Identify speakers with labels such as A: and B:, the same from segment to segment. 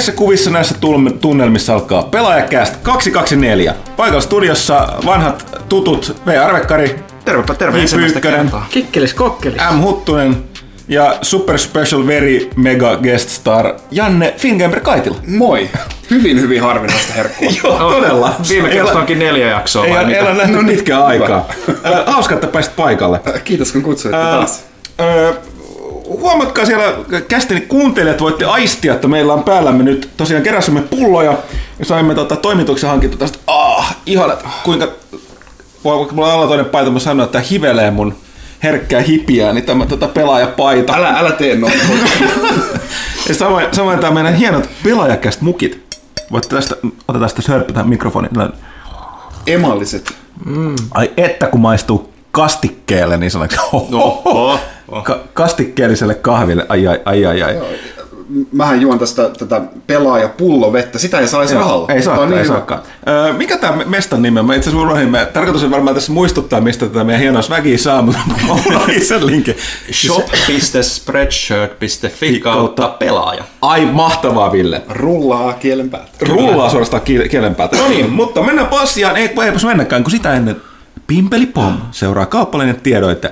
A: Näissä kuvissa, näissä tunnelmissa alkaa Pelaajakäst 224. Paikalla studiossa vanhat tutut V. Arvekkari,
B: Tervepä terve ensimmäistä kertaa.
C: Kikkelis kokkelis.
A: M. Huttunen ja Super Special Very Mega Guest Star Janne Fingamer Kaitila.
B: Moi! Hyvin, hyvin harvinaista herkkua.
A: Joo, todella.
B: Viime kerrasta onkin neljä jaksoa
A: Ei,
B: vai
A: ei ole nähty pitkään aikaa. Äh, Hauska, että pääsit paikalle.
B: Kiitos kun kutsuitte taas.
A: Huomatkaa siellä kästini kuuntelijat, voitte aistia, että meillä on päällämme nyt tosiaan keräsimme pulloja ja saimme tota, toimituksen hankittu tästä. Ah, ihana, kuinka, vaikka mulla on alatoinen paita, mä sanoin, että hivelee mun herkkää hipiää, niin tämä tota, pelaajapaita.
B: Älä, älä tee noin.
A: Ja samoin, samoin tämä meidän hienot pelaajakästä mukit. Voitte tästä, otetaan tästä sörppä tähän mikrofoniin.
B: Emalliset.
A: Ai että kun maistuu kastikkeelle, niin sanoksi
B: Oho.
A: Ka- kastikkeelliselle kahville. Ai ai ai ai. ai.
B: Mähän juon tästä tätä pelaaja pullovettä. Sitä ei saisi rahalla.
A: Ei ei
B: niin
A: saakaan. Öö, mikä tämä mestan nimi on? Mä itse asiassa unohdin, mä tarkoitus on varmaan tässä muistuttaa, mistä tätä meidän hienoa swagia saa, mutta mä unohdin sen linkin.
D: shop.spreadshirt.fi kautta pelaaja.
A: Ai mahtavaa, Ville.
B: Rullaa kielen päältä.
A: Rullaa suorastaan kiel- kielen päältä. No niin, mutta mennään asiaan. Ei, eipäs mennäkään, kun sitä ennen Pimpeli Pom seuraa kauppallinen tiedoite.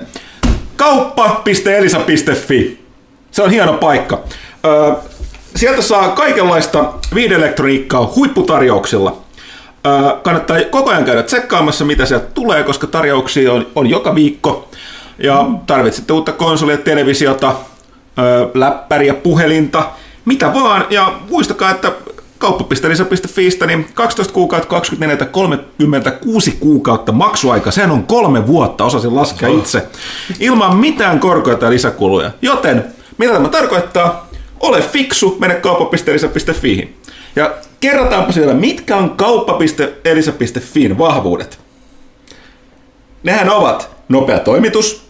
A: Kauppa.elisa.fi. Se on hieno paikka. Öö, sieltä saa kaikenlaista viidelektroniikkaa huipputarjouksilla. Öö, kannattaa koko ajan käydä tsekkaamassa, mitä sieltä tulee, koska tarjouksia on, on joka viikko. Ja tarvitsette uutta konsolia, televisiota, öö, läppäriä, puhelinta, mitä vaan. Ja muistakaa, että kauppa.lisa.fiistä, niin 12 kuukautta, 24 tai 36 kuukautta maksuaika, sehän on kolme vuotta, osasin laskea itse, ilman mitään korkoja tai lisäkuluja. Joten, mitä tämä tarkoittaa? Ole fiksu, mene kauppa.elisa.fiihin. Ja kerrataanpa siellä, mitkä on kauppa.elisa.fiin vahvuudet. Nehän ovat nopea toimitus,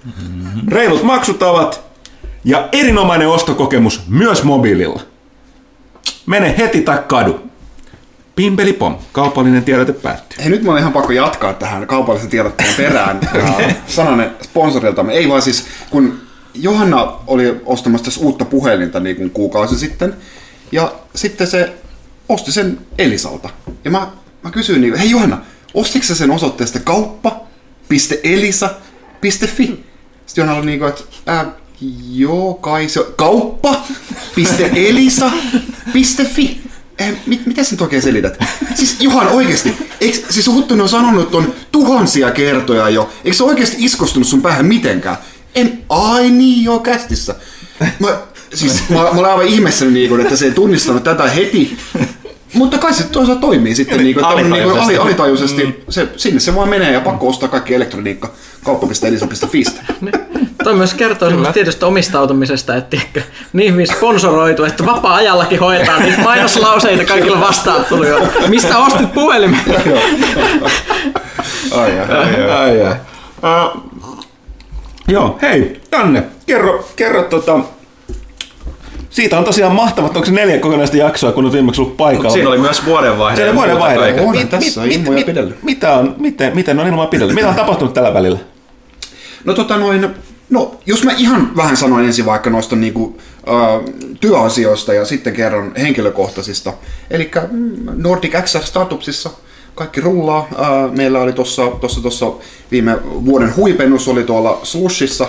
A: reilut maksutavat ja erinomainen ostokokemus myös mobiililla. Mene heti tai kadu. Pimpeli pom, kaupallinen tiedote päättyy.
B: Hei, nyt mä on ihan pakko jatkaa tähän kaupallisen tiedotteen perään. Ja Sananen sponsoriltamme. Ei vaan siis, kun Johanna oli ostamassa tässä uutta puhelinta niin kuin kuukausi sitten, ja sitten se osti sen Elisalta. Ja mä, mä kysyin, niin, hei Johanna, ostitko sä sen osoitteesta kauppa.elisa.fi? Sitten Johanna oli niin kuin, että ää, joo, kai se on kauppa.elisa.fi. Eh, mit, mitä sä nyt oikein selität? Siis Johan oikeesti, eikö, siis Huttunen on sanonut ton tuhansia kertoja jo. Eikö se oikeesti iskostunut sun päähän mitenkään? En, ai niin joo, kästissä. Mä, siis, mä, mä olen aivan ihmeessäni, niin että se ei tunnistanut tätä heti. Mutta kai se toisaalta toimii sitten niin kuin, niin kuin, ali, alitajuisesti. Mm. Se, sinne se vaan menee ja pakko ostaa kaikki elektroniikka kauppa.elisa.fiistä.
C: Toi myös kertoo tietystä omistautumisesta, että tiedätkö, niin hyvin sponsoroitu, että vapaa-ajallakin hoitaa niitä mainoslauseita kaikilla vastaantulijoilla. Mistä ostit puhelimen?
B: Ai, ai, ai.
A: Ai, ai. Uh, joo, hei, Janne, kerro, kerro tota, siitä on tosiaan mahtavat, onko se neljä kokonaista jaksoa, kun olet viimeksi ollut paikalla.
D: Siinä oli myös vuodenvaihde.
A: Siinä
D: ja
A: oli vuoden
D: muuta
A: vaihde.
D: kaikkea.
B: On,
A: Mit-
B: tässä on
A: mit-
B: ilmoja
A: mit-
B: pidellyt.
A: Mitä on, miten, miten on ilmaa pidellyt? Mitä on tapahtunut tällä välillä?
B: No tota noin, no jos mä ihan vähän sanoin ensin vaikka noista niinku, äh, työasioista ja sitten kerron henkilökohtaisista. Eli Nordic XR Startupsissa kaikki rullaa. Äh, meillä oli tuossa tossa, tossa viime vuoden huipennus oli tuolla Slushissa,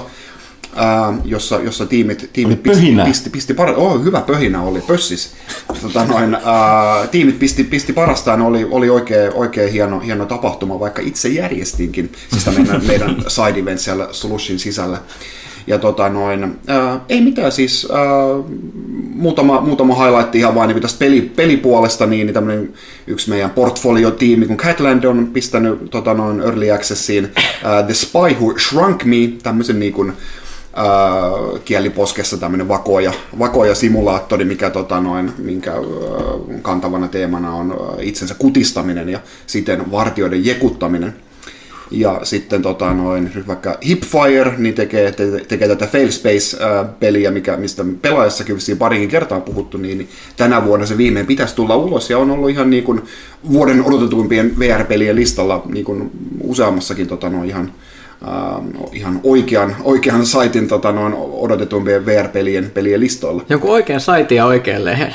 B: äh, jossa, jossa tiimit, tiimit pisti, pisti, pisti par- oh, hyvä pöhinä oli, pössis. Tota noin, äh, tiimit pisti, pisti parastaan, oli, oli oikein, oikein hieno, hieno tapahtuma, vaikka itse järjestinkin siis sitä meidän, meidän side event siellä Slushin sisällä. Ja tota noin, äh, ei mitään siis, äh, muutama, muutama highlight ihan vain niin tästä peli, pelipuolesta, niin, niin tämmönen yksi meidän portfolio-tiimi, kun Catland on pistänyt tota noin Early Accessiin äh, The Spy Who Shrunk Me, tämmöisen niin kuin, kieliposkessa tämmöinen vakoja, vakoja simulaattori, mikä tota noin, minkä kantavana teemana on itsensä kutistaminen ja siten vartioiden jekuttaminen. Ja sitten tota noin, vaikka Hipfire niin tekee, te, tekee tätä Failspace-peliä, mikä, mistä pelaajassakin vissiin parikin kertaa puhuttu, niin, niin tänä vuonna se viimein pitäisi tulla ulos ja on ollut ihan niin kuin vuoden odotetuimpien VR-pelien listalla niin kuin useammassakin tota noin, ihan ihan oikean, oikean saitin tota, noin odotetumpien VR-pelien pelien listoilla.
C: Jonkun oikean saitin ja oikean lehen.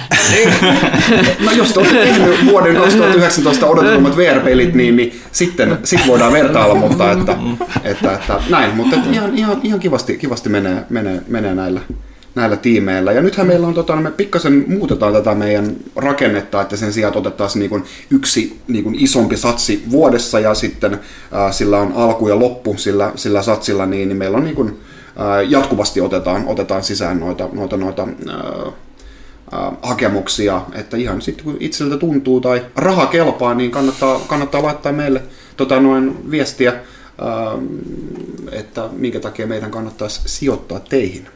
B: No jos te olette tehnyt vuoden 2019 odotetummat VR-pelit, niin, niin sitten sit voidaan vertailla, mutta että, että, että näin. Mutta että ihan, ihan, ihan kivasti, kivasti menee, menee, menee näillä, näillä tiimeillä. Ja nythän meillä on, tota, me pikkasen muutetaan tätä meidän rakennetta, että sen sijaan otettaisiin niin kuin yksi niin kuin isompi satsi vuodessa ja sitten äh, sillä on alku ja loppu sillä, sillä satsilla, niin, niin meillä on niin kuin, äh, jatkuvasti otetaan, otetaan sisään noita, noita, noita äh, äh, hakemuksia, että ihan sitten kun itseltä tuntuu tai raha kelpaa, niin kannattaa, kannattaa laittaa meille tota, noin viestiä, että minkä takia meidän kannattaisi sijoittaa teihin.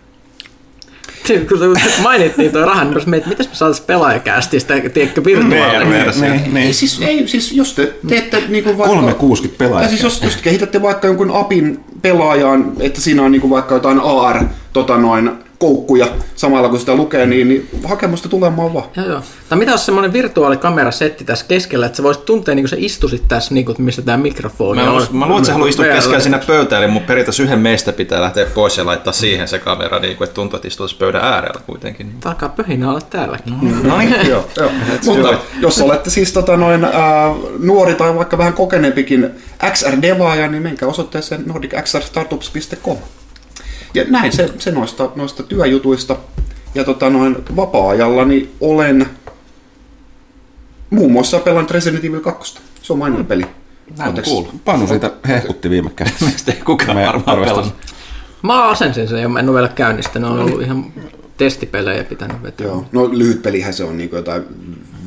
C: Kun se mainittiin tuo rahan, niin mietin, mitäs me saataisiin pelaajakästistä, tiedätkö, virtuaalinen.
A: Niin, niin.
B: Ei, siis, ei, siis jos te teette niin kuin vaikka...
A: 360 pelaajaa.
B: Siis jos, jos kehitätte vaikka jonkun apin pelaajaan, että siinä on niin kuin vaikka jotain AR, tota noin, koukkuja samalla kun sitä lukee, niin, niin hakemusta tulemaan vaan.
C: Joo, joo. Tai mitä olisi semmoinen virtuaalikamerasetti tässä keskellä, että sä voisit tuntea, niin kuin sä istusit tässä, niin kuin, mistä tämä mikrofoni
D: Mä,
C: on.
D: mä luulen, että sä haluat istua keskellä siinä pöytään, eli mun periaatteessa yhden meistä pitää lähteä pois ja laittaa siihen se kamera, niin kuin, että tuntuu, että istuisi pöydän äärellä kuitenkin.
C: Tää Alkaa pöhinä olla täälläkin.
D: No niin.
B: Joo, joo. Mutta jos olette siis tota noin, ää, nuori tai vaikka vähän kokeneempikin XR-devaaja, niin menkää osoitteeseen nordicxrstartups.com. Ja näin se, se noista, noista työjutuista. Ja tota noin vapaa-ajallani olen muun muassa pelannut Resident Evil 2. Se on mainio peli.
D: Näin on
B: Ootteks-
D: kuullut.
A: Panu siitä hehkutti viime kädessä.
D: Miksi ei kukaan varmaan pelannut?
C: Mä asensin sen ja mä en ole vielä käynnistänyt. Ne on ollut ihan testipelejä pitänyt vetää.
B: Joo. No lyhyt pelihän se on niin jotain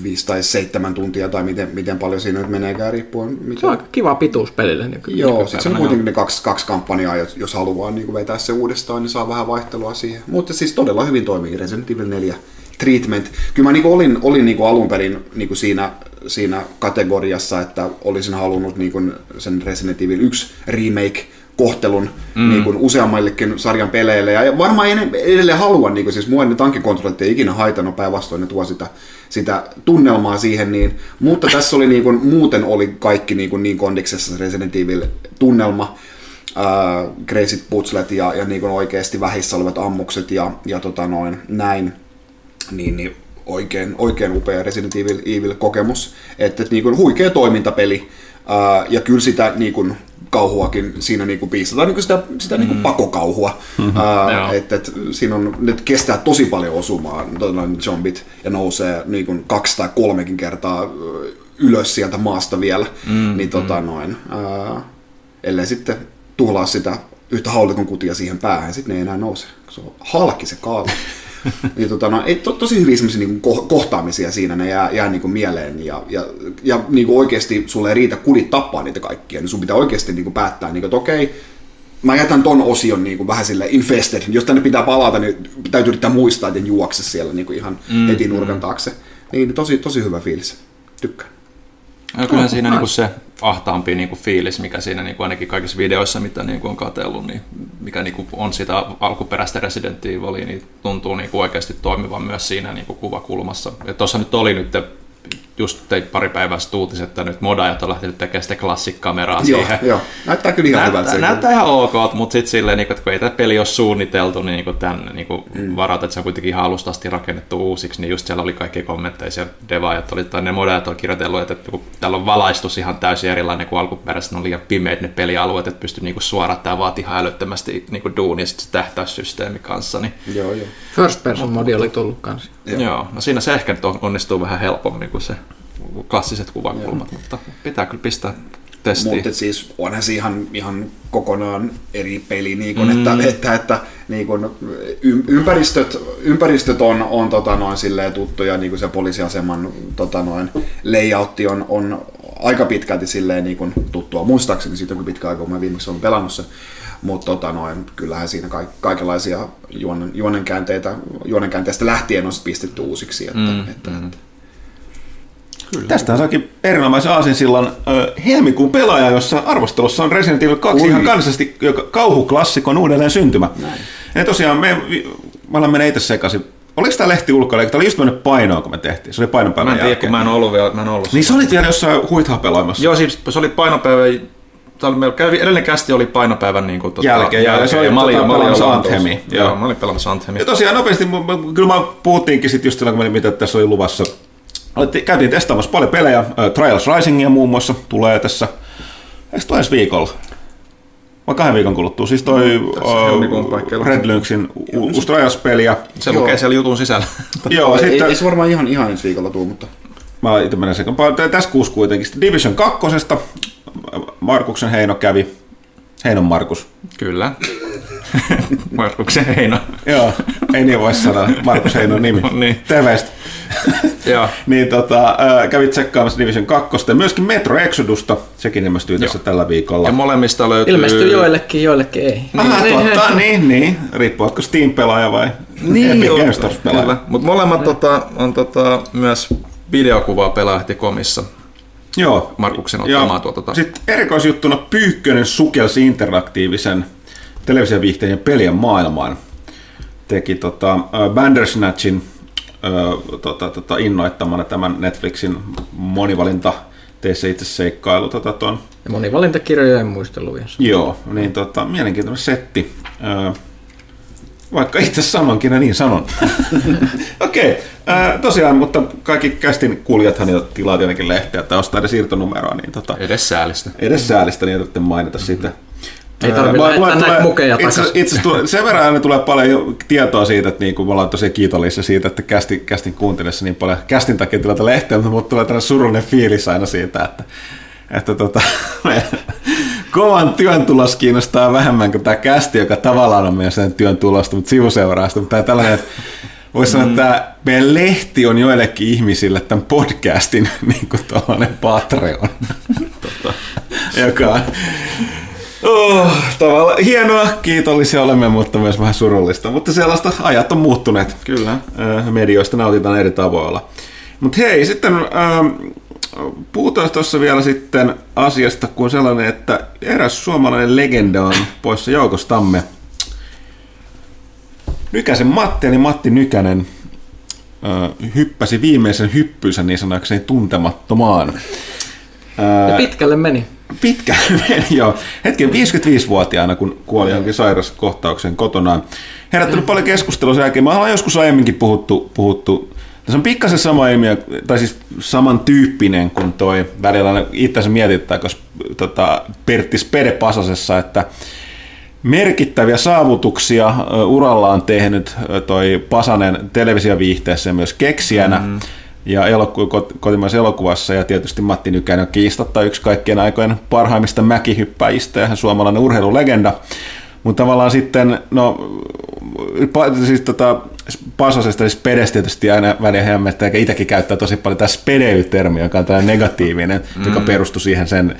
B: 5 tai 7 tuntia tai miten, miten paljon siinä nyt meneekään riippuen. Miten...
C: Se on aika kiva pituus pelille. Niin
B: Joo, sitten se on kuitenkin ne kaksi, kaksi kampanjaa, jos, jos haluaa niin kuin vetää se uudestaan, niin saa vähän vaihtelua siihen. Mutta siis todella hyvin toimii Resident Evil 4 Treatment. Kyllä mä niin kuin olin, olin niin kuin alun perin niin kuin siinä, siinä kategoriassa, että olisin halunnut niin kuin sen Resident Evil 1 remake kohtelun mm. niin kuin useammaillekin sarjan peleille. Ja varmaan en- edelleen haluan, niin kuin, siis mua ne tankkikontrollit ei ikinä haitannut, päinvastoin ne tuo sitä, sitä tunnelmaa siihen. Niin, mutta tässä oli niin kuin, muuten oli kaikki niin, kuin, niin kondiksessa se Resident Evil tunnelma. Äh, crazy putslet ja, ja niin kuin oikeasti vähissä olevat ammukset ja, ja tota noin, näin niin, niin oikein, oikein upea Resident Evil, Evil kokemus. Että, että niin kuin huikea toimintapeli ää, ja kyllä sitä niin kuin, kauhuakin siinä niin kuin piisataan, niin kuin sitä, sitä niin kuin pakokauhua. Ää,
D: Joo.
B: että, että siinä on, ne kestää tosi paljon osumaan tota, zombit ja nousee niin kuin kaksi tai kolmekin kertaa ylös sieltä maasta vielä. Mm, niin tota noin, ää, ellei sitten tuhlaa sitä yhtä haulikon kutia siihen päähän, sitten ne ei enää nouse. Se on halki se kaava. ja tota, no, ei, to, tosi hyviä semmoisia niin ko- kohtaamisia siinä, ne jää, jää niin kuin mieleen. Ja, ja, ja niin kuin oikeasti sulle ei riitä kudit tappaa niitä kaikkia, niin sun pitää oikeasti niin kuin päättää, niin kuin, että okei, mä jätän ton osion niin kuin vähän sille infested. Jos tänne pitää palata, niin täytyy yrittää muistaa, että juokse siellä niin kuin ihan mm, heti nurkan taakse. Niin tosi, tosi hyvä fiilis. Tykkään.
D: No, kyllähän siinä niinku se ahtaampi niinku fiilis, mikä siinä niinku ainakin kaikissa videoissa, mitä niinku on katsellut, niin mikä niinku on sitä alkuperäistä Resident Evilia, niin tuntuu niinku oikeasti toimivan myös siinä niinku kuvakulmassa. Ja tuossa nyt oli nyt just teit pari päivää sitten uutiset, että nyt modaajat on lähtenyt tekemään sitä klassikameraa
B: Joo,
D: siihen.
B: joo. Näyttää kyllä ihan hyvältä.
D: Näyttää,
B: se
D: näyttää ihan ok, mutta sitten silleen, niin, että kun ei tämä peli ole suunniteltu, niin, niin tämän niin mm. varat, että se on kuitenkin ihan alusta asti rakennettu uusiksi, niin just siellä oli kaikki kommentteja, siellä devaajat oli, tai ne modaajat on kirjoitellut, että, että kun täällä on valaistus ihan täysin erilainen kuin alkuperäisesti, ne on liian pimeät ne pelialueet, että pystyy niin suorattaa vaatii ihan älyttömästi niin duunia sit se tähtäyssysteemi kanssa, niin
B: Joo, joo.
C: First person modi oli tullut kanssa.
B: Joo.
D: Joo. Joo, no siinä se ehkä nyt on- onnistuu vähän helpommin kuin se klassiset kuvakulmat, mutta pitää kyllä pistää testiin.
B: Mutta siis onhan se ihan, ihan kokonaan eri peli, niin kun, mm. että, että, että niin kun, ympäristöt, ympäristöt on, on tota noin, silleen tuttuja, niin kuin se poliisiaseman tota noin, layoutti on, on aika pitkälti silleen niin kun, tuttua. Muistaakseni siitä on kyllä pitkä aika, kun mä viimeksi olen pelannut sen. Mutta tota noin, kyllähän siinä ka- kaikenlaisia juonen, juonenkäänteitä, juonenkäänteistä lähtien on pistetty uusiksi. Että, mm, että, mm. että,
A: Tästä saakin erinomaisen aasinsillan ö, helmikuun pelaaja, jossa arvostelussa on Resident Evil 2
B: Oi.
A: ihan kansallisesti joka- kauhuklassikon uudelleen syntymä. Ja tosiaan me, mä olen mennyt itse sekaisin. Oliko tämä lehti ulkoilla? Tämä oli just mennyt painoon, kun me tehtiin. Se oli painopäivän
D: Mä en tiedä,
A: jälkeen.
D: kun mä en ollut vielä, mä en ollut
A: Niin sä olit vielä jossain huithapeloimassa.
D: Joo, siis se oli painopäivä täällä meillä kävi, edellinen kästi oli painopäivän niin kuin, tota,
A: Jälkeen, ja se oli
D: ja mä olin,
A: tota,
D: mä olin.
A: Anthemia,
D: Joo,
A: joo.
D: mä olin pelaamassa Anthemia.
A: Ja tosiaan nopeasti, mu- kyllä mä puhuttiinkin sitten just silloin, kun me- mitä tässä oli luvassa. Käytiin testaamassa paljon pelejä, äh, Trials Risingia muun muassa tulee tässä, eikö toi ensi viikolla? Vai kahden viikon kuluttua, siis toi
D: helmikuun
A: uh. Red Lynxin uusi Trials-peli. Ja,
D: Se
B: Joo.
D: lukee siellä jutun sisällä.
A: joo,
B: ei,
A: sitten,
B: ei, se varmaan ihan, ihan ensi viikolla tuu, mutta
A: mä itse menen Pa- tässä kuussa kuitenkin. Sitten Division 2. Markuksen Heino kävi, Heinon Markus.
D: Kyllä. Markuksen Heino.
A: Joo, ei niin voi sanoa, Markus Heinon nimi.
D: Niin.
A: Terveistä.
D: Joo.
A: niin tota, ää, kävit tsekkaamassa Division 2 ja myöskin Metro Exodusta, sekin ilmestyy tässä
D: Joo.
A: tällä viikolla.
D: Ja molemmista löytyy...
C: Ilmestyy joillekin, joillekin ei.
A: Ah, totta, niin, niin. Riippuu, oletko Steam-pelaaja vai
D: Niin,
A: Epic Games
D: mutta molemmat tota, on tota, myös videokuvaa pelaahti komissa.
A: Joo.
D: Markuksen ottamaa tuota.
A: Sitten erikoisjuttuna Pyykkönen sukelsi interaktiivisen televisioviihteen ja pelien maailmaan. Teki tota, äh, Bandersnatchin äh, tota, tota, innoittamana tämän Netflixin monivalinta tee se itse seikkailu tota, ton
C: Ja monivalintakirjojen muisteluja.
A: Joo, niin tota, mielenkiintoinen setti. Öö, vaikka itse sanonkin ja niin sanon. Okei, okay. tosiaan, mutta kaikki kästin kuulijathan jo tilaa tietenkin lehteä tai ostaa edes siirtonumeroa, niin tota,
D: Edes säälistä.
A: edes säälistä, niin tarvitse mainita sitä.
C: Ei tarvitse
A: mulle-
C: näitä mukeja
A: itse, itse tulee, sen verran aina tulee paljon jo tietoa siitä, että niin kuin me ollaan tosi kiitollisia siitä, että kästin, kästin kuuntelessa niin paljon kästin takia tilata lehteä, mutta mulle tulee tällainen surullinen fiilis aina siitä, että, että tota, kovan työn tulos kiinnostaa vähemmän kuin tämä kästi, joka tavallaan on meidän sen työn tulosta, mutta sivuseuraasta, mutta tämä tällainen, että Voisi sanoa, että tämä meidän lehti on joillekin ihmisille tämän podcastin niin kuin tuollainen Patreon, tota, joka on Oh, tavallaan hienoa, kiitollisia olemme, mutta myös vähän surullista. Mutta sellaista ajat on muuttuneet.
D: Kyllä.
A: Medioista nautitaan eri tavoilla. Mutta hei, sitten ähm, puhutaan tuossa vielä sitten asiasta kuin sellainen, että eräs suomalainen legenda on poissa joukostamme. Nykäsen Matti, eli Matti Nykänen, hyppäsi viimeisen hyppynsä niin sanakseni tuntemattomaan.
C: Ja pitkälle meni.
A: pitkä meni jo. Hetken 55-vuotiaana, kun kuoli jonkin sairaskohtauksen kotonaan. Herättänyt paljon keskustelua sen jälkeen. Me ollaan joskus aiemminkin puhuttu, puhuttu tässä on pikkasen sama ilmiö, tai siis samantyyppinen kuin toi välillä itse mietittää, koska tota, Pertti Spede Pasasessa, että merkittäviä saavutuksia urallaan tehnyt toi Pasanen televisioviihteessä ja myös keksijänä. Mm. Ja eloku- kot- kotimaisessa elokuvassa ja tietysti Matti Nykänen on kiistatta yksi kaikkien aikojen parhaimmista mäkihyppäjistä ja suomalainen urheilulegenda. Mutta tavallaan sitten, no, siis tota, Pasosesta, siis Spedestä tietysti aina väliä hämmästää, eikä itsekin käyttää tosi paljon tämä spedeilytermi, joka on tällainen negatiivinen, mm. joka perustui siihen sen,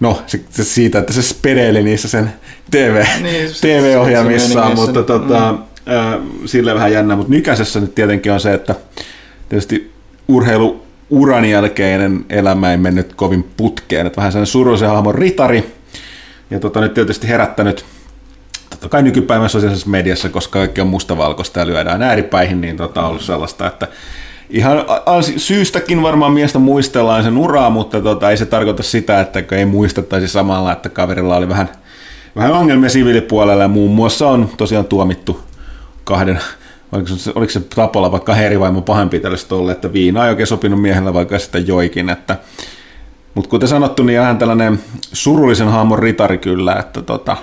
A: no, se, se siitä, että se spedeili niissä sen TV,
D: Niin, se-
A: TV-ohjelmissaan,
D: se- se-
A: mutta tota, mm. sille vähän jännä, mutta nykäisessä nyt tietenkin on se, että tietysti urheilu uran jälkeinen elämä ei mennyt kovin putkeen, että vähän sellainen surullisen hahmon ritari, ja tota, nyt tietysti herättänyt totta kai nykypäivän sosiaalisessa mediassa, koska kaikki on mustavalkoista ja lyödään ääripäihin, niin tota, on ollut sellaista, että ihan syystäkin varmaan miestä muistellaan sen uraa, mutta tota, ei se tarkoita sitä, että ei muistettaisi samalla, että kaverilla oli vähän, vähän ongelmia siviilipuolella. Ja muun muassa on tosiaan tuomittu kahden oliko se, oliko se Tapola vaikka eri vaimon pahenpitelystä ollut, että viina ei oikein sopinut miehellä, vaikka sitä joikin, että mutta kuten sanottu, niin ihan tällainen surullisen hahmon ritari kyllä, että tota,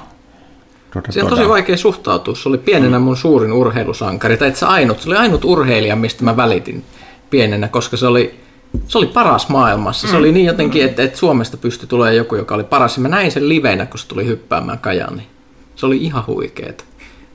C: Se on tosi vaikea suhtautua. Se oli pienenä mun suurin urheilusankari. Tai itse ainut. Se oli ainut urheilija, mistä mä välitin pienenä, koska se oli, se oli paras maailmassa. Se oli niin jotenkin, että, että Suomesta pystyi tulemaan joku, joka oli paras. Ja mä näin sen livenä, kun se tuli hyppäämään Kajani. Se oli ihan huikeeta.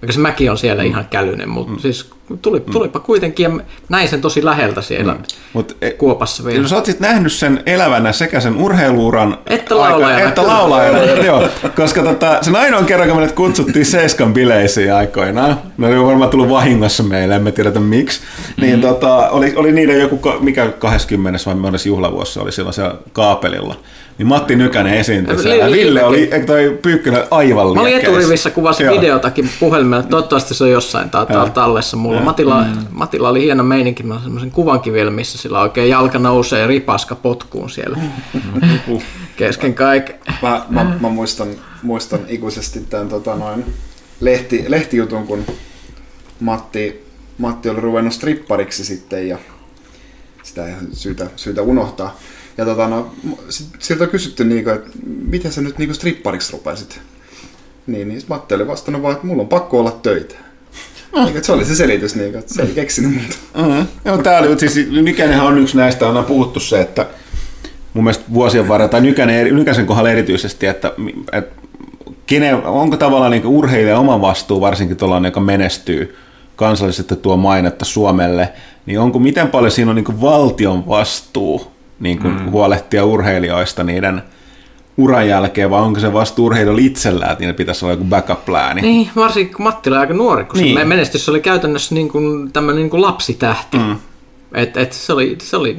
C: Vaikka se mäki on siellä ihan kälynen, mutta siis tuli, tulipa kuitenkin, ja näin sen tosi läheltä siellä
A: Mut, e,
C: Kuopassa vielä.
A: Jos sä oot sit nähnyt sen elävänä sekä sen urheiluuran
C: Että laulajana,
A: että
C: kyllä.
A: laulajana, joo, koska tota, sen ainoan kerran, kun meidät kutsuttiin Seiskan bileisiin aikoinaan, ne oli varmaan tullut vahingossa meille, emme tiedetä miksi, niin
C: Mm-hmm.
A: tota, oli, oli niiden joku, mikä 20 vai monessa juhlavuosi se oli silloin siellä kaapelilla, niin Matti Nykänen esiintyi
C: Ja
A: siellä.
C: Li-
A: Ville oli, toi Pyykkönen aivan
C: Mä olin eturivissä, kuvasin
A: Joo.
C: videotakin puhelimella. Toivottavasti se on jossain tää, tää tallessa mulla. Matilla,
A: Mm.
C: Matilla oli hieno meininki. Mä semmoisen kuvankin vielä, missä sillä oikein jalka nousee ripaska potkuun siellä. kesken kaiken.
B: Mä, mä, mä muistan, muistan ikuisesti tämän tota, noin, lehti, lehtijutun, kun Matti, Matti oli ruvennut strippariksi sitten ja sitä ei syytä, syytä unohtaa. Ja tota, no, sit, siltä on kysytty, niinku, että miten sä nyt niinku strippariksi rupesit? Niin, niin Matti oli vastannut vaan, että mulla on pakko olla töitä. Niin, se oli se selitys, niin, että se ei keksinyt muuta.
A: Mm-hmm. Joo, tää oli, siis Nykäinenhän on yksi näistä, on puhuttu se, että mun mielestä vuosien varrella, tai Nykänen, Nykäsen kohdalla erityisesti, että, että kene, onko tavallaan niin urheilija oma vastuu, varsinkin tuollainen, joka menestyy kansallisesti tuo mainetta Suomelle, niin onko miten paljon siinä on niin valtion vastuu niin kuin mm. huolehtia urheilijoista niiden uran jälkeen, vai onko se vasta urheilijoilla itsellään, että niillä pitäisi olla joku backup-plääni?
C: Niin, varsinkin kun Matti oli aika nuori, kun niin. se menestys oli käytännössä niin kuin tämmöinen niin kuin lapsitähti. Mm. Et, et se, oli, se oli,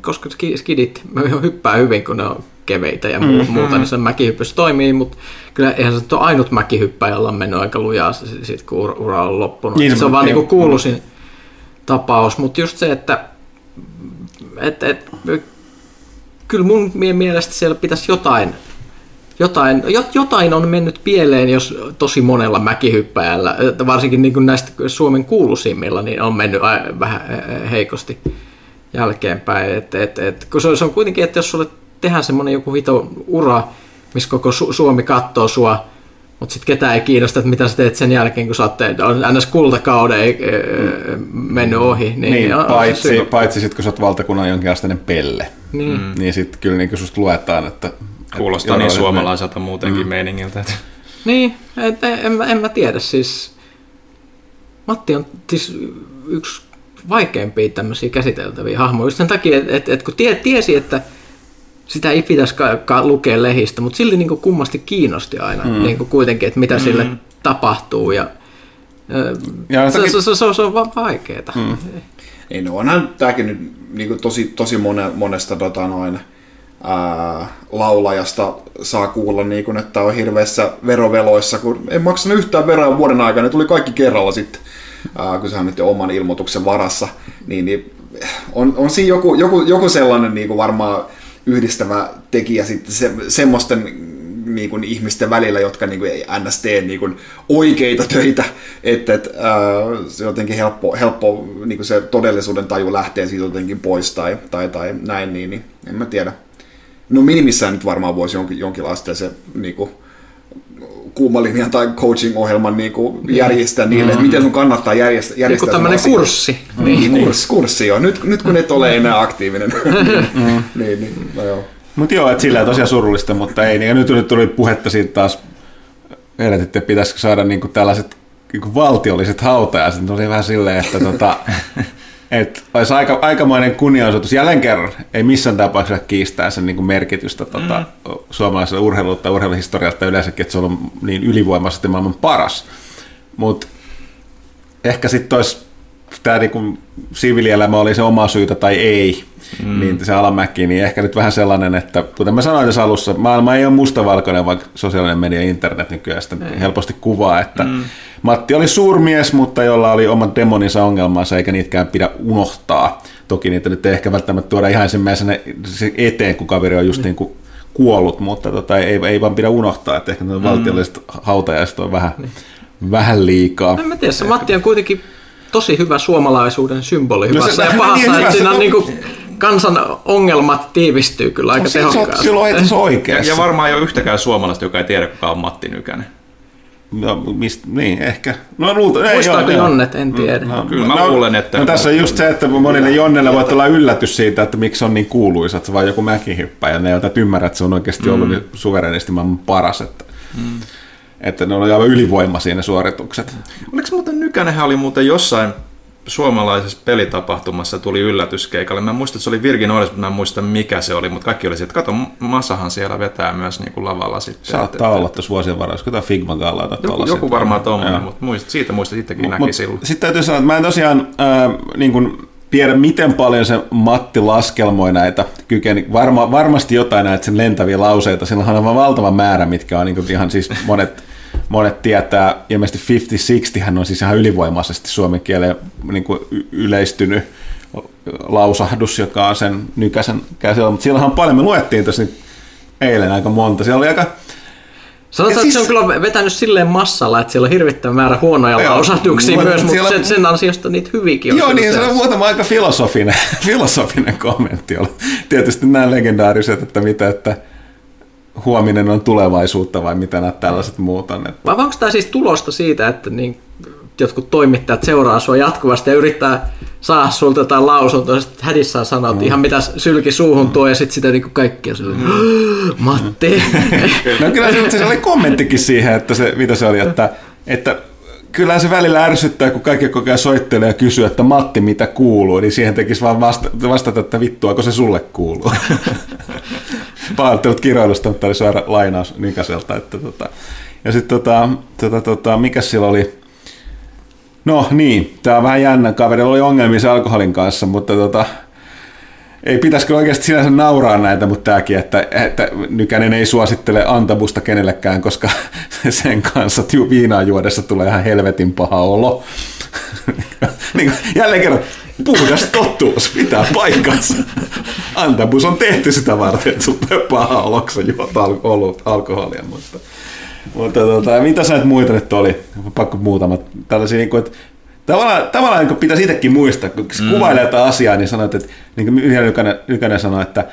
C: koska skidit hyppää hyvin, kun ne on keveitä ja mm-hmm. muuta, niin se mäkihyppys toimii, mutta kyllä eihän se ole ainut mäkihyppä, jolla on mennyt aika lujaa sit, kun ura on loppunut. Niin, se on vaan niin kuuluisin mm. tapaus, mutta just se, että et, et, kyllä mun mielestä siellä pitäisi jotain jotain, jotain on mennyt pieleen, jos tosi monella mäkihyppäjällä, varsinkin niin kuin näistä Suomen kuuluisimmilla, niin on mennyt vähän heikosti jälkeenpäin. Et, et, et, kun se on kuitenkin, että jos sulle tehdään semmoinen joku hito ura, missä koko Su- Suomi katsoo sua, mutta sitten ketään ei kiinnosta, että mitä sä teet sen jälkeen, kun sä oot teet, on ns. kultakauden ei, mm. mennyt ohi.
A: Niin, niin on, paitsi, on paitsi sitten kun sä oot valtakunnan jonkinasteinen pelle, niin, mm. niin sitten kyllä niin susta luetaan, että...
D: Kuulostaa niin suomalaiselta muutenkin mm. meiningiltä. Että...
C: Niin, et, en, en mä tiedä siis. Matti on siis yksi vaikeimpia tämmöisiä käsiteltäviä hahmoja, just sen takia, että et, et kun tie, tiesi, että sitä ei pitäisi lukea lehistä, mutta silti niin kummasti kiinnosti aina mm. niin kuitenkin, että mitä mm. sille tapahtuu ja, ja se, se, se, se, on vaan vaikeaa. Mm.
B: No onhan tämäkin nyt niin tosi, tosi mone, monesta tota noin, ää, laulajasta saa kuulla, niin kuin, että on hirveässä veroveloissa, kun ei maksanut yhtään veroa vuoden aikana, ne tuli kaikki kerralla sitten, ää, kun sehän nyt oman ilmoituksen varassa, niin, niin on, on siinä joku, joku, joku sellainen niin kuin varmaan yhdistävä tekijä sitten se, semmoisten niin kuin ihmisten välillä, jotka niin kuin ei ns. tee niin kuin oikeita töitä, että et, äh, se jotenkin helppo, helppo niin kuin se todellisuuden taju lähtee siitä jotenkin pois tai, tai, tai näin, niin, niin en mä tiedä. No minimissään nyt varmaan voisi jonkin, jonkinlaista se niin kuin, kuumalinjan tai coaching-ohjelman niin kuin järjestää niille, mm-hmm. että miten sun kannattaa järjestää. järjestää
C: niin tämmöinen kurssi.
B: Niin, niin, kurssi, kurssi joo. Nyt, nyt kun et ole enää aktiivinen. mm. niin, niin, no joo.
A: Mutta joo, että sillä tosiaan surullista, mutta ei. Niin, nyt, nyt tuli puhetta siitä taas, että pitäisikö saada niinku tällaiset niinku valtiolliset hautajaiset. Tuli vähän silleen, että tota, et olisi aika, aikamoinen kunnianosoitus. Jälleen kerran ei missään tapauksessa kiistää sen niin kuin merkitystä tota, mm. suomalaiselle urheilulta, urheiluhistorialta yleensäkin, että se on niin ylivoimaisesti maailman paras. Mutta ehkä sitten olisi tämä niin siviilielämä oli se oma syytä tai ei, mm. niin se alamäki, niin ehkä nyt vähän sellainen, että kuten mä sanoin tässä alussa, maailma ei ole mustavalkoinen, vaikka sosiaalinen media ja internet nykyään sitä helposti kuvaa, että mm. Matti oli suurmies, mutta jolla oli omat demoninsa ongelmansa, eikä niitäkään pidä unohtaa. Toki niitä nyt ei ehkä välttämättä tuoda ihan ensimmäisenä eteen, kun kaveri on just mm. niin kuin kuollut, mutta tota, ei, ei vaan pidä unohtaa, että ehkä mm. valtiolliset hautajaiset on vähän, mm. vähän liikaa.
C: En mä tiedä, se Matti on kuitenkin tosi hyvä suomalaisuuden symboli no hyvässä se, ja pahassa, niin, että siinä on niin kuin kansan ongelmat tiivistyy kyllä aika no, tehokkaasti.
A: Silloin ei oikeassa.
D: Ja, ja varmaan ei ole yhtäkään suomalaista, joka ei tiedä, kuka on Matti Nykänen.
A: No, mist, niin, ehkä. No, luulta,
C: ei, Muistaako joo, Jonnet, en tiedä.
D: No, kyllä mä no, luulen, että...
A: No, tässä on just se, että monille Jonnelle voi olla yllätys siitä, että miksi on niin kuuluisa, että se vaan joku mäkihyppä, ja ne eivät ymmärrä, että se on oikeasti ollut mm. niin suverenisti maailman paras. Että, mm. Että ne on aivan ylivoimaisia ne suoritukset.
D: Oliko muuten Nykänenhän oli muuten jossain suomalaisessa pelitapahtumassa tuli yllätyskeikalle. Mä muistan, että se oli Virgin Oilers, mutta mä en muista mikä se oli, mutta kaikki oli se, että kato, Masahan siellä vetää myös niin kuin lavalla sitten.
A: Saattaa että, olla tuossa vuosien varrella, joku tämä Figma Galla tai
D: Joku, joku varmaan tuommoinen, mutta muist, siitä muista sittenkin näki mut, silloin.
A: Sitten täytyy sanoa, että mä en tosiaan äh, niin kuin tiedä, miten paljon se Matti laskelmoi näitä kykeni. Varma, varmasti jotain näitä sen lentäviä lauseita. Sillä on aivan valtava määrä, mitkä on niin ihan siis monet monet tietää, ilmeisesti 50-60 hän on siis ihan ylivoimaisesti suomen kieleen niin yleistynyt lausahdus, joka on sen nykäisen käsillä, mutta silloinhan paljon, me luettiin tässä eilen aika monta. Siellä oli aika,
C: Sanotaan,
A: Ja
C: että
A: siis-
C: se on kyllä vetänyt silleen massalla, että siellä on hirvittävä määrä huonoja
A: Joo,
C: lausahduksia
A: mutta
C: myös, mutta
A: siellä-
C: sen, sen ansiosta niitä hyviäkin on.
A: Joo, niin se on muutama aika filosofinen, filosofinen kommentti. Oli. Tietysti nämä legendaariset, että mitä, että huominen on tulevaisuutta vai mitä nämä tällaiset muut on. Että
C: Vai onko tämä siis tulosta siitä, että niin jotkut toimittajat seuraa sua jatkuvasti ja yrittää saada sulta jotain lausuntoa, ja sitten hädissään sanoo, että ihan mitä sylki suuhun tuo, ja sitten sitä niin kaikkia sille, Matti.
A: No kyllä se, se oli kommenttikin siihen, että se, mitä se oli, että, että kyllä se välillä ärsyttää, kun kaikki koko ajan soittelee ja kysyy, että Matti, mitä kuuluu, niin siihen tekisi vaan vasta, vastata, että vittuako se sulle kuuluu. Pahoittelut kiroilusta, mutta oli suora lainaus Nikaselta. Että tota. Ja sitten tota, tota, tota, mikä sillä oli? No niin, tämä on vähän jännä. Kaverilla oli ongelmia se alkoholin kanssa, mutta tota, ei pitäisikö oikeasti sinänsä nauraa näitä, mutta tämäkin, että, että Nykänen ei suosittele antabusta kenellekään, koska sen kanssa tiu- viinaa juodessa tulee ihan helvetin paha olo. niin jälleen kerran, puhdas totuus pitää paikkansa. Antabus on tehty sitä varten, että tulee paha olo, kun juot alkoholia. Mutta, mutta tota, mitä sä et muita nyt oli? Pakko muutamat tällaisia, niin kuin, että Tavallaan, tavallaan niin pitäisi itsekin muistaa, kun mm. kuvailee jotain asiaa, niin sanoit, että niin kuin yhden Nykänen sanoi, että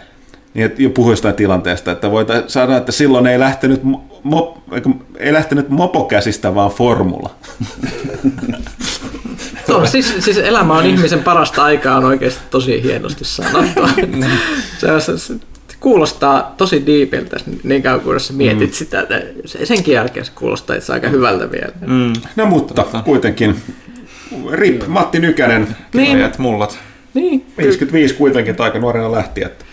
A: niin että jo puhui jostain tilanteesta, että voita sanoa, että silloin ei lähtenyt, mo, ei lähtenyt mopokäsistä, vaan formula.
C: No, siis, siis elämä on ihmisen parasta aikaa on oikeasti tosi hienosti sanottu. se, se, se, kuulostaa tosi diipiltä niin kauan kuin sä mietit mm. sitä. Senkin jälkeen se kuulostaa itse aika hyvältä vielä. Mm.
A: No mutta kuitenkin, RIP Matti Nykänen,
C: Niin,
D: Niin. mullat.
C: niin,
A: 55 kuitenkin, että aika nuorena lähti. Että.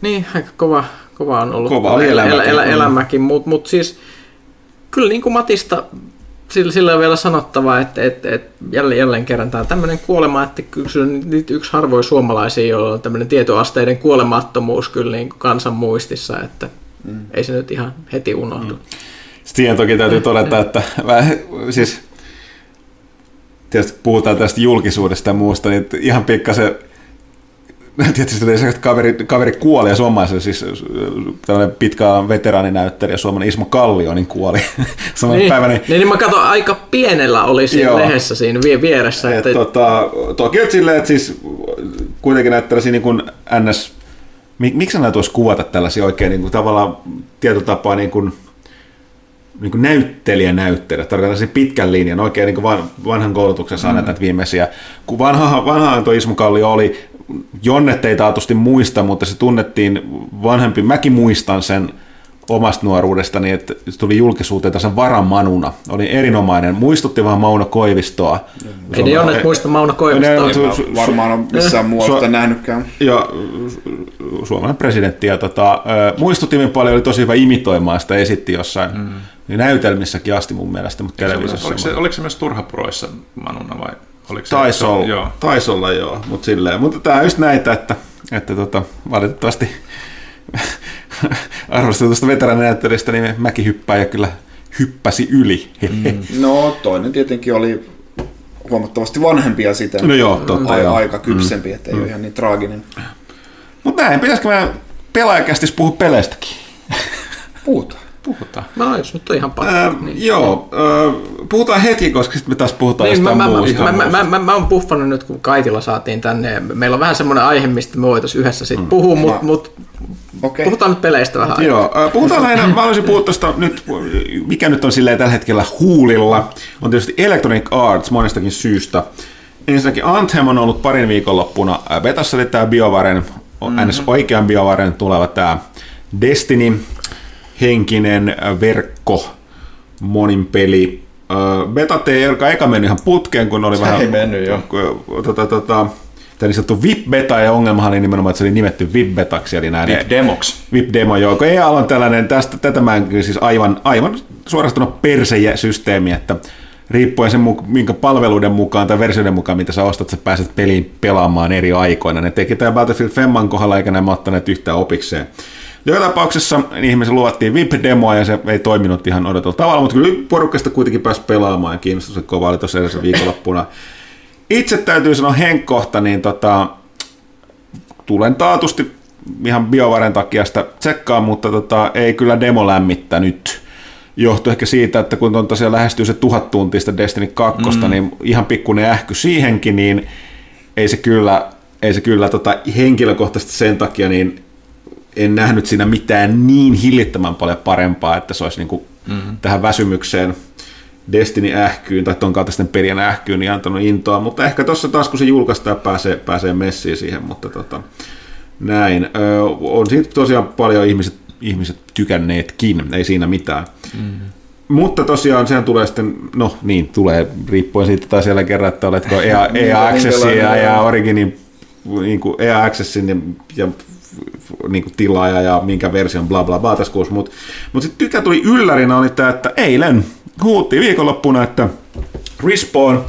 C: niin, aika kova, kova on ollut
A: Kova oli
C: elä-
A: elämäkin.
C: elä,
A: Mm.
C: elämäkin, mutta mut siis kyllä niin kuin Matista sillä, sillä on vielä sanottava, että, että, että jälleen, jälleen kerran tämä on tämmöinen kuolema, että kyllä nyt yksi harvoin suomalaisia, joilla on tämmöinen tietoasteiden kuolemattomuus kyllä niin kuin kansan muistissa, että mm. ei se nyt ihan heti unohdu. Mm.
A: Siihen toki täytyy todeta, että vähän, siis tietysti puhutaan tästä julkisuudesta ja muusta, niin ihan pikkasen tietysti se, että kaveri, kaveri kuoli ja suomalaisen, siis tällainen pitkä veteraaninäyttelijä, suomalainen Ismo Kallio, niin kuoli samana
C: Niin,
A: päivänä.
C: niin, niin mä katson, aika pienellä oli siinä
A: Joo.
C: lehdessä siinä vie- vieressä.
A: Et,
C: Että,
A: tota, toki on silleen, että siis kuitenkin näitä tällaisia niin kuin NS, mik, miksi näitä voisi kuvata tällaisia oikein niin kuin tavallaan tietyllä tapaa niin kuin, niin kuin näyttelijä näyttelijä, tarkoitan tällaisia pitkän linjan, oikein niin kuin van, vanhan koulutuksen saaneet mm. näitä viimeisiä. Kun vanha, vanhaan tuo Ismo Kallio oli, Jonnet ei taatusti muista, mutta se tunnettiin vanhempi, mäkin muistan sen omasta nuoruudestani, että se tuli julkisuuteen tässä varamanuna. Oli erinomainen, muistutti vähän Mauno Koivistoa.
C: ei ne jonnet muista Mauno Koivistoa.
A: Ne-
B: En
A: Su-
B: mä
A: su-
B: varmaan ole missään muualla
A: Su-
B: nähnytkään.
A: ja su- suomalainen presidentti. Ja tota, ö, muistutti hyvin paljon, oli tosi hyvä imitoimaan sitä, esitti jossain mm. näytelmissäkin asti mun mielestä, mutta televisiossa.
D: Oliko se, oliko se myös Turhapuroissa Manuna vai? Oliko se,
A: Taisi olla,
D: Joo.
A: tais olla joo, mutta silleen. Mutta tämä on just näitä, että, että tota, valitettavasti arvostetusta veteraaninäyttelijästä, niin mäkin hyppää ja kyllä hyppäsi yli. Mm.
B: No toinen tietenkin oli huomattavasti vanhempia siten.
A: No joo, totta,
B: A-
A: joo.
B: Aika kypsempi, mm. ettei mm. ole ihan niin traaginen.
A: Mutta näin, pitäisikö meidän pelaajakästis puhua peleistäkin?
B: Puhutaan.
D: Puhutaan.
C: No jos nyt on ihan pakko.
A: Ää, niin. Joo, ää, puhutaan hetki, koska sitten me taas puhutaan
C: Niin, mä,
A: jostain
C: mä,
A: muusta.
C: mä, mä, mä, mä, mä oon puffannut nyt, kun Kaitila saatiin tänne. Meillä on vähän semmoinen aihe, mistä me voitaisiin yhdessä sitten puhua, mutta mut,
B: Okei.
C: puhutaan nyt peleistä vähän.
A: Joo, ää, puhutaan lähinnä, mä haluaisin puhua tuosta nyt, mikä nyt on silleen tällä hetkellä huulilla, on tietysti Electronic Arts monestakin syystä. Ensinnäkin Anthem on ollut parin viikonloppuna betassa, eli tämä BioVaren, mm-hmm. oikean BioVaren tuleva tämä Destiny, henkinen ää, verkko, monin peli. Ää, Betat ei eka, mennyt ihan putkeen, kun oli
D: Se
A: vähän...
D: ei mennyt, joo.
A: Tota, tota, tämä niin sanottu VIP-beta, ja ongelmahan oli nimenomaan, että se oli nimetty VIP-betaksi, eli nämä
D: Demox.
A: VIP-demo, joo. Kun EA on tällainen, tästä, tätä mä en kyllä siis aivan, aivan suorastaan persesysteemi, että riippuen sen, minkä palveluiden mukaan tai versioiden mukaan, mitä sä ostat, sä pääset peliin pelaamaan eri aikoina. Ne teki tämä Battlefield Femman kohdalla, eikä nämä ottaneet yhtään opikseen. Joka tapauksessa ihmisille luvattiin VIP-demoa ja se ei toiminut ihan odotulla tavalla, mutta kyllä porukasta kuitenkin pääsi pelaamaan ja kiinnostus se kova oli tuossa edellisessä viikonloppuna. Itse täytyy sanoa henkkohta, niin tota, tulen taatusti ihan biovaren takia sitä tsekkaa, mutta tota, ei kyllä demo lämmittänyt. Johtui ehkä siitä, että kun on tosiaan lähestyy se tuhat tuntista Destiny 2, mm. niin ihan pikkuinen ähky siihenkin, niin ei se kyllä, ei se kyllä tota, henkilökohtaisesti sen takia, niin en nähnyt siinä mitään niin hillittömän paljon parempaa, että se olisi niin kuin mm. tähän väsymykseen Destiny-ähkyyn tai ton kaltaisten pelien ähkyyn niin antanut intoa, mutta ehkä tuossa taas kun se julkaistaan pääsee, pääsee messiin siihen, mutta tota, näin. Ö, on siitä tosiaan paljon ihmiset, ihmiset tykänneetkin, ei siinä mitään. Mm-hmm. Mutta tosiaan sehän tulee sitten, no niin, tulee riippuen siitä tai siellä kerran, että oletko EA, EA Accessia ja Originin niin kuin EA Accessin ja, ja niin kuin tilaaja ja minkä version bla bla bla tässä kuussa. Mutta mut sitten tykä tuli yllärinä oli tämä, että eilen huutti viikonloppuna, että Respawn,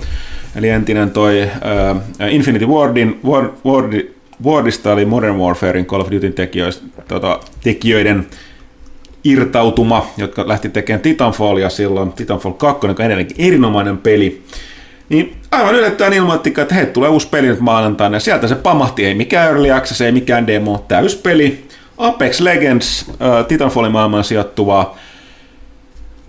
A: eli entinen toi uh, Infinity Wardin, Ward, Ward, Wardista eli Modern Warfarein Call of Duty tekijöiden, tota, tekijöiden irtautuma, jotka lähti tekemään Titanfallia silloin, Titanfall 2, joka on edelleenkin erinomainen peli, niin aivan yllättäen ilmoitti, että hei, tulee uusi peli nyt maanantaina, ja sieltä se pamahti, ei mikään Early Access, ei mikään demo, täyspeli, Apex Legends, äh, Titanfallin maailmaan sijoittuva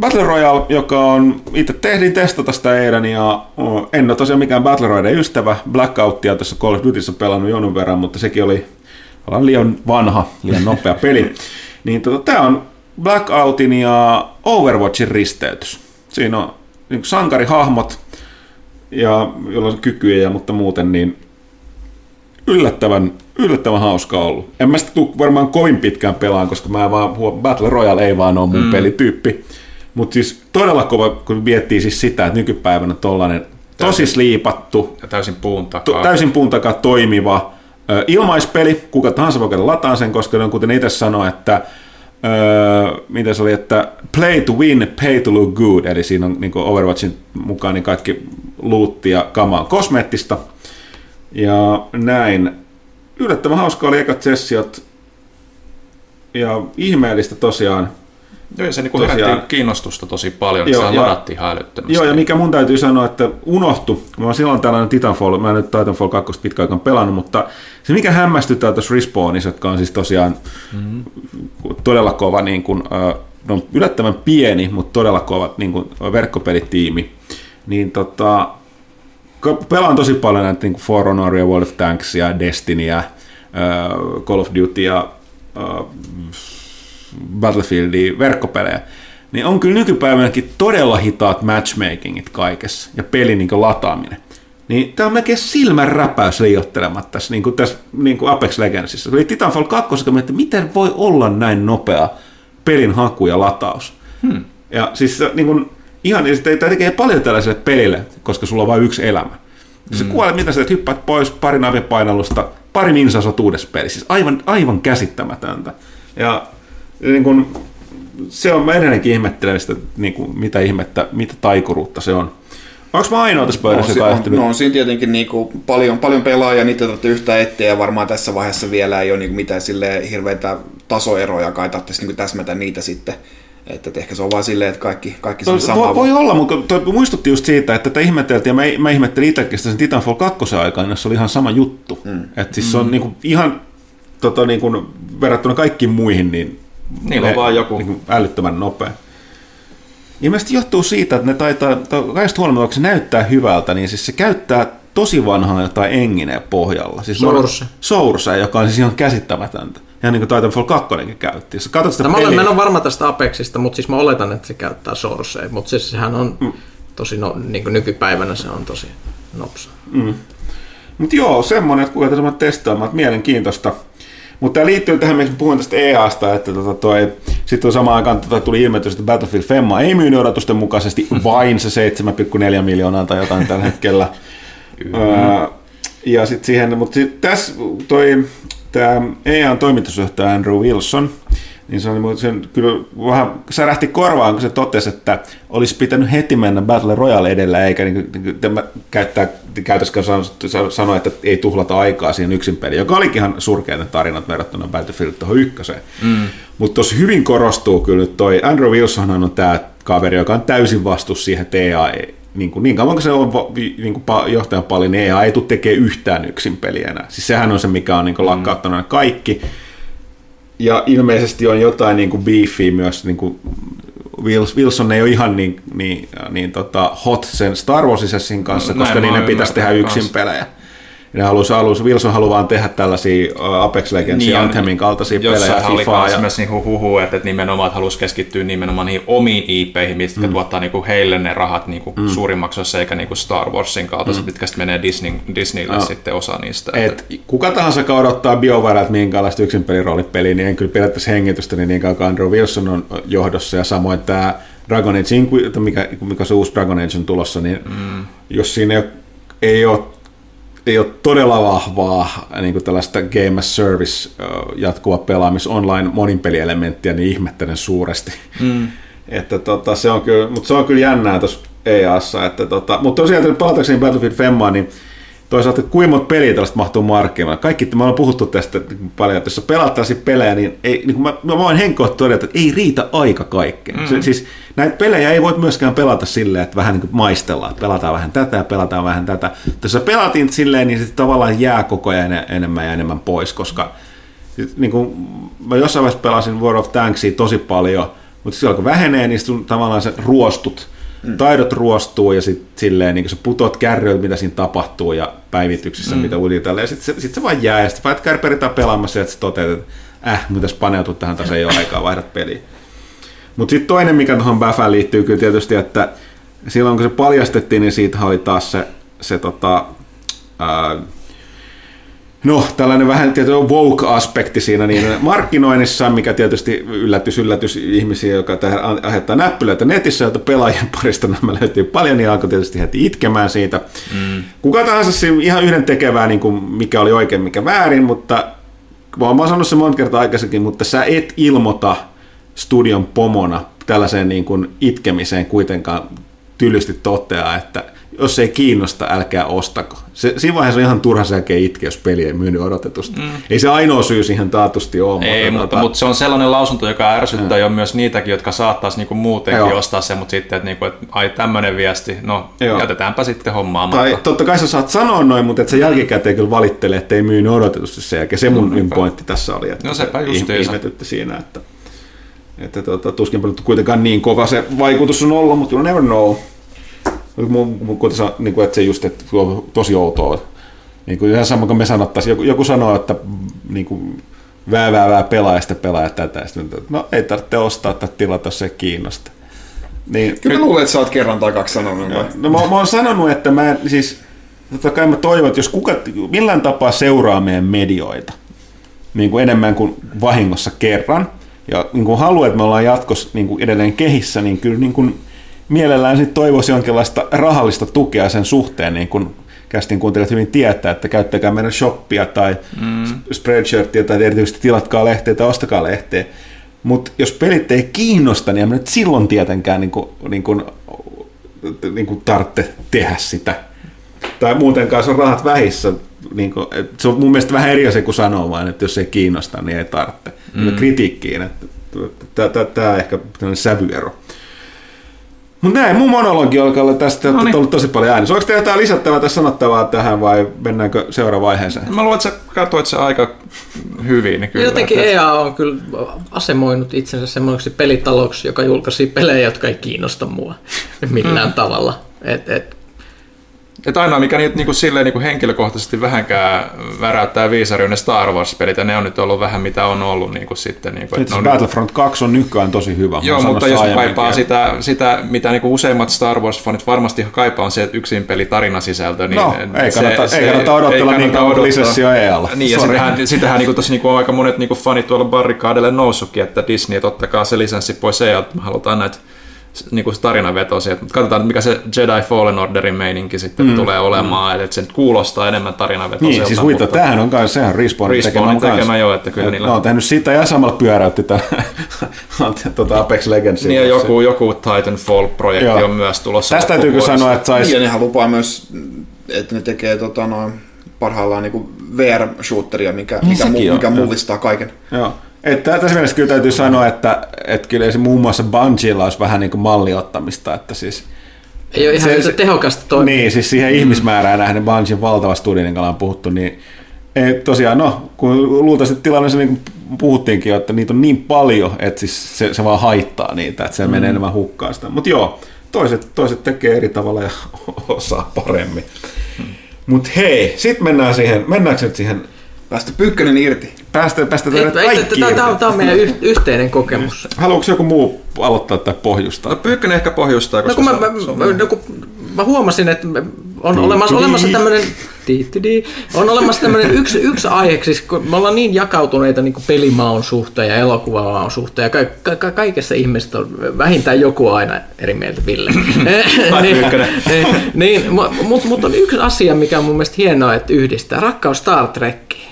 A: Battle Royale, joka on, itse tehdin testata sitä eilen, ja en ole tosiaan mikään Battle Royale ystävä, Blackouttia tässä Call of Dutyssa pelannut jonun verran, mutta sekin oli liian vanha, liian nopea peli. niin tota, tämä on Blackoutin ja Overwatchin risteytys. Siinä on niin sankarihahmot, ja jolla on kykyjä, mutta muuten niin yllättävän, yllättävän hauska ollut. En mä sitä tule varmaan kovin pitkään pelaan, koska mä vaan, Battle Royale ei vaan ole mun mm. pelityyppi. Mutta siis todella kova, kun miettii siis sitä, että nykypäivänä tollainen tosi sliipattu,
D: ja täysin puun takaa.
A: To, täysin puun takaa toimiva ilmaispeli, kuka tahansa voi käydä lataan sen, koska ne on kuten itse sanoi, että öö, mitä se oli, että play to win, pay to look good, eli siinä on niin Overwatchin mukaan niin kaikki luutti ja kama on kosmeettista. Ja näin. Yllättävän hauska oli ekat sessiot. Ja ihmeellistä tosiaan.
D: Joo, se niin herätti kiinnostusta tosi paljon, joo, se ladattiin hälyttömästi.
A: Joo, ja mikä mun täytyy sanoa, että unohtu, mä silloin tällainen Titanfall, mä en nyt Titanfall 2 pitkä aikaan pelannut, mutta se mikä hämmästyttää tuossa Respawnissa, jotka on siis tosiaan mm-hmm. todella kova, niin kuin, no, yllättävän pieni, mutta todella kova niin kuin verkkopelitiimi, niin tota, pelaan tosi paljon näitä niin For Honor ja World of Tanks ja Destiny ja Call of Duty ja Battlefieldia verkkopelejä, niin on kyllä nykypäivänäkin todella hitaat matchmakingit kaikessa ja pelin niin lataaminen. Niin tämä on melkein silmän räpäys liiottelematta tässä, niin kuin tässä niin kuin Apex Legendsissa. Oli Titanfall 2, että miten voi olla näin nopea pelin haku ja lataus. Hmm. Ja siis niin kuin, ihan, niin tämä tekee paljon tällaiselle pelille, koska sulla on vain yksi elämä. Mm. Se kuolee, mitä sä hyppäät pois, pari navipainallusta, pari ninsasot uudessa pelissä. Siis aivan, aivan käsittämätöntä. Ja niin kun, se on, mä edelleenkin ihmettelen sitä, niin kuin, mitä ihmettä, mitä taikuruutta se on. Onko mä ainoa tässä pöydässä,
B: no, on, no, on siinä tietenkin niin kuin paljon, paljon pelaajia, niitä tarvitsee yhtä eteen, ja varmaan tässä vaiheessa vielä ei ole niin kuin mitään hirveitä tasoeroja, kai tarvitsisi niin täsmätä niitä sitten. Että ehkä se on vaan silleen, että kaikki, kaikki
A: no, sama. Voi, voi olla, mutta toi muistutti just siitä, että tätä ihmeteltiin, ja mä, mä ihmettelin itsekin sen Titanfall 2 aikaan, jossa oli ihan sama juttu. Mm. Että siis se on mm. niinku ihan tota, niinku, verrattuna kaikkiin muihin, niin
D: Niillä on vaan joku. Niinku,
A: älyttömän nopea. Ilmeisesti johtuu siitä, että ne taitaa, kaikista huolimatta, se näyttää hyvältä, niin siis se käyttää tosi vanhana jotain enginen pohjalla. Siis
C: Source.
A: Source, joka on siis ihan käsittämätöntä. Ihan niin kuin Titanfall 2 käytti. Jos katsot sitä
C: no, peliä... mä en ole varma tästä Apexista, mutta siis mä oletan, että se käyttää Sourcea. Mutta siis sehän on mm. tosi, no, niin kuin nykypäivänä se on tosi nopsa.
A: Mm. Mutta joo, semmoinen, että tässä testaamaan, että mielenkiintoista. Mutta tämä liittyy tähän, miksi puhuin tästä EAsta, että tota toi, sitten samaan aikaan tota tuli ilmoitus, että Battlefield Femma ei myynyt odotusten mukaisesti vain se 7,4 miljoonaa tai jotain tällä hetkellä. öö, ja sitten siihen, mutta sit tässä toi tämä EAN toimitusjohtaja Andrew Wilson, niin se, oli, se kyllä vähän särähti korvaan, kun se totesi, että olisi pitänyt heti mennä Battle Royale edellä, eikä niin, niin, käyttää, käytöskään sanoa, että ei tuhlata aikaa siihen yksin peliin, joka olikin ihan surkeita tarinat verrattuna Battlefield tuohon ykköseen. Mm. Mutta tuossa hyvin korostuu kyllä nyt toi, Andrew Wilson on tämä kaveri, joka on täysin vastuus siihen, EA ei, niin, kuin, niin kauan kuin se on niin kuin johtajan paljon, niin EA ei tule tekemään yhtään yksin peliä enää. Siis sehän on se, mikä on niin kuin, lakkauttanut kaikki. Ja ilmeisesti on jotain niin kuin beefiä myös, niin kuin Wilson ei ole ihan niin, niin, niin tota hot sen Star Wars kanssa, koska niin ne
D: oon
A: pitäisi tehdä yksin
D: kanssa.
A: pelejä. Ne halusi, halusi, Wilson haluaa vaan tehdä tällaisia uh, Apex Legends ja
D: on-
A: Anthemin kaltaisia pelejä,
D: Jossain
A: ja
D: myös niinku huhu, että, että nimenomaan että halusi keskittyä nimenomaan niihin omiin IPihin, mistä mm. tuottaa niinku heille ne rahat niinku mm. suurimmaksi osassa, eikä niinku Star Warsin kaltaiset, mm. mitkä sitten menee Disney, Disneylle
A: Joo.
D: sitten osa niistä.
A: Et kuka tahansa joka odottaa BioWarelta minkälaista yksin peliroolipeliä, niin en kyllä pidättäisi hengitystä niin kauan kuin Andrew Wilson on johdossa ja samoin tämä Dragon Age, mikä, mikä se uusi Dragon Age on tulossa, niin mm. jos siinä ei ole, ei ole ei ole todella vahvaa niin kuin tällaista game as service jatkuva pelaamis online moninpelielementtiä, niin ihmettelen suuresti. Mm. Että tota, se on kyllä, mutta se on kyllä jännää tuossa EAssa. Että tota, mutta tosiaan, palatakseni Battlefield Femmaa, niin toisaalta, että kuinka monta peliä tällaista mahtuu markkinoille. Kaikki, me ollaan puhuttu tästä paljon, että jos sä pelaat tällaisia pelejä, niin, ei, niin kuin mä, mä voin henkkoa todeta, että ei riitä aika kaikkeen. Mm. Se, siis näitä pelejä ei voi myöskään pelata silleen, että vähän niin kuin maistellaan, että pelataan vähän tätä ja pelataan vähän tätä. Jos sä pelaat silleen, niin sitten tavallaan jää koko ajan en- enemmän ja enemmän pois, koska niin kuin, mä jossain vaiheessa pelasin World of Tanksia tosi paljon, mutta silloin kun vähenee, niin sun tavallaan se ruostut, mm. taidot ruostuu ja sitten silleen niin sä putot kärryiltä, mitä siinä tapahtuu ja päivityksissä, mm. mitä uuditella, ja sitten se, sit se vaan jää, ja sitten vaan kärperitään pelaamassa, ja sitten toteat, että äh, mitäs paneutua tähän, tässä ei ole aikaa, vaihdat peliä. Mutta sitten toinen, mikä tuohon Bäfään liittyy kyllä tietysti, että silloin kun se paljastettiin, niin siitä oli taas se, se tota, ää, No, tällainen vähän tietysti woke-aspekti siinä niin markkinoinnissa, mikä tietysti yllätys, yllätys ihmisiä, joka tähän aiheuttaa näppylöitä netissä, joita pelaajien parista nämä löytyy paljon, niin alkoi tietysti heti itkemään siitä. Mm. Kuka tahansa siinä ihan yhden tekevää, niin kuin mikä oli oikein, mikä väärin, mutta mä oon sanonut se monta kertaa aikaisemmin, mutta sä et ilmoita studion pomona tällaiseen niin kuin itkemiseen kuitenkaan tylysti toteaa, että jos ei kiinnosta, älkää ostako. Se, siinä vaiheessa on ihan turha sen jälkeen itkeä, jos peli ei myynyt odotetusti. Mm. Ei se ainoa syy siihen taatusti ole.
D: Ei, mutta,
A: tota-
D: mutta se on sellainen lausunto, joka ärsyttää jo myös niitäkin, jotka saattaisi niinku muutenkin
A: Joo.
D: ostaa sen, mutta sitten, että, niinku, että ai tämmöinen viesti, no
A: Joo.
D: jätetäänpä sitten hommaamatta.
A: Tai totta kai sä saat sanoa noin, mutta et sä jälkikäteen kyllä valittelee, että ei myynyt odotetusti sen jälkeen. Se mun mm, pointti tässä oli, että
D: No sepä
A: ihmetytti siinä, että, että tuota, tuskinpä nyt kuitenkaan niin kova se vaikutus on ollut, mutta you never know. Mun, mun, niin kuin, että se just, että on tosi outoa. Niin kuin ihan sama kuin me sanottaisiin, joku, joku sanoo, että niin kuin, vää, vää, vää, pelaa ja sitten pelaa tätä. Ja sitten, no ei tarvitse ostaa tai tilata, jos se kiinnosta. Niin,
B: Kyllä mä luulen, että sä oot kerran tai kaksi sanonut. noin.
A: No mä, mä oon sanonut, että mä siis, totta kai mä toivon, että jos kuka millään tapaa seuraa meidän medioita, niin kuin enemmän kuin vahingossa kerran, ja niin kuin haluaa, että me ollaan jatkossa niin kuin edelleen kehissä, niin kyllä niin kuin mielellään sit toivoisi jonkinlaista rahallista tukea sen suhteen, niin kuin kästin kuuntelijat hyvin tietää, että käyttäkää meidän shoppia tai mm. spreadshirtia tai erityisesti tilatkaa lehteä tai ostakaa lehteä. Mutta jos pelit ei kiinnosta, niin en nyt silloin tietenkään niin kuin, niin kuin, niin kuin tarvitse tehdä sitä. Tai muutenkaan se on rahat vähissä. Niin kuin, se on mun mielestä vähän eri asia kuin sanoa vaan, että jos ei kiinnosta, niin ei tarvitse. Mm. Kritiikkiin, että tämä on ehkä tämmöinen sävyero. Mutta näin, mun monologi alkaa olla tästä, että on ollut tosi paljon äänessä. Onko teillä jotain lisättävää tai sanottavaa tähän vai mennäänkö seuraavaan vaiheeseen?
D: Mä luulen, että sä katsoit se aika hyvin. Niin kyllä,
C: Jotenkin
D: että-
C: EA on kyllä asemoinut itsensä semmoiseksi pelitaloksi, joka julkaisi pelejä, jotka ei kiinnosta mua millään
D: Mm.
C: tavalla. Et, et,
D: Että ainoa, mikä niitä niinku silleen niinku henkilökohtaisesti vähänkään väräyttää viisari on ne Star Wars-pelit, ja ne on nyt ollut vähän mitä on ollut niinku sitten. Niinku, että ne on
A: Battlefront 2 on nykyään tosi hyvä.
D: Joo, mutta jos kaipaa sitä, sitä, mitä niinku useimmat Star Wars-fanit varmasti kaipaa, on se yksin peli tarinasisältö. Niin
A: No, ei kannata- ei kannata odotella niin kauan kuin lisenssi on EAlla.
D: Niin, ja
A: Sorry.
D: sitähän, sitähän niinku, tossa niinku on aika monet niinku fanit tuolla barrikaadelle noussutkin, että Disney, että ottakaa se lisenssi pois EALta, me halutaan näitä niinku tarinavetoisia. Mutta katsotaan, mikä se Jedi Fallen Orderin meininki sitten mm. tulee olemaan, mm. että se nyt kuulostaa enemmän tarinavetoiselta.
A: Niin, siis huita, tämähän on kai, sehän Respawnin
D: Respawnin
A: tekemä,
D: tekemä
A: tekemä
D: joo, että kyllä niillä-
A: Ne on tehnyt sitä ja samalla pyöräytti tämän tuota Apex Legendsin.
D: Niin ja joku, joku Titanfall-projekti
A: Joo.
D: on myös tulossa.
A: Tästä täytyy kyllä
D: loppuvuodesta.
A: sanoa, että sais,
B: Niin, ja nehän lupaa myös, että ne tekee tota, noin, parhaillaan niin VR-shooteria, mikä,
A: Niin
B: mikä, mu, mikä mullistaa kaiken.
A: Joo. Että tässä mielessä kyllä täytyy sanoa, että, että kyllä se muun muassa Bungiella olisi vähän niin kuin malliottamista, että siis
C: ei ole ihan
A: Se-
C: tehokasta toimintaa.
A: Niin, siis siihen mm. ihmismäärään nähden Bungin valtava studio, niin kuin ollaan puhuttu, niin ei, tosiaan, no, kun luultavasti tilanne se niin puhuttiinkin jo, että niitä on niin paljon, että siis se, se vaan haittaa niitä, että se mm. menee enemmän hukkaan sitä. Mutta joo, toiset, toiset tekee eri tavalla ja osaa paremmin. Mm. Mutta hei, sitten mennään siihen, mennäänkö nyt siihen
B: Päästä pyykkönen irti.
A: Päästä, päästä teidät kaikki
C: Tämä on meidän yhteinen kokemus.
A: Haluatko joku muu aloittaa tai pohjustaa?
D: No Pyykkönen ehkä pohjustaa,
C: no,
D: koska
C: kun mä,
D: se,
C: mä, mä, no, kun mä huomasin, että on olemassa, olemassa tämmöinen on olemassa tämmöinen yksi, yksi aihe, siis kun me ollaan niin jakautuneita niin pelimaun suhteen ja elokuvamaun suhteen, ja ka- ka- kaikessa ihmiset on vähintään joku aina eri mieltä, Ville. niin, niin, mutta mut on yksi asia, mikä on mun mielestä hienoa, että yhdistää. Rakkaus Star Trekkiin.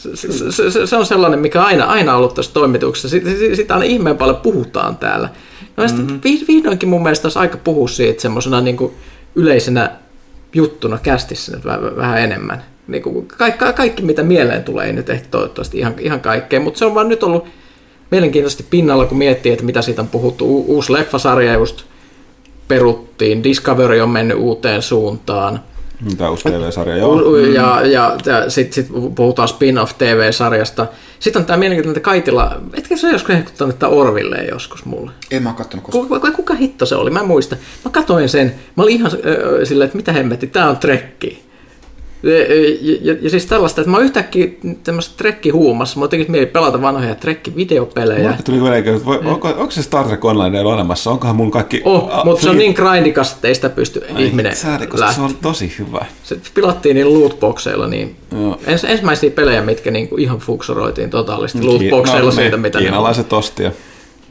C: Se, se, se, se on sellainen, mikä aina, aina ollut tässä toimituksessa. Sitä, sitä aina ihmeen paljon puhutaan täällä. No, mm-hmm. Vihdoinkin mun mielestä olisi aika puhua siitä semmoisena niin yleisenä juttuna kästissä nyt vähän, vähän enemmän. Niin kuin kaikki, kaikki, mitä mieleen tulee, ei nyt ehkä toivottavasti ihan, ihan kaikkea, mutta se on vaan nyt ollut mielenkiintoisesti pinnalla, kun miettii, että mitä siitä on puhuttu. U- uusi leffasarja just peruttiin, Discovery on mennyt uuteen suuntaan.
A: Tämä uusi TV-sarja, joo.
C: Ja, ja, ja sitten sit puhutaan spin-off TV-sarjasta. Sitten on tämä mielenkiintoinen, että Kaitila, etkö se joskus hehkuttanut että Orville joskus mulle?
B: En mä ole kattonut koskaan.
C: Kuka, kuka hitto se oli? Mä en muista. Mä katoin sen. Mä olin ihan äh, silleen, että mitä hemmetti, tää on trekki. Ja, ja, ja, ja siis tällaista, että mä oon yhtäkkiä tämmöistä trekkihuumassa, mä tekisi mieli pelata vanhoja trekki-videopelejä.
A: Mulle tuli mieleen, että onko, onko se Star Trek Online olemassa? Onkohan mun kaikki...
C: Oh, a, mutta se on niin grindikas, että ei sitä pysty Ai, ihminen
A: sääri, koska se on tosi hyvä.
C: Se pilattiin niin lootboxeilla, niin ens, ensimmäisiä pelejä, mitkä niinku ihan fuksoroitiin totaalisesti lootboxeilla no, siitä, mitä
A: Kiinalaiset ostia.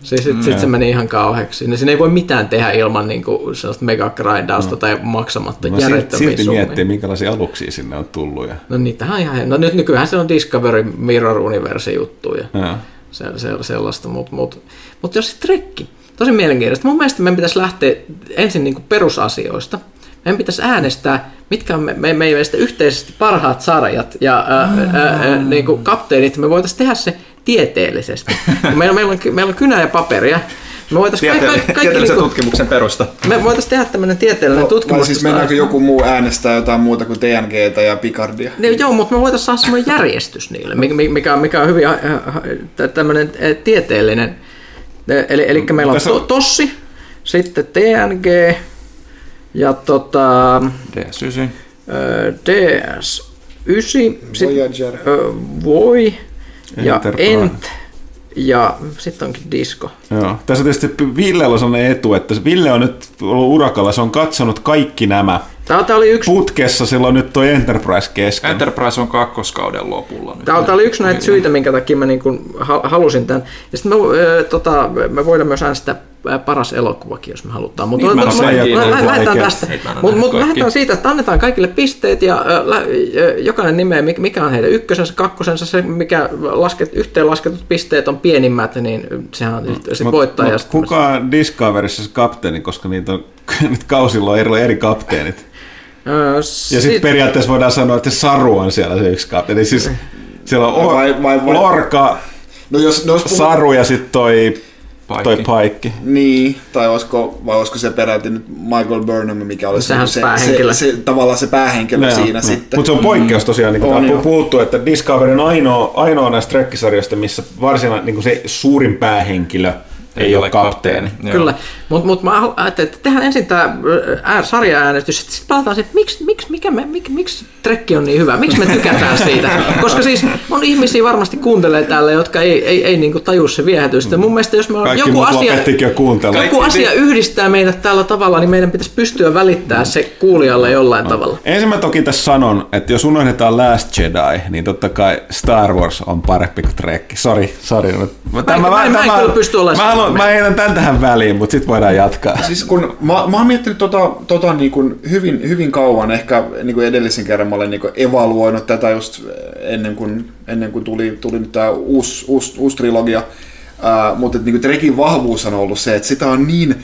C: Siis sitten sit se meni ihan kauheaksi. No, siinä ei voi mitään tehdä ilman niin kuin, sellaista megagrindausta no. tai maksamatta
A: no, järjettömiä Silti miettii, minkälaisia aluksia sinne on tullut. Ja...
C: No niitähän on ihan... No nyt nykyään se on Discovery Mirror Universe juttu ja se, se, sellaista. Mutta mut, mut jos se trekki, tosi mielenkiintoista. Mun mielestä meidän pitäisi lähteä ensin niin kuin perusasioista. Meidän pitäisi äänestää, mitkä on me, me, meidän yhteisesti parhaat sarjat ja ää, ää, ää, niin kuin kapteenit. Me voitaisiin tehdä se tieteellisesti. meillä, meillä, on, meillä on kynä ja paperia. Me voitaisiin
D: Tieteell- kaikki, kaikki tieteellisen niinku, tutkimuksen perusta.
C: Me voitaisiin tehdä tämmöinen tieteellinen no, tutkimus.
B: siis mennäänkö joku muu äänestää jotain muuta kuin TNGtä ja Picardia?
C: Ne, joo, mutta me voitaisiin saada semmoinen järjestys niille, mikä, mikä on hyvin äh, äh, tämmöinen äh, tieteellinen. Eli, eli meillä on to, Tossi, sitten TNG ja tota...
D: DS9.
C: DS9.
B: Voyager.
C: Voi ja Ent ja sitten onkin Disco.
A: Joo. Tässä tietysti Villellä on sellainen etu, että Ville on nyt ollut urakalla, se on katsonut kaikki nämä
C: Tämä oli yksi...
A: putkessa, silloin nyt toi Enterprise kesken.
D: Enterprise on kakkoskauden lopulla. Nyt.
C: Tämä, oli yksi näitä syitä, minkä takia mä niin kuin halusin tämän. Ja sitten me, tota, me voidaan myös äänestää paras elokuvakin, jos me halutaan. Mutta niin,
A: mutta,
C: lähdetään tästä. Mutta mut lähdetään siitä, että annetaan kaikille pisteet ja jokainen nimeä, mikä on heidän ykkösensä, kakkosensa, se mikä lasket, yhteen lasketut pisteet on pienimmät, niin sehän on mm. se voittaja. Mut,
A: kuka on Discoverissa se kapteeni, koska niitä on, nyt kausilla on eri, eri kapteenit? ja sitten sit periaatteessa voidaan sanoa, että Saru on siellä se yksi kapteeni. Siis siellä on vai, vai, vai, Lorca, no jos, no jos puhut... Saru ja sitten toi Paikki. Toi paikki.
B: Niin, tai olisiko, vai olisiko se peräti nyt Michael Burnham, mikä olisi
C: se, se, se,
B: se, tavallaan se päähenkilö no, siinä no. sitten.
A: Mutta se on poikkeus tosiaan, niin kuin on, on puhuttu, että Discovery on ainoa, ainoa näistä trekkisarjoista, missä varsinainen niin se suurin päähenkilö – ei, ei ole kapteeni. kapteeni.
C: Kyllä, mutta mut mä ajattelin, että tehdään ensin tämä sarja-äänestys, sitten palataan siihen, että miksi, miksi, mikä me, mik, miksi trekki on niin hyvä, miksi me tykätään siitä. Koska siis on ihmisiä varmasti kuuntelee täällä, jotka ei, ei, ei niin tajua se viehätystä. Mun mielestä jos me on
A: Kaikki
C: joku asia,
A: joku
C: asia yhdistää meidät tällä tavalla, niin meidän pitäisi pystyä välittämään se kuulijalle jollain no. tavalla.
A: Ensin mä toki tässä sanon, että jos unohdetaan Last Jedi, niin totta kai Star Wars on parempi kuin trekki. Sori, sori. Mä,
C: mä, mä, mä, mä, en kyllä pysty olemaan
A: haluan, mä heitän tämän tähän väliin, mutta sitten voidaan jatkaa.
B: Siis kun mä, mä oon miettinyt tota, tota niin kuin hyvin, hyvin kauan, ehkä niin kuin edellisen kerran mä olen niin kuin evaluoinut tätä just ennen kuin, ennen kuin tuli, tuli nyt tämä uusi, uusi, uusi trilogia, uh, mutta niin kuin Trekin vahvuus on ollut se, että sitä on niin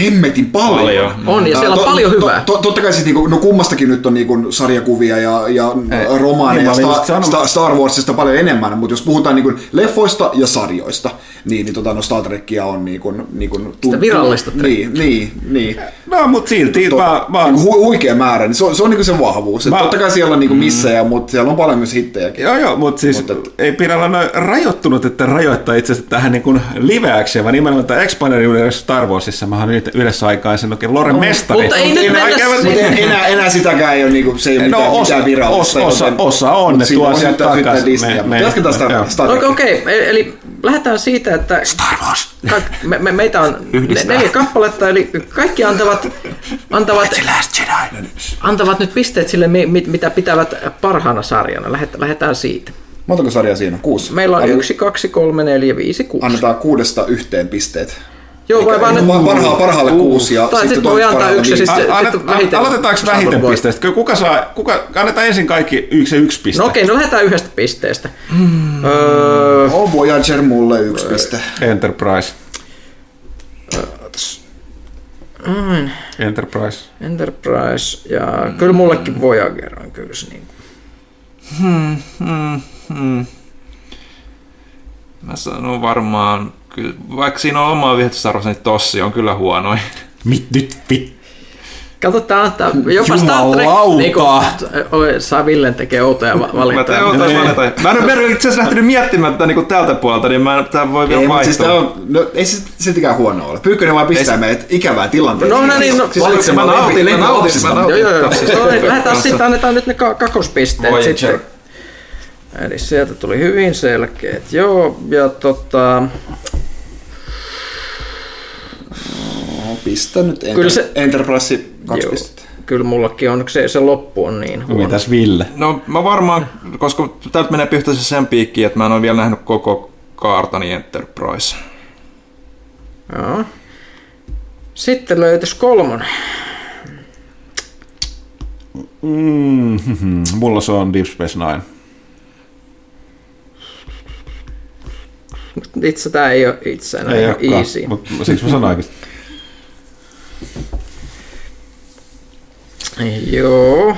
B: hemmetin paljon.
D: Paljon.
C: On, ja siellä on
B: To-
C: paljon
B: to-
C: hyvää.
B: To, totta kai siis niinku, no kummastakin nyt on niinku sarjakuvia ja, ja
A: niin
B: romaaneja
A: just
B: Star. Star, Star Warsista paljon enemmän, mutta jos puhutaan niinku leffoista ja sarjoista, niin, niin tota, no Star Trekkia on niinku, niinku,
C: Sitä virallista
B: Niin, niin, niin.
A: No, mutta silti
B: To,
A: mä, mä oon
B: niinku hu, huikea määrä, niin se on, se on niinku se vahvuus. Et
A: Mä-
B: totta kai siellä on niinku missejä, mutta siellä on paljon myös hittejäkin.
A: Joo, joo, mutta siis
B: Mutta
A: mutta
B: et-
A: ei pidä olla noin rajoittunut, että rajoittaa itse asiassa tähän niin kuin live-actionia, vaan nimenomaan tämä Expanded Universe Star Warsissa. Mä oon nyt yhdessä aikaa sen oikein Loren mestari.
C: mutta ei nyt
A: En-
C: mennä sinne.
B: Mutta enää, enää sitäkään ei ole, niinku, se ei ole
A: No,
B: mitään,
A: osa-
B: mitään virallista.
A: os- osa-
B: joten-
A: osa on, ne tuo
B: sitten
A: takaisin.
B: Disneya.
A: Me- me-
B: Jatketaan sitä
A: joo.
B: Star
C: Okei,
B: Trekkia.
C: okay, eli lähdetään siitä, että
A: Star Wars!
C: Kaik, me, me, meitä on ne,
D: Yhdistää.
C: neljä kappaletta, eli kaikki antavat, antavat,
A: The Last Jedi!
C: antavat nyt pisteet sille, mi- mit, mitä pitävät parhaana sarjana. Lähdetään siitä.
B: Montako sarjaa siinä on? Kuusi?
C: Meillä on
B: Anna-
C: yksi, kaksi, kolme, neljä, viisi, kuusi.
B: Annetaan kuudesta yhteen pisteet.
C: Joo, vai vaan nyt...
B: Parhaa, parhaalle kuusi ja
C: Tai sit voi antaa yksi ja
B: viisi.
C: sit-
A: A- annet-
C: sitten vähiten-
A: Aloitetaanko vähiten
C: Voi.
A: pisteistä? Kyllä Kuka saa, kuka, annetaan ensin kaikki yksi ja yksi piste.
C: No okei, no lähdetään yhdestä pisteestä. Öö,
B: Oh, Voyager mulle yksi piste.
A: Enterprise. Enterprise.
C: Enterprise ja kyllä mullekin Voyager on kyllä se niin.
D: Mä sanon varmaan, kyllä, vaikka siinä on omaa viehätysarvossa, niin tossi on kyllä huonoin.
A: Mit nyt pit?
C: Katsotaan, että jopa Star Trek niin kuin, saa Villen tekee outoja va-
D: Mä,
C: valintoja.
D: teen,
A: Niin.
D: valita. mä en ole itse asiassa lähtenyt miettimään tätä niin tältä puolelta, niin mä, tää voi vielä
B: siis
D: vaihtua.
B: tää on, no, ei se siltikään huono ole. Pyykkönen vaan pistää
D: Ei
B: meidät ikävään tilanteeseen.
C: No, no niin, no,
B: siis
C: mä
B: valitsemaan
D: nautin, mä nautin, mä nautin.
C: Joo, joo, joo. No lähdetään sitten, annetaan nyt ne ka- kakkospisteet
D: Voyager.
C: sitten. Eli sieltä tuli hyvin selkeät. Joo, ja tota...
B: Pistä nyt
C: Kyllä
B: Enter-
C: se-
B: Enterprise kaksi
C: Joo,
B: pistettä.
C: kyllä mullakin on, se, se loppu on niin huono.
A: Mitäs Ville?
D: No mä varmaan, koska täältä menee pyhtäisesti sen piikkiin, että mä en ole vielä nähnyt koko kaartani Enterprise.
C: Joo. Sitten löytyisi kolmonen.
A: Mm, mulla se on Deep Space Nine.
C: Itse tää ei ole itse enää
A: Ei
C: easy.
A: mutta siksi mä sanoinkin.
C: Joo.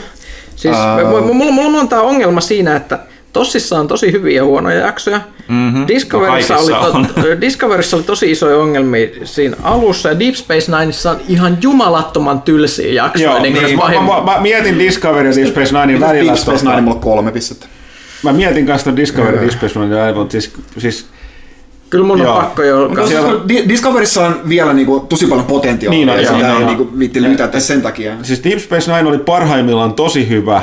C: Siis uh... mulla, mulla on monta ongelma siinä, että Tossissa on tosi hyviä ja huonoja jaksoja.
D: Mhm.
C: Discoverissa,
D: No
C: oli to, Discoverissa oli tosi isoja ongelmia siinä alussa ja Deep Space Nineissa on ihan jumalattoman tylsiä jaksoja.
A: Joo,
C: niin
A: niin, mä,
C: pahim-
A: mä, mä, mietin Discovery ja Deep Space Ninein välillä.
B: Deep Space
A: tota-
B: Nine mulla on kolme pistettä.
A: Mä mietin kanssa Discovery ja Deep Space Nine, mutta siis, siis
C: Kyllä mun
A: Joo.
C: on pakko jo...
B: Mutta
A: siellä-
B: siellä... Discoverissa on vielä niinku tosi paljon potentiaalia,
A: Niin on, joo,
B: sitä
A: joo,
B: ei niinku viitti lytätä sen takia.
A: Siis Deep Space Nine oli parhaimmillaan tosi hyvä,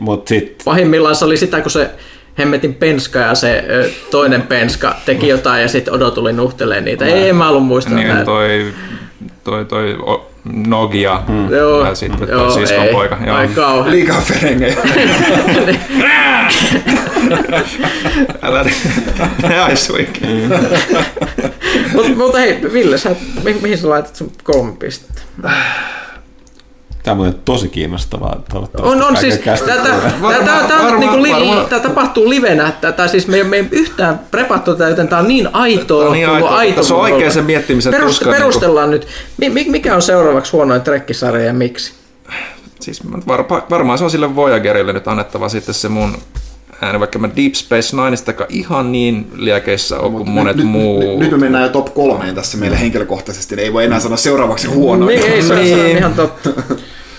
A: mutta sitten
C: Pahimmillaan se oli sitä, kun se hemmetin penska ja se ö, toinen penska teki jotain ja sitten Odo tuli nuhteleen niitä. Ei, en mä ollut muistanut
D: Niin
C: näitä.
D: toi, toi, toi o, Nogia
C: Joo,
D: ja sitten
C: joo,
D: siskon
C: ei.
D: poika. Joo.
C: Ai kauhean.
B: Liikaa ferengejä.
D: Älä ne aisuikin.
C: Mut, mutta hei, Ville, sä, mi- mihin sä laitat sun kolme pistettä?
A: Tämä on muuten tosi kiinnostavaa.
C: On, on siis,
D: varmaan-
C: niinku tapahtuu livenä, tää siis me, me ei yhtään prepattu tätä, joten tää on niin aitoa.
D: Tää on niin
C: kuin
D: aitoa.
C: aito
D: Tässä on oikein se miettimisen
C: Perust-
D: tuska,
C: Perustellaan nyt, mi, mi- mikä on seuraavaksi huonoin trekkisarja ja miksi?
D: Siis varmaan se on sille Voyagerille nyt annettava sitten se mun ääni, vaikka mä Deep Space Nineistakaan ihan niin liekeissä ole kuin monet
B: nyt,
D: muu.
B: Nyt, nyt me mennään jo top kolmeen tässä meille henkilökohtaisesti, niin ei voi enää sanoa seuraavaksi huono.
C: Niin, ei, se, on- on
D: Niin.
C: ihan totta.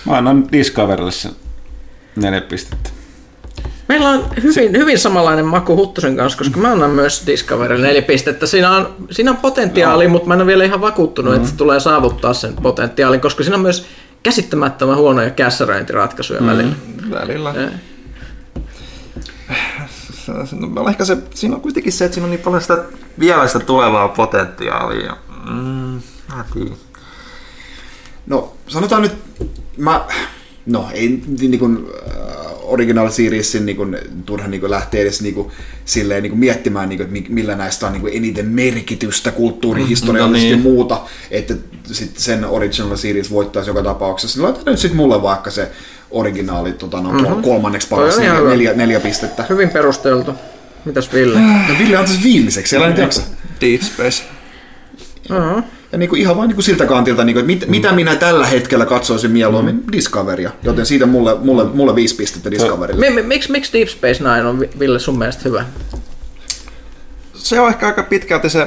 A: Mä annan Discoverylle sen neljä pistettä.
C: Meillä on hyvin, hyvin samanlainen maku Huttusen kanssa, koska mä annan myös Discoverylle neljä pistettä. Siinä on, siinä on potentiaali, mutta mä en ole vielä ihan vakuuttunut, että se tulee saavuttaa sen potentiaalin, koska siinä on myös käsittämättömän huonoja kässäröintiratkaisuja välillä.
D: Välillä.
C: Eh.
D: No, ehkä se, siinä on kuitenkin se, että siinä on niin paljon sitä vielä sitä tulevaa potentiaalia. Mm, mä.
B: No, sanotaan nyt, mä, no ei niin kuin, äh, original seriesin niin kuin, turha niin kuin, lähteä edes niin kuin, silleen niin kuin, miettimään, niin kuin, että mi- millä näistä on niin kuin, eniten merkitystä kulttuurihistoriallisesti
D: No
B: no
D: niin.
B: muuta, että sit sen original series voittaisi joka tapauksessa. Niin laitetaan nyt sitten mulle vaikka se originaali tota, no, mm-hmm. kolmanneksi paras, neljä, neljä, neljä pistettä.
C: Hyvin perusteltu. Mitäs Ville?
B: No Ville antaisi viimeiseksi, nyt jaksa.
D: Deep Space.
C: Uh-huh.
B: Ja niin kuin ihan vain niin kuin siltä kantilta, niin kuin, että mit, mitä minä tällä hetkellä katsoisin mieluummin Discoveria. Joten siitä mulle, mulle, mulle viisi pistettä Discoverille.
C: Mi- Miksi miksi Deep Space Nine on, Vi- Ville, sun mielestä hyvä?
D: Se on ehkä aika pitkälti se,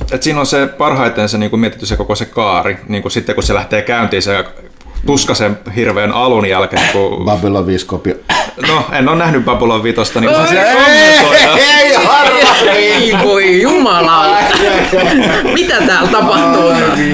D: että siinä on se parhaiten se niin kuin mietitty se koko se kaari, niin kuin sitten kun se lähtee käyntiin se tuskasen hirveän alun jälkeen, kun...
A: Babylon 5 kopio.
D: No, en ole nähnyt Babylon vitosta, niin osaa siellä kommentoida.
B: Ei,
C: Ei voi jumala! Mitä täällä tapahtuu?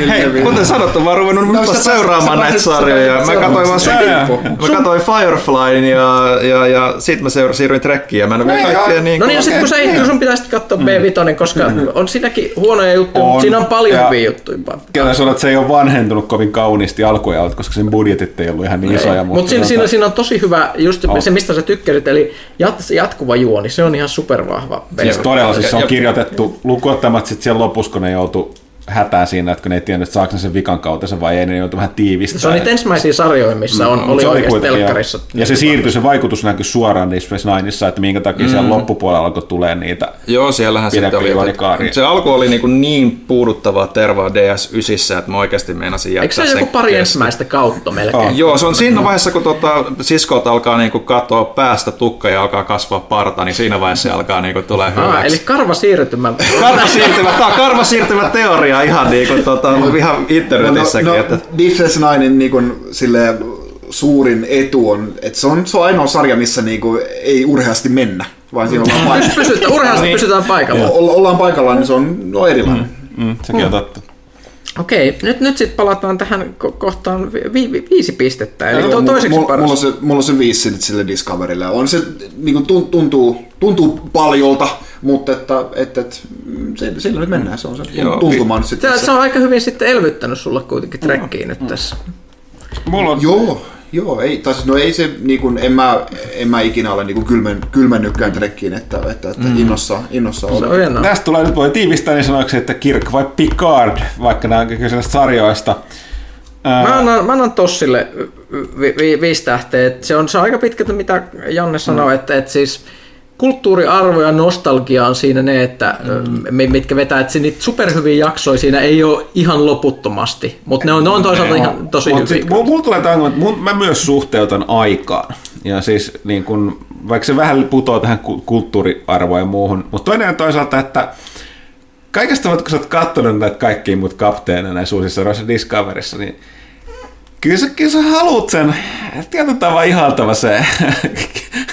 D: Hei, kuten sanottu, mä oon ruvennut
B: No,
D: no,
B: sä
D: seuraamaan
B: sä
D: näitä sarjoja.
B: sä
D: Mä katsoin vaan sitä. Mä katsoin Fireflyn ja, ja, ja sit mä seur- siirryin Trekkiin ja mä en ole vielä kaikkea niin
C: No niin, sit kun sä ei, sun pitäisi katsoa B5, koska on siinäkin huonoja juttuja, mutta siinä on paljon hyviä juttuja.
A: Kyllä sanoa, että se ei ole vanhentunut kovin kauniisti alkuajalta, koska sen budjetit ei ollut ihan niin isoja.
C: Mutta siinä,
A: tota-
C: siinä, siinä on tosi hyvä, just
A: On.
C: se mistä sä tykkäsit, eli jat, jatkuva juoni, se on ihan supervahva.
A: Siis todella, siis se on kirjoitettu lukuottamatta sitten siellä lopussa, kun ne joutu hätään siinä, että kun ne ei tiennyt, että saako ne sen vikan kautta vai ei, ne joutu vähän tiivistämään.
C: Se on niitä ensimmäisiä sarjoja, missä on,
A: Mut
C: oli
A: se
C: oikeasti telkkarissa.
A: Ja, ja se siirtyi, se vaikutus näkyi suoraan Deep Space Nineissa, että minkä takia mm. siellä loppupuolella alkoi tulee niitä.
D: Joo, siellähän sitten oli. että- Se alku oli niin, kuin niin puuduttavaa tervaa DS9, että mä oikeasti meinasin jättää
C: Eikö se
D: sen
C: joku pari
D: kesken.
C: ensimmäistä kautta melkein?
A: On.
D: Joo, se on siinä vaiheessa, kun tota, siskot alkaa niinku katoa päästä tukka ja alkaa kasvaa parta, niin siinä vaiheessa se alkaa niinku tulee
C: Ah,
D: hyväksi.
C: eli karva siirtymä.
D: Karvasiirtymä, tää on karvasiirtymä teoria ihan, niinku, tota, ihan internetissäkin.
B: No,
D: että...
B: no Deep Space Ninein niin kuin, sille suurin etu on, että se on, se on ainoa sarja, missä niin kuin, ei urheasti mennä, vaan siinä ollaan paikalla.
C: Pysytään, urheasti pysytään paikalla.
B: O- ollaan paikallaan, niin se on no, erilainen.
A: Mm, sekin on totta.
C: Okei, nyt, nyt sitten palataan tähän ko- kohtaan vi, vi, viisi pistettä, eli to,
B: Mulla-
C: toiseksi
B: mulla,
C: paras.
B: mulla, on se, mulla on se viisi sille, sille Discoverille. On se niin kuin, tun- tuntuu, tuntuu paljolta, mutta että, että, että se, sillä nyt mennään. Se on se
D: Joo,
B: tuntuma nyt sitten.
C: Se, se on aika hyvin sitten elvyttänyt sulle kuitenkin trekkiin nyt tässä.
A: Mulla on,
B: Joo, joo, ei, tai siis, no ei se, niin kuin, en, mä, en mä ikinä ole niin kuin kylmän, kylmännytkään trekkiin, että, että, että mm. innossa, innossa
C: Se on
B: oli.
C: hienoa.
A: Tästä tulee nyt voi tiivistää niin sanoiksi, että Kirk vai Picard, vaikka nämä on sarjoista.
C: Mä annan, mä annan Tossille vi, vi, viisi tähteä. Et Se on, se on aika pitkälti, mitä Janne sanoi, että, että siis kulttuuriarvo ja nostalgia on siinä ne, että mm. mitkä vetää, että niitä superhyviä jaksoja siinä ei ole ihan loputtomasti, mutta ne on, ne on toisaalta ihan tosi
A: Mut
C: hyviä.
A: Mulla mul tulee tämä, että mun, mä myös suhteutan aikaan. Ja siis niin kun, vaikka se vähän putoaa tähän ku- kulttuuriarvoon ja muuhun, mutta toinen on toisaalta, että kaikesta kun sä oot katsonut näitä kaikkia mut kapteeneja näissä uusissa Discoverissa, niin kyllä sä, kyllä sä haluut sen tietyllä tavalla ihaltava se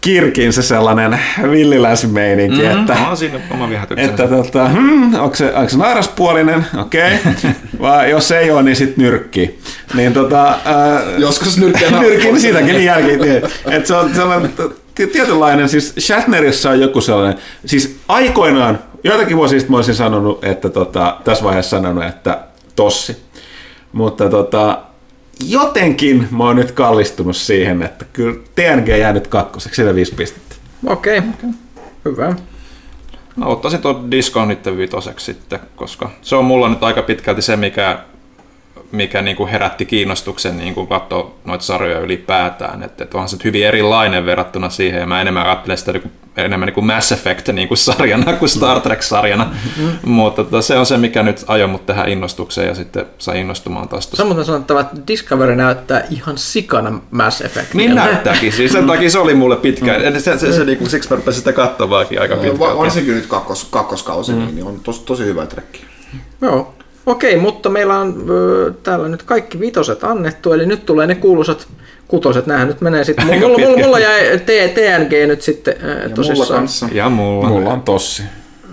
A: Kirkin se sellainen villiläismeininki, mm, että
D: on siinä oma
A: että tota, hmm, onko, se, onko se naaraspuolinen, okei, okay. vai jos ei ole, niin sitten nyrkki. Niin tota, ää,
B: Joskus nyrkkiä
A: nyrkki, niin siitäkin niin jälkeen. Että se on sellainen t- tietynlainen, siis Shatnerissa on joku sellainen, siis aikoinaan, joitakin vuosia sitten mä olisin sanonut, että tota, tässä vaiheessa sanonut, että tossi. Mutta tota, jotenkin mä oon nyt kallistunut siihen, että kyllä TNG jää nyt kakkoseksi, sillä viisi pistettä.
C: Okei, okay. hyvä.
D: Mä ottaisin tuon Discon nyt vitoseksi sitten, koska se on mulla nyt aika pitkälti se, mikä, mikä niinku herätti kiinnostuksen niinku katsoa noita sarjoja ylipäätään. Että et onhan se hyvin erilainen verrattuna siihen, ja mä enemmän ajattelen sitä niinku, enemmän niinku Mass Effect niinku sarjana kuin Star Trek-sarjana. Mm-hmm. Mutta tota, se on se, mikä nyt ajoi mut tähän innostukseen ja sitten sai innostumaan taas
C: muuten sanottava, että Discovery näyttää ihan sikana Mass Effect.
D: Niin näyttääkin, siis sen takia se oli mulle pitkä. Mm. Se, se, se, se niinku, siksi mä rupesin sitä katsomaankin aika
B: Va-
D: pitkälti.
B: Varsinkin nyt kakkos, kakkoskausi, mm. niin on tos, tosi hyvä trekki.
C: Joo. Okei, mutta meillä on ö, täällä nyt kaikki vitoset annettu, eli nyt tulee ne kuuluisat kutoset. Nämähän nyt menee sitten. Mulla, mulla,
D: pitkä.
C: mulla jäi T- TNG nyt sitten ö,
B: Ja mulla
C: tosissaan.
B: kanssa.
D: Ja mulla.
A: Mulla on tossi.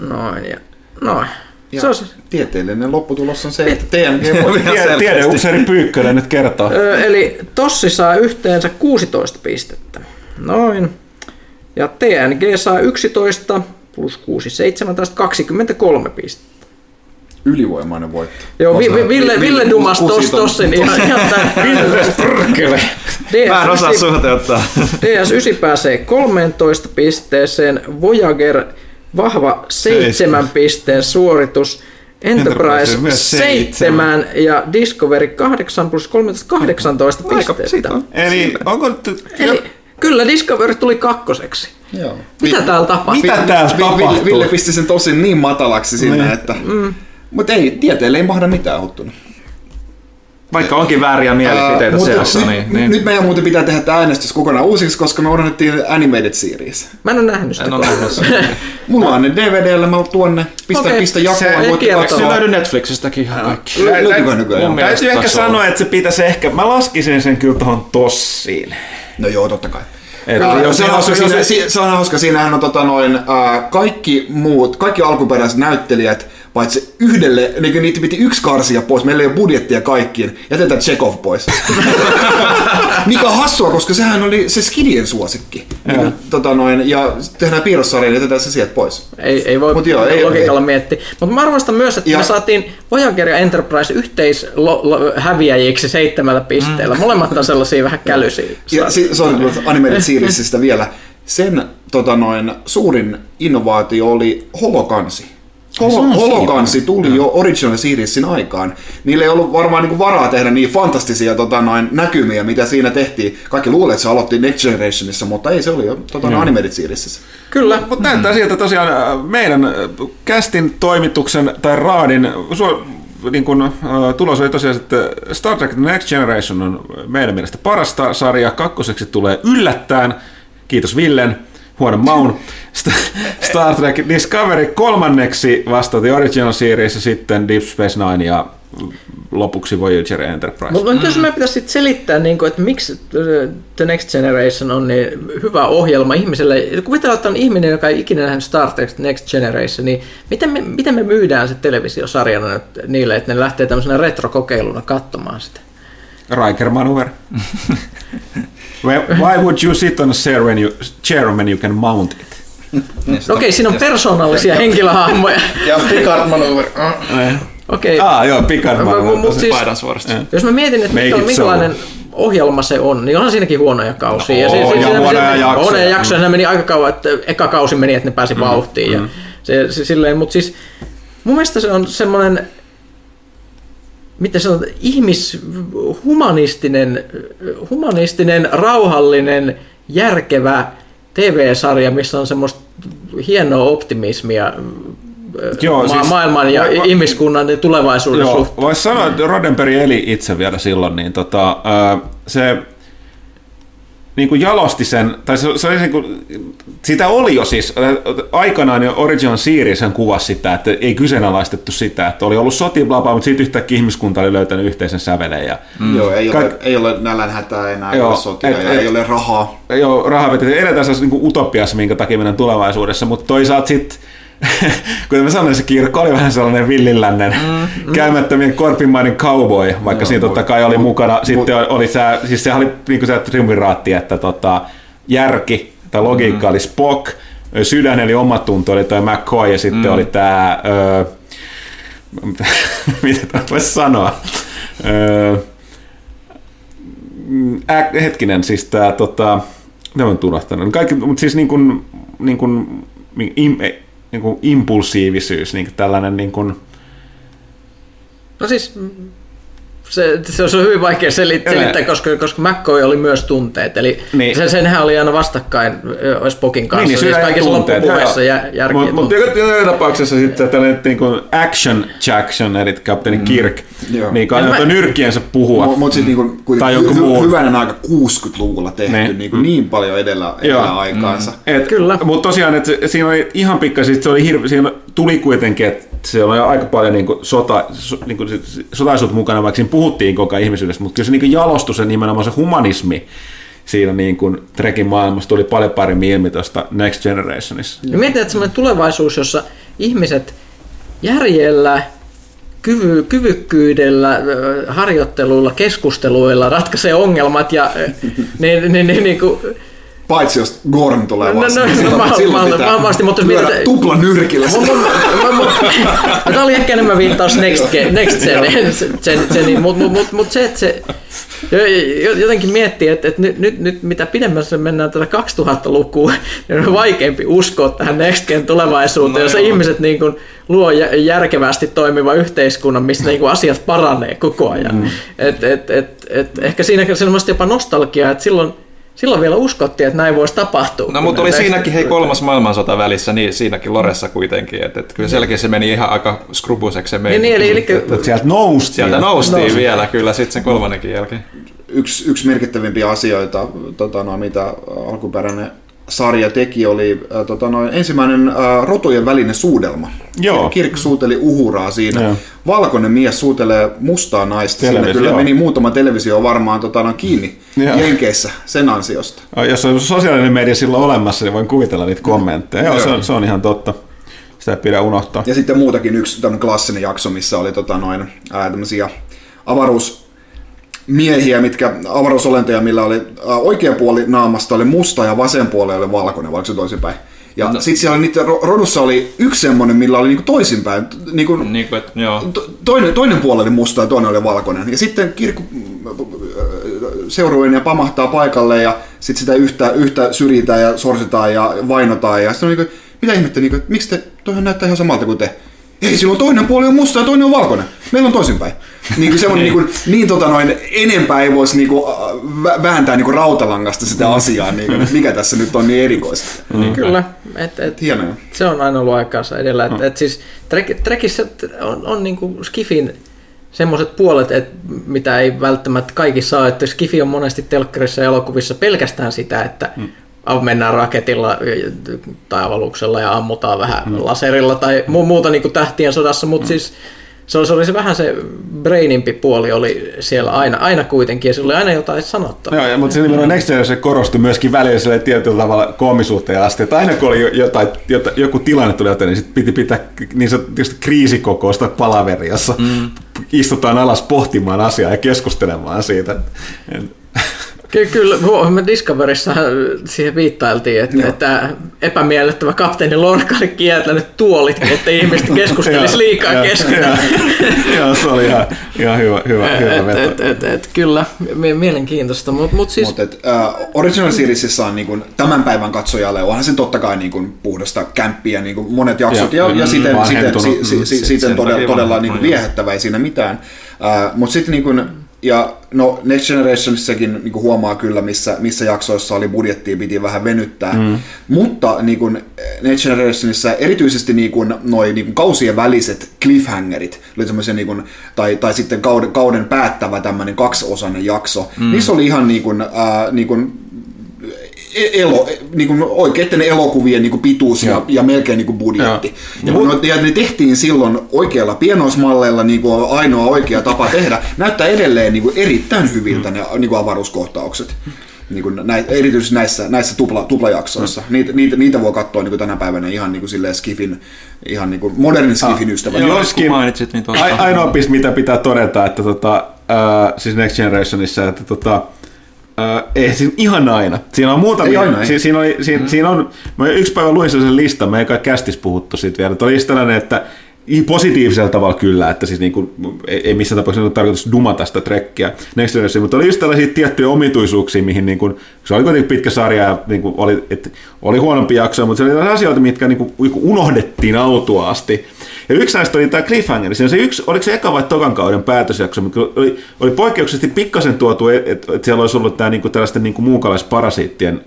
C: Noin ja noin.
B: Ja
C: Se on se.
B: tieteellinen lopputulos on se, että TNG voi
D: Ihan
A: tiedeupseeri Pyykkönen nyt kertoo.
C: Eli Tossi saa yhteensä 16 pistettä. Noin. Ja TNG saa 11 plus 6, 17, 23 pistettä.
B: Ylivoimainen voitto.
C: Joo, vi, vi, Ville, Ville Dumas tos,
B: Kusit on-
C: tossin ihan, ihan tää.
D: Mä en osaa
C: DS9
D: suhteuttaa.
C: DS9 pääsee 13 pisteeseen, Voyager vahva 7 pisteen suoritus, Enterprise
A: Enterprise myös
C: 7 ja Discovery 8 plus 13, 18
D: Aika,
C: pistettä.
D: on.
A: Eli onko nyt...
C: Eli kyllä Discovery tuli kakkoseksi.
B: Joo.
C: Mitä täällä tapahtuu?
A: Mitä täällä tapahtuu?
B: Ville pisti sen tosin niin matalaksi sinne,
A: Niin.
B: että...
C: Mm.
B: Mutta ei, tieteelle ei mahda mitään huttuna.
D: Vaikka onkin vääriä mielipiteitä
B: Ää,
D: seassa,
B: nyt,
D: niin, niin.
B: nyt meidän muuten pitää tehdä tämä äänestys kokonaan uusiksi, koska me unohdettiin Animated Series.
C: Mä en ole nähnyt sitä.
D: en ole nähnyt sitä.
B: Mulla on ne DVDllä, mä tuonne, pistä,
C: Okei,
B: pistä jakoon,
C: se ei
B: voit
C: kieltä.
D: Se
B: katsoa.
D: löytyy Netflixistäkin ihan kaikki.
B: Lö- Löytyykö nykyään?
A: Täytyy ehkä sanoa, että se pitäisi ehkä, mä laskisin sen kyllä tuohon tossiin.
B: No joo, totta kai.
A: Jos,
B: se, on hauska, siinä, se on hauska, siinähän on tota noin, kaikki muut, kaikki alkuperäiset näyttelijät, paitsi yhdelle, niin niitä piti yksi karsia pois, meillä ei ole budjettia kaikkiin, jätetään Chekhov pois. Mikä on hassua, koska sehän oli se Skidien suosikki. Niin, kuin, tota noin, ja tehdään piirrossarja, niin jätetään se sieltä pois.
C: Ei, ei voi
B: Mut joo, ei-
C: logiikalla miettiä. Mutta mä arvostan myös, että
B: Ja-
C: me saatiin Voyager ja Enterprise yhteishäviäjiksi seitsemällä pisteellä. Molemmat on sellaisia vähän kälysiä.
B: Ja si- sorry, Animated Seriesistä vielä. Sen tota noin, suurin innovaatio oli holokansi. Holo, holokansi tuli jo Original Seriesin aikaan. Niillä ei ollut varmaan niinku varaa tehdä niin fantastisia tota noin, näkymiä, mitä siinä tehtiin. Kaikki luulee, että se aloitti Next Generationissa, mutta ei, se oli jo tota, noin Animated Seriesissä.
C: Kyllä.
A: Mutta näyttää siltä että tosiaan äh, meidän äh, kästin toimituksen tai raadin su- niin kun, äh, tulos oli tosiaan, että Star Trek The Next Generation on meidän mielestä parasta sarja. Kakkoseksi tulee yllättäen, kiitos Villen, huonon maun. Sta- Star Trek Discovery kolmanneksi vasta The Original Series ja sitten Deep Space Nine ja lopuksi Voyager ja Enterprise.
C: Mutta mm. jos me pitäisi sit selittää, niin kuin, että miksi äh, The Next Generation on niin hyvä ohjelma ihmiselle. Kuvitellaan, että on ihminen, joka ei ikinä nähnyt Star Trek Next Generation, niin miten me, miten me myydään se televisiosarjana nyt niille, että ne lähtee tämmöisenä retrokokeiluna katsomaan sitä?
A: Riker maneuver. Why why would you sit on a chair when you, chair when you can mount it?
C: Okei, siinä on persoonallisia henkilöhahmoja.
B: Ja Picard Maneuver.
C: Okei,
A: Ah, joo, Picard maneuver.
C: mut siis-
D: Paidan suorasti.
C: jos mä mietin, että
A: Make
C: mikä,
A: it
C: minkälainen ohjelma se on, niin onhan siinäkin huonoja kausia.
A: No, ja
C: siinä-
A: huonoja
C: siinä-
A: jaksoja.
C: Huonoja jaksoja, se meni aika kauan, että eka kausi meni, että ne pääsi vauhtiin. Ja se, se, silleen, mutta siis mun mielestä se on semmoinen, miten sanotaan, ihmishumanistinen, humanistinen, rauhallinen, järkevä TV-sarja, missä on semmoista hienoa optimismia
A: Joo,
C: ma-
A: siis-
C: maailman ja
A: va-
C: ihmiskunnan tulevaisuuden
A: Joo,
C: suhteen.
A: voisi sanoa, että Roddenberry eli itse vielä silloin, niin tota, se niin kuin jalosti sen, tai se, se oli niin kuin, sitä oli jo siis, aikanaan jo Original Series sen kuvasi sitä, että ei kyseenalaistettu sitä, että oli ollut sotia, bla, bla, mutta sitten yhtäkkiä ihmiskunta oli löytänyt yhteisen sävelen ja
B: Mm. Joo, ei,
A: Kaik-
B: ole, ei ole nälänhätää enää, ei
A: Joo,
B: ole sotia
A: et-
B: ja
A: et-
B: ei ole rahaa.
A: joo, rahaa vetetään, eletään sellaisessa niin utopiassa, minkä takia mennään tulevaisuudessa, mutta toisaalta sitten kuten mä sanoin, se kirkko oli vähän sellainen villilännen mm, käymättömien korpimainen cowboy, vaikka
B: Joo,
A: siinä totta kai oli
B: mut-
A: mukana,
B: mut-
A: sitten oli se, siis se oli niin se triumviraatti, että tota, järki tai logiikka mm. oli Spock, sydän eli omatunto oli toi McCoy ja sitten mm. oli tämä, öö, mitä tämä voisi sanoa, öö, Mm, Ä, hetkinen, siis tämä, tota, ne on unohtanut. Kaikki, mutta siis niin kuin, niin kuin, im, niin kuin impulsiivisyys, niin kuin tällainen niin kuin,
C: No siis se, se on hyvin vaikea selit, selittää, koska, koska McCoy oli myös tunteet. Eli
A: Niin.
C: niin. sen, senhän oli aina vastakkain Spokin kanssa.
A: niin, niin
C: siis
A: tunteet.
C: jä,
A: Mutta
C: ja
A: mut, joka, joka tapauksessa sitten tällainen niin kuin action Jackson, eli kapteeni Kirk,
B: Joo.
A: niin kai
C: mä-
A: nyrkkiensä puhua.
B: Mutta sitten niinku,
A: Tai
B: hy,
A: jonkun
B: hy,
A: muun.
B: hyvänen aika 60-luvulla tehty,
A: Ne.
B: niin, niinku, niin paljon edellä, edellä aikaansa.
A: Et,
C: Kyllä.
A: Mutta tosiaan, että se- siinä oli ihan pikkasen, se oli hirve, siinä tuli kuitenkin, että siellä oli aika paljon niin kuin sota, so, niin kuin sotaisuut mukana, vaikka siinä puhuttiin koko ihmisyydestä, mutta kyllä se niin kuin jalostui se nimenomaan se humanismi siinä niin kuin Trekin maailmassa tuli paljon paremmin ilmi tuosta Next Generationissa.
C: Ja mietin, että semmoinen tulevaisuus, jossa ihmiset järjellä, kyvy, kyvykkyydellä, ö, harjoitteluilla, keskusteluilla ratkaisee ongelmat ja ö, niin, niin, niin, niin kuin,
B: Paitsi jos Gorn tulee
C: No, no,
B: vastaan.
C: no,
B: silloin,
C: mä-
B: silloin
C: mä-
B: pitää
C: mä- mutta jos
B: lyödä tupla nyrkillä.
C: Tämä oli ehkä enemmän viittaus Next, next gen, gen, gen, mutta mut, mut, mut se, että se jo- jo- jotenkin miettii, että, että nyt, nyt, nyt mitä pidemmässä mennään tätä 2000-lukua, niin on vaikeampi uskoa tähän Next Gen tulevaisuuteen,
D: No
C: jossa
D: joo.
C: ihmiset niin kuin luo jä- järkevästi toimiva yhteiskunnan, missä niin kuin asiat paranee koko ajan. Mm. Et, et, et, et, ehkä siinä on jopa nostalgiaa, että silloin silloin vielä uskottiin, että näin voisi tapahtua.
D: No mutta oli siinäkin hei kolmas maailmansota välissä, niin siinäkin Loressa kuitenkin, että, että kyllä selkeästi se meni ihan aika skrubuseksi se meni.
C: Niin, eli, eli,
A: Että sieltä noustiin.
D: Sieltä noustiin vielä kyllä sitten sen kolmannenkin jälkeen.
B: yksi, yksi merkittävimpiä asioita, tota, no, mitä alkuperäinen sarja teki, oli äh, tota, no, ensimmäinen äh, rotujen välinen suudelma.
A: Joo.
B: Kirk suuteli uhuraa siinä.
A: Joo.
B: Valkoinen mies suutelee mustaa naista. Siinä
A: Televisio.
B: kyllä meni muutama televisio varmaan tota, no, kiinni
A: Joo.
B: Jenkeissä sen ansiosta.
A: Jos on sosiaalinen media silloin olemassa, niin voin kuvitella niitä kommentteja. Joo, se on, se on ihan totta. Sitä ei pidä unohtaa.
B: Ja sitten muutakin yksi klassinen jakso, missä oli tota, noin, ää, tämmöisiä avaruusmiehiä, mitkä, avaruusolentoja, millä oli oikea puoli naamasta oli musta ja vasen puoli oli valkoinen, vai oliko se toisinpäin? Ja no. sitten siellä niiden ro- rodussa oli yksi semmoinen, millä oli niinku toisinpäin. Niinku,
D: Niin kuin, että joo.
B: to- toinen, toinen puoli oli musta ja toinen oli valkoinen. Ja sitten kirkko seuruinen ja pamahtaa paikalle ja sitten sitä yhtä, yhtä syrjitään ja sorsitaan ja vainotaan. Ja sitten on niin kuin, mitä ihmettä, niin kuin, että miksi te, toihan näyttää ihan samalta kuin te. Ei, silloin toinen puoli on musta ja toinen on valkoinen. Meillä on toisinpäin. Niin kuin semmoinen, niin, kuin, niin tota noin, enempää ei voisi niin kuin, vä- vääntää niin kuin rautalangasta sitä asiaa, niin kuin, mikä tässä nyt on niin erikoista.
C: Kyllä, et, et,
B: Hienoa.
C: se on aina ollut aikaansa edellä. Et, et siis Trek, Trekissä on, on niinku Skifin semmoiset puolet, et, mitä ei välttämättä kaikki saa, että Skifi on monesti telkkarissa ja elokuvissa pelkästään sitä, että mm. Mennään raketilla tai avaluksella ja ammutaan vähän mm. laserilla tai mu- muuta niin kuin tähtien sodassa, mutta mm. siis se oli, se oli se vähän se brainimpi puoli oli siellä aina, aina kuitenkin ja sillä oli aina jotain sanottavaa.
A: Joo, ja, mutta se nimenomaan Next Generation korostui myöskin välillä sille tietyllä tavalla koomisuuteen asti, että aina kun oli jo- jotain, jota, joku tilanne tuli jotain, niin sit piti pitää niin sanotusti kriisikokousta palaveria, jossa mm. istutaan alas pohtimaan asiaa ja keskustelemaan siitä.
C: Ky- kyllä, me Discoverissa siihen viittailtiin, että,
B: Joo.
C: että epämiellyttävä kapteeni Lorca oli kieltänyt tuolit, että ihmiset keskustelisi liikaa
A: joo,
C: keskenään.
A: joo, Joo, se oli ihan, ihan hyvä, hyvä, hyvä
C: et,
A: veto.
C: et, et, et, kyllä, mie- mielenkiintoista, mutta mut siis
B: Mutta uh, Original Seriesissä on niin kuin, tämän päivän katsojalle, onhan se totta kai niin kuin, puhdasta kämppiä, niin kuin monet jaksot, ja,
A: Ja,
B: ja,
A: mm,
B: siten, siten,
A: vanhentunut,
B: si,
A: mm,
B: si,
D: sit
B: siten todella, todella niin
D: joo.
B: viehättävä, ei siinä mitään. Uh, Mutta sitten niin kuin, ja no Next Generationissakin niin huomaa kyllä, missä, missä jaksoissa oli budjettia, piti vähän venyttää. Mm. Mutta niin kuin Next Generationissa erityisesti niin kuin, noi niin kuin kausien väliset cliffhangerit, oli niin kuin, tai, tai sitten kauden, kauden päättävä tämmöinen kaksiosainen jakso, mm. niissä oli ihan niin kuin, äh, niin kuin elo, niin kuin oikeiden elokuvien niin kuin pituus ja, ja melkein niin kuin budjetti. Ja, kun ne, ja ne tehtiin silloin oikealla pienoismalleilla niin kuin ainoa oikea tapa tehdä. Näyttää edelleen niin kuin erittäin hyviltä ne niin kuin avaruuskohtaukset. Niin kuin näitä, erityisesti näissä, näissä tupla, tuplajaksoissa. Niitä, niitä, niitä voi katsoa niin kuin tänä päivänä ihan niin kuin silleen skifin, ihan niin kuin modernin skifin ystävät.
A: Joo,
D: Jos kun mainitsit, niin tuosta...
A: Ai, ainoa piste, mitä pitää todeta, että tota, äh, siis Next Generationissa, että tota, äh, ei siinä ihan aina. Siinä on muutamia.
B: Ei aina.
A: Si, siinä, oli, siinä, mm. siinä on, mä yksi päivä luin sellaisen listan, me ei kai kästis puhuttu siitä vielä, että oli tällainen, että i- positiivisella tavalla kyllä, että siis niinku, ei, ei missään tapauksessa ole tarkoitus dumata sitä trekkiä Next Generation, mutta oli just tällaisia tiettyjä omituisuuksia, mihin niinku, se oli kuitenkin pitkä sarja ja niinku, oli, et, oli huonompi jakso, mutta se oli asioita, mitkä niinku, niinku unohdettiin autuaasti. Ja yksi näistä oli tämä Cliffhanger. Siinä se yksi, oliko se eka vai tokan kauden päätösjakso, mikä oli, oli poikkeuksellisesti pikkasen tuotu, että et, et siellä olisi ollut tämä niinku, tällaisten niinku, muukalaisparasiittien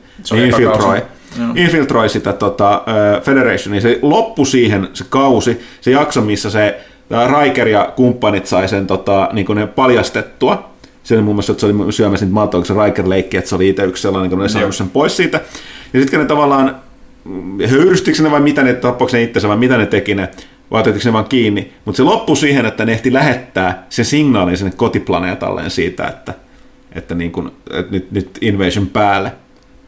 A: infiltroi.
D: Joo.
A: infiltroi sitä tota, äh, Federationia. Se loppui siihen se kausi, se jakso, missä se Riker ja kumppanit sai sen tota, niin ne paljastettua. Se oli muun muassa, että se oli syömässä niitä kun se Riker leikki, että se oli itse yksi sellainen, kun ne saanut sen pois siitä. Ja sitten ne tavallaan, höyrystikö ne vai mitä ne, tappoiko ne itsensä vai mitä ne teki ne, vai otetiko ne vaan kiinni. Mutta se loppui siihen, että ne ehti lähettää sen signaalin sinne kotiplaneetalleen siitä, että, että, niin kun, että nyt, nyt invasion päälle.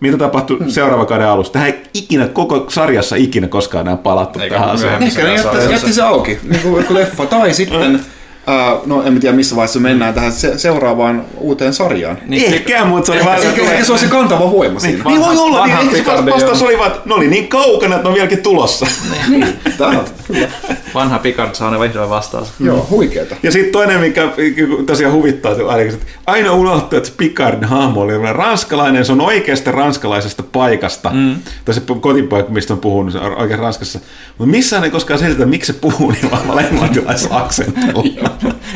A: Mitä tapahtui hmm. seuraava kauden alussa? Tähän ei ikinä, koko sarjassa ikinä koskaan enää palattu
D: Eikä
A: tähän asiaan.
B: Ehkä ne jätti, jätti se auki, niin kuin leffa. Tai sitten, uh, no en tiedä missä vaiheessa mennään tähän se, seuraavaan uuteen sarjaan.
D: Niin,
A: Ehkä, mutta se oli vaan...
B: Ehkä, ehkä se on se kantava voima siinä.
A: Niin voi olla, niin,
D: Picardi
A: vastaus
D: on-
A: oli vaan, että ne oli niin kaukana, että ne on vieläkin tulossa.
B: Niin, tämä on kyllä.
D: Vanha Picard saa ne vihdoin vastaus.
B: Joo, huikeeta.
A: Ja sitten toinen, mikä tosiaan huvittaa, että ainakin, että aina unohtuu, että Picardin hahmo oli ranskalainen, se on oikeasta ranskalaisesta paikasta, mm. tai se kotipaikka, mistä on puhunut, se on oikein Ranskassa. Mutta missään ei koskaan selitä, miksi se puhuu niin vahvalla englantilaisella aksentilla.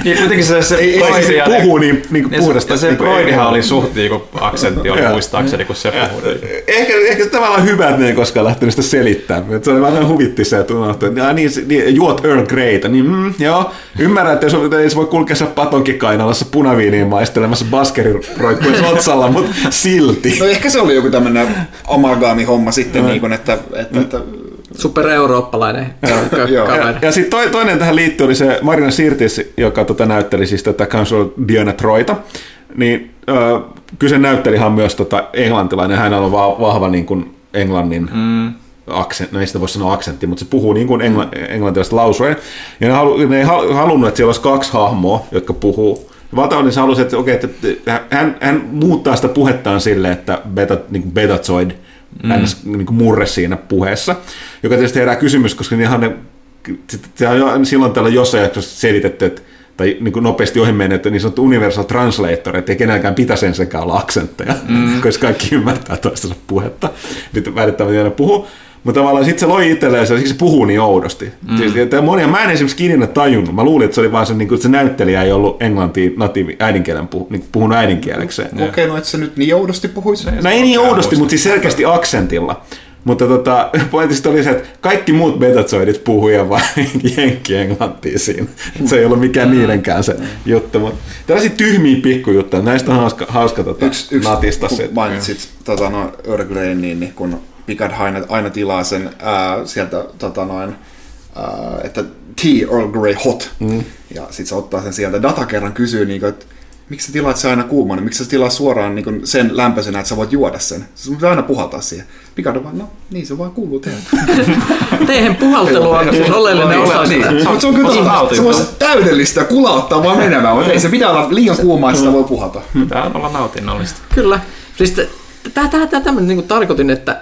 D: Niin kuitenkin se, se,
B: Ei- ei-
A: siis
D: ja
A: puhuu niin, niin
D: niin
A: puhdasta.
D: se, se
A: niin kuin
D: oli suht niinku aksentti, oli muistaakseni, kun se puhui. Niin.
A: Ehkä, ehkä se tavallaan hyvä, että ne ei koskaan lähtenyt sitä selittämään. Se oli vähän huvitti se, että unohtui, että "Jaa, niin, se- niin, juot Earl Greytä. Niin, mm, joo, ymmärrän, että jos ei se voi kulkea se patonkikainalassa punaviiniin maistelemassa baskerin roikkuessa otsalla, mutta silti.
B: No ehkä se oli joku tämmöinen amalgaami-homma sitten, niin kuin, että, että, että
C: Super-eurooppalainen
B: Joo.
C: kaveri.
A: Ja, ja sitten toi, toinen tähän liittyy oli se Marina Sirtis, joka tota näytteli siis tätä Council Diana Troita. Niin ö, kyse näyttelihan myös tota englantilainen, hän on va- vahva niin kuin englannin mm. aksent, no ei sitä voi sanoa aksentti, mutta se puhuu niin kuin engla, englantilaista lausuen. Ja ne, halu, ne ei hal- halunnut, että siellä olisi kaksi hahmoa, jotka puhuu. Valtavan se halusi, että, okei, että hän, hän muuttaa sitä puhettaan sille, että beta, niin kuin betazoid mm. ns, niin kuin murre siinä puheessa, joka tietysti herää kysymys, koska niinhän ne, silloin täällä jossain jaksossa selitetty, että tai niin kuin nopeasti ohi mennyt, että niin sanottu universal translator, että ei kenelläkään pitäisi ensinnäkään olla aksentteja, mm. koska kaikki ymmärtää toistensa puhetta. Nyt välittämättä aina puhuu. Mutta tavallaan sitten se loi itselleen, se, siksi se puhuu niin oudosti. Mm. Siis, että monia, mä en esimerkiksi kiinni tajunnut. Mä luulin, että se oli vaan se, niin kuin, että se näyttelijä ei ollut englantiin natiivi äidinkielen puhu, niin puhunut äidinkielekseen.
B: kokenut, että se nyt niin oudosti puhuisi.
A: No ei niin oudosti, mutta siis selkeästi aksentilla. Mutta tota, pointista oli se, että kaikki muut betazoidit puhuja vain jenkki-englantia siinä. Se ei ollut mikään niidenkään se juttu. Mutta tällaisia tyhmiä pikkujuttuja, näistä on hauska, hauska tota,
B: Yksi, yksi
A: natista
B: kun
A: se.
B: mainitsit tota, no, Earl Greyn, niin, niin kun Picard aina, aina tilaa sen ää, sieltä, tota, noin, ää, että tea Earl Grey hot, mm. ja sitten se ottaa sen sieltä. Data kerran kysyy, niin kuin, että miksi sä tilaat se aina kuumana, miksi sä tilaat suoraan niin kuin sen lämpöisenä, että sä voit juoda sen. Sun pitää aina puhaltaa siihen. Picard on vaan, no niin se vaan kuuluu tehdä.
C: Teidän puhaltelu on siis oleellinen osa sitä.
B: Niin. Mutta se on kyllä
D: Tosi
B: totta. Se on täydellistä kulauttaa vaan menemään, mutta ei se pitää olla liian kuumaa, että sitä voi puhata.
D: Pitää olla nautinnollista.
C: Kyllä. Siis tämä tämmöinen niin tarkoitin, että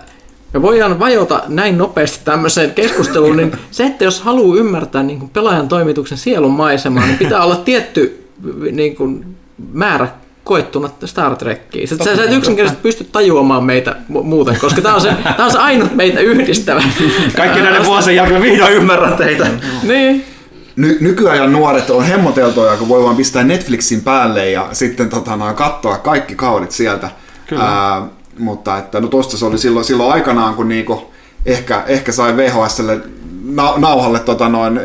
C: me voidaan vajota näin nopeasti tämmöiseen keskusteluun, niin se, että jos haluaa ymmärtää niin kuin pelaajan toimituksen sielun maisemaa, niin pitää olla tietty niin kuin, määrä koettuna Star Trekkiin. Sä, sä, sä et yksinkertaisesti pysty tajuamaan meitä mu- muuten, koska tämä on, se, tää on se ainut meitä yhdistävä.
D: Kaikki näiden vuosien jälkeen vihdoin ymmärrän teitä.
C: Niin.
B: Ny- nykyajan nuoret on hemmoteltoja, kun voi vaan pistää Netflixin päälle ja sitten tota, katsoa kaikki kaudet sieltä. Ää, mutta että, no tosta se oli silloin, silloin aikanaan, kun niinku ehkä, ehkä sai VHSlle na- nauhalle tota, noin,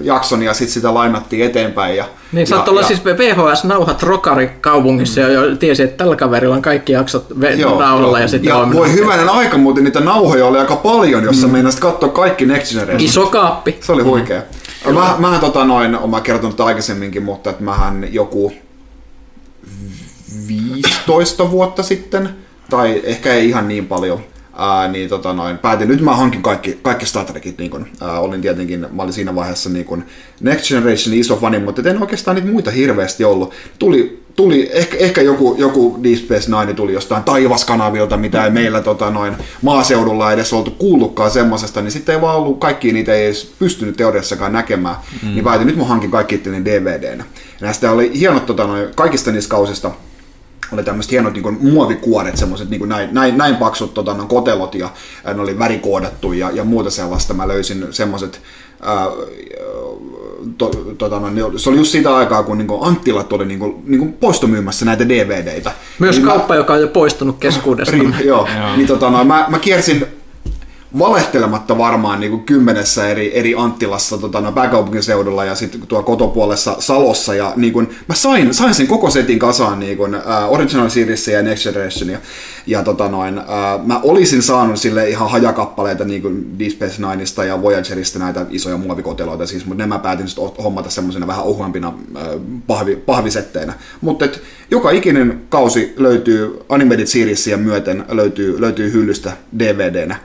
B: jakson ja sitten sitä lainattiin eteenpäin. Ja,
C: Niin
B: ja,
C: saattoi olla
B: ja-
C: siis VHS-nauhat Rokari kaupungissa ja jo tiesi, että tällä kaverilla on kaikki jaksot ve- nauhalla ja sitten
B: ja
C: on
B: voi hyvänen aika muuten, niitä nauhoja oli aika paljon, jossa mm. meinasit katsoa kaikki Next Generation.
C: iso kaappi.
B: Se oli huikea. Mä, mähän tota noin, olen kertonut aikaisemminkin, mutta että mähän joku 15 vuotta sitten, tai ehkä ei ihan niin paljon, ää, niin tota noin, päätin, nyt mä hankin kaikki, kaikki Star Trekit, niin kun, ää, olin tietenkin, mä olin siinä vaiheessa niin kun Next Generation iso fani, mutta en oikeastaan niitä muita hirveästi ollut. Tuli, tuli ehkä, ehkä joku, joku Deep Space Nine tuli jostain taivaskanavilta, mitä ei meillä tota noin, maaseudulla edes oltu kuullutkaan semmosesta, niin sitten ei vaan ollut, kaikki niitä ei edes pystynyt teoriassakaan näkemään, mm. niin päätin, nyt mä hankin kaikki itteni DVDnä. Ja näistä oli hienot tota noin, kaikista niistä kausista, oli tämmöiset hienot niin kuin, muovikuoret, semmoiset niin kuin näin, näin, näin paksut tota, no, kotelot ja, ja ne oli värikoodattu ja, ja muuta sellaista. Mä löysin semmoiset, to, tota, no, ne oli- se oli just sitä aikaa, kun niin kuin Anttilat oli niin kuin, niin kuin poistomyymässä näitä DVDitä.
C: Myös
B: niin
C: kauppa, joka on jo poistunut keskuudesta.
B: Rin, joo. Niin, tota, no, mä, mä kiersin valehtelematta varmaan niin kuin kymmenessä eri, eri Anttilassa tota, no, pääkaupunkiseudulla ja sitten tuolla kotopuolessa Salossa. Ja niin kuin, mä sain, sain sen koko setin kasaan niin kuin, uh, Original Series ja Next Generation. Ja, ja tota, noin, uh, mä olisin saanut sille ihan hajakappaleita niin kuin Deep Space Nineista ja Voyagerista näitä isoja muovikoteloita, siis, mutta ne mä päätin sitten hommata semmoisena vähän ohuempina uh, pahvi, pahvisetteinä. Mutta joka ikinen kausi löytyy Animated Seriesia myöten, löytyy, löytyy hyllystä DVDnä.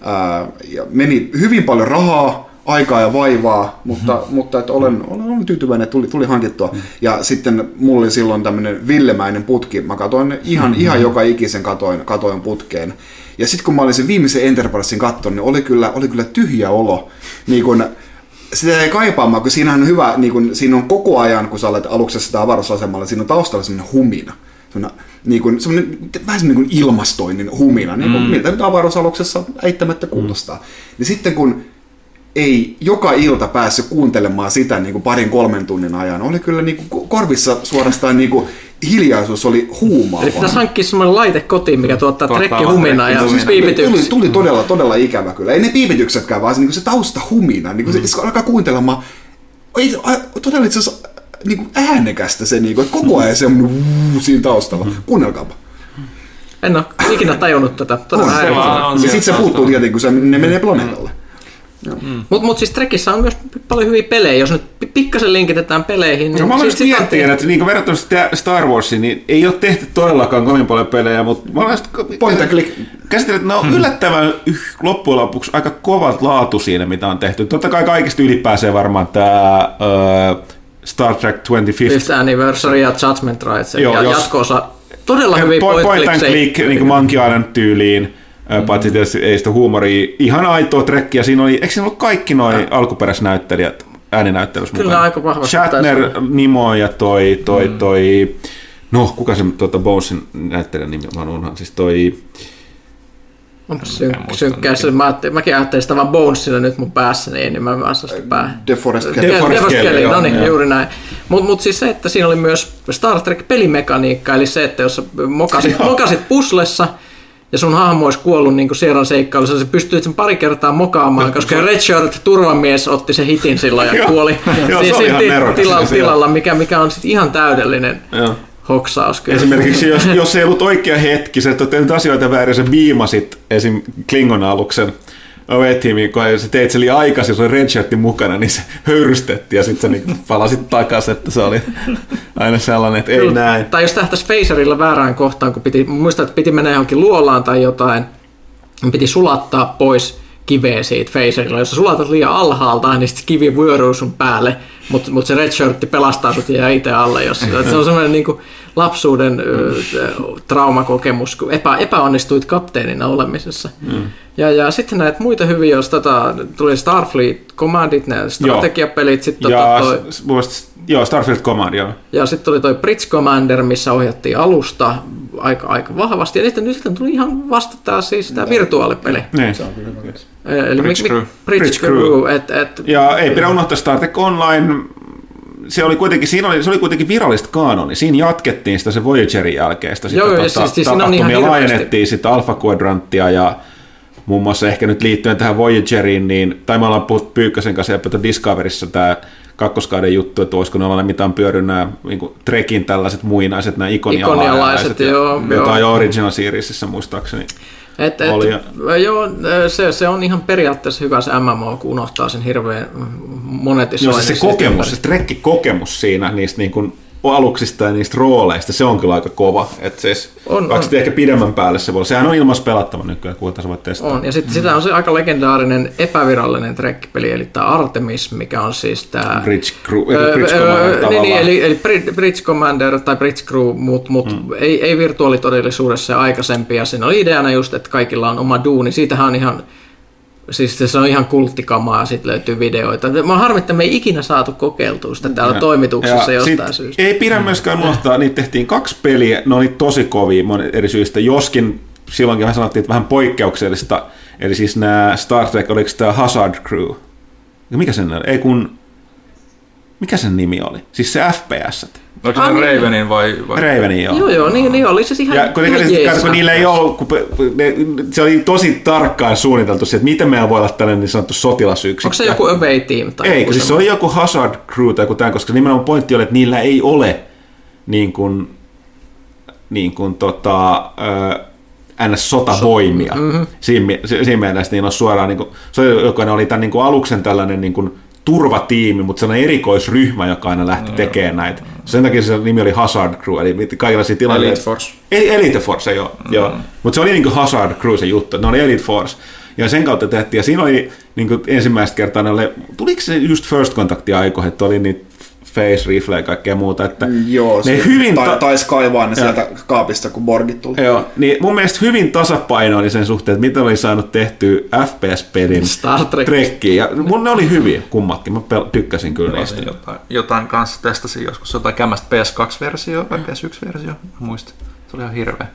B: Ää, ja meni hyvin paljon rahaa, aikaa ja vaivaa, mutta, mm-hmm. mutta että olen, olen, olen tyytyväinen, että tuli, tuli hankittua. Mm-hmm. Ja sitten mulla oli silloin tämmöinen villemäinen putki. Mä katoin ihan, mm-hmm. ihan joka ikisen katoin, katoin putkeen. Ja sitten kun mä olin sen viimeisen Enterprisein katton, niin oli kyllä, oli kyllä tyhjä olo. Niin kun, sitä ei kaipaamaan, kun siinähän on hyvä, niin kun, siinä on koko ajan, kun sä olet aluksessa tai avaruusasemalla, siinä on taustalla semmoinen humina. Semmoinen, niin kuin, semmoinen, vähän semmoinen niin kuin ilmastoinnin humina, niin kuin, mm. miltä nyt avaruusaluksessa eittämättä kuulostaa. Mm. Niin sitten kun ei joka ilta päässyt kuuntelemaan sitä niin kuin parin kolmen tunnin ajan. Oli kyllä niin kuin korvissa suorastaan niin kuin hiljaisuus oli huumaava.
C: Eli pitäisi hankkia semmoinen laite kotiin, mikä tuottaa trekkihuminaa ja
D: trekkihuminaa.
B: Tuli,
C: piipityksiä.
B: tuli todella, todella ikävä kyllä. Ei ne piipityksetkään, vaan se, niin se taustahumina. Niin kuin se, se alkaa kuuntelemaan. Ei, todella itse asiassa niin kuin äänekästä se, niin kuin, että koko ajan semmoinen vuu siinä taustalla. Kuunnelkaapa.
C: En ole ikinä tajunnut tätä. Todella
B: On,
C: häiritsevää.
D: on.
B: Ja sitten se puuttuu tietenkin, kun se, ne menee planeetalle.
C: Mutta mut siis Trekissä on myös paljon hyviä pelejä. Jos nyt pi- pikkasen linkitetään peleihin, niin
A: No, mä
C: siis on
A: miettiä,
C: tehty.
A: että niin verrattuna Star Warsiin, niin ei ole tehty todellakaan kovin paljon pelejä, mutta mä olen käsitellä, että ne on yllättävän yh, loppujen lopuksi aika kovat laatu siinä, mitä on tehty. Totta kai kaikista ylipääsee varmaan tämä uh, Star Trek 25th
C: Fifth Anniversary ja Judgment Rights
A: Joo,
C: ja
A: jos-
C: jatko-osa. Todella hyviä
A: point, point and click, niin kuin Monkey Island tyyliin, mm. paitsi tietysti ei sitä huumoria, ihan aitoa trekkiä. Siinä oli, eikö siinä ollut kaikki noin alkuperäisnäyttelijät ääninäyttelyssä
C: Kyllä
A: mukana?
C: aika vahvasti
A: Shatner, Nimo ja toi, toi, mm. toi, no kuka se tuota Bonesin näyttelijän nimi on, unhan, siis toi,
C: Onpa synk- synkkää se. Mä ajattelin, mäkin ajattelin sitä vaan Bonesina nyt mun päässäni, niin mä vaan sitä päähän.
B: DeForest
A: De-
B: Kelly.
A: DeForest
C: Forest
A: Kelly,
C: no niin, juuri näin. Mutta mut siis se, että siinä oli myös Star Trek-pelimekaniikka, eli se, että jos sä mokasit, mokasit puslessa, ja sun hahmo olisi kuollut niin Sierran seikkailussa, sä pystyit sen pari kertaa mokaamaan, koska Redshirt turvamies otti sen hitin silloin ja kuoli
A: Joo, se
C: Siis
A: oli ihan
C: tilalla,
A: se
C: tilalla, mikä, mikä on sit ihan täydellinen
A: joo.
C: Hoksaus. Kyllä.
A: Esimerkiksi jos, jos ei ollut oikea hetki, sä et ole tehnyt asioita väärin, sä biimasit esim. Klingon aluksen OE-tiimiin, kun sä teit sen liian aikaisin, se oli Redshirtin mukana, niin se höyrystettiin ja sitten sä niin palasit takaisin, että se oli aina sellainen, että ei
C: Kyllä.
A: näin.
C: Tai jos tähtäisi phaserilla väärään kohtaan, kun piti, muistan, että piti mennä johonkin luolaan tai jotain, niin piti sulattaa pois kiveä siitä phaserilla. Jos sä sulatat liian alhaalta, niin sitten kivi vyöryy sun päälle, mutta mut se redshirtti pelastaa sut ja itse alle. Jos, se on semmoinen niin lapsuuden traumakokemus, kun epä, epäonnistuit kapteenina olemisessa. Mm. Ja, ja sitten näitä muita hyviä, jos tota, tuli Starfleet Commandit, ne strategiapelit,
A: Ja
C: tota, toi,
A: s- joo, Starfield Command, joo.
C: ja sitten tuli toi Bridge Commander, missä ohjattiin alusta aika, aika vahvasti. Ja sitten nyt sitten tuli ihan vasta tää siis tämä virtuaalipeli.
A: Niin.
B: Se on kyllä.
C: Eli
D: Bridge Crew.
C: Bridge,
A: Bridge
C: Crew.
A: Crew.
C: Et, et,
A: Ja ei pidä unohtaa Star Trek Online, se oli kuitenkin, siinä oli, se oli kuitenkin virallista kaanoni. Siinä jatkettiin sitä se Voyagerin jälkeistä sitä
C: Joo, joo,
A: tota,
C: siis- siis siinä on ihan hirveästi.
A: laajennettiin sitä Alpha Quadranttia ja muun muassa ehkä nyt liittyen tähän Voyageriin, niin, tai me ollaan puhuttu Pyykkösen kanssa ja Discoverissa tämä kakkoskauden juttu, että olisiko ne olla mitä on pyörinyt nämä niin Trekin tällaiset muinaiset, nämä ikonialaiset,
C: Ikonialaiset,
A: ja
C: joo,
A: jotain
C: joo.
A: Original Seriesissä muistaakseni.
C: et, et,
A: Oli ja-
C: joo, se, se on ihan periaatteessa hyvä se MMO, kun unohtaa sen hirveän
A: Joo,
C: monetisoinnin.
A: siis se
C: siitä
A: kokemus,
C: ympäri.
A: se trekkikokemus siinä niistä niin kuin aluksista ja niistä rooleista, se on kyllä aika kova. Et siis,
C: On,
A: vaikka
C: on.
A: ehkä pidemmän päälle se voi, sehän on ilmas pelattava nykyään, kuinka sä voit testaa.
C: On, ja sitten sitä on se aika legendaarinen epävirallinen trekkipeli, eli tämä Artemis, mikä on siis tämä...
A: Bridge Crew,
C: Öö,
A: Bridge
C: öö,
A: Commander
C: niin,
A: tavallaan.
C: niin, eli, eli Bri- Bridge Commander tai Bridge Crew, mutta mut
A: Hmm.
C: ei, ei virtuaalitodellisuudessa. Ja siinä oli ideana just, että kaikilla on oma duuni. Siitähän on ihan, siis se on ihan kulttikamaa sitten löytyy videoita. Mä harmi, että me ei ikinä saatu kokeiltua sitä täällä
A: Ja-
C: toimituksessa
A: ja
C: jostain
A: sit
C: syystä.
A: Ei pidä myöskään unohtaa, niitä tehtiin kaksi peliä, ne oli tosi kovia eri syistä, joskin silloinkin vähän sanottiin, että vähän poikkeuksellista, eli siis nämä Star Trek, oliko tämä Hazard Crew? Mikä sen oli? Ei kun, mikä sen nimi oli? Siis se FPS.
C: Ah,
D: se
C: niin.
D: Ravenin vai... vai...
A: Ravenin joo.
C: Joo, joo, niin, niin oli se ihan,
A: Ja kun,
C: ihan jees
A: kun niillä ei ole, kun ne, se oli tosi tarkkaan suunniteltu se, että miten meillä voi olla tällainen niin sanottu sotilasyksikkö.
C: Onko se joku Away Team? Tai
A: Ei,
C: joku
A: kun siis se oli joku Hazard Crew tai joku tämän, koska nimenomaan pointti oli, että niillä ei ole niin kuin, niin kuin tota, ö, NS-sotavoimia. Mm-hmm. Siinä, mi- si- siinä mielessä niin on suoraan, niin kuin, se oli, joka oli tämän niin kuin aluksen tällainen niin kuin, turvatiimi, mutta sellainen erikoisryhmä, joka aina lähti no, tekemään näitä. Sen takia se nimi oli Hazard Crew, eli kaikenlaisia tilanteita.
D: Elite Force.
A: Eli Elite Force, joo. Mm. joo. Mutta se oli niin kuin Hazard Crew se juttu, ne oli Elite Force. Ja sen kautta tehtiin, ja siinä oli niin kuin ensimmäistä kertaa näille, tuliko se just First Contactia aikoihin, että oli niitä face rifle ja kaikkea muuta, että
B: Joo,
A: ne hyvin...
B: ta-
A: ta-
B: taisi kaivaa ne sieltä kaapista, kun Borgit tuli.
A: Joo, niin mun mielestä hyvin tasapainoili sen suhteen, että miten oli saanut tehtyä FPS-pelin
C: Star Trek.
A: trekkiin. Ja mun ne oli hyviä kummatkin, mä pel- tykkäsin kyllä niistä.
D: Jotain, jotain kanssa testasin joskus, jotain kämmästä PS2-versio vai PS1-versio, mä muistan. Se oli ihan hirveä.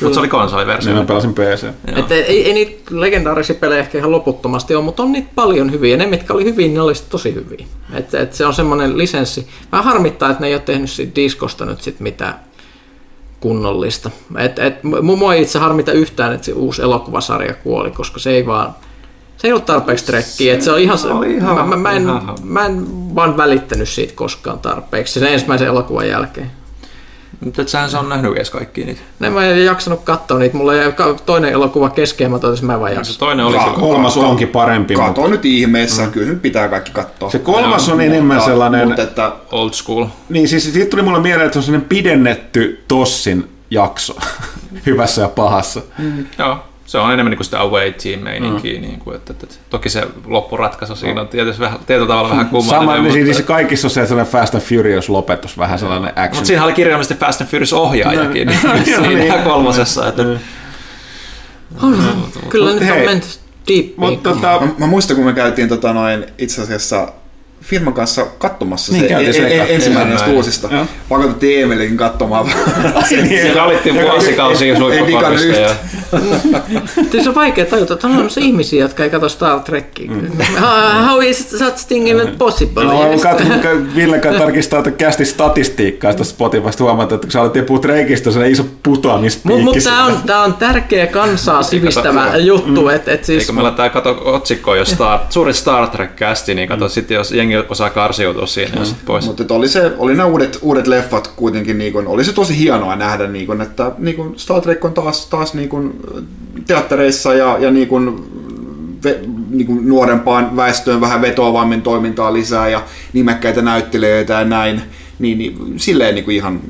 D: Mutta se oli konsoliversio.
A: Niin mä pelasin PC.
D: Joo.
C: Että ei, ei niitä legendaarisia pelejä ehkä ihan loputtomasti ole, mutta on niitä paljon hyviä. Ja ne, mitkä oli hyviä, ne oli sit tosi hyviä. Et, et se on semmoinen lisenssi. Vähän harmittaa, että ne ei ole tehnyt siitä diskosta nyt sit mitään kunnollista. Et, et, mu- mua ei itse harmita yhtään, että se uusi elokuvasarja kuoli, koska se ei vaan se ei ollut tarpeeksi trekkiä, että se on ihan, se,
D: oli ihan-
C: mä, mä, mä, en,
D: ihan-
C: mä en vaan välittänyt siitä koskaan tarpeeksi sen ensimmäisen elokuvan jälkeen.
D: Mutta et sähän se on nähnyt edes kaikki niitä.
C: Ne mä en jaksanut katsoa niitä, mulla jäi ka- toinen elokuva kesken, mä totesin, mä en vaan
D: Se toinen oli
B: Ka-
D: se,
A: Kolmas onkin parempi, mutta
B: Kato nyt ihmeessä, kyllä nyt pitää kaikki katsoa.
A: se kolmas on enemmän
B: Mutta-
A: sellainen...
B: Mutta että
D: old school.
A: Niin, siis siitä tuli mulle mieleen, että se on sellainen pidennetty Tossin jakso. Hyvässä ja pahassa.
D: Joo, se on enemmän niin kuin sitä away team meininkiä. Niin kuin, että, että, toki se loppuratkaisu siinä on tietysti vähän, tietyllä tavalla vähän kummallinen.
A: Sama, niin
D: mutta,
A: siis kaikissa on se sellainen Fast and Furious lopetus, vähän sellainen action.
D: mutta siinä oli kirjaimellisesti Fast and Furious ohjaajakin
A: No,
D: niin,
A: joo, niin.
D: siinä kolmosessa. Että,
C: Kyllä
A: Mut
C: nyt on
A: hei,
C: menty deep.
A: Mutta tota,
B: Mä, mä muistan, kun me käytiin tota noin, itse asiassa firman kanssa katsomassa
A: Niin,
B: se,
A: käytiin se
B: e- ensimmäinen näistä uusista. Pakotettiin Emelin katsomaan.
D: se valittiin vuosikausia suippakorista. Ja,
C: Siis se on vaikea tajuta, että on olemassa ihmisiä, jotka ei katso Star Trekkia. How, how is such thing even possible?
A: No, Ville tarkistaa että kästi statistiikkaa sitä Spotifysta huomata, että kun sä alettiin puhua Reikistä, se iso putoamispiikki.
C: Mutta tämä on, tää on tärkeä kansaa sivistävä juttu. Et, et siis,
D: Eikö meillä tää kato otsikkoa, jos Star, suuri Star Trek-kästi, niin kato sitten, jos jengi osaa karsiutua siinä ja sit pois.
B: Mutta oli, se, oli nämä uudet, uudet leffat kuitenkin, niin kuin, oli se tosi hienoa nähdä, niin kuin, että niin kuin Star Trek on taas, taas niin kuin, teattereissa ja, ja niin kuin, ve, niin kuin nuorempaan väestöön vähän vetoavammin toimintaa lisää ja nimekkäitä näyttelijöitä ja näin, niin, niin silleen niin kuin ihan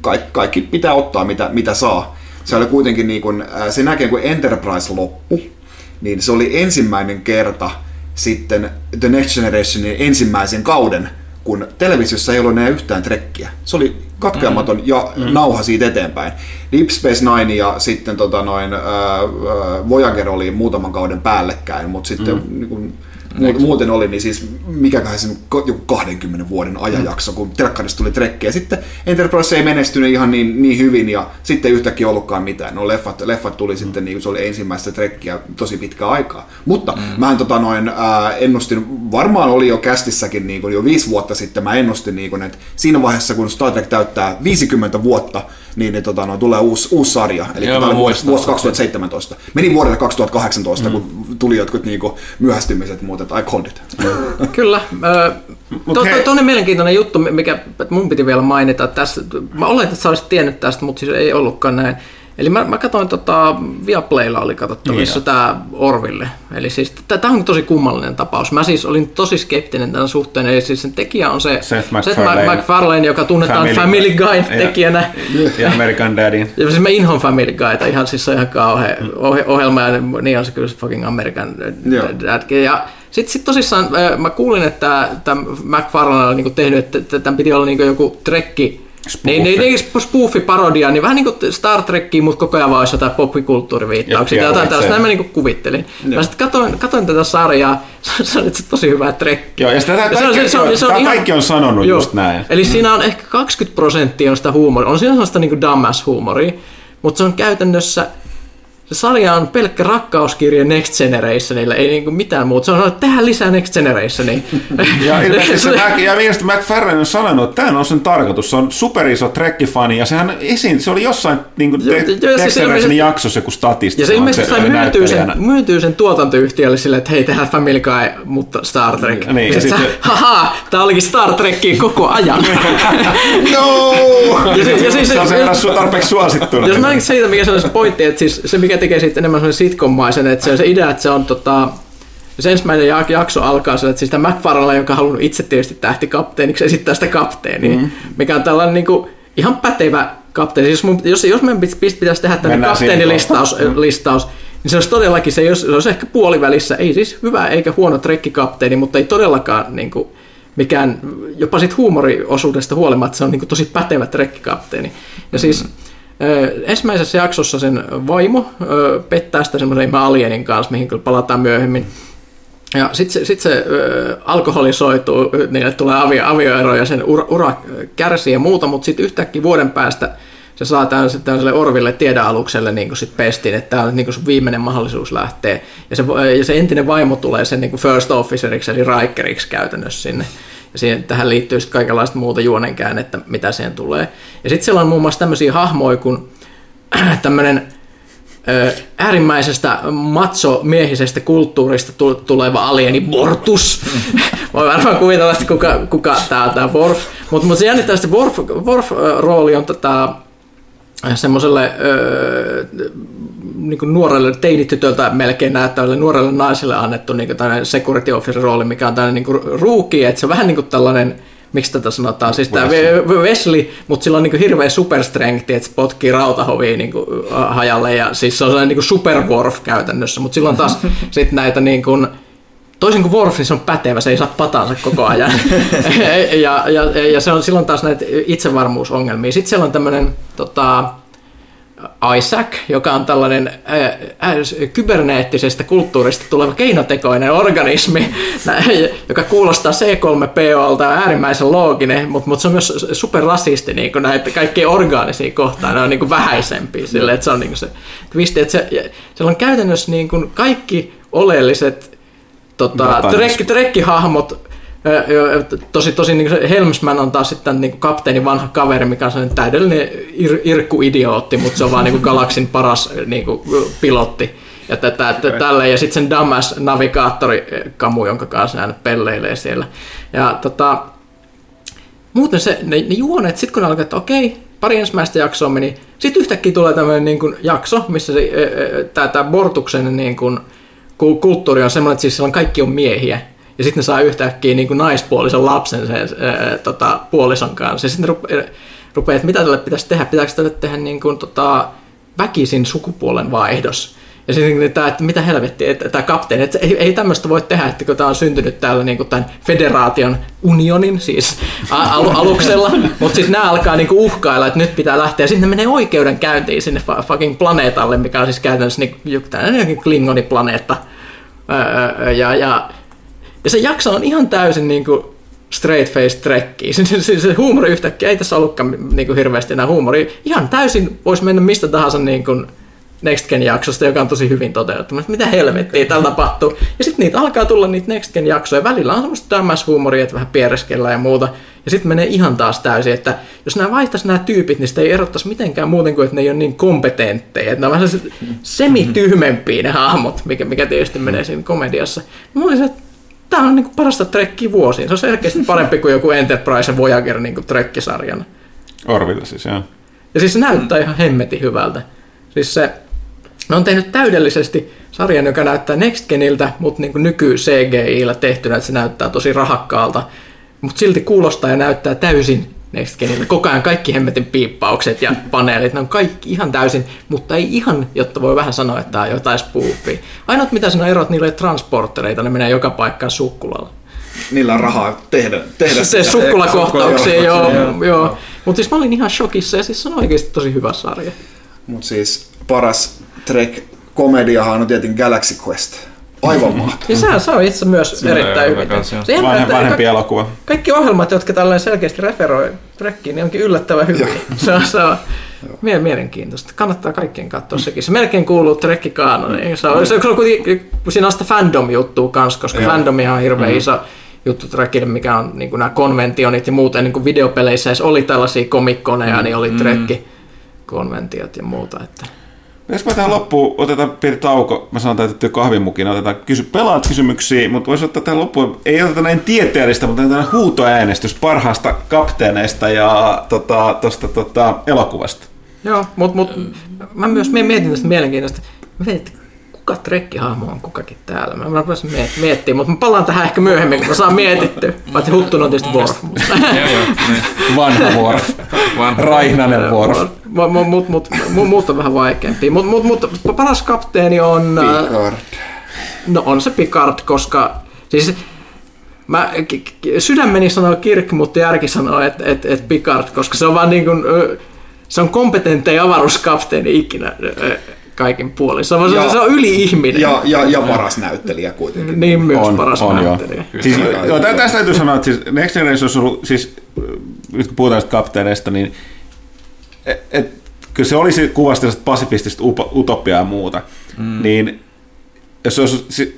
B: kaikki, kaikki pitää ottaa mitä, mitä saa. Se oli kuitenkin niin kuin, ää, sen jälkeen kun Enterprise loppu, niin se oli ensimmäinen kerta sitten The Next Generationin ensimmäisen kauden, kun televisiossa ei ollut enää yhtään trekkiä. Se oli katkeamaton ja nauha siitä eteenpäin. Deep Space Nine ja sitten tota noin, ää, ää, Voyager oli muutaman kauden päällekkäin, mutta sitten mm. niin kun, muuten, muuten oli, niin siis mikäköhän se joku 20 vuoden ajanjakso, kun telkkarista tuli trekkejä. Sitten Enterprise ei menestynyt ihan niin, niin hyvin ja sitten ei yhtäkkiä ollutkaan mitään. No leffat, leffat tuli mm. sitten, niin se oli ensimmäistä trekkiä tosi pitkää aikaa. Mutta mm. mä tota noin, ää, ennustin, varmaan oli jo kästissäkin niin kuin jo viisi vuotta sitten, mä ennustin, niin kuin, että siinä vaiheessa kun Star Trek täyttää 50 vuotta, niin, niin tota, no, tulee uusi, uusi sarja, eli
D: Joo,
B: tämä
D: mä
B: oli vuosi, vuosi 2017. Meni vuodelle 2018, mm. kun tuli jotkut niinku, myöhästymiset, mutta I called it.
C: Kyllä. Ö,
A: Mut
C: to, to, toinen mielenkiintoinen juttu, mikä mun piti vielä mainita tässä. Mä oletin, että sä olisit tiennyt tästä, mutta siis ei ollutkaan näin. Eli mä, mä katsoin, tota, Viaplaylla oli katsottavissa
A: Niin
C: tämä Orville. Eli siis tämä on tosi kummallinen tapaus. Mä siis olin tosi skeptinen tämän suhteen. Eli siis sen tekijä on se
A: Seth MacFarlane.
C: MacFarlane joka tunnetaan Family,
A: Family
C: Guide
A: Ja-
C: tekijänä.
A: Ja American Daddyn.
C: Ja siis mä inhoan Family Guyta, ihan siis se on ihan kauhea ohje, ohjelma ja niin on se kyllä se fucking American. Dad. Ja sitten sit tosissaan mä kuulin, että tämä McFarlane oli niinku tehnyt, että että tämän piti olla niinku joku trekki,
A: Spoofi.
C: niin, niin, niin spoofi-parodia, niin vähän niin kuin Star Trekkiä, mutta koko ajan vaan olisi jotain poppikulttuuriviittauksia tai jotain tällaista. Näin mä niinku kuvittelin. Mä sitten katoin, katoin tätä sarjaa, se on itse tosi hyvä trekki.
A: Joo, ja sitä tää
C: Ja se on-
A: kaikki,
C: se on- se on ihan-
A: kaikki on sanonut
C: Joo.
A: just näin.
C: Eli siinä on ehkä 20 prosenttia on sitä huumoria. On siinä sellaista niin dumbass-huumoria, mutta se on käytännössä se sarja on pelkkä rakkauskirja Next Generationille, ei niinku mitään muuta. Se on sanonut, että tehdään lisää Next Generationia.
A: Ja ilmeisesti se, Mac, ja ilmeisesti McFarlane on sanonut, että tämä on sen tarkoitus. Se on superiso trekkifani ja sehän esiin, se oli jossain niin te,
C: joo, siis
A: Dexterin
C: ilmeisesti-
A: jaksossa joku statisti.
C: Ja se
A: on
C: ilmeisesti sai myytyy sen, myytyy sen tuotantoyhtiölle silleen, että hei, tehdään Family Guy, mutta Star Trek.
A: Niin, ja
C: ja sitten,
A: sitten-
C: haha, tää olikin Star Trekkiä koko ajan.
B: No!
C: ja sit, ja siis,
A: Se on sen su- tarpeeksi suosittuna.
C: Jos mä siitä, mikä se on se pointti, että siis se mikä tekee siitä enemmän sellainen sitcom-maisen, että se on se idea, että se on tota, se ensimmäinen jak- jakso alkaa sillä, että siis tämä McFarlane, joka on halunnut itse tietysti tähtikapteeniksi, esittää sitä kapteenia, mm. mikä on tällainen niin kuin, ihan pätevä kapteeni. Siis jos, mun, jos, jos meidän pit- pit- pitäisi tehdä tämmöinen kapteenilistaus, listaus, niin se olisi todellakin, se, jos, se olisi ehkä puolivälissä, ei siis hyvä eikä huono trekkikapteeni, mutta ei todellakaan niin kuin, mikään, jopa siitä huumoriosuudesta huolimatta, se on niin kuin, tosi pätevä trekkikapteeni. Ja siis Ö, ensimmäisessä jaksossa sen vaimo pettää sitä semmoisen alienin kanssa, mihin kyllä palataan myöhemmin. Ja sitten se, sit se alkoholisoituu, niille tulee avio, avioero ja sen ura, ura kärsii ja muuta, mutta sitten yhtäkkiä vuoden päästä se saa tämmöiselle, tämmöiselle Orville tiedealukselle niin sit pestin, että tämä on niin sun viimeinen mahdollisuus lähteä. Ja se, ja se entinen vaimo tulee sen niin first officeriksi, eli Rikeriksi käytännössä sinne. Siihen, tähän liittyy sitten kaikenlaista muuta juonenkäännettä, mitä siihen tulee. Ja sitten siellä on muun muassa tämmöisiä hahmoja kuin tämmöinen äärimmäisestä macho-miehisestä kulttuurista tuleva alieni Bortus. Voi varmaan kuvitella, että kuka, kuka tämä on tämä Worf. Mutta mut se jännittää, että Worf, Worf-rooli on tota, semmoiselle niin nuorelle teinitytöltä melkein näyttävälle nuorelle naiselle annettu niin security officer rooli, mikä on tällainen niin ruuki, että se on vähän niin kuin tällainen miksi tätä sanotaan, siis tämä Wesley, mutta sillä on niin hirveä superstrength, että se potkii rautahovia niin kuin, hajalle, ja siis se on sellainen niin superworf käytännössä, mutta silloin taas sit näitä niin kuin, toisin kuin Worf, niin se on pätevä, se ei saa patansa koko ajan. ja, ja, ja, se on silloin taas näitä itsevarmuusongelmia. Sitten siellä on tämmöinen tota, Isaac, joka on tällainen ää, ää, kyberneettisestä kulttuurista tuleva keinotekoinen organismi, joka kuulostaa C3POlta ja äärimmäisen looginen, mutta, mutta se on myös superrasisti niin kuin näitä kaikkia orgaanisia kohtaan, ne on niin kuin vähäisempiä, sille, että se on niin kuin se twisti, että se, siellä on käytännössä niin kuin kaikki oleelliset tota, trekki, trekkihahmot Tosi, tosi niin Helmsman on taas sitten niin kapteeni vanha kaveri, mikä on sellainen täydellinen ir, irkku-idiootti, mutta se on vaan niin galaksin paras niin kuin, pilotti. Ja, tätä, okay. tälle, ja sitten sen Damas navigaattori Kamu, jonka kanssa hän pelleilee siellä. Ja tota, muuten se, ne, ne juonet, sitten kun ne alkaa, että okei, pari ensimmäistä jaksoa meni, sitten yhtäkkiä tulee tämmöinen niin kuin, jakso, missä se, tämä Bortuksen niin kuin, kulttuuri on semmoinen, että siis kaikki on miehiä, ja sitten ne saa yhtäkkiä niin kuin naispuolisen lapsen sen ää, tota, puolison kanssa. Ja sitten rupeaa, rupeaa, että mitä tälle pitäisi tehdä, pitääkö tälle tehdä niin kuin, tota, väkisin sukupuolen vaihdos. Ja sitten tämä, että mitä helvettiä, että tämä kapteeni, että ei, ei tämmöistä voi tehdä, että kun tämä on syntynyt täällä niin kuin tämän federaation unionin siis al- aluksella, mutta sitten nämä alkaa niin kuin uhkailla, että nyt pitää lähteä, sitten ne menee oikeudenkäyntiin sinne fucking planeetalle, mikä on siis käytännössä niin, jokin klingoniplaneetta. Ja, ja ja se jakso on ihan täysin niin kuin straight face trekkiä. Se, se, se huumori yhtäkkiä, ei tässä ollutkaan niin kuin hirveästi enää huumori. Ihan täysin voisi mennä mistä tahansa niin kuin Next Gen jaksosta, joka on tosi hyvin toteutettu. Mitä helvettiä täällä tapahtuu? Ja sitten niitä alkaa tulla niitä Next Gen jaksoja. Välillä on semmoista huumoria, että vähän piereskellään ja muuta. Ja sitten menee ihan taas täysin, että jos nämä vaihtaisi nämä tyypit, niin sitä ei erottaisi mitenkään muuten kuin, että ne ei ole niin kompetentteja. Että ne on vähän semityhmempiä ne hahmot, mikä, mikä tietysti menee siinä komediassa. Mä olisin, että tämä on niin parasta trekkiä vuosiin. Se on selkeästi parempi kuin joku Enterprise ja Voyager niin trekkisarjana.
A: Orville siis, joo.
C: Ja siis se näyttää ihan hemmetin hyvältä. Siis se, ne on tehnyt täydellisesti sarjan, joka näyttää Next Geniltä, mutta niin nyky CGI-llä tehtynä, että se näyttää tosi rahakkaalta. Mutta silti kuulostaa ja näyttää täysin Next Genille. Koko ajan kaikki hemmetin piippaukset ja paneelit, ne on kaikki ihan täysin, mutta ei ihan, jotta voi vähän sanoa, että tämä on jotain spoofia. Ainoat mitä siinä on erot, niillä ei transportereita, ne menee joka paikkaan sukkulalla.
B: Niillä on rahaa tehdä, tehdä
C: se sukkulakohtauksia, joo. joo. joo. Mutta siis mä olin ihan shokissa ja siis se on oikeasti tosi hyvä sarja.
B: Mutta siis paras Trek komediahan on tietenkin Galaxy Quest Aivan mahtavaa.
C: Ja sehän se on itse myös Siinä erittäin hyvin.
A: Se Vanhem, vanhempi ka- elokuva.
C: Kaikki ohjelmat, jotka tällainen selkeästi referoi Trekkiin, niin onkin yllättävän hyviä. se on, se on mielenkiintoista. Kannattaa kaikkien katsoa sekin. Se melkein kuuluu Trekki-kaanoniin. Se on, se on kuitenkin, siinä on sitä fandom-juttua kanssa, koska Joo. fandomia on hirveän mm-hmm. iso juttu Trekille, mikä on niin nämä konventionit ja muuten niin videopeleissä edes oli tällaisia komikkoneja, mm-hmm. niin oli mm. Trekki-konventiot ja muuta. Että.
A: Mä tähän loppuun otetaan pieni tauko, mä sanon täytettyä kahvimukina, otetaan kysy, pelaat kysymyksiä, mutta voisi ottaa tähän loppuun, ei oteta näin tieteellistä, mutta tähän huutoäänestys parhaasta kapteeneista ja tota, tosta, tota, elokuvasta.
C: Joo, mutta mut, mä myös mietin tästä mielenkiintoista. Mä mietin, kuka trekkihahmo on kukakin täällä. Mä, voisin miet- miettiä, mutta mä palaan tähän ehkä myöhemmin, kun mä saan mietitty. Paitsi Huttun on tietysti Worf.
A: Vanha Worf. Raihnanen Worf.
C: Mutta mut, mut, mut on vähän vaikeampi. Mutta mut, mut, paras kapteeni on...
B: Äh, Picard.
C: No on se Picard, koska... Siis Mä, sydämeni sanoo Kirk, mutta järki sanoo, että et, et Picard, koska se on vaan niin kuin, se on kompetentteja avaruuskapteeni ikinä kaikin puolin. Se on, ja, se on yli-ihminen.
B: Ja, ja, ja paras näyttelijä kuitenkin.
C: Niin myös on, paras on, näyttelijä.
A: Joo. Siis, joo, tästä täytyy sanoa, että siis Next Generation olisi ollut, siis, nyt kun puhutaan kapteeneista, niin et, et, kyllä se olisi tällaista pasifistista utopiaa ja muuta, mm. niin jos olisi,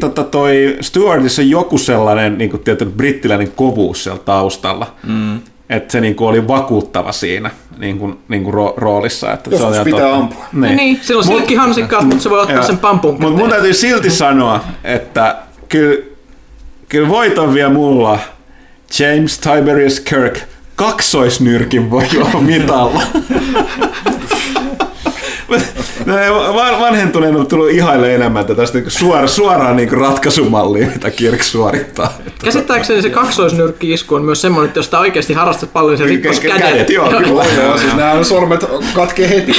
A: tota toi Stuartissa on joku sellainen niin kuin tietty brittiläinen kovuus siellä taustalla, mm. että se niin kuin oli vakuuttava siinä niin kuin, niin kuin ro- roolissa. Että se
B: Joskus
A: on ihan
B: pitää
A: totta.
B: ampua.
C: Niin. niin silloin
A: Mut-
C: silkki hansikkaat, mutta se voi ottaa
A: Joo.
C: sen pampun
A: Mutta mun täytyy silti sanoa, että kyllä, kyllä voiton vielä mulla James Tiberius Kirk kaksoisnyrkin voi olla mitalla. Van- Vanhentuneena on tullut ihaille enemmän tästä niinku suora, suoraan niinku ratkaisumallia, mitä Kirk suorittaa.
C: Käsittääkseni se kaksoisnyrkki-isku on myös semmoinen, että jos sitä oikeasti harrastat paljon, se rikkos
A: Kä-
C: kädet.
A: kädet, joo, kyllä.
B: Joo, siis nämä sormet katkee heti.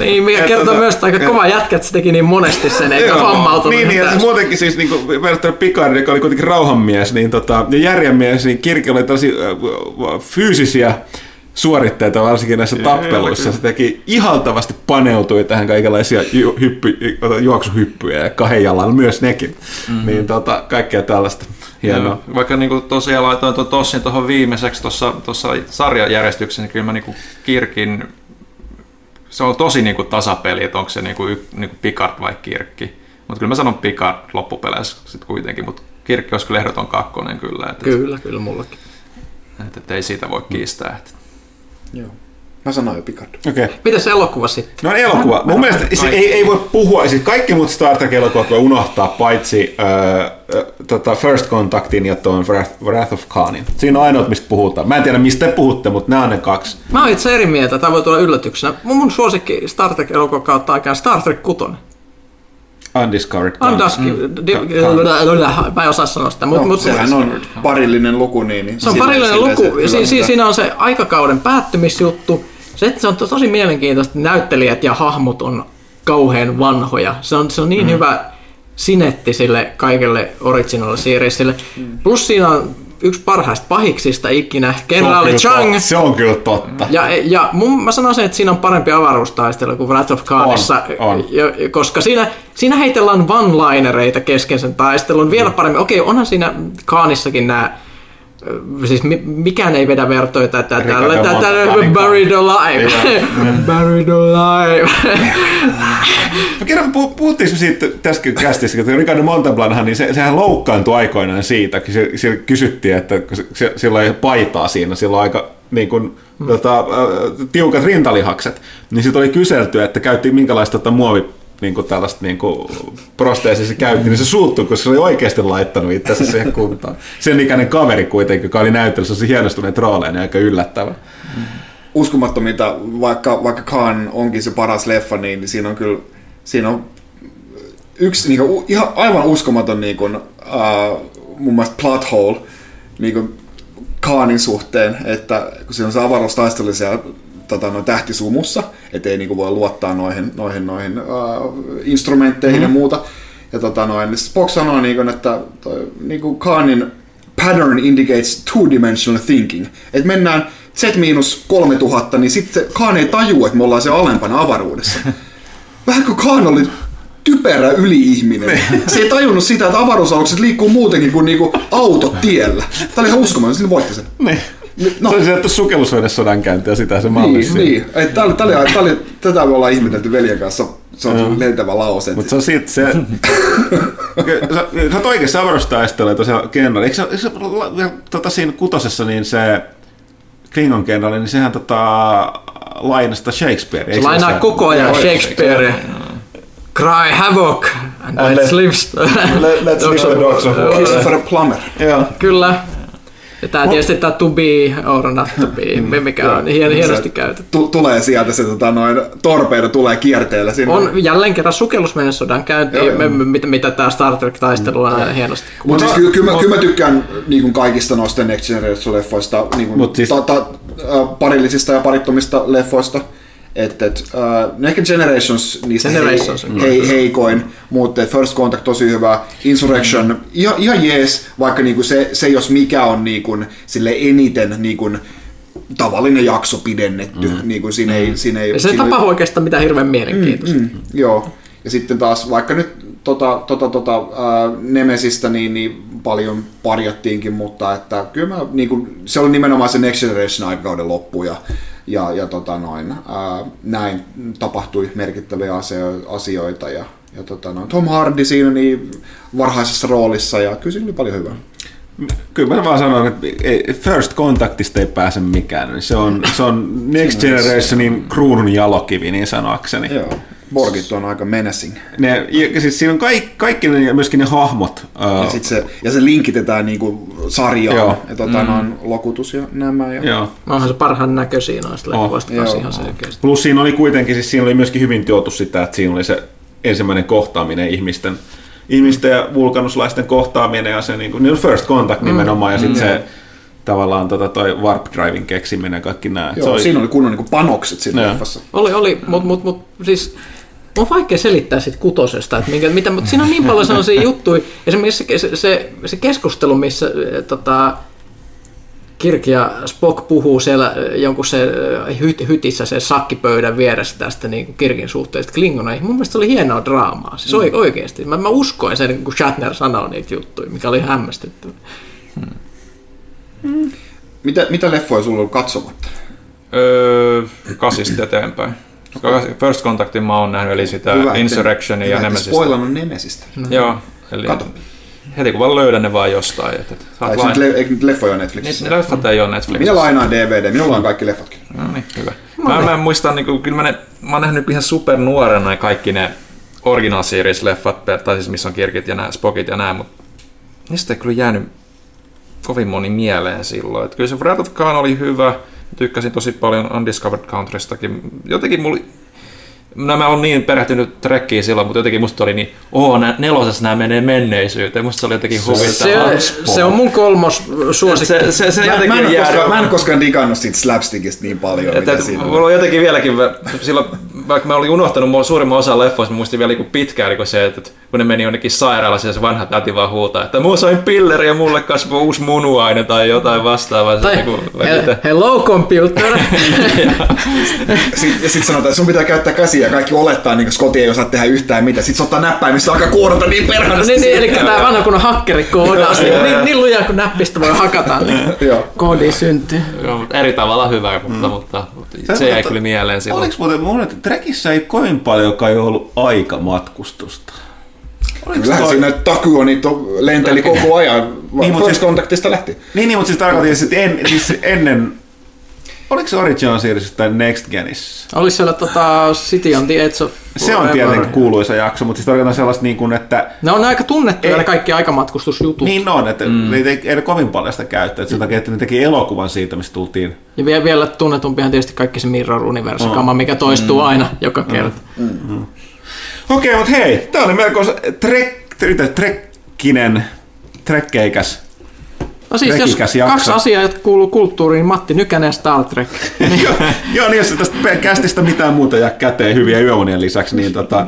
C: Niin, mikä kertoo
A: tota-
C: myös, että aika kova jätkä, että se teki niin monesti sen, eikä vammautunut.
A: Niin, niin ja siis muutenkin siis niin kuin, verrattuna Picard, joka oli kuitenkin rauhanmies, niin tota, ja järjenmies, niin Kirkki oli tosi äh, fyysisiä suoritteita, varsinkin näissä tappeluissa. Se teki ihaltavasti paneutui tähän kaikenlaisia ju- hyppy, juoksuhyppyjä ja kahden jalalla myös nekin. Mm-hmm. Niin tota, kaikkea tällaista hienoa.
D: Joo, Vaikka niinku tosiaan laitoin tuon Tossin tuohon viimeiseksi tuossa, tuossa sarjajärjestyksessä, niin kyllä mä niinku Kirkin, se on tosi niinku tasapeli, että onko se niinku, y- niinku Picard vai Kirkki. Mutta kyllä mä sanon Picard loppupeleissä sitten kuitenkin, mutta Kirkki olisi kyllä ehdoton kakkonen kyllä, että
C: Kyllä, kyllä mullakin.
D: et, et, ei siitä voi kiistää. Että.
B: Joo. Mä sanoin jo Picard.
A: Okei. Okay.
C: Mitäs elokuva sitten?
A: No elokuva. Mun mielestä se ei, ei voi puhua, siis kaikki muut Star Trek-elokuvat voi unohtaa, paitsi äh, äh, tota First Contactin ja tuon Wrath, Wrath of Khanin. Siinä on ainoat, mistä puhutaan. Mä en tiedä, mistä te puhutte, mutta nämä on ne kaksi.
C: Mä oon itse eri mieltä, tämä voi tulla yllätyksenä. Mun, mun suosikki Star Trek elokuva kautta aikaan Star Trek 6.
A: Undiscovered Khan.
C: Undusk, mä en osaa sanoa sitä, mutta
B: No,
C: mut,
B: sehän on parillinen luku, niin... niin
C: se on parillinen luku. Si, si, siinä on se aikakauden päättymisjuttu. Se, se on to- tosi mielenkiintoista, että näyttelijät ja hahmot on kauhean vanhoja. Se on, se on niin mm. hyvä sinetti sille kaikelle original seriesille. Mm. Plus siinä on yksi parhaista pahiksista ikinä, kenraali Chang.
A: totta. Se on kyllä totta.
C: Ja, ja mun, mä sanoisin, että siinä on parempi avaruustaistelu kuin Wrath of Khanissa,
A: On, on.
C: koska siinä, siinä heitellään one-linereita kesken sen taistelun vielä paremmin. Okei, onhan siinä Khanissakin nämä Siis mi- mikään ei vedä vertoita, että tällä tällä buried alive. buried alive.
A: No kerran puh- puhuttiin siitä tässä kästissä, että Ricardo Montalbanhan, niin se, sehän loukkaantui aikoinaan siitä, kun se, se kysyttiin, että se, sillä ei paitaa siinä, sillä on aika niin kuin, mm. tota, äh, tiukat rintalihakset, niin sitten oli kyselty, että käytti minkälaista tota, muovi niin kuin tällaista niin kuin prosteesia se käytti, niin se suuttui, koska se oli oikeasti laittanut itsensä siihen kuntoon. Sen ikäinen kaveri kuitenkin, joka oli näyttelyssä se hienostuneet rooleja, niin aika yllättävä.
B: uskomattomita, vaikka, vaikka Khan onkin se paras leffa, niin siinä on kyllä siinä on yksi niin kuin, ihan aivan uskomaton niin kuin, uh, mun mielestä plot hole niin kuin Khanin suhteen, että kun siinä on se avaruustaistelu siellä tota, no, tähtisumussa, ettei niin kuin, voi luottaa noihin, noihin, noihin uh, instrumentteihin mm-hmm. ja muuta. Ja tota, noin, niin Spock sanoo, niin kuin, että toi, niin kuin Khanin pattern indicates two-dimensional thinking. Että mennään Z-3000, niin sitten Khan ei tajua, että me ollaan se alempana avaruudessa. Vähän kuin Khan oli typerä yli-ihminen. Se ei tajunnut sitä, että avaruusalukset liikkuu muutenkin kuin niinku autot tiellä. Tämä oli ihan uskomaton, sillä voitti sen. No.
A: No. Se oli sieltä sukellusvedes sodankäynti ja sitä se mallisi.
B: Niin, niin. Et Tää oli, tää oli, tää oli, tätä me ollaan ihmetelty veljen kanssa. Se on
A: Joo.
B: lentävä lause.
A: Mutta se on siitä se... sä, sä oot oikeassa tosiaan kenraali. Eikö se, eikö se la- tota, siinä kutosessa niin se Klingon kenraali, niin sehän tota, lainasta Shakespeare.
C: Se lainaa koko ajan Shakespearea. Cry havoc and
A: And
C: let's
A: let-
C: live.
A: let's live
C: se-
A: the dogs of war.
B: Christopher Plummer.
A: Joo.
C: Kyllä. Ja tää tietysti tää to be or not to be, mikä on hien, hienosti käytetty.
B: Tu- tulee sieltä se tota, noin, torpedo tulee kierteellä sinne.
C: On jälleen kerran sukellusmenesodan käynti,
B: Joo, joo.
C: me- me- mitä, mitä tää Star Trek-taistelu on hienosti.
B: Mutta siis kyllä, kyllä, mä, kyllä mä tykkään niin kuin kaikista noista Next Generation-leffoista, niin kuin,
A: Mut siis-
B: ta, ta, parillisista ja parittomista leffoista. Et, et, uh, Next Generations niistä
C: Generations
B: hei, hei, heikoin, mutta First Contact tosi hyvä. Insurrection, ihan, ihan jees, vaikka niinku se, se jos mikä on niinku, sille eniten niinku, tavallinen jakso pidennetty. Mm. Niinku, siinä ei, siinä ei,
C: Ja se ei
B: siinä-
C: tapahdu oikeastaan mitään hirveän mielenkiintoista.
B: Mm, joo. Ja sitten taas vaikka nyt tota, tota, tota, ää, Nemesistä niin, niin paljon parjattiinkin, mutta että kyllä mä, niin kuin, se oli nimenomaan se Next Generation aikakauden loppu ja ja, ja tota noin, ää, näin tapahtui merkittäviä asio- asioita ja, ja tota noin, Tom Hardy siinä niin varhaisessa roolissa ja kyllä siinä oli paljon hyvää.
A: Kyllä mä vaan sanon, että First Contactista ei pääse mikään. Se on, se on Next Generationin kruunun jalokivi, niin sanoakseni.
B: Joo. Borgit on aika menacing.
A: Ne, ja siis siinä on kaikki, kaikki ne, myöskin ne hahmot.
B: Ja, sit se, ja se linkitetään niinku sarjaan,
A: Joo.
B: ja tota, mm. on lokutus ja nämä. Ja...
A: joo.
C: No onhan se parhaan näköisiä noista
A: Oh,
C: leffoista ihan selkeästi.
A: Plus siinä oli kuitenkin, siis siinä oli myöskin hyvin tuotu sitä, että siinä oli se ensimmäinen kohtaaminen ihmisten, ihmisten ja vulkanuslaisten kohtaaminen ja se niin kuin, niin first contact nimenomaan ja sitten se tavallaan tota, toi warp driving keksiminen ja kaikki nämä.
B: Joo,
A: se oli,
B: siinä oli kunnon niinku panokset siinä leffassa.
C: Oli, oli, mutta mut, mut, siis on vaikea selittää sit kutosesta, että minkä, mitä, mutta siinä on niin paljon sellaisia juttuja. Esimerkiksi se, se, se, se keskustelu, missä äh, tota, Kirk ja Spock puhuu siellä äh, jonkun se hyt, hytissä se sakkipöydän vieressä tästä niin kuin Kirkin suhteesta Klingoneihin. Mun mielestä se oli hienoa draamaa, siis mm. oikeasti. Mä, mä uskoin sen, kun Shatner sanoi niitä juttuja, mikä oli hämmästyttävää.
B: Mitä, mitä leffoja sulla on ollut katsomatta?
D: Öö, kasista eteenpäin. First Contactin mä oon nähnyt, eli sitä
B: Hyvä, että-
D: Insurrectionia ja
B: hyvä, että
D: Nemesistä.
B: Spoilannut Nemesistä.
D: Joo, eli
B: Kato.
D: heti kun vaan löydän ne vaan jostain. Että, että saat
B: Tai
D: lain...
B: nyt le- eikö nyt leffoja Netflixissä?
D: ne leffat ei ole Netflixissä.
B: Minä lainaan DVD, minulla on kaikki leffatkin.
D: No niin, hyvä. Mä, mä en muista, niin kuin, kyllä mä, ne, mä oon nähnyt ihan super nuorena kaikki ne original series leffat, tai siis missä on kirkit ja nämä Spockit ja nämä, mutta niistä ei kyllä jäänyt kovin moni mieleen silloin. Et kyllä se Wrath of Khan oli hyvä, tykkäsin tosi paljon Undiscovered Countrystakin. Jotenkin mulla No mä oon niin perehtynyt trekkiin silloin, mutta jotenkin musta oli niin, oo, nä, nelosessa nämä menee menneisyyteen. Musta se oli jotenkin
C: Se,
D: huvittavaa.
C: se on mun kolmos suosikki.
D: Se, se, se
B: Mä, mä,
D: jotenkin
B: en
D: jää-
B: koskaan, mä en koskaan digannut siitä slapstickista niin paljon,
D: että,
B: mitä siinä
D: mulla
B: on.
D: on jotenkin vieläkin, silloin, vaikka mä olin unohtanut mulla suurimman osan leffoista, mä muistin vielä niin pitkään niin se, että kun ne meni jonnekin sairaalassa ja se vanha täti vaan huutaa, että mua sain pilleri ja mulle kasvoi uusi munuaine tai jotain vastaavaa. Se
C: Tai
D: niinku-
C: he, hello computer.
B: Sitten sit sanotaan, että sun pitää käyttää käsiä ja kaikki olettaa, niin Scotty ei osaa tehdä yhtään mitään. Sitten se ottaa näppäimistä alkaa kuorata niin perhanasti.
C: niin, niin, eli tämä vanha kunnon hakkeri koodaa. niin, niin lujaa kuin näppistä voi hakata, niin
B: Joo.
C: koodi syntyy.
D: Joo, mutta eri tavalla hyvä, mutta,
B: Mm.
D: mutta, mutta se jäi kyllä mieleen silloin.
A: Oliko muuten mun, että Trekissä ei kovin paljon kai ollut aikamatkustusta? Oliko
B: Kyllähän
A: toi-
B: siinä Takuo niitä lenteli koko ajan.
A: Niin,
B: First
A: siis-
B: Contactista lähti.
A: Niin, niin mutta siis tarkoitin, että en, siis ennen... Oliko se Original Series tai Next Genissä?
C: Oli siellä tota, City on the Edge of
A: Se on tietenkin kuuluisa jakso, mutta siis tarkoitan sellaista niin kuin, että
C: Ne on aika tunnettuja
A: Ei.
C: ne kaikki aikamatkustusjutut.
A: niin on, että mm. ei, ei, ei kovin paljon sitä käyttää. Sen takia, että ne teki elokuvan siitä, mistä tultiin.
C: Ja vielä, vielä tunnetumpihan tietysti kaikki se Mirror Universe-kama, mikä toistuu aina joka kerta.
A: Okei, mutta hei, tää oli melko trek, trek, trekkinen, trekkeikäs.
C: No siis jos
A: jakso.
C: kaksi asiaa, jotka kuuluu kulttuuriin, Matti Nykänen ja Star Trek.
A: joo, joo, niin jos tästä kästistä mitään muuta jää käteen hyviä yöunien lisäksi, niin tota...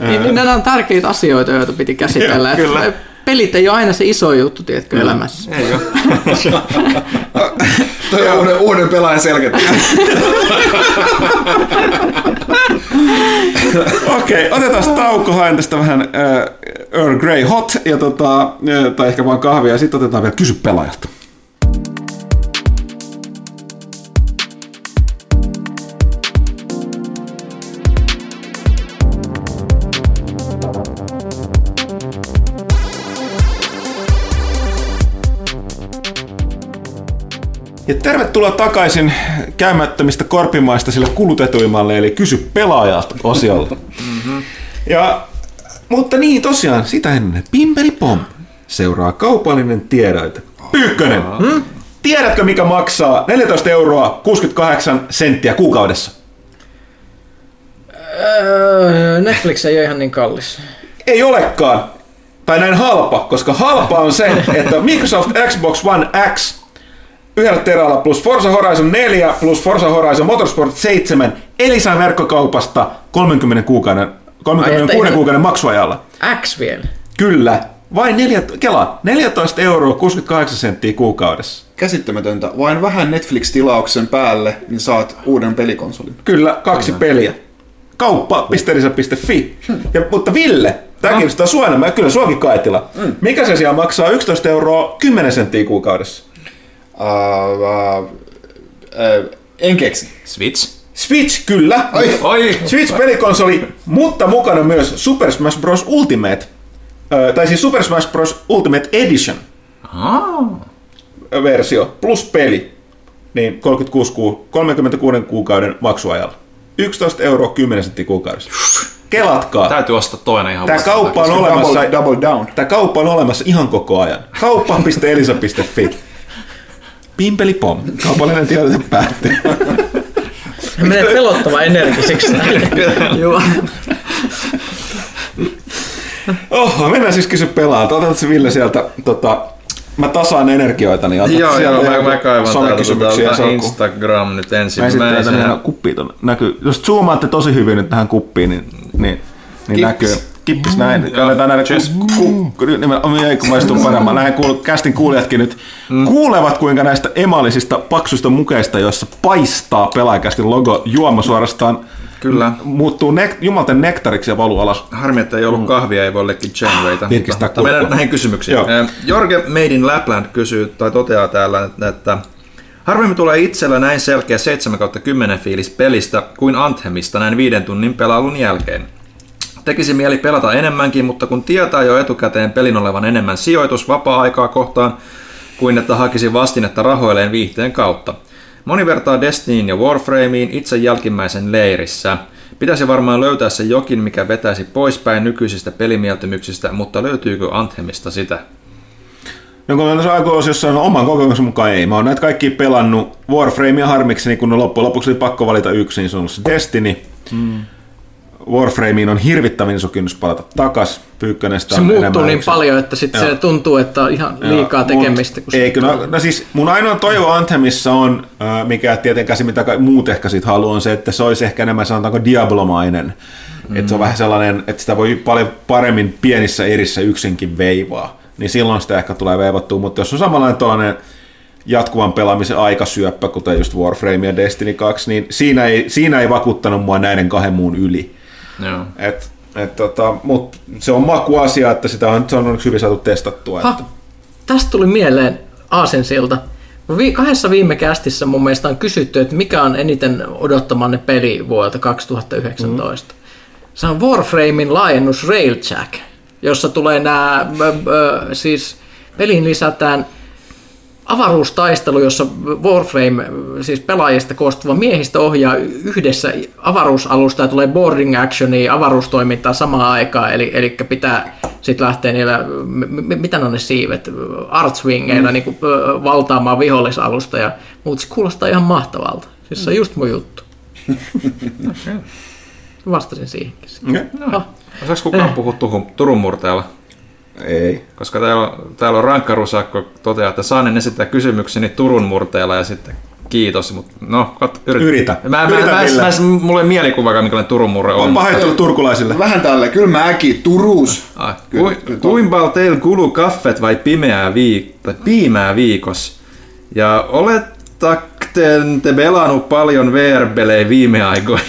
C: niin, niin nämä on tärkeitä asioita, joita piti käsitellä.
A: Joo, kyllä.
C: Pelit ei ole aina se iso juttu, tiedätkö, elämässä.
D: Ei ole.
B: Toi on uuden, uuden pelaajan selkeä.
A: Okei, otetaan tauko, haen tästä vähän äh, Earl Grey Hot, ja tota, äh, tai ehkä vaan kahvia, ja sitten otetaan vielä kysy pelaajalta. Ja tervetuloa takaisin käymättömistä korpimaista sille kulutetuimmalle, eli kysy pelaajalta osiolle. Mm-hmm. Ja, mutta niin tosiaan, sitä ennen. Pimpeli pom. Seuraa kaupallinen tiedoite. Pyykkönen. Hmm? Tiedätkö mikä maksaa 14 euroa 68 senttiä kuukaudessa?
C: Öö, Netflix ei ole ihan niin kallis.
A: Ei olekaan. Tai näin halpa, koska halpa on se, että Microsoft Xbox One X yhdellä terällä plus Forza Horizon 4 plus Forza Horizon Motorsport 7 Elisan verkkokaupasta 30 kuukauden, 36
C: Ai,
A: kuukauden maksuajalla.
C: X vielä.
A: Kyllä. Vain neljä, kela, 14 euroa 68 senttiä kuukaudessa.
B: Käsittämätöntä. Vain vähän Netflix-tilauksen päälle, niin saat uuden pelikonsolin.
A: Kyllä, kaksi peliä. Kauppa.elisa.fi. Ja, mutta Ville, tämä kiinnostaa sua enemmän, ja kyllä suakin Kaitila. Mikä se siellä maksaa 11 euroa 10 senttiä kuukaudessa?
B: Uh, uh, uh, En keksi.
D: Switch?
A: Switch, kyllä.
B: Ai.
D: Oi!
A: Switch-pelikonsoli, mutta mukana myös Super Smash Bros. Ultimate. Ö, tai siis Super Smash Bros. Ultimate Edition
D: Ah.
A: versio plus peli. Niin 36 kuu, 36 kuukauden maksuajalla. 11 euroa 10 senttiä kuukaudessa. Kelatkaa.
D: Täytyy ostaa toinen ihan
A: Tämä kauppa on olemassa,
B: Double, double down.
A: tämä kauppa on olemassa ihan koko ajan. Kauppa.elisa.fi. Pimpeli pom. Kaupallinen tiedote päättyy.
C: Menee pelottava energiseksi. Joo.
A: Oho, mennään siis kysy pelaa. Otat se Ville sieltä, tota, mä tasaan energioita, niin otat
D: Joo,
A: sieltä
D: joo, mä, mä kaivan täältä
A: somekysymyksiä,
D: tota,
A: on
D: Instagram nyt
A: Mä esitän
D: ensimmäisenä.
A: kuppiin tonne. Näkyy. Jos zoomaatte tosi hyvin nyt tähän kuppiin, niin, niin, niin näkyy. Kippis näin. Kannetaan näille
D: Cheers.
A: ku, ku, ei kun maistuu paremmin. Näin kuul, kästin kuulijatkin nyt mm. kuulevat, kuinka näistä emallisista paksuista mukeista, joissa paistaa pelaajakästin logo, juoma suorastaan
D: Kyllä.
A: muuttuu nek- jumalten nektariksi ja valuu alas.
D: Harmi, että ei ollut kahvia, ei voi leikkiä Genwaita.
A: Virkistää
D: Mutta mennään näihin kysymyksiin.
A: Joo.
D: Jorge Made in Lapland kysyy tai toteaa täällä, että- harvemmin tulee itsellä näin selkeä 7 10 fiilis pelistä kuin Anthemista näin viiden tunnin pelailun jälkeen. Tekisi mieli pelata enemmänkin, mutta kun tietää jo etukäteen pelin olevan enemmän sijoitus vapaa-aikaa kohtaan, kuin että hakisi vastinetta rahoilleen viihteen kautta. Moni vertaa Destinyin ja Warframeen itse jälkimmäisen leirissä. Pitäisi varmaan löytää se jokin, mikä vetäisi poispäin nykyisistä pelimieltymyksistä, mutta löytyykö Anthemista sitä?
A: No kun tässä aiko-osiossa on oman kokemuksen mukaan ei. Mä oon näitä kaikki pelannut Warframea harmikseni, kun ne loppujen lopuksi oli pakko valita yksi, niin se on se Destiny. Mm. Warframeen on hirvittävin iso kynnys palata takas. Pyykkönestä
C: Se
A: on
C: muuttuu
A: enemmän
C: niin paljon, että sit se tuntuu, että on ihan liikaa
A: Joo,
C: tekemistä.
A: Mut,
C: kun se
A: eikö, no, no, siis mun ainoa toivo Anthemissa on, mikä tietenkään se, mitä muut ehkä sit haluaa, on se, että se olisi ehkä enemmän sanotaanko Diablomainen. Mm. Että se on vähän sellainen, että sitä voi paljon paremmin pienissä erissä yksinkin veivaa. Niin silloin sitä ehkä tulee veivattua, mutta jos on samanlainen toinen jatkuvan pelaamisen aikasyöppä, kuten just Warframe ja Destiny 2, niin siinä ei, siinä ei vakuuttanut mua näiden kahden muun yli.
D: Joo.
A: Et, et, tota, mut se on makuasia, että sitä on, se on onneksi hyvin saatu testattua.
C: Ha,
A: Että,
C: tästä tuli mieleen Aasensilta. Vi- kahdessa viime kästissä mun mielestä on kysytty, että mikä on eniten odottamanne peli vuodelta 2019. Mm. Se on Warframein laajennus Railjack, jossa tulee nämä, siis peliin lisätään avaruustaistelu, jossa Warframe, siis pelaajista koostuva miehistä ohjaa yhdessä avaruusalusta ja tulee boarding actionia, avaruustoimintaa samaan aikaan, eli, eli pitää sitten lähteä niillä, m- m- mitä ne on ne siivet, artswingeilla mm. niin valtaamaan vihollisalusta ja muut se kuulostaa ihan mahtavalta. Siis se on just mun juttu. Vastasin siihenkin.
A: okay.
C: Ha.
D: Osaako kukaan puhua Tuhun, Turun murteella?
A: Ei.
D: Koska täällä on, täällä on rankkarusakko toteaa, että saan esittää kysymykseni Turun murteella ja sitten kiitos. Mutta no, kat, yritä.
A: Yritä.
D: Mä,
A: Yritä,
D: mä, mä, mä, mä, mulla ei mielikuva, minkälainen Turun murre on.
A: On pahoittelu turkulaisille.
B: Vähän tälle, kyllä mäkin,
D: Ku,
B: kyllä.
D: kuinka teillä kuluu kaffet vai pimeää viik- tai piimää viikossa? Ja oletteko te pelannut paljon VR-pelejä viime aikoina?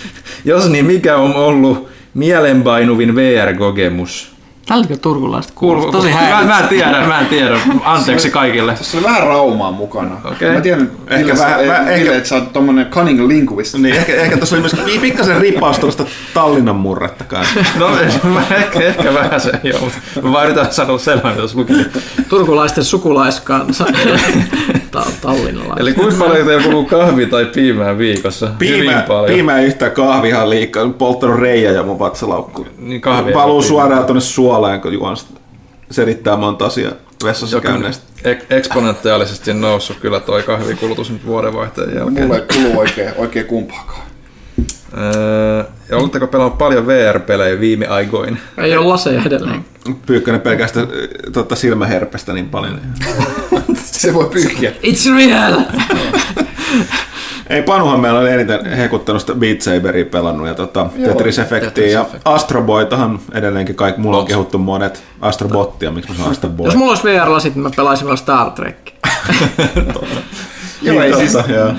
D: Jos niin, mikä on ollut mielenpainuvin VR-kokemus?
C: Tälläkö turkulaiset
D: Kuuluu,
C: kuulostaa? Tosi
D: mä, mä en tiedä, mä en tiedä. Anteeksi kaikille.
B: Tässä oli vähän raumaa mukana.
D: Okei.
B: Mä tiedän,
A: Ehkä vähän- vähän- ehkä-
B: että sä oot tommonen cunning linguist.
A: Niin, ehkä, ehkä tuossa oli myös pikkasen riippaus tuosta Tallinnan murretta kanssa.
D: No mä ehkä, ehkä vähän se, joo. Mä vaan yritän sanoa sellainen, jos lukin.
C: Turkulaisten sukulaiskansa. Ta- Tallinnalaiset.
D: Eli kuinka paljon teillä kuluu kahvi tai piimää viikossa?
A: Piimää,
D: paljon.
A: piimää yhtään kahvihan liikaa, polttanut reijä ja mun vatsalaukku.
D: Niin kahvia
A: Paluu suoraan tuonne suoleen, kun juon sitä. Selittää monta asiaa vessassa
D: Joku
A: käynneistä.
D: ek- eksponentiaalisesti noussut kyllä toi kahvikulutus nyt vuodenvaihteen jälkeen.
B: Mulle ei kulu oikein, oikein kumpaakaan.
D: Öö, ja oletteko pelannut paljon VR-pelejä viime aikoina?
C: Ei ole laseja edelleen.
A: Pyykkönen pelkästään tota, silmäherpestä niin paljon.
B: Se voi pyyhkiä.
C: It's real!
A: Ei, Panuhan meillä oli eniten hekuttanut sitä Beat Saberia pelannut ja tota, Tetris Effectia ja Astro Boytahan edelleenkin kaikki, mulla on kehuttu monet Astrobottia, miksi mä sanon Astro Boy.
C: Jos mulla olisi VR-lasit, niin mä pelaisin vielä Star Trek.
B: Joo, ei siis,
A: joo.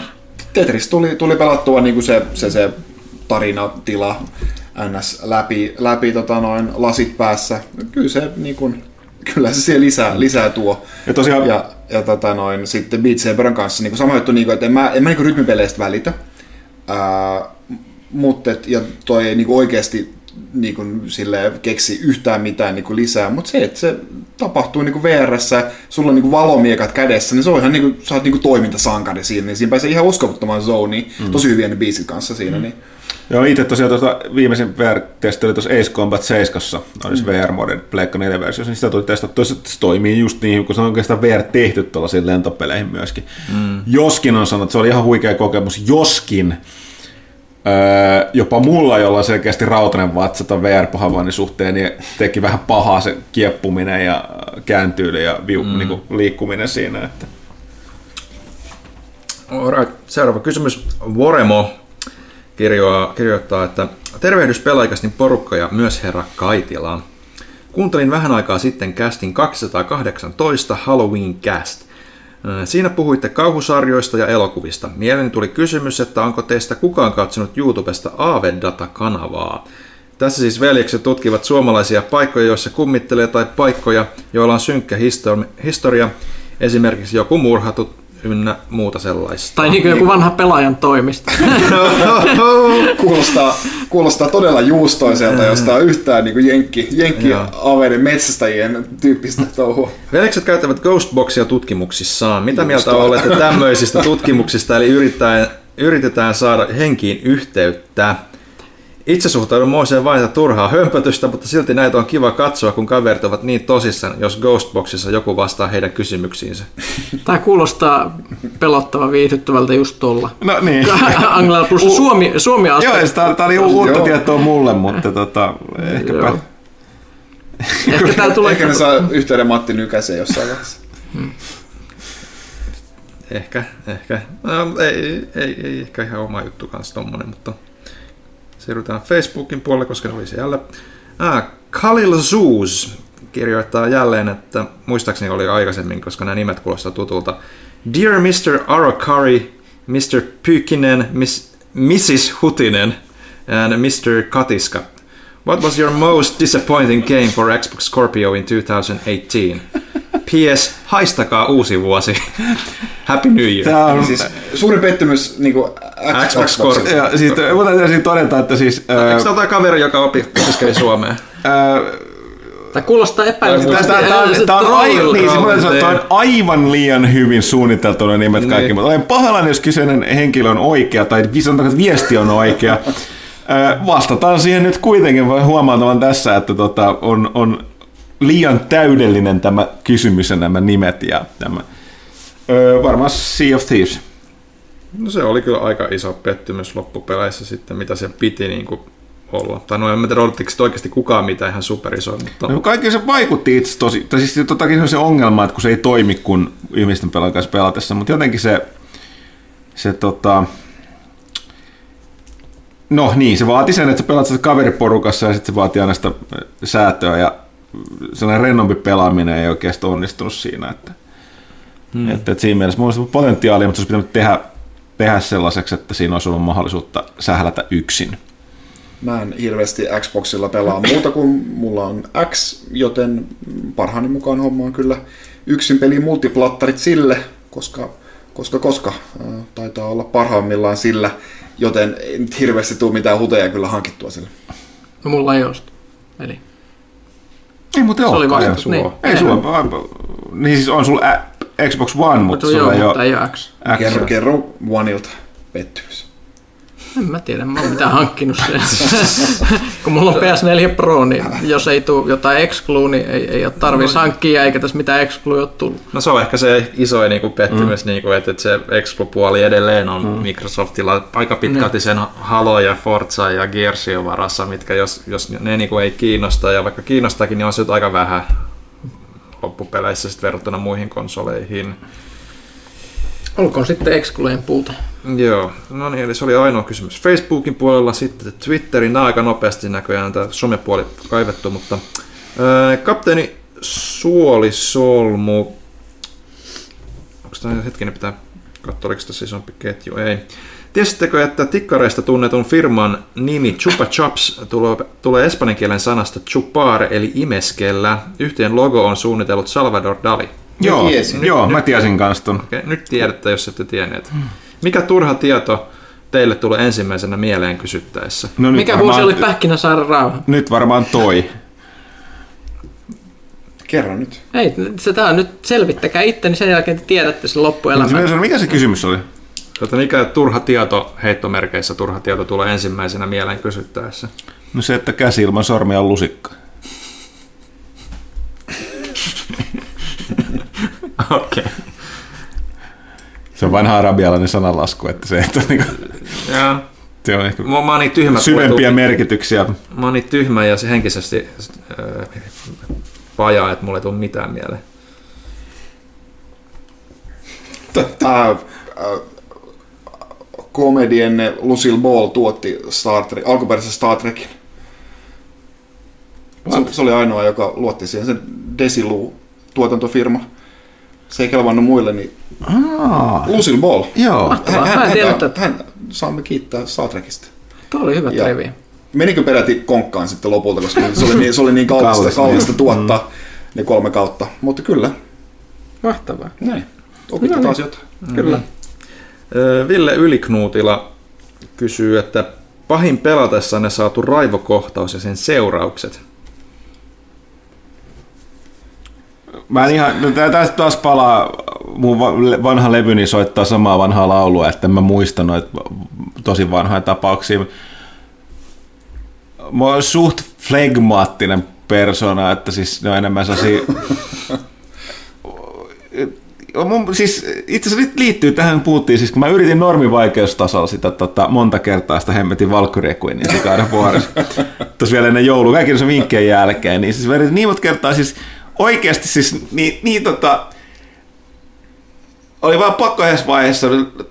B: Tetris tuli, tuli pelattua niin kuin se, se, se tarinatila ns. läpi, läpi tota noin lasit päässä. Kyllä se, niin kuin, kyllä se siihen lisää, lisää tuo.
A: Ja tosiaan
B: Ja ja tota noin, sitten Beat Saberin kanssa niin sama juttu, niin kuin, että en mä, en mä niin rytmipeleistä välitä. Ää, mutta et, ja toi ei niin oikeasti niin kuin, sille keksi yhtään mitään niin kuin lisää, mutta se, että se tapahtuu niin vr sulla on niin kuin valomiekat kädessä, niin se on ihan niin kuin, sä oot niin kuin toimintasankari siinä, niin siinä pääsee ihan uskomattomaan zoniin, mm. tosi hyviä ne biisit kanssa siinä. Mm. Niin.
A: Joo, itse tosiaan tuosta viimeisen VR-testi oli tuossa Ace Combat 7, olisi mm. VR-modin Pleikka 4 versio, niin sitä tuli testattua, että se toimii just niin, kun se on oikeastaan VR tehty tuollaisiin lentopeleihin myöskin. Mm. Joskin on sanonut, että se oli ihan huikea kokemus, joskin Öö, jopa mulla, jolla on selkeästi rautainen vatsa tämän VR-pahavannin suhteen, niin teki vähän pahaa se kieppuminen ja kääntyily ja viu, mm. niin kuin, liikkuminen siinä. Että.
D: Alright. Seuraava kysymys. Voremo kirjoaa, kirjoittaa, että tervehdys pelaikastin porukka ja myös herra Kaitila. Kuuntelin vähän aikaa sitten castin 218 Halloween Cast. Siinä puhuitte kauhusarjoista ja elokuvista. Mieleeni tuli kysymys, että onko teistä kukaan katsonut YouTubesta Aavedata-kanavaa. Tässä siis veljekset tutkivat suomalaisia paikkoja, joissa kummittelee tai paikkoja, joilla on synkkä historia, esimerkiksi joku murhattu ynnä muuta sellaista.
C: Tai niin kuin joku vanha pelaajan toimisto.
B: kuulostaa, kuulostaa todella juustoiselta, josta on yhtään niin kuin jenkki, jenkki aveiden metsästäjien tyyppistä touhua.
D: Veljekset käyttävät Ghostboxia tutkimuksissaan. Mitä mieltä olette tämmöisistä tutkimuksista, eli yritetään, yritetään saada henkiin yhteyttä? Itse suhtaudun moiseen vain turhaa hömpötystä, mutta silti näitä on kiva katsoa, kun kaverit ovat niin tosissaan, jos Ghostboxissa joku vastaa heidän kysymyksiinsä.
C: Tämä kuulostaa pelottava viihdyttävältä just tuolla.
A: No niin.
C: Anglia plus Suomi, Suomi
A: Joo, tämä oli uutta Joo. tietoa mulle, mutta tota, ehkäpä...
B: Ehkä, tää tulee... Ehkä ne saa yhteyden Matti Nykäseen jossain vaiheessa. Hmm.
D: Ehkä, ehkä. No, ei, ei, ei, ehkä ihan oma juttu kanssa tommonen, mutta Siirrytään Facebookin puolelle, koska ne oli siellä. Ah, Khalil Zoos kirjoittaa jälleen, että muistaakseni oli aikaisemmin, koska nämä nimet kuulostaa tutulta. Dear Mr. Arakari, Mr. Pykinen, Miss, Mrs. Hutinen and Mr. Katiska. What was your most disappointing game for Xbox Scorpio in 2018? PS, haistakaa uusi vuosi. Happy New Year.
B: Tämä on siis suuri pettymys niin kuin Xbox, Xbox
A: ja siis, mutta täytyy todeta, että siis...
D: Eikö tämä kaveri, joka opi, opiskeli Suomeen?
C: Tämä kuulostaa epäilyttävästi.
A: Tämä on, aivan, niin, siis on aivan liian hyvin suunniteltu ne nimet kaikki, niin. mutta olen pahallani, jos kyseinen henkilö on oikea, tai sanotaan, että viesti on oikea. Vastataan siihen nyt kuitenkin, voi huomaamaan tässä, että tota, on, on liian täydellinen tämä kysymys ja nämä nimet ja tämä. Öö, varmaan Sea of Thieves.
D: No se oli kyllä aika iso pettymys loppupeleissä sitten, mitä se piti niin kuin olla. Tai no en tiedä, odottiko oikeasti kukaan mitään ihan superisoa, mutta...
A: No, kaikki se vaikutti itse tosi, tai siis totakin se on se ongelma, että kun se ei toimi kun ihmisten pelaajan kanssa pelatessa, mutta jotenkin se, se tota, No niin, se vaati sen, että sä pelaat sitä kaveriporukassa ja sitten se vaatii aina sitä säätöä ja sellainen rennompi pelaaminen ei oikeastaan onnistunut siinä. Että, hmm. että, että siinä mielessä mulla olisi potentiaalia, mutta se olisi pitänyt tehdä, tehdä sellaiseksi, että siinä olisi ollut mahdollisuutta sählätä yksin.
B: Mä en hirveästi Xboxilla pelaa muuta kuin mulla on X, joten parhaani mukaan homma on kyllä yksin peli multiplattarit sille, koska, koska, koska taitaa olla parhaimmillaan sillä, joten ei nyt hirveästi tule mitään huteja kyllä hankittua sille.
C: No mulla ei ole Eli
A: ei muuten
C: ole. Se
A: oli
C: vasta,
A: niin. Ei sulla, niin siis on sulla Xbox One, mutta, mutta sulla
C: ei ole... ei ole X.
B: X. Kerro, kerro Oneilta pettymys.
C: En mä tiedä, mä oon mitään hankkinut sen. Kun mulla on PS4 Pro, niin jos ei tule jotain excluu, niin ei, ei ole tarvitsisi no. hankkia, eikä tässä mitään excluu ole tullut.
D: No se on ehkä se iso niin kuin pettymys, mm. niin kuin, että, että se exclu-puoli edelleen on mm. Microsoftilla aika pitkälti mm. sen Halo ja Forza ja Gearsin varassa, mitkä jos, jos ne niin kuin ei kiinnosta, ja vaikka kiinnostakin, niin on se aika vähän loppupeleissä sit verrattuna muihin konsoleihin.
C: Olkoon sitten exclueen puuta.
D: Joo, no niin, eli se oli ainoa kysymys Facebookin puolella, sitten Twitterin, nämä aika nopeasti näköjään tämä somepuoli kaivettu, mutta ää, kapteeni Suolisolmu, onko tämä hetkinen pitää katsoa, oliko tässä isompi ketju, ei. Tiesittekö, että tikkareista tunnetun firman nimi Chupa Chups tulee, tulee espanjan kielen sanasta chupar eli imeskellä. Yhteen logo on suunnitellut Salvador Dali.
A: Joo,
B: tiesin.
A: joo mä tiesin kanssa ton.
D: Okei, nyt tiedätte, jos ette tienneet. Mikä turha tieto teille tulee ensimmäisenä mieleen kysyttäessä?
A: No nyt
C: Mikä
A: varmaan-
C: vuosi oli Pähkinäsaaren rauha?
A: Nyt varmaan toi.
B: Kerro nyt.
C: Ei, se tää on nyt selvittäkää itse, niin sen jälkeen te tiedätte sen loppuelämän.
A: Mikä se kysymys oli?
D: Tuota, mikä turha tieto, heittomerkeissä turha tieto tulee ensimmäisenä mieleen kysyttäessä?
A: No se, että käsi ilman sormia on lusikka.
D: Okei.
A: Se on vanha arabialainen sananlasku, että se, että niinku,
D: Joo.
A: se on ehkä
D: Mä, mä niin tyhmä.
A: syvempiä
D: mulle
A: merkityksiä.
D: Mä oon niin tyhmä ja se henkisesti äh, vajaa, että mulle ei tule mitään mieleen.
B: Äh, äh, komedienne Lucille Ball tuotti Star Trek, alkuperäisen Star Trekin. Se, se, oli ainoa, joka luotti siihen sen Desilu tuotantofirma. Se ei kelvannut muille, niin
A: Aa,
B: Lucille Ball.
A: joo.
C: Mahtavaa. Mä en tiennyt,
B: hän,
C: että
B: hän, saamme kiittää Star Trekista.
C: tuo oli hyvä
B: Ja-
C: trivia.
B: Menikö peräti konkkaan sitten lopulta, koska se oli niin, se oli niin kallista,
A: Kallis,
B: kallista
A: niin.
B: tuottaa ne kolme kautta. Mutta kyllä,
C: Mahtavaa.
B: näin. Opitte
C: No
B: taas
C: niin.
B: jotain.
C: Kyllä.
D: Ö, Ville Yliknuutila kysyy, että pahin pelatessanne saatu raivokohtaus ja sen seuraukset.
A: Mä en ihan, no tästä taas palaa, mun va- vanha levyni soittaa samaa vanhaa laulua, että mä muista noita tosi vanhoja tapauksia. Mä oon suht flegmaattinen persona, että siis ne on enemmän sellaisia... Mun, siis itse asiassa liittyy tähän, puhuttiin, siis kun mä yritin normivaikeustasolla sitä tota, monta kertaa sitä hemmetin Valkyrie-Queenin sikaiden vuorossa. Tuossa vielä ennen joulua, kaikki se vinkkien jälkeen, niin siis mä yritin niin monta kertaa siis oikeasti siis niin, niin tota, oli vaan pakko yhdessä vaiheessa,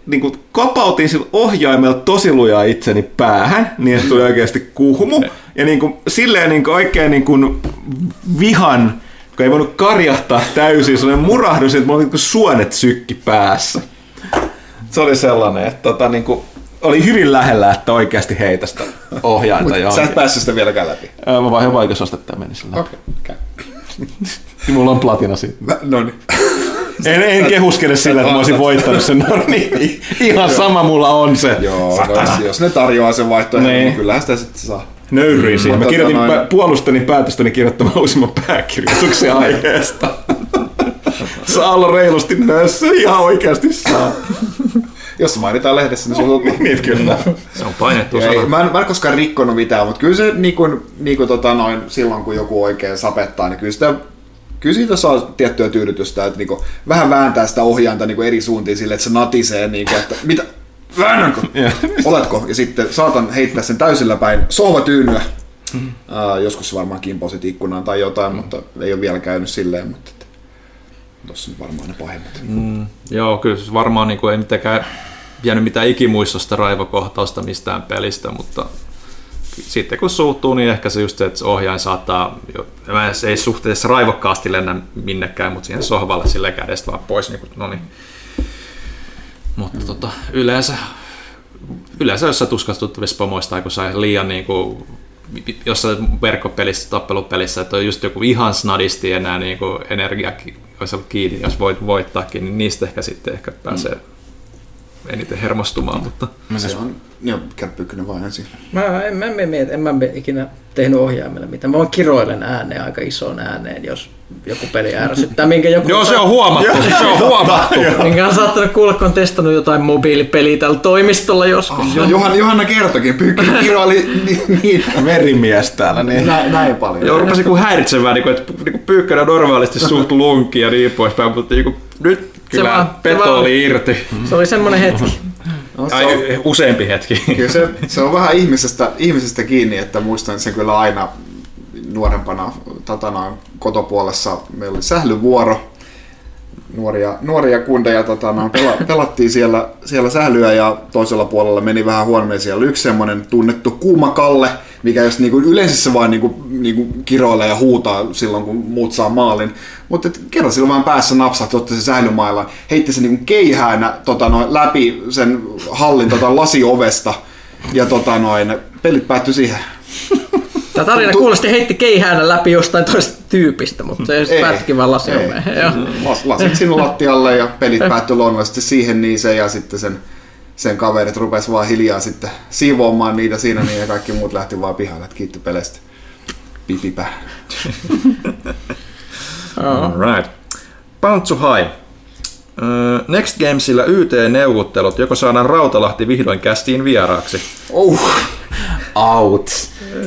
A: niin kuin kopautin sillä ohjaimella tosi lujaa itseni päähän, niin että tuli oikeasti kuhmu. Ja niin kuin, silleen niin kuin oikein niin kuin vihan, kun ei voinut karjahtaa täysin, sellainen murahdus, että mulla oli niin kuin suonet sykki päässä. Se oli sellainen, että tota, niin kuin, oli hyvin lähellä, että oikeasti heitä sitä ohjainta
B: Sä et päässyt sitä vieläkään läpi.
A: Mä vaihdin vaikeusastetta ja meni sillä.
B: Okei, okay,
A: Mulla on platina siitä.
B: No niin.
A: En, en kehuskele sillä, että mä olisin voittanut sen. No niin, ihan sama mulla on se.
B: Joo, no, jos, ne tarjoaa sen vaihtoehdon,
A: Niin.
B: niin kyllähän sitä sitten saa.
A: Nöyryin siihen. Mä kirjoitin pä- puolustani päätöstäni kirjoittamaan uusimman pääkirjoituksen aiheesta. Saa olla reilusti nössä, ihan oikeasti saa.
B: Jos se mainitaan lehdessä, niin sulla on...
A: Niin kyllä.
D: Se on painettu
B: Ei,
D: sana.
B: mä, en, mä en koskaan rikkonut mitään, mutta kyllä se niin kuin, niin kuin tota noin, silloin kun joku oikein sapettaa, niin kyllä sitä Kyllä siitä saa tiettyä tyydytystä, että niinku, vähän vääntää sitä ohjainta niinku eri suuntiin sille, että se natisee, niinku, että mitä, väännänkö? Oletko? Ja sitten saatan heittää sen täysillä päin sohvatyynyä. Uh, joskus se varmaan kimposit ikkunaan tai jotain, mutta ei ole vielä käynyt silleen, mutta että, tossa on varmaan ne pahimmat.
D: Mm, joo, kyllä se varmaan niin kuin, ei mitenkään jäänyt mitään ikimuistosta raivokohtausta mistään pelistä, mutta sitten kun suuttuu, niin ehkä se just se, että ohjain saattaa, mä ei suhteessa raivokkaasti lennä minnekään, mutta siihen sohvalle sille kädestä vaan pois, niin kuin, no niin. Mutta mm. tota, yleensä, yleensä jossain tuskastuttavissa pomoissa tai kun sai liian niin kuin, jossain verkkopelissä, tappelupelissä, että on just joku ihan snadisti enää niin kuin energia jos voit voittaakin, niin niistä ehkä sitten ehkä pääsee eniten hermostumaan, mutta
B: Se on, joo, kärppyykkönen vaan ensin.
C: Mä en, mä, en, miet, en mä ikinä tehnyt ohjaimella mitään. Mä vaan kiroilen ääneen aika isoon ääneen, jos joku peli ärsyttää. Minkä joku
D: Joo, se on huomattu, se on huomattu.
C: Minkä on saattanut kuulla, kun on testannut jotain mobiilipeliä tällä toimistolla joskus.
B: Jo, Johanna, Johanna kertokin, pyykkä kiroili niin, niin,
A: Verimies täällä. Niin.
B: näin, näin paljon.
D: Joo, rupesin kuin häiritsemään, niin kuin, että niin kuin on normaalisti suht lunki ja niin poispäin, mutta niin kuin, nyt kyllä
C: vaan- se
D: peto
C: vaan-
D: oli irti.
C: Se oli semmoinen hetki.
B: No, se, on,
D: Ai, useampi hetki.
B: kyllä se, se on vähän ihmisestä, ihmisestä kiinni, että muistan sen kyllä aina nuorempana tatana, kotopuolessa. Meillä oli sählyvuoro, nuoria, nuoria kundeja tatana, pela, pelattiin siellä, siellä sählyä ja toisella puolella meni vähän huonommin. Siellä oli yksi semmoinen tunnettu kuuma Kalle, mikä jos niinku yleensä se vaan niinku, niinku kiroilee ja huutaa silloin, kun muut saa maalin. Mutta kerran silloin vaan päässä napsahti, otti se sählymailla, heitti se niinku keihäänä tota noin, läpi sen hallin tota lasiovesta ja tota noin, pelit päättyi siihen.
C: Tämä tarina kuulosti heitti keihäänä läpi jostain toisesta tyypistä, mutta se
B: Ei,
C: päättikin vaan lasioimeen.
B: ei.
C: Joo.
B: Las- Lasit sinun lattialle ja pelit päättyi luonnollisesti siihen niin se ja sitten sen, sen kaverit rupes vaan hiljaa sitten siivoamaan niitä siinä niin ja kaikki muut lähti vaan pihalle, että kiitti peleistä. Pipipä.
E: Alright. Pantsu High. Öö, Next Gamesillä YT-neuvottelut, joko saadaan Rautalahti vihdoin kästiin vieraaksi.
B: Oh.
A: Out.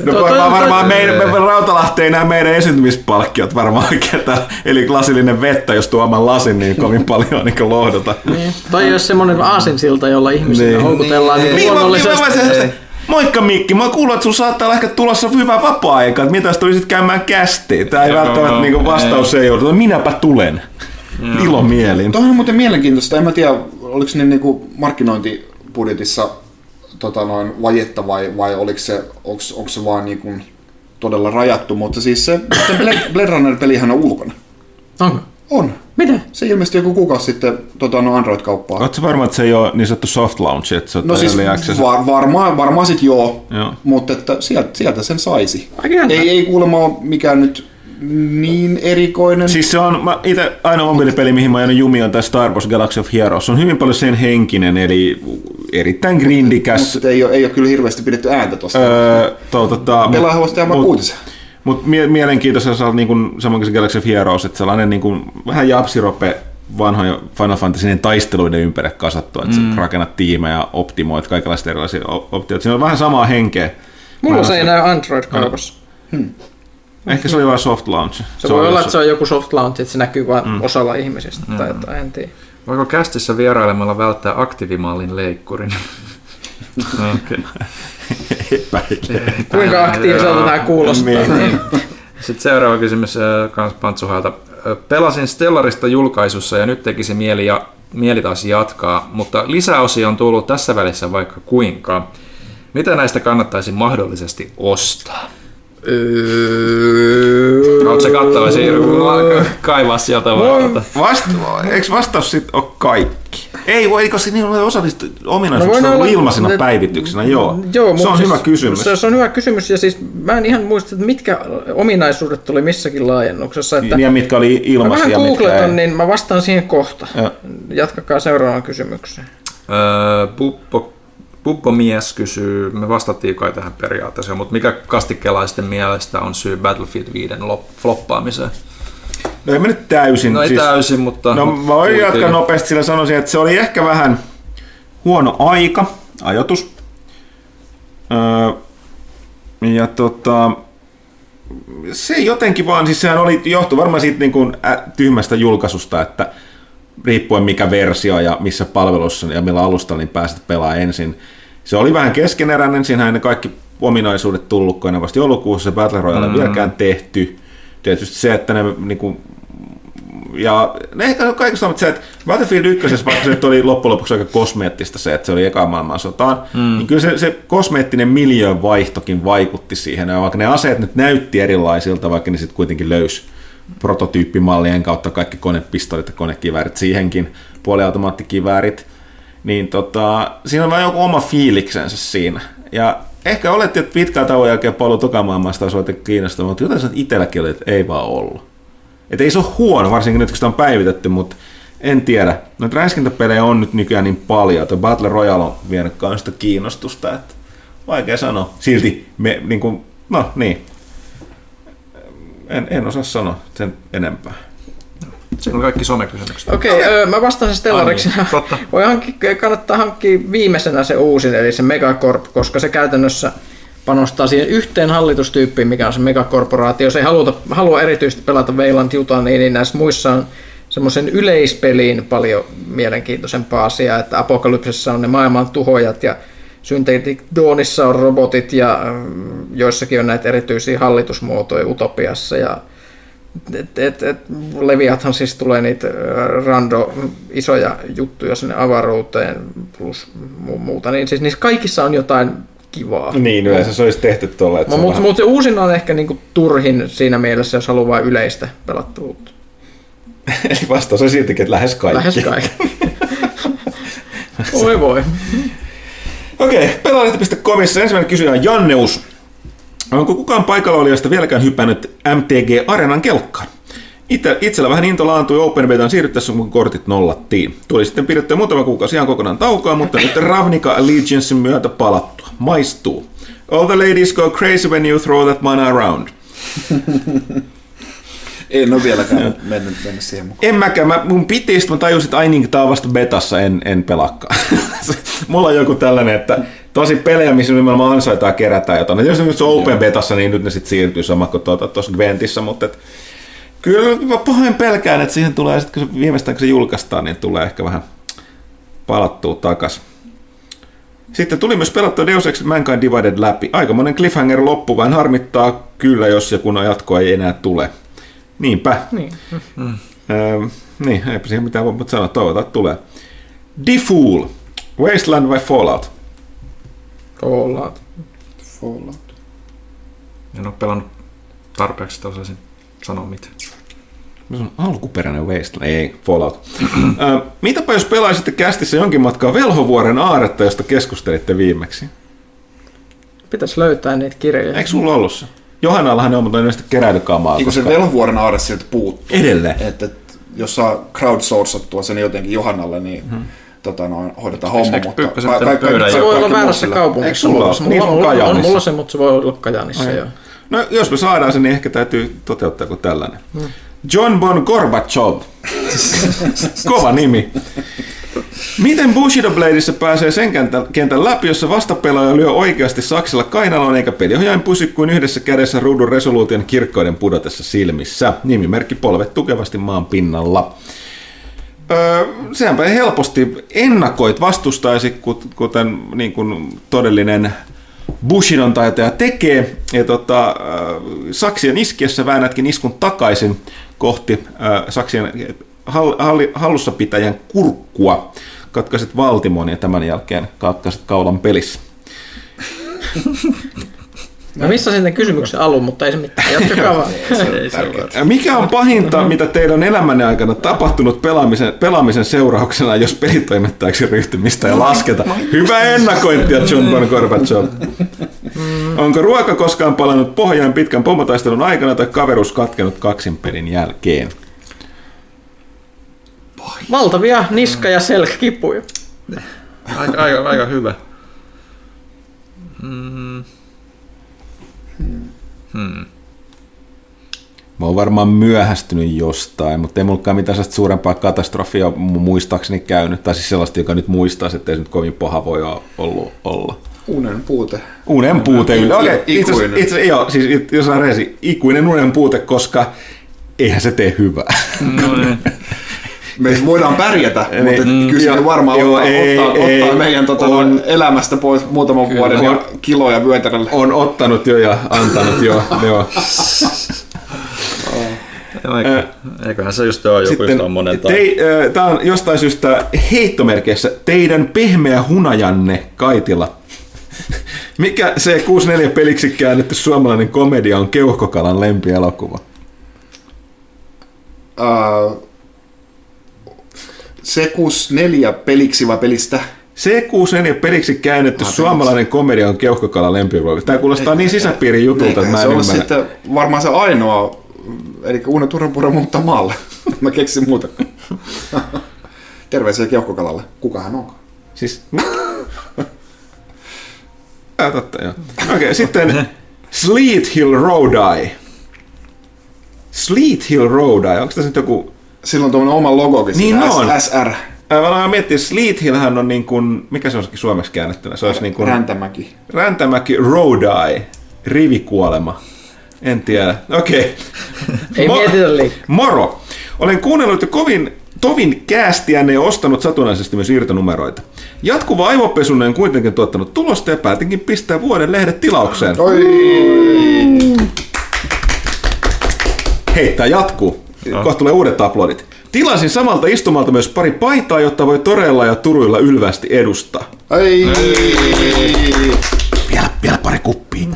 A: No
C: Toi-
A: varmaan,
C: toi-
A: varmaan
C: toi-
A: meidän, me, Rautalahti ei näe meidän esiintymispalkkiot varmaan ketä. Eli lasillinen vettä, jos tuo oman lasin, niin kovin paljon niin lohdota.
C: Niin. Tai jos semmoinen aasinsilta, jolla ihmisiä
A: Niin.
C: houkutellaan niin,
A: Niin, niin,
C: luonnollisesti.
A: mä, mä, se, Moikka Mikki, mä kuulun, että sun saattaa olla ehkä tulossa hyvä vapaa-aika, että mitä sä tulisit käymään kästiin. Tää ei
E: Joo,
A: välttämättä niinku vastaus ei ole, minäpä tulen. Ilomielin.
B: Tuohon on muuten mielenkiintoista. En mä tiedä, oliko ne niinku markkinointibudjetissa tota noin, vajetta vai, vai oliko se, onks, onks se vaan niinku todella rajattu, mutta siis se, se Blade Blade Runner-pelihän on ulkona.
C: Onko?
B: On.
C: Mitä?
B: Se ilmestyi joku kuukausi sitten tota, no Android-kauppaan.
A: Oletko varma, että se ei ole niin sanottu soft launch, että se on
B: No siis var, varmaan, varmaan sit joo,
A: Joo.
B: mutta että sieltä, sieltä sen saisi. Ei, ei kuulemma ole mikään nyt niin erikoinen.
A: Siis se on, mä itse ainoa mobiilipeli, mihin mä ajan jumi on tämä Star Wars Galaxy of Heroes. Se on hyvin paljon sen henkinen, eli erittäin grindikäs.
B: mutta ei ole, ei ole kyllä hirveästi pidetty ääntä tuosta.
A: Öö, to, tota,
B: Pelaa haluaisi tehdä vaikka uutisen.
A: Mutta mie- mielenkiintoista on niin kuin, samoin kuin se Galaxy of Heroes, että sellainen niin kuin, vähän japsirope vanhoja Final Fantasyn taisteluiden ympärille kasattu, että mm. rakennat tiimejä ja optimoit kaikenlaista erilaisia op- optioita. Siinä on vähän samaa henkeä.
C: Mulla se ei näy Android-kaupassa.
A: Ehkä se oli vain soft launch.
C: Se voi olla, että se on joku soft launch, että se näkyy vain mm. osalla ihmisistä tai jotain, en tiedä.
E: Voiko kästissä vierailemalla välttää aktiivimallin leikkurin? okay.
A: epäile.
C: Kuinka aktiiviselta tämä kuulostaa?
A: Niin.
E: Sitten seuraava kysymys äh, kans Pantsuhalta. Äh, Pelasin Stellarista julkaisussa ja nyt tekisi mieli, ja, mieli taas jatkaa, mutta lisäosia on tullut tässä välissä vaikka kuinka. Mitä näistä kannattaisi mahdollisesti ostaa? Haluatko se katsoa siirryä kaivaa sieltä vaan?
A: Vast, eikö vastaus sitten ole kaikki? Ei voi, eikö se niin ole osa niistä
C: No
A: ominaisuuksista no
C: olla-
A: ilmaisina
C: ne-
A: päivityksinä? Joo,
C: Joo,
A: se on
C: siis
A: hyvä kysymys.
C: Se, se on hyvä kysymys ja siis mä en ihan muista, että mitkä ominaisuudet tuli missäkin laajennuksessa. Että
A: ja mitkä oli
C: mä vähän
A: ilmaisia, mitkä
C: googletan, niin mä vastaan siihen kohta.
A: Joo.
C: Jatkakaa seuraavaan kysymykseen.
E: Öö, Puppo, Puppo mies kysyy, me vastattiin kai tähän periaatteessa, mutta mikä kastikkelaisten mielestä on syy Battlefield 5 lop- floppaamiseen?
A: No ei me nyt täysin.
E: No ei
A: siis,
E: täysin, mutta...
A: No
E: mutta
A: mä voin jatkaa nopeasti, sillä sanoisin, että se oli ehkä vähän huono aika, ajoitus. Öö, ja tota, se jotenkin vaan, siis sehän oli, johtui varmaan siitä niin kuin ä, tyhmästä julkaisusta, että riippuen mikä versio ja missä palvelussa ja millä alustalla niin pääset pelaamaan ensin. Se oli vähän keskeneräinen, siinähän ei ne kaikki ominaisuudet tullut, kun ne vasta joulukuussa se Battle Royale mm. vieläkään tehty. Tietysti se, että ne niin kuin, ja ne ehkä kaikista on se, että Battlefield 1, vaikka se nyt oli loppujen lopuksi aika kosmeettista se, että se oli eka maailmansotaan, mm. niin kyllä se, se kosmeettinen miljöön vaihtokin vaikutti siihen. Ja vaikka ne aseet nyt näytti erilaisilta, vaikka ne sitten kuitenkin löysi prototyyppimallien kautta kaikki konepistolit ja konekiväärit siihenkin, puoliautomaattikiväärit, niin tota, siinä on vaan joku oma fiiliksensä siinä. Ja ehkä oletti, että pitkään tauon jälkeen paluu tokamaailmasta jotenkin kiinnostavaa, mutta jotain että itselläkin oli, että ei vaan ollut. Et ei se ole huono, varsinkin nyt kun sitä on päivitetty, mutta en tiedä. Noita räiskintäpelejä on nyt nykyään niin paljon, että Battle Royale on vienyt sitä kiinnostusta, että vaikea sanoa. Silti me, niin kuin, no niin, en, en osaa sanoa sen enempää.
E: Siinä oli kaikki somekysymykset.
C: Okei, okay, mä vastaan sen Stellariksi.
E: Ai niin.
C: Voi hankki, kannattaa hankkia viimeisenä se uusin, eli se Megacorp, koska se käytännössä panostaa siihen yhteen hallitustyyppiin, mikä on se megakorporaatio. Se ei haluta, halua erityisesti pelata Veiland Jutaniin, niin näissä muissa on semmoisen yleispeliin paljon mielenkiintoisempaa asiaa, että Apokalypsessa on ne maailman tuhojat ja Synthetic Dawnissa on robotit ja mm, joissakin on näitä erityisiä hallitusmuotoja Utopiassa ja et, et, et, Leviathan siis tulee niitä ö, rando isoja juttuja sinne avaruuteen plus mu- muuta, niin siis niissä kaikissa on jotain kivaa.
A: Niin, yleensä se olisi tehty tuolla.
C: Mutta
A: vähän-
C: mut se uusin on ehkä niinku turhin siinä mielessä, jos haluaa vain yleistä pelattavuutta.
A: Eli vastaus on siltikin, että lähes kaikki.
C: Lähes kaikki. Oi voi.
A: Okei, pelaalehti.comissa ensimmäinen kysyjä on Janneus. Onko kukaan paikalla olijoista vieläkään hypännyt MTG Arenan kelkkaan? Itse, itsellä vähän into laantui Open Betaan siirryttäessä, kun kortit nollattiin. Tuli sitten pidettyä muutama kuukausi ihan kokonaan taukoa, mutta nyt Ravnica Allegiancein myötä palattua. Maistuu. All the ladies go crazy when you throw that mana around.
B: En ole vieläkään mennyt, mennyt siihen mukaan.
A: En mäkään, mä, mun piti, sit mä tajusin, että ai niin, tää on vasta betassa, en, en pelakkaan. Mulla on joku tällainen, että tosi pelejä, missä nimenomaan ansaitaan kerätään jotain. Et jos nyt se on open betassa, niin nyt ne sitten siirtyy sama kuin tuota, tuossa Gwentissä, mutta et, kyllä mä pahoin pelkään, että siihen tulee, sit, kun se viimeistään kun se julkaistaan, niin tulee ehkä vähän palattua takas. Sitten tuli myös pelattua Deus Ex Mankind Divided läpi. Aikamoinen cliffhanger loppu, vähän harmittaa kyllä, jos ja kun jatkoa ei enää tule. Niinpä.
C: Niin.
A: Öö, niin, eipä siihen mitään voi sanoa, toivotaan, että tulee. Defool, Wasteland vai Fallout?
C: Fallout.
B: Fallout.
E: En ole pelannut tarpeeksi, että osaisin sanoa mitään.
A: Se on alkuperäinen Wasteland, ei, Fallout. Öö, mitäpä jos pelaisitte kästissä jonkin matkaa Velhovuoren aaretta, josta keskustelitte viimeksi?
C: Pitäisi löytää niitä kirjoja.
A: Eikö sulla ollut se? Johannallahan ne on, mutta ne on sitten keräilykamaa.
B: Niin kuin se velhovuoren aare sieltä puuttuu.
A: Edelleen.
B: Että et, jos saa crowdsourcattua sen jotenkin Johannalle, niin
A: Hmm.
B: tota, noin, hoidetaan homma.
E: Eikö
B: Mutta ka- ka- kaikki-
C: Se voi olla väärässä kaupungissa.
A: Eikö sulla
C: Mulla-
A: ole? Niin,
C: mulla,
A: on
C: mulla, on,
A: Kajaanissa.
C: mulla se, mutta se voi olla Kajaanissa jo.
A: No, jos me saadaan se, niin ehkä täytyy toteuttaa kuin tällainen. John Bon Gorbachev. Kova nimi. Miten Bushido Bladeissa pääsee sen kentän, läpi, jossa vastapelaaja lyö oikeasti saksilla kainaloon eikä peliohjain pysy kuin yhdessä kädessä ruudun resoluution kirkkoiden pudotessa silmissä. Nimimerkki polvet tukevasti maan pinnalla. Öö, sehän helposti ennakoit vastustaisi, kut- kuten niin kuin todellinen Bushidon taitaja tekee. Ja tota, äh, saksien iskiessä väännätkin iskun takaisin kohti äh, saksien hall, halli, hallussapitäjän kurkkua. Katkaisit valtimon ja tämän jälkeen katkaisit kaulan pelissä.
C: Mä missasin sen kysymyksen alun, mutta ei se mitään. Jatkakaa vaan.
E: Ei se ole.
A: Mikä on pahinta, mitä teidän elämänne aikana tapahtunut pelaamisen, pelaamisen seurauksena, jos pelitoimittajaksi ryhtymistä ei lasketa? Hyvä ennakointia, John Bon Gorbachev. Onko ruoka koskaan palannut pohjaan pitkän pomotaistelun aikana tai kaverus katkenut kaksin pelin jälkeen?
C: Valtavia niska- ja selkäkipuja.
E: Aika, aika, aika hyvä. Mm. Hmm.
A: Mä oon varmaan myöhästynyt jostain, mutta ei mullakaan mitään sellaista suurempaa katastrofia mu- muistaakseni käynyt. Tai siis sellaista, joka nyt muistaisi, että ei se nyt kovin paha voi ollut olla.
B: Unen puute.
A: Unen puute.
B: Iku-
A: Okei, itse asiassa- joo, siis it- jos on resi, ikuinen unen puute, koska eihän se tee hyvää.
E: No niin.
B: Me voidaan pärjätä,
A: Niin,
B: mutta
A: mm,
B: kyllä se varmaan
A: joo,
B: ottaa,
A: ei,
B: ottaa,
A: ei,
B: ottaa meidän tota,
A: on-
B: noin elämästä pois muutaman
C: Kyllä.
B: vuoden ja
A: On-
B: kiloja vyötärölle.
A: On ottanut jo ja antanut jo. joo.
E: Eikö, eiköhän se just ole joku just tommonen tai...
A: te, tämä on jostain syystä heittomerkeissä teidän pehmeä hunajanne Kaitila. Mikä se 64 peliksi käännetty suomalainen komedia on Keuhkokalan lempielokuva?
B: Uh, C64 peliksi vai pelistä?
A: C64 peliksi käännetty
B: Ah,
A: suomalainen komedia on Keuhkokalan lempielokuva. Tämä kuulostaa niin sisäpiirin jutulta, että mä
B: se
A: en
B: ole
A: ymmärrä.
B: sitten varmaan se ainoa, eli Uno Turunpuro muuttaa maalle. Mä keksin muuta. Terveisiä keuhkokalalle. Kukahan onkaan?
A: Siis... Ah, totta, joo. Okei, okay, sitten Sleet Hill Roadeye. Sleet Hill Roadeye, onko tässä nyt joku...
B: Sillä on tuommoinen oma logokin.
A: Niin
B: siinä,
A: on.
B: SR.
A: Mä aloin miettiä, Sleet Hillhän on niin kuin, mikä se olisikin suomeksi käännettynä? Se olisi niin kuin
B: Räntämäki.
A: Räntämäki Roadeye, rivikuolema. En tiedä. Okei.
C: Ei mietitä liikaa.
A: Moro! Olen kuunnellut jo kovin tovin käästiänne ja ostanut satunnaisesti myös irtonumeroita. Jatkuva aivopesunne on kuitenkin tuottanut tulosta ja päätinkin pistää vuoden lehdet tilaukseen.
B: Oi!
A: Hei, tää jatkuu. Kohta tulee uudet aplodit. Tilasin samalta istumalta myös pari paitaa, jotta voi toreilla ja turuilla ylvästi edustaa.
B: Ai!
A: Vielä, vielä pari kuppia.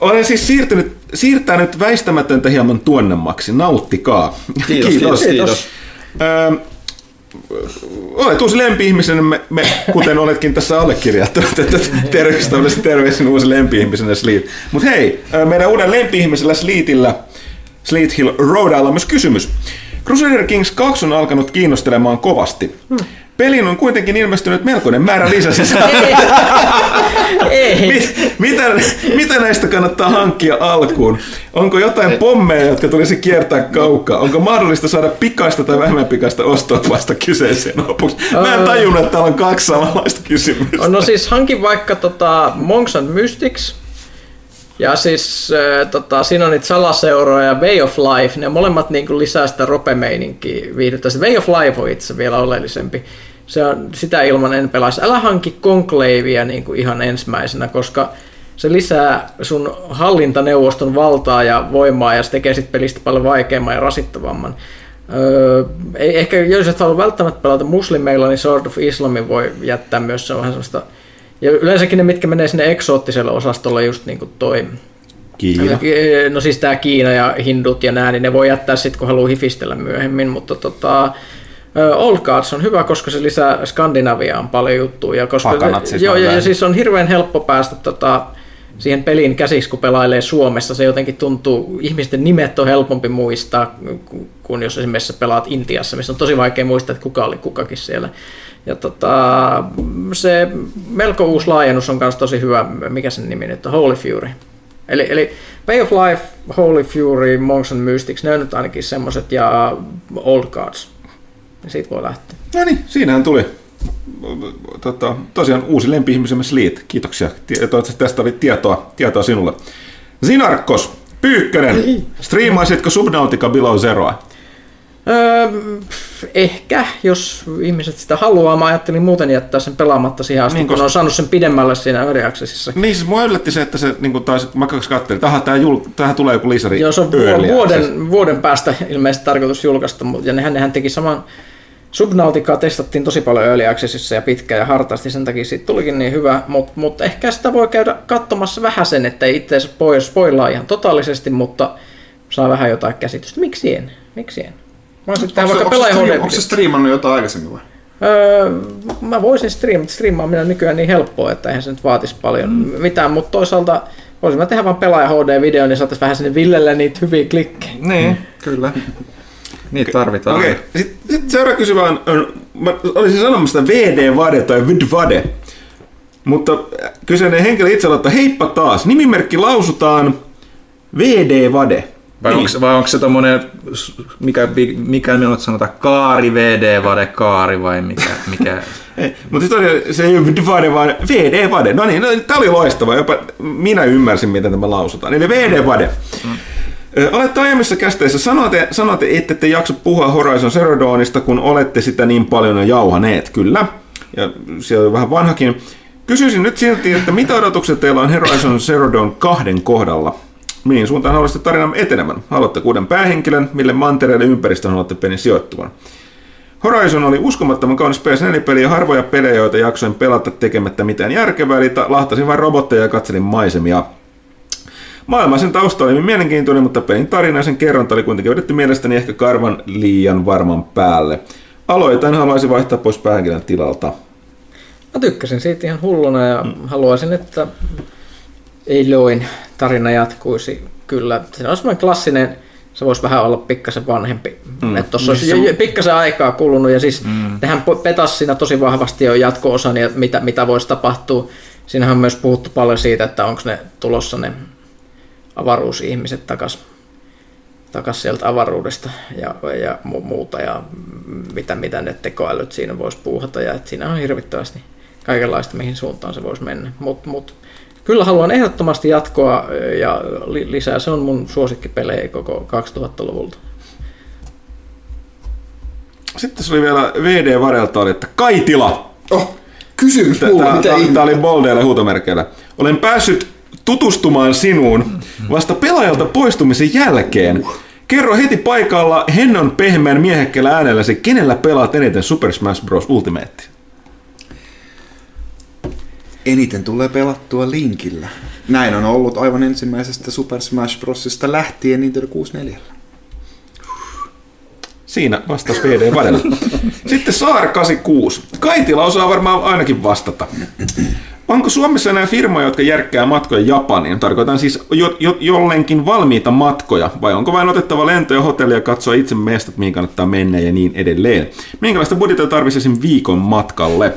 A: Olen siis siirtynyt, siirtänyt väistämätöntä hieman tuonnemmaksi. Nauttikaa.
E: Kiitos, kiitos, kiitos.
A: Öö, olet uusi lempi-ihmisen, me, me, kuten oletkin tässä allekirjoittanut, että terveistä terveisin uusi lempi-ihmisenä Sleet. Mutta hei, meidän uuden lempi-ihmisellä Sleetillä, Sleet Hill Roadalla on myös kysymys. Crusader Kings 2 on alkanut kiinnostelemaan kovasti. Hmm. Pelin on kuitenkin ilmestynyt melkoinen määrä lisäsisältöä. Mit, mitä, mitä näistä kannattaa hankkia alkuun? Onko jotain pommeja, jotka tulisi kiertää kaukaa? Onko mahdollista saada pikaista tai vähemmän pikaista ostoa vasta kyseeseen lopuksi? Mä en tajunnut, että täällä on kaksi samanlaista kysymystä.
C: No siis hankin vaikka tota Monks and Mystics, ja siis äh, tota, siinä on niitä salaseuroja ja Way of Life, ne molemmat niin lisää sitä ropemeininkiä viihdyttä. Way of Life on itse vielä oleellisempi. Se on, sitä ilman en pelaisi. Älä hankki Conclavea niin kuin ihan ensimmäisenä, koska se lisää sun hallintaneuvoston valtaa ja voimaa ja se tekee sit pelistä paljon vaikeamman ja rasittavamman. Öö, ei, ehkä jos et halua välttämättä pelata muslimeilla, niin Sword of Islamin voi jättää myös, se on vähän sellaista ja yleensäkin ne, mitkä menee sinne eksoottiselle osastolle, just niin kuin toi
A: Kiina.
C: No siis tämä Kiina ja hindut ja nää, niin ne voi jättää sitten, kun haluaa hifistellä myöhemmin, mutta tota, Old Cards on hyvä, koska se lisää Skandinaviaan paljon juttuja. Koska
D: Pakanat siis
C: joo, ja, ja siis on hirveän helppo päästä tota, siihen peliin käsiksi, kun pelailee Suomessa. Se jotenkin tuntuu, ihmisten nimet on helpompi muistaa, kuin jos esimerkiksi pelaat Intiassa, missä on tosi vaikea muistaa, että kuka oli kukakin siellä. Ja tota, se melko uusi laajennus on myös tosi hyvä, mikä sen nimi nyt on, Holy Fury. Eli, eli Way of Life, Holy Fury, Monks and Mystics, ne on nyt ainakin semmoset, ja Old Cards. Ja siitä voi lähteä.
A: No niin, siinähän tuli. Tota, tosiaan uusi lempi-ihmisemme Sleet. Kiitoksia. Toivottavasti tästä oli tietoa, tietoa sinulle. Zinarkos, Pyykkönen, striimaisitko Subnautica Below Zeroa?
C: Öö, ehkä, jos ihmiset sitä haluaa. Mä ajattelin muuten jättää sen pelaamatta siihen asti,
A: Niin,
C: kun
A: koska-
C: on saanut sen pidemmälle siinä Early Accessissa.
A: Niin siis mua yllätti se, että se niin taisi, mä kaksi katselin, tähän, tää jul, tähän tulee joku lisäri.
C: Joo, se on
A: access.
C: vuoden, vuoden päästä ilmeisesti tarkoitus julkaista, ja nehän, nehän teki saman Subnauticaa testattiin tosi paljon Early Accessissa ja pitkään ja hartaasti, sen takia siitä tulikin niin hyvä, mutta mut ehkä sitä voi käydä katsomassa vähän sen, että pois spoilaa ihan totaalisesti, mutta saa vähän jotain käsitystä. Miksi en? Miksi en? Mä tehdä
B: Onko,
C: vaikka
B: se, onko, se striimannut jotain aikaisemmin vai?
C: Öö, mä voisin striimata, striimaaminen on nykyään niin helppoa, että eihän se nyt vaatisi paljon mm. mitään, mutta toisaalta voisin mä tehdä vaan pelaaja HD-video, niin saataisiin vähän sinne Villelle niitä hyviä klikkejä.
E: Niin, kyllä. Niitä tarvitaan.
A: Okei, okay. sitten sit seuraava kysymys on, on, mä olisin sanomassa VD-vade tai VD-vade, mutta kyseinen henkilö itse laittaa heippa taas. Nimimerkki lausutaan VD-vade.
E: Vai,
A: Niin.
E: onko, vai onko se tommonen, mikä, mikä me nyt sanotaan, kaari, VD, vade, kaari vai mikä? mikä?
A: Mutta se ei ole VD-vade, vaan VD-vade. No niin, no, tämä oli loistava. Jopa minä ymmärsin, miten tämä lausutaan. Eli VD-vade. Mm. Olette aiemmissa kästeissä, sanotte, sanotte, että te jaksa puhua Horizon Zero Dawnista, kun olette sitä niin paljon jo jauhaneet, kyllä. Ja siellä on vähän vanhakin. Kysyisin nyt silti, että mitä odotukset teillä on Horizon Zero Dawn kahden kohdalla? Mihin suuntaan haluaisitte tarinan etenemään? Haluatte kuuden päähenkilön, mille mantereiden ympäristöön haluatte pelin sijoittuvan? Horizon oli uskomattoman kaunis PS4-peli ja harvoja pelejä, joita jaksoin pelata tekemättä mitään järkevää, eli ta- lahtasin vain robotteja ja katselin maisemia. Maailma sen tausta oli mielenkiintoinen, mutta pelin tarina ja sen kerronta oli kuitenkin vedetty mielestäni ehkä karvan liian varman päälle. Aloitan haluaisin vaihtaa pois päähenkilön tilalta.
C: Mä tykkäsin siitä ihan hulluna ja mm. haluaisin, että Eloin tarina jatkuisi kyllä. Se on semmoinen klassinen, se voisi vähän olla pikkasen vanhempi. Mm. Että tuossa olisi jo- jo pikkasen aikaa kulunut ja siis mm. nehän petas siinä tosi vahvasti jo jatko-osan ja mitä, mitä voisi tapahtua. Siinähän on myös puhuttu paljon siitä, että onko ne tulossa ne avaruusihmiset takas, takas sieltä avaruudesta ja, ja mu- muuta ja mitä, mitä ne tekoälyt siinä voisi puuhata ja että siinä on hirvittävästi kaikenlaista, mihin suuntaan se voisi mennä. Mutta mut, kyllä haluan ehdottomasti jatkoa ja li- lisää. Se on mun suosikkipelejä koko 2000-luvulta.
A: Sitten se oli vielä VD Varelta, oli, että Kaitila!
B: Oh, kysymys mulle, mitä
A: Tämä
B: ihmettä?
A: oli boldeilla huutomerkeillä. Olen päässyt tutustumaan sinuun vasta pelaajalta poistumisen jälkeen. Kerro heti paikalla hennon pehmeän miehekkellä äänelläsi, kenellä pelaat eniten Super Smash Bros. Ultimate?
B: Eniten tulee pelattua linkillä. Näin on ollut aivan ensimmäisestä Super Smash Brosista lähtien Nintendo 64.
A: Siinä vastasi VD Vadella. Sitten Saar 86. Kaitila osaa varmaan ainakin vastata. Onko Suomessa enää firmoja, jotka järkkää matkoja Japaniin? Tarkoitan siis jo, jo, jollenkin valmiita matkoja, vai onko vain otettava lento ja hotelli ja katsoa itse mestat, mihin kannattaa mennä ja niin edelleen? Minkälaista budjettia tarvitsisi viikon matkalle?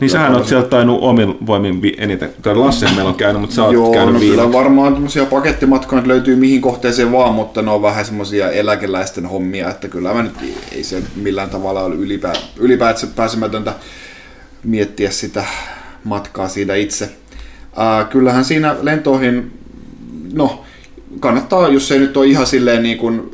A: Niin sähän oot sieltä tainnut omin voimin eniten. Tai Lasse meillä on käynyt, mutta sä oot
B: Joo,
A: käynyt
B: no kyllä
A: viime.
B: varmaan tämmöisiä pakettimatkoja löytyy mihin kohteeseen vaan, mutta ne on vähän semmoisia eläkeläisten hommia, että kyllä mä nyt ei se millään tavalla ole ylipä, ylipäätään pääsemätöntä miettiä sitä matkaa siitä itse. Ää, kyllähän siinä lentoihin, no kannattaa, jos ei nyt ole ihan silleen niin kuin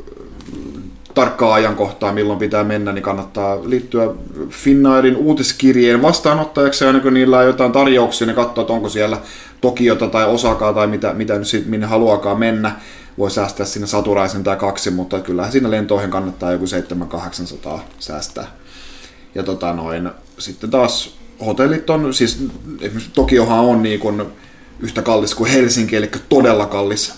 B: tarkkaa ajankohtaa, milloin pitää mennä, niin kannattaa liittyä Finnairin uutiskirjeen vastaanottajaksi, aina kun niillä on jotain tarjouksia, niin katsoa, että onko siellä Tokiota tai Osakaa tai mitä, mitä nyt sit, minne haluakaan mennä. Voi säästää sinne saturaisen tai kaksi, mutta kyllähän siinä lentoihin kannattaa joku 700-800 säästää. Ja tota noin, sitten taas hotellit on, siis esimerkiksi Tokiohan on niin kuin yhtä kallis kuin Helsinki, eli todella kallis.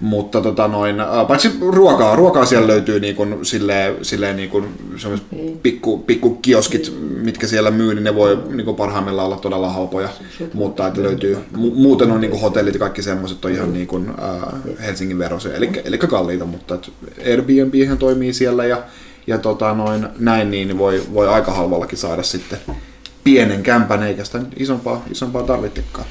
B: Mutta tota noin, ää, paitsi ruokaa, ruokaa siellä löytyy niin kuin silleen, silleen niin kuin semmoiset pikku, pikku kioskit, mitkä siellä myy, niin ne voi niin kuin parhaimmillaan olla todella halpoja. Mutta että löytyy, mu- muuten on niin kuin hotellit ja kaikki semmoiset on ihan niin kuin, ää, Helsingin verosia, eli, eli kalliita, mutta et Airbnb toimii siellä ja, ja tota noin, näin niin voi, voi aika halvallakin saada sitten pienen kämpän, eikä sitä isompaa, isompaa tarvitsekaan.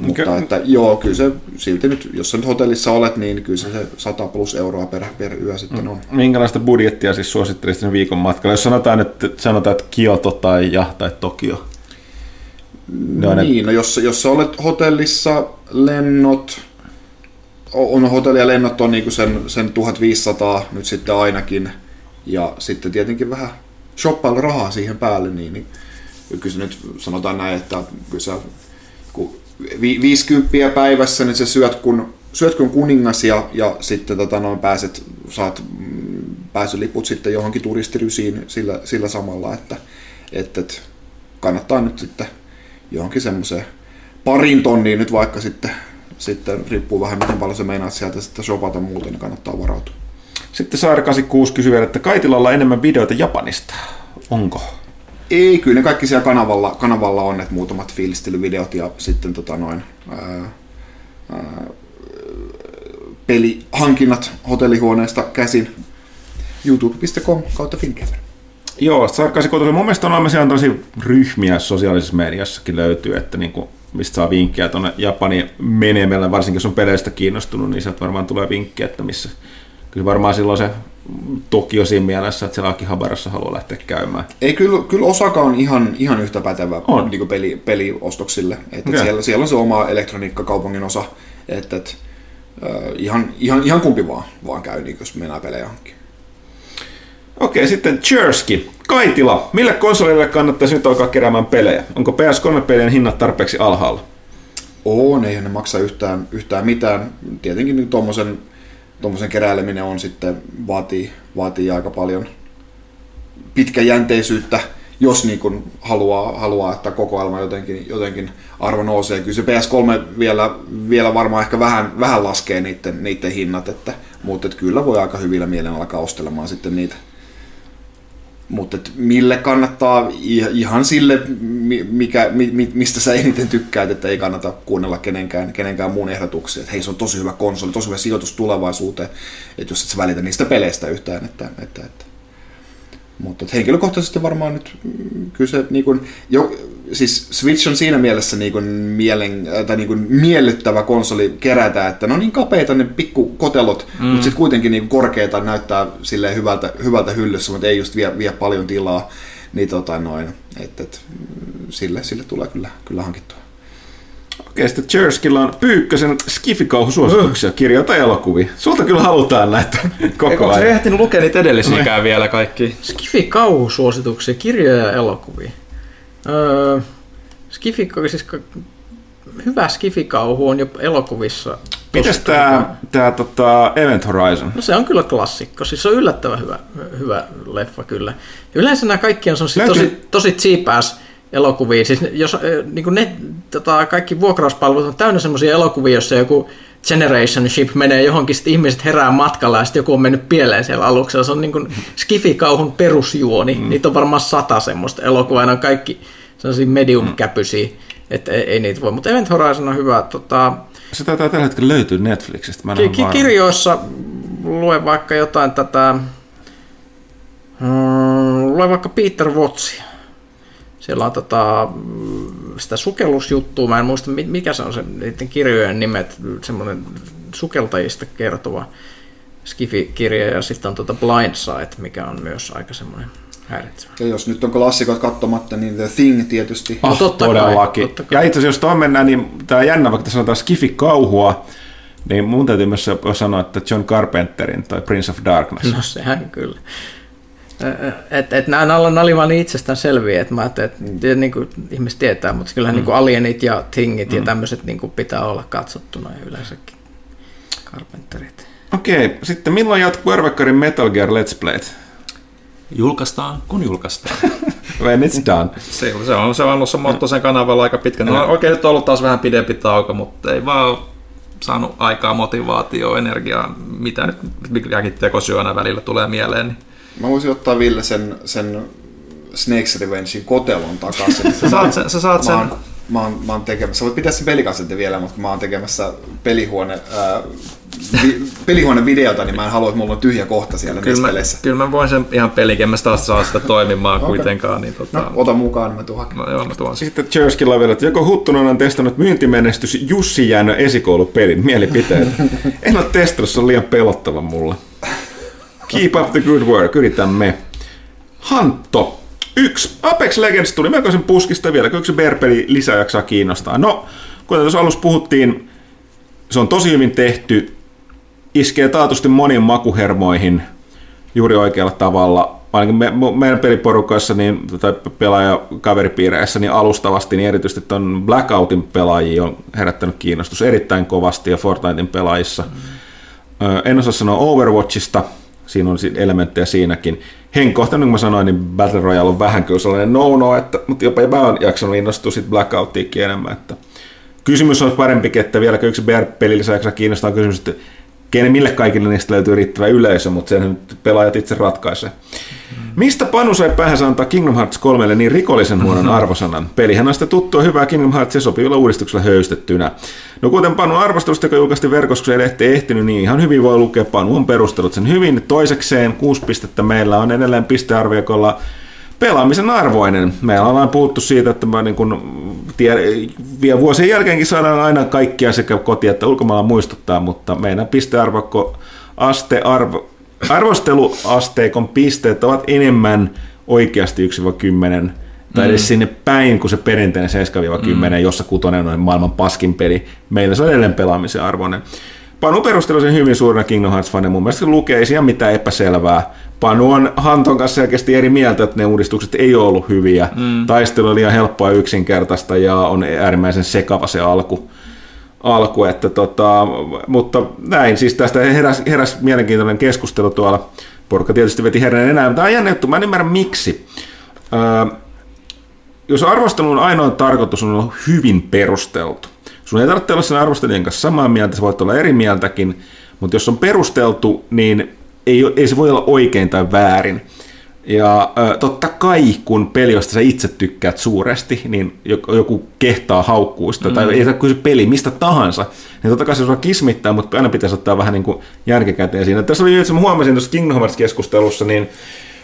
B: Mutta että joo, kyllä se silti nyt, jos sä nyt hotellissa olet, niin kyllä se, se 100 plus euroa per, per yö sitten on.
A: Minkälaista budjettia siis suosittelisit sen viikon matkalle? Jos sanotaan, että, sanotaan, että Kioto tai ja tai Tokio. Ne on ne-
B: Niin, no jos, jos sä olet hotellissa, lennot, on hotelli ja lennot on niinku sen, sen 1500 nyt sitten ainakin, ja sitten tietenkin vähän shoppailla rahaa siihen päälle, niin, niin kyllä se nyt sanotaan näin, että kyllä sä, vi, 50 päivässä, niin sä syöt kun, syöt kun kuningas ja, ja sitten tota, noin pääset, saat mm, pääsyliput sitten johonkin turistirysiin sillä, sillä samalla, että, että, kannattaa nyt sitten johonkin semmoiseen parin tonniin nyt vaikka sitten, sitten riippuu vähän miten paljon se meinaa sieltä sitten shopata muuten, niin kannattaa varautua.
A: Sitten Saari 86 kysyy että Kaitilalla on enemmän videoita Japanista. Onko?
B: Ei, kyllä ne kaikki siellä kanavalla, kanavalla on, että muutamat fiilistelyvideot ja sitten tota noin, ää, ää, pelihankinnat hotellihuoneesta käsin. Youtube.com kautta Finkever.
A: Joo, Saari 86 mun mielestä on olemassa tosi ryhmiä sosiaalisessa mediassakin löytyy, että niinku, mistä saa vinkkejä tuonne Japaniin menemällä, varsinkin jos on peleistä kiinnostunut, niin sieltä varmaan tulee vinkkejä, että missä. Kyllä varmaan silloin se Tokio siinä mielessä, että siellä Akihabarassa haluaa lähteä käymään.
B: Ei, kyllä, kyllä Osaka on ihan, ihan yhtä pätevä
A: On.
B: niin peli, peliostoksille. Että
A: Okei.
B: siellä, siellä on se oma elektroniikkakaupungin osa. Että, että, ihan, ihan, ihan kumpi vaan, vaan käy, niin jos mennään pelejä hankkimaan.
A: Okei, sitten Chersky. Kaitila, millä konsolille kannattaisi nyt alkaa keräämään pelejä? Onko PS3-pelien hinnat tarpeeksi alhaalla?
B: On, eihän ne maksa yhtään, yhtään mitään. Tietenkin niin tuommoisen tuommoisen keräileminen on sitten, vaatii, vaatii aika paljon pitkäjänteisyyttä, jos niin kuin haluaa, haluaa, että kokoelma jotenkin, jotenkin arvo nousee. Kyllä se PS3 vielä, vielä varmaan ehkä vähän, vähän laskee niiden, niiden hinnat, että, mutta että kyllä voi aika hyvillä mielen alkaa ostelemaan sitten niitä. Mutta mille kannattaa ihan sille, mi- mikä, mi- mi- mistä sä eniten tykkäät, että ei kannata kuunnella kenenkään, kenenkään muun ehdotuksia. Että hei, se on tosi hyvä konsoli, tosi hyvä sijoitus tulevaisuuteen, että jos et sä välitä niistä peleistä yhtään. Että, että, että. Mutta henkilökohtaisesti varmaan nyt mm, kyllä se niin kun, jo, siis Switch on siinä mielessä niin kun mielen, äh, tai niin kun miellyttävä konsoli kerätä, että ne on niin kapeita ne pikku kotelot, mm. mutta sitten kuitenkin niin korkeita näyttää silleen hyvältä, hyvältä hyllyssä, mutta ei just vie, vie paljon tilaa. Niin tota noin, että et, mm, sille, sille tulee kyllä, kyllä hankittua.
A: Okei, sitten Cherskyllä on Pyykkösen skifikauhusuosituksia, kirjoja tai elokuvia. Sulta kyllä halutaan näitä koko
E: Eikö se
A: ajan.
E: ehtinyt lukea niitä edellisiäkään vielä kaikki?
C: Skifi kauhusuosituksia, kirjoja ja elokuvia. Öö, Skifi, siis hyvä skifikauhu on jo elokuvissa.
A: Mites
C: tosi-
A: tää, tää tota Event Horizon?
C: No se on kyllä klassikko, siis se on yllättävän hyvä, hyvä leffa kyllä. Yleensä nämä kaikki on tosi, tosi cheap ass elokuvia. Siis jos, niin ne tota, kaikki vuokrauspalvelut on täynnä semmoisia elokuvia, jossa joku Generation Ship menee johonkin, sitten ihmiset herää matkalla ja sitten joku on mennyt pieleen siellä aluksella. Se on niin kuin Skifi-kauhun perusjuoni. Mm. Niitä on varmaan sata semmoista elokuvaa, ne on kaikki sellaisia medium-käpysiä, että ei, ei, niitä voi. Mutta Event Horizon on hyvä. Tota,
A: Se taitaa tällä hetkellä löytyä Netflixistä. Mä
C: ki- ki- kirjoissa lue vaikka jotain tätä, mm, lue vaikka Peter Watsia. Siellä on tota, sitä sukellusjuttua, mä en muista mi- mikä se on se niiden kirjojen nimet, semmoinen sukeltajista kertova Skifi-kirja ja sitten on tota Blindside, mikä on myös aika semmoinen häiritsevä.
B: Ja jos nyt on klassikot katsomatta, niin The Thing tietysti.
C: No totta kai,
A: Todellakin.
C: totta kai.
A: Ja itse asiassa jos tuon mennään, niin tämä jännä, vaikka tässä sanotaan Skifi-kauhua, niin mun täytyy myös sanoa, että John Carpenterin tai Prince of Darkness.
C: No sehän kyllä. Että et nämä oli vaan niin itsestään selviä, että mä ajattelin, että mm. niin ihmiset tietää, mutta kyllähän mm. niin alienit ja thingit mm. ja tämmöiset niin pitää olla katsottuna yleensäkin Carpenterit.
A: Okei, sitten milloin jatkuu Arvekkarin Metal Gear Let's Playt?
D: Julkaistaan, kun julkaistaan.
A: When it's done.
E: Se, se on se on ollut se motto sen kanavalla aika pitkä. No, oikein nyt on ollut taas vähän pidempi tauko, mutta ei vaan saanut aikaa, motivaatioa, energiaa, mitä nyt mikäkin tekosyönä välillä tulee mieleen. Niin
B: Mä voisin ottaa Ville sen, sen Snakes Revengein kotelon takaisin.
E: Sä saat sen- sä saat
B: mä oon,
E: sen-
B: Mä oon, mä oon tekemässä, sä voit pitää sen pelikasetin vielä, mutta mä oon tekemässä pelihuone, ää, vi, pelihuonevideota, niin mä en halua, että mulla on tyhjä kohta siellä
E: kyllä, mä,
B: Nespeleissä.
E: kyllä mä voin sen ihan pelikin, en mä taas saa sitä toimimaan
B: Okei.
E: kuitenkaan. Niin tota,
B: No, ota mukaan, niin mä hakemaan.
E: no, joo, mä tuon sen.
A: Sitten Jerskilla vielä, että joko Huttunen on testannut myyntimenestys Jussi Jäännön esikoulupelin mielipiteet. en ole testannut, se on liian pelottava mulle. Keep up the good work, yritämme. Hantto. Yksi. Apex Legends tuli melkoisen puskista vielä, yksi Bear-peli lisää jaksaa kiinnostaa. No, kuten tuossa alussa puhuttiin, se on tosi hyvin tehty, iskee taatusti moniin makuhermoihin juuri oikealla tavalla. Ainakin me, meidän peliporukassa niin, tai pelaajakaveripiireissä niin alustavasti, niin erityisesti tuon Blackoutin pelaajia on herättänyt kiinnostus erittäin kovasti ja Fortnitein pelaajissa. Ö, En osaa sanoa Overwatchista, siinä on elementtejä siinäkin. Henkkohtainen, niin kuin mä sanoin, niin Battle Royale on vähän kyllä sellainen no-no, että, mutta jopa mä oon jaksanut innostua sit Blackoutiinkin enemmän. Että kysymys olisi parempikin, että vieläkö yksi BR-peli lisäksi kiinnostaa kysymys, että kenen, mille kaikille niistä löytyy riittävä yleisö, mutta sen nyt pelaajat itse ratkaisee. Mistä Panu sai päähänsä antaa Kingdom Hearts 3 niin rikollisen huonon arvosanan? Pelihän on sitä tuttua hyvää Kingdom Hearts ja sopivilla uudistuksella höystettynä. No kuten Panu arvostelusta, joka julkaistiin verkossa, ei ehtinyt, niin ihan hyvin voi lukea. Panu on perustellut sen hyvin. Toisekseen kuusi pistettä meillä on edelleen pistearviokolla pelaamisen arvoinen. Meillä ollaan puhuttu siitä, että mä niin kun tiedä, vielä vuosien jälkeenkin saadaan aina kaikkia sekä koti- että ulkomailla muistuttaa, mutta meidän pistearvokko aste arvo, arvosteluasteikon pisteet ovat enemmän oikeasti 1-10 tai edes sinne päin kuin se perinteinen 7-10, mm. jossa kutonen on maailman paskin peli. Meillä se on edelleen pelaamisen arvoinen. Panu perusteli sen hyvin suurena Kingdom hearts fan mun mielestä se lukee ei siellä mitään epäselvää. Panu on Hanton kanssa selkeästi eri mieltä, että ne uudistukset ei ole ollut hyviä. Mm. Taistelu oli liian helppoa ja yksinkertaista ja on äärimmäisen sekava se alku. alku että tota, mutta näin, siis tästä heräsi heräs mielenkiintoinen keskustelu tuolla. Porukka tietysti veti herran enää, mutta tämä on jännä juttu, mä en ymmärrä miksi. Öö, jos arvostelun ainoa tarkoitus on olla hyvin perusteltu, sun ei tarvitse olla sen arvostelijan kanssa samaa mieltä, sä voit olla eri mieltäkin, mutta jos on perusteltu, niin ei, ei se voi olla oikein tai väärin. Ja totta kai, kun peli, josta sä itse tykkäät suuresti, niin joku, kehtaa haukkuista, mm. tai ei saa kysyä peli mistä tahansa, niin totta kai se sua kismittää, mutta aina pitäisi ottaa vähän niin kuin järkikäteen siinä. Tässä oli, että mä huomasin tuossa Kingdom Hearts-keskustelussa, niin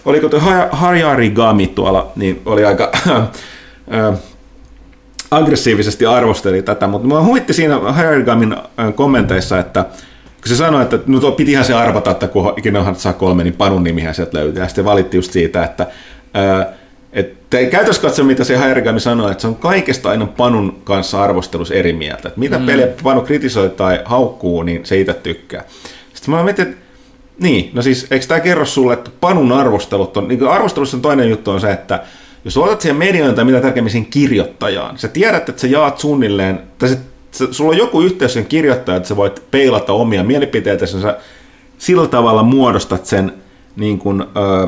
A: oliko tuo Harjarigami tuolla, niin oli aika aggressiivisesti arvosteli tätä, mutta mä huitti siinä Harrigamin kommenteissa, että kun se sanoi, että no tuo pitihän se arvata, että kun Kingdom Hearts saa kolme, niin Panun nimihän sieltä löytyy. Ja sitten valitti just siitä, että, että ei käytössä katso, mitä se Harrigami sanoi, että se on kaikesta aina Panun kanssa arvostelussa eri mieltä. Että mitä mm. peliä Panu kritisoi tai haukkuu, niin se itse tykkää. Sitten mä mietin, että niin, no siis eikö tämä kerro sulle, että Panun arvostelut on, niin arvostelussa on toinen juttu on se, että jos otat siihen medioon tai mitä tärkeämmin siihen kirjoittajaan, sä tiedät, että sä jaat suunnilleen, tai se, se, sulla on joku yhteys sen kirjoittajaan, että sä voit peilata omia mielipiteitä, sä sillä tavalla muodostat sen niin kuin, ö,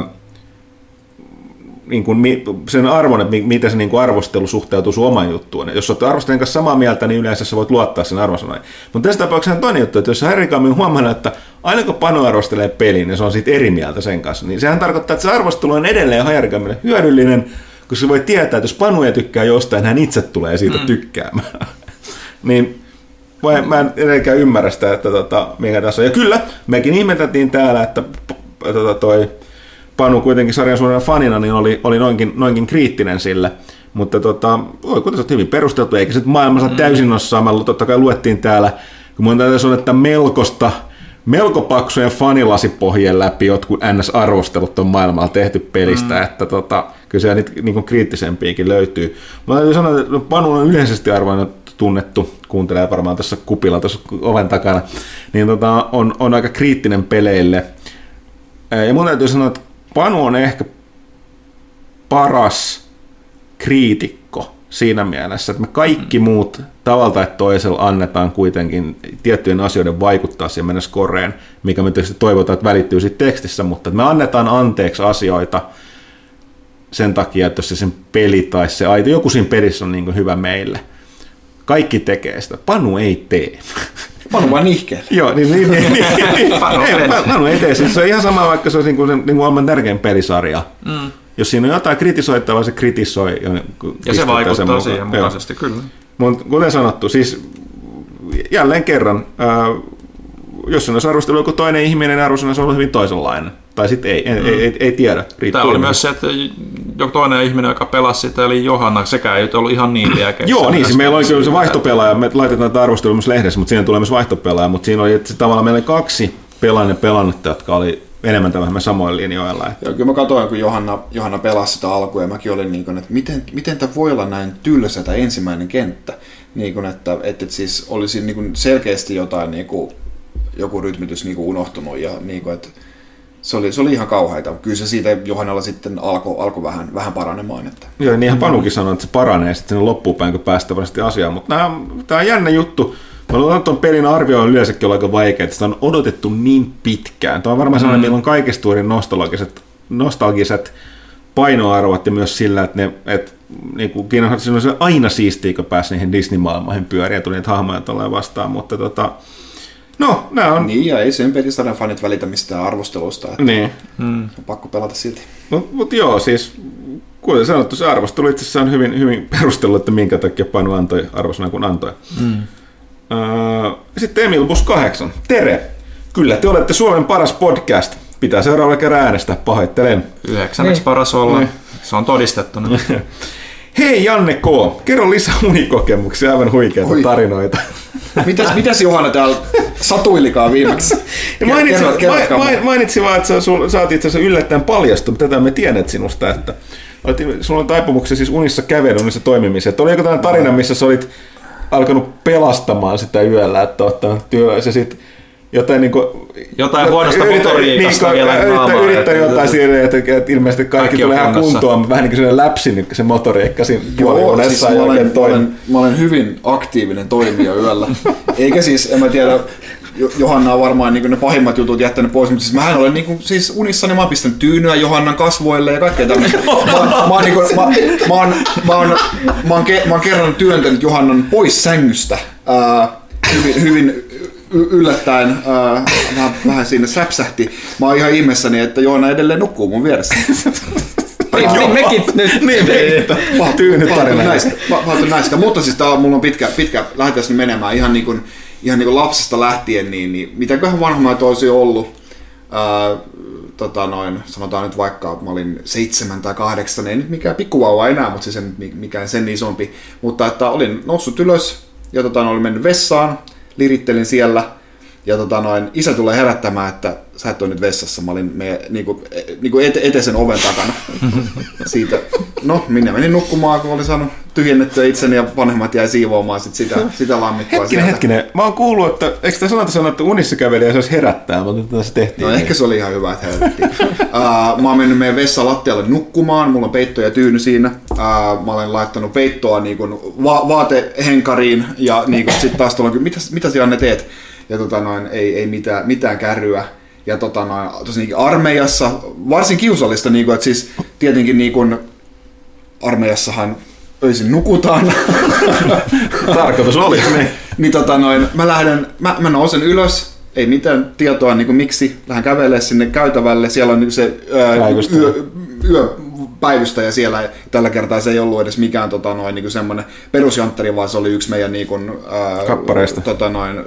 A: niin kuin, sen arvon, että mi- miten se niin kuin arvostelu suhteutuu sun oman juttuun. Jos olet arvostajan kanssa samaa mieltä, niin yleensä sä voit luottaa sen arvosanoihin. Mutta tässä tapauksessa on toinen juttu, että jos Harry on huomannut, että aina kun Panu arvostelee pelin, ja se on siitä eri mieltä sen kanssa, niin sehän tarkoittaa, että se arvostelu on edelleen Harry hyödyllinen, koska se voi tietää, että jos Panu ei tykkää jostain, hän itse tulee siitä mm. tykkäämään. niin mä, mä en edelleenkään ymmärrä sitä, että tota, mikä tässä on. Ja kyllä, mekin ihmeteltiin täällä, että tota, toi Panu kuitenkin sarjan suurena fanina, niin oli, oli noinkin, noinkin kriittinen sille. Mutta tota, oi, kuten hyvin perusteltu, eikä se maailmassa mm. täysin ole samalla. Totta kai luettiin täällä, kun mun täytyy sanoa, että melkoista, melko paksujen fanilasipohjien läpi jotkut NS-arvostelut on maailmalla tehty pelistä, mm. että tota, kyllä siellä niitä niin kriittisempiäkin löytyy. Mä täytyy sanoa, että Panu on yleisesti arvoinen tunnettu, kuuntelee varmaan tässä kupilla tuossa oven takana, niin tota, on, on aika kriittinen peleille. Ja mun täytyy sanoa, että Panu on ehkä paras kriitikko siinä mielessä, että me kaikki muut tavalla tai toisella annetaan kuitenkin tiettyjen asioiden vaikuttaa siihen meidän skoreen, mikä me tietysti toivotaan, että välittyy siitä tekstissä, mutta me annetaan anteeksi asioita sen takia, että se sen peli tai se aito, joku siinä pelissä on niin hyvä meille. Kaikki tekee sitä. Panu ei tee.
B: Panu vaan nihkeä.
A: Joo, niin, niin, niin, niin, niin. Panu, ei, Panu ei tee. Siis se on ihan sama, vaikka se olisi niin kuin, niin kuin maailman tärkein pelisarja. Mm. Jos siinä on jotain kritisoittavaa, se kritisoi. Ja,
E: ja se vaikuttaa sen siihen mukaisesti, Joo. kyllä.
A: Mutta kuten sanottu, siis jälleen kerran, ää, jos on arvostelu joku toinen ihminen, niin arvostelu on ollut hyvin toisenlainen. Tai sitten ei, mm. ei, ei, ei tiedä.
E: Tämä oli myös se, että joku toinen ihminen, joka pelasi sitä, eli Johanna, sekä ei ollut ihan niin liekeissä.
A: Joo, niin, siis meillä oli kyllä se vaihtopelaaja, me laitetaan tätä arvostelua myös lehdessä, mutta siinä tulee myös vaihtopelaaja, mutta siinä oli, että tavallaan meillä oli kaksi pelaajien pelannetta, jotka oli enemmän tai vähemmän samoilla linjoilla. Että...
B: Joo, kyllä mä katsoin, kun Johanna, Johanna pelasi sitä alkua, ja mäkin olin niin kuin, että miten, miten tämä voi olla näin tylsä tämä ensimmäinen kenttä. Niin kuin, että, että, että siis olisi niin kuin selkeästi jotain, niin kuin, joku rytmitys niin kuin unohtunut, ja niin kuin, että se oli, se oli ihan kauheita. Kyllä se siitä Johannalla sitten alkoi alko vähän, vähän paranemaan. Että.
A: Joo, niin ihan Panukin sanoi, että se paranee sitten sinne loppuun päin, kun päästään varmasti asiaan. Mutta tämä on jännä juttu. Mä luulen, että tuon pelin arvio on yleensäkin ollut aika vaikea, että sitä on odotettu niin pitkään. Tämä on varmaan sellainen, mm. meillä on kaikista nostalgiset, nostalgiset painoarvot ja myös sillä, että, ne, että niin kuin on se aina siistiä, kun pääsi niihin Disney-maailmoihin pyöriä ja tuli niitä hahmoja tulee vastaan, mutta tota, No, nämä on...
B: Niin, ja ei sen pelisarjan fanit välitä mistään arvostelusta. Että
A: niin.
B: Mm. On pakko pelata silti.
A: Mutta mut joo, siis kuten sanottu, se arvostelu itse asiassa on hyvin, hyvin perustellut, että minkä takia Panu antoi arvosana kun antoi. Mm. Uh, sitten Emil Bus 8. Tere! Kyllä, te olette Suomen paras podcast. Pitää seuraavalla kerran äänestää, pahoittelen.
E: Yhdeksänneksi niin. paras olla. Niin. Se on todistettu.
A: Hei Janne K, kerro lisää unikokemuksia, aivan huikeita Oi. tarinoita.
B: Mitäs, mitäs Johanna täällä satuilikaan viimeksi?
A: mainitsin, kerrot, ma, mainitsin vaan, että sä, sä oot itse asiassa yllättäen paljastunut, tätä me tiedät sinusta, että olet, sulla on taipumuksia siis unissa kävelyn, unissa toimimiseen. Että oli joku tarina, missä sä olit alkanut pelastamaan sitä yöllä, että ottanut työ, se sitten jotain, niin kuin,
E: jotain huonosta motoriikasta niin, vielä
A: yrittää, yrittää jotain siinä, että, että ilmeisesti kaikki, kaikki tulee ihan kuntoon, vähän niin kuin sellainen läpsi niin se motoriikka siinä puolihuoneessa.
B: Siis mä, olen, mä, olen, mä olen hyvin aktiivinen toimija yöllä. Eikä siis, en mä tiedä, Johanna on varmaan niin ne pahimmat jutut jättänyt pois, mutta siis mähän olen niin kuin, siis unissani, mä oon pistänyt tyynyä Johannan kasvoille ja kaikkea tämmöistä. Mä, mä, mä, niin kuin, mä, mä, oon, mä, oon, mä, oon, mä oon kerran työntänyt Johannan pois sängystä. Ää, hyvin, hyvin yllättäen äh, vähän, vähän siinä säpsähti. Mä oon ihan ihmeessäni, että Joona edelleen nukkuu mun vieressä.
C: Joo, mekin nyt.
A: niin,
B: tyynyt tarina. Näistä. Mutta siis tää on, mulla on pitkä, pitkä lähdetään menemään ihan niin kuin, ihan niin kuin lapsesta lähtien, niin, niin mitäköhän vanhemmat olisi ollut. Ää, tota noin, sanotaan nyt vaikka, mä olin seitsemän tai kahdeksan, ei nyt mikään pikkuvauva enää, mutta se ei mikään sen isompi. Mutta että olin noussut ylös ja tota, olin mennyt vessaan, lirittelin siellä. Ja tota noin, isä tulee herättämään, että sä et ole nyt vessassa. Mä olin me, niinku, e, niinku ete, eteisen oven takana. Siitä, no, minä menin nukkumaan, kun olin saanut tyhjennettyä itseni ja vanhemmat jäi siivoamaan sit sitä, sitä lammikkoa
A: Hetkinen, sieltä. hetkinen. Mä oon kuullut, että eikö tämä sanota sanoa, että unissa käveli ja se olisi herättää, mutta tässä tehtiin.
B: No niin. ehkä se oli ihan hyvä, että herättiin. uh, mä oon mennyt meidän vessan lattialle nukkumaan, mulla on peitto ja tyyny siinä. Uh, mä olen laittanut peittoa niin kuin va- vaatehenkariin ja niin kuin, sit taas tuolla, mitä, mitä Janne teet? Ja tota noin, ei, ei mitään, mitään kärryä ja tota, noin, tosiaan armeijassa, varsin kiusallista, niin kuin, että siis tietenkin niin kuin armeijassahan öisin nukutaan.
A: Tarkoitus oli. Niin.
B: niin tota noin, mä lähden, mä, mä nousen ylös, ei mitään tietoa niin kuin miksi, lähden kävelemään sinne käytävälle, siellä on niin se ää,
A: Päivystäjä.
B: yö, yöpäivystäjä siellä, ja tällä kertaa se ei ollut edes mikään tota noin, niin kuin semmoinen perusjantteri, vaan se oli yksi meidän niin kuin, ää,
A: Kappareista.
B: Tota noin,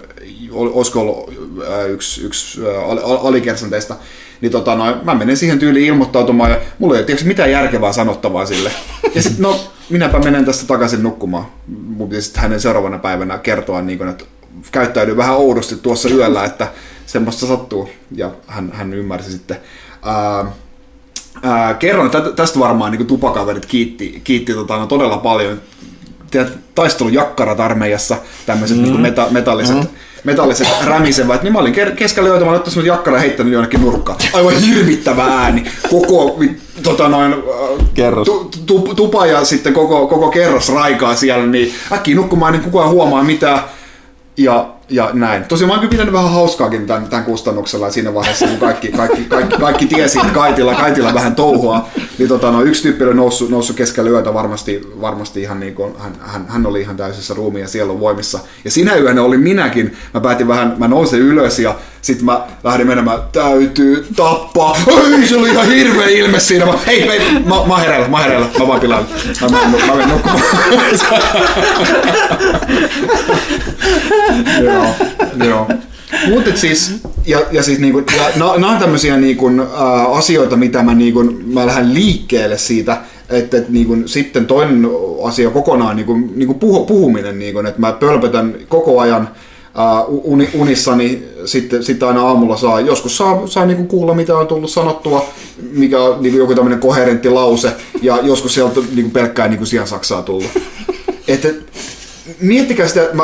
B: ol- olisiko ollut ää, yksi, yksi ää, al- al- alikersanteista, niin tota noin, mä menen siihen tyyliin ilmoittautumaan ja mulla ei ole tiedätkö, mitään järkevää sanottavaa sille. Ja sitten no, minäpä menen tästä takaisin nukkumaan. Mun pitäisi sitten hänen seuraavana päivänä kertoa, niin kun, että käyttäydy vähän oudosti tuossa yöllä, että semmoista sattuu. Ja hän, hän ymmärsi sitten. Ää, ää, kerron, että tästä varmaan niin tupakaverit kiitti, kiitti tota, no, todella paljon. Tiedät, taistelujakkarat armeijassa, tämmöiset mm. niin meta, metalliset, mm. metalliset rämisevät, niin mä olin keskellä yötä, mä olin ottanut jakkara ja heittänyt jonnekin nurkkaan. Aivan hirvittävä ääni. Koko tota noin,
A: Kerros.
B: Tu, tu, tupa ja sitten koko, koko kerros raikaa siellä, niin äkkiä nukkumaan, niin kukaan huomaa mitään. Ja, ja näin. Tosiaan mä oon kyllä pitänyt vähän hauskaakin tämän, tämän kustannuksella ja siinä vaiheessa, kun kaikki, kaikki, kaikki, kaikki tiesi, että kaitilla, kaitilla vähän touhua, niin tota, no, yksi tyyppi oli noussut, noussut keskellä yötä varmasti, varmasti ihan niin kuin, hän, hän, hän, oli ihan täysissä ruumiin ja sielun voimissa. Ja sinä yönä oli minäkin. Mä päätin vähän, mä nousin ylös ja sitten mä lähdin menemään, täytyy tappaa. Ei, se oli ihan hirveä ilme siinä. Mä, hei, hei, mä, mä oon hereillä, mä oon hereillä, mä vaan pilaan. Mä, mä, mä, mä menen nukkumaan. joo, joo. Mutta siis, ja, ja siis niinku, ja nämä on tämmöisiä niinku, ä, asioita, mitä mä, niinku, mä lähden liikkeelle siitä, että et, niinku, sitten toinen asia kokonaan niinku, niinku puhu, puhuminen, niinku, että mä pölpötän koko ajan ä, uni, unissani, sitten, sitten aina aamulla saa, joskus saa, saa niinku kuulla, mitä on tullut sanottua, mikä on niinku, joku tämmöinen koherentti lause, ja joskus sieltä niinku, pelkkää niinku, sijaan saksaa tullut. Että miettikää sitä, mä,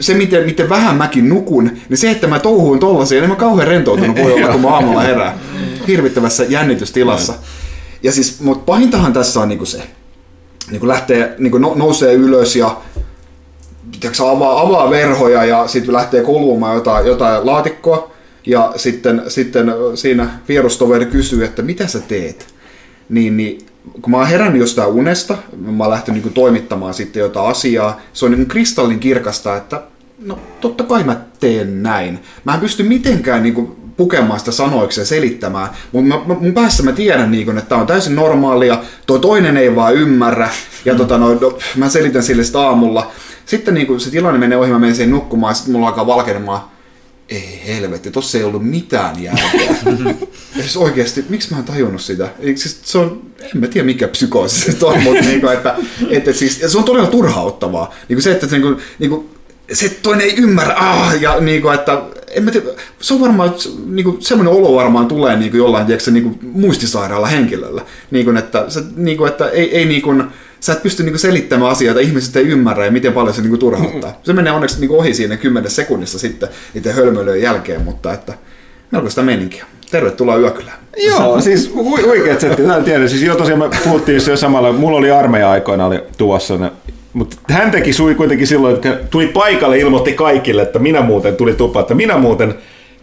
B: se miten, miten vähän mäkin nukun, niin se, että mä touhuun tollasia, niin mä kauhean rentoutunut voi olla, kun mä aamulla herään. Hirvittävässä jännitystilassa. Ja siis, mutta pahintahan tässä on niinku se, niinku lähtee, niinku no, nousee ylös ja tiedätkö, avaa, avaa verhoja ja sitten lähtee kolumaan jotain, jotain laatikkoa. Ja sitten, sitten siinä vierustoveri kysyy, että mitä sä teet? Niin, niin kun mä oon herännyt jostain unesta, mä oon lähtenyt niin toimittamaan sitten jotain asiaa, se on niin kristallin kirkasta, että no totta kai mä teen näin. Mä en pysty mitenkään niin kuin, pukemaan sitä sanoiksi ja selittämään, mutta mä, mun päässä mä tiedän, niin kuin, että tämä on täysin normaalia, tuo toinen ei vaan ymmärrä, ja tota, no, no, mä selitän sille sitä aamulla. Sitten niin kuin, se tilanne menee ohi, mä menen siihen nukkumaan, ja sitten mulla alkaa valkenemaan, ei helvetti, tossa ei ollut mitään järkeä. ja siis oikeasti, miksi mä en tajunnut sitä? Eikö Siis se on, en mä tiedä mikä psykoosi se on, mutta niinku, että, että siis, ja se on todella turhauttavaa. Niinku se, että niinku, niinku, se toinen ei ymmärrä, ah, ja niinku, että en mä tiedä, se on varmaan, niinku, semmoinen olo varmaan tulee niinku, jollain tiedätkö, niinku, muistisairaalla henkilöllä. Niinku, että, se, niinku, että ei, ei niinku, sä et pysty niinku selittämään asioita, ihmiset ei ymmärrä ja miten paljon se niinku turhauttaa. Se menee onneksi niinku ohi siinä 10 sekunnissa sitten niiden hölmöilyjen jälkeen, mutta että melko sitä meininkiä. Tervetuloa Yökylään.
A: Joo, siis hu- huikeat setti. Mä en tiedä, siis jo tosiaan me puhuttiin jo samalla, mulla oli armeija-aikoina oli tuossa ne mutta hän teki sui kuitenkin silloin, että tuli paikalle ilmoitti kaikille, että minä muuten tuli tupa, että minä muuten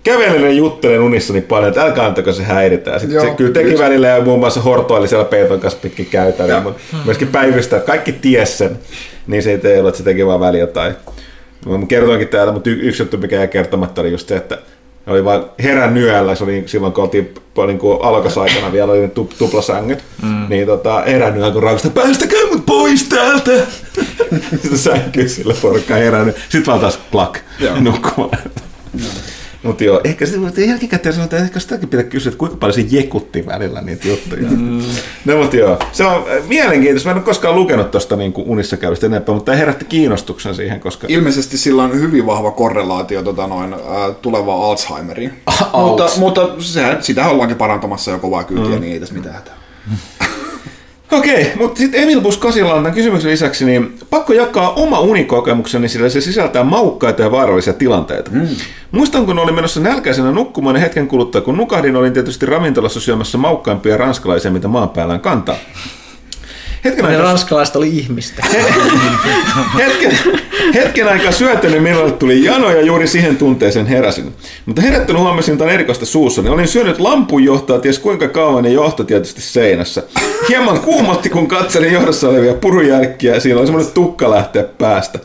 A: kävelen ja juttelen unissani paljon, että älkää antako se häiritää. Sitten
B: Joo,
A: se kyllä teki
B: kyllä.
A: välillä ja muun muassa hortoili siellä peiton kanssa pitkin käytäviä, mutta myöskin päivystää, että kaikki ties sen, niin se ei ollut, että se teki vaan väliä tai... Mä kertoinkin täällä, mutta y- yksi juttu, mikä jäi kertomatta, oli just se, että oli vain herän yöllä, se oli silloin, kun oltiin niin kuin alkasaikana vielä, oli ne tu- tuplasängyt, mm. niin tota, herän yöllä, kun raukasta, päästäkää mut pois täältä! Sitten sänkyy sillä porukka herännyt, sitten vaan taas plak, nukkumaan. Mutta joo, ehkä sitten jälkikäteen sanotaan, että ehkä sitäkin pitää kysyä, että kuinka paljon se jekutti välillä niitä juttuja. Mm. No mutta joo, se on äh, mielenkiintoista. Mä en ole koskaan lukenut tuosta niin unissa käydystä enempää, mutta tämä herätti kiinnostuksen siihen, koska...
B: Ilmeisesti sillä on hyvin vahva korrelaatio tota noin, ä, tulevaan Alzheimeriin. Mutta, mutta sehän, sitä ollaankin parantamassa jo kovaa kyytiä, mm. niin ei tässä mitään hätää.
A: Okei, mutta sitten Emil Buskasilla on tämän kysymyksen lisäksi, niin pakko jakaa oma unikokemukseni, sillä se sisältää maukkaita ja vaarallisia tilanteita. Mm. Muistan, kun olin menossa nälkäisenä nukkumaan ja hetken kuluttua, kun nukahdin, olin tietysti ravintolassa syömässä maukkaimpia ranskalaisia, mitä maan päällään kantaa. Hetken aikaa,
C: ranskalaiset oli ihmistä.
A: hetken, hetken aikaa syötänyt, minulle tuli jano ja juuri siihen tunteeseen heräsin. Mutta herättänyt huomasin jotain erikoista suussa, niin olin syönyt lampunjohtoa ties kuinka kauan ja johto tietysti seinässä. Hieman kuumotti, kun katselin johdossa olevia purujälkkiä ja siinä oli semmoinen tukka lähteä päästä.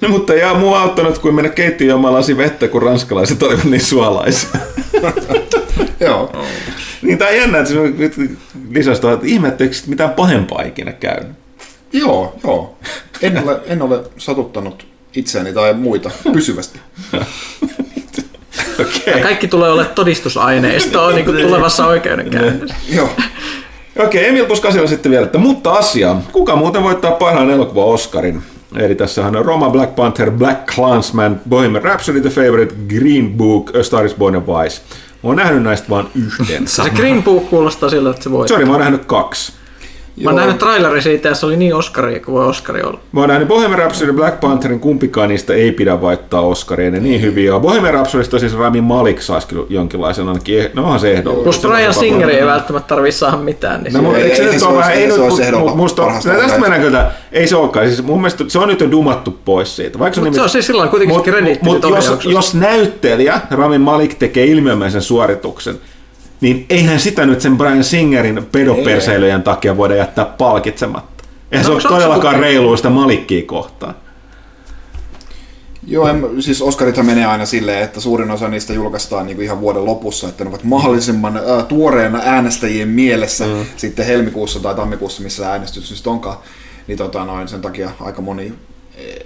A: No mutta ei muu auttanut kuin mennä keittiöön juomaan lasi vettä, kun ranskalaiset olivat niin suolaisia.
B: Joo.
A: niin tää on jännä, että se lisäsi tuohon, että ihme, sit mitään pahempaa ikinä käynyt.
B: Joo, joo. En ole, en ole satuttanut itseäni tai muita pysyvästi.
A: Okei.
C: Kaikki tulee olemaan todistusaineistoa niin kuin tulevassa oikeudenkäynnissä.
B: Joo.
A: Okei, Emil Puskasilla sitten vielä, että mutta asia. Kuka muuten voittaa parhaan elokuva Oscarin? Eli tässähän on Roma, Black Panther, Black Clansman, Bohemian Rhapsody, The Favorite, Green Book, A Star is Born ja Vice. Mä oon nähnyt näistä vain yhden.
C: Se Green Book kuulostaa siltä, että se voi.
A: Sorry, mä oon nähnyt kaksi.
C: Mä oon nähnyt traileri siitä ja se oli niin Oscaria kuin voi Oscari olla.
A: Mä oon nähnyt Bohemian Rhapsody ja Black Pantherin, kumpikaan niistä ei pidä voittaa Oscaria, ne niin hyviä on. Bohemian Rhapsodysta siis Rami Malik saisi kyllä jonkinlaisen ainakin, eh- no onhan se ehdolla.
C: Plus Brian Singer ei välttämättä tarvii saada mitään. Niin
A: No,
C: se-
A: mutta
B: Ei-
A: eikö se
B: ei
A: nyt
B: se
A: ole vähän,
B: ei se
A: nyt, musta,
B: parhaasta
A: tästä mennään kyllä, ei se olekaan, siis mun mielestä se on nyt jo dumattu pois siitä. Vaikka
C: Mut
A: on
C: se on siis silloin kuitenkin
A: mut,
C: se krediitti
A: mut
C: siitä
A: jos, jos näyttelijä Rami Malik tekee ilmiömäisen suorituksen, niin eihän sitä nyt sen Brian Singerin pedoperseilyjen takia voida jättää palkitsematta. Eihän
C: No,
A: se ole
C: onko se
A: todellakaan sitä Malikkiä kohtaan.
B: Joo, en, siis Oscarithan menee aina silleen, että suurin osa niistä julkaistaan niin kuin ihan vuoden lopussa, että ne ovat mahdollisimman äh, tuoreena äänestäjien mielessä mm. sitten helmikuussa tai tammikuussa, missä äänestys nyt onkaan. Niin tota noin, sen takia aika moni eh,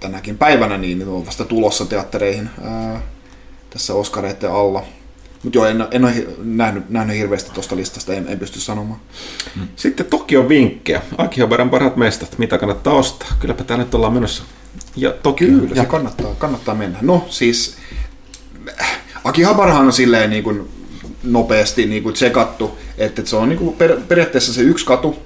B: tänäkin päivänä niin on vasta tulossa teattereihin ää, tässä Oscareiden alla. Mutta joo, en, en ole nähnyt, nähnyt hirveästi tuosta listasta, en, en pysty sanomaan.
A: Sitten Tokion vinkkejä. Akihabaran parhaat mestat. Mitä kannattaa ostaa? Kylläpä tää nyt ollaan menossa. Ja Tokio.
B: Kyllä,
A: ja
B: se kannattaa, kannattaa mennä. No siis, Akihabarhan on silleen niin kuin nopeasti niin kuin tsekattu, että se on niin kuin per, periaatteessa se yksi katu,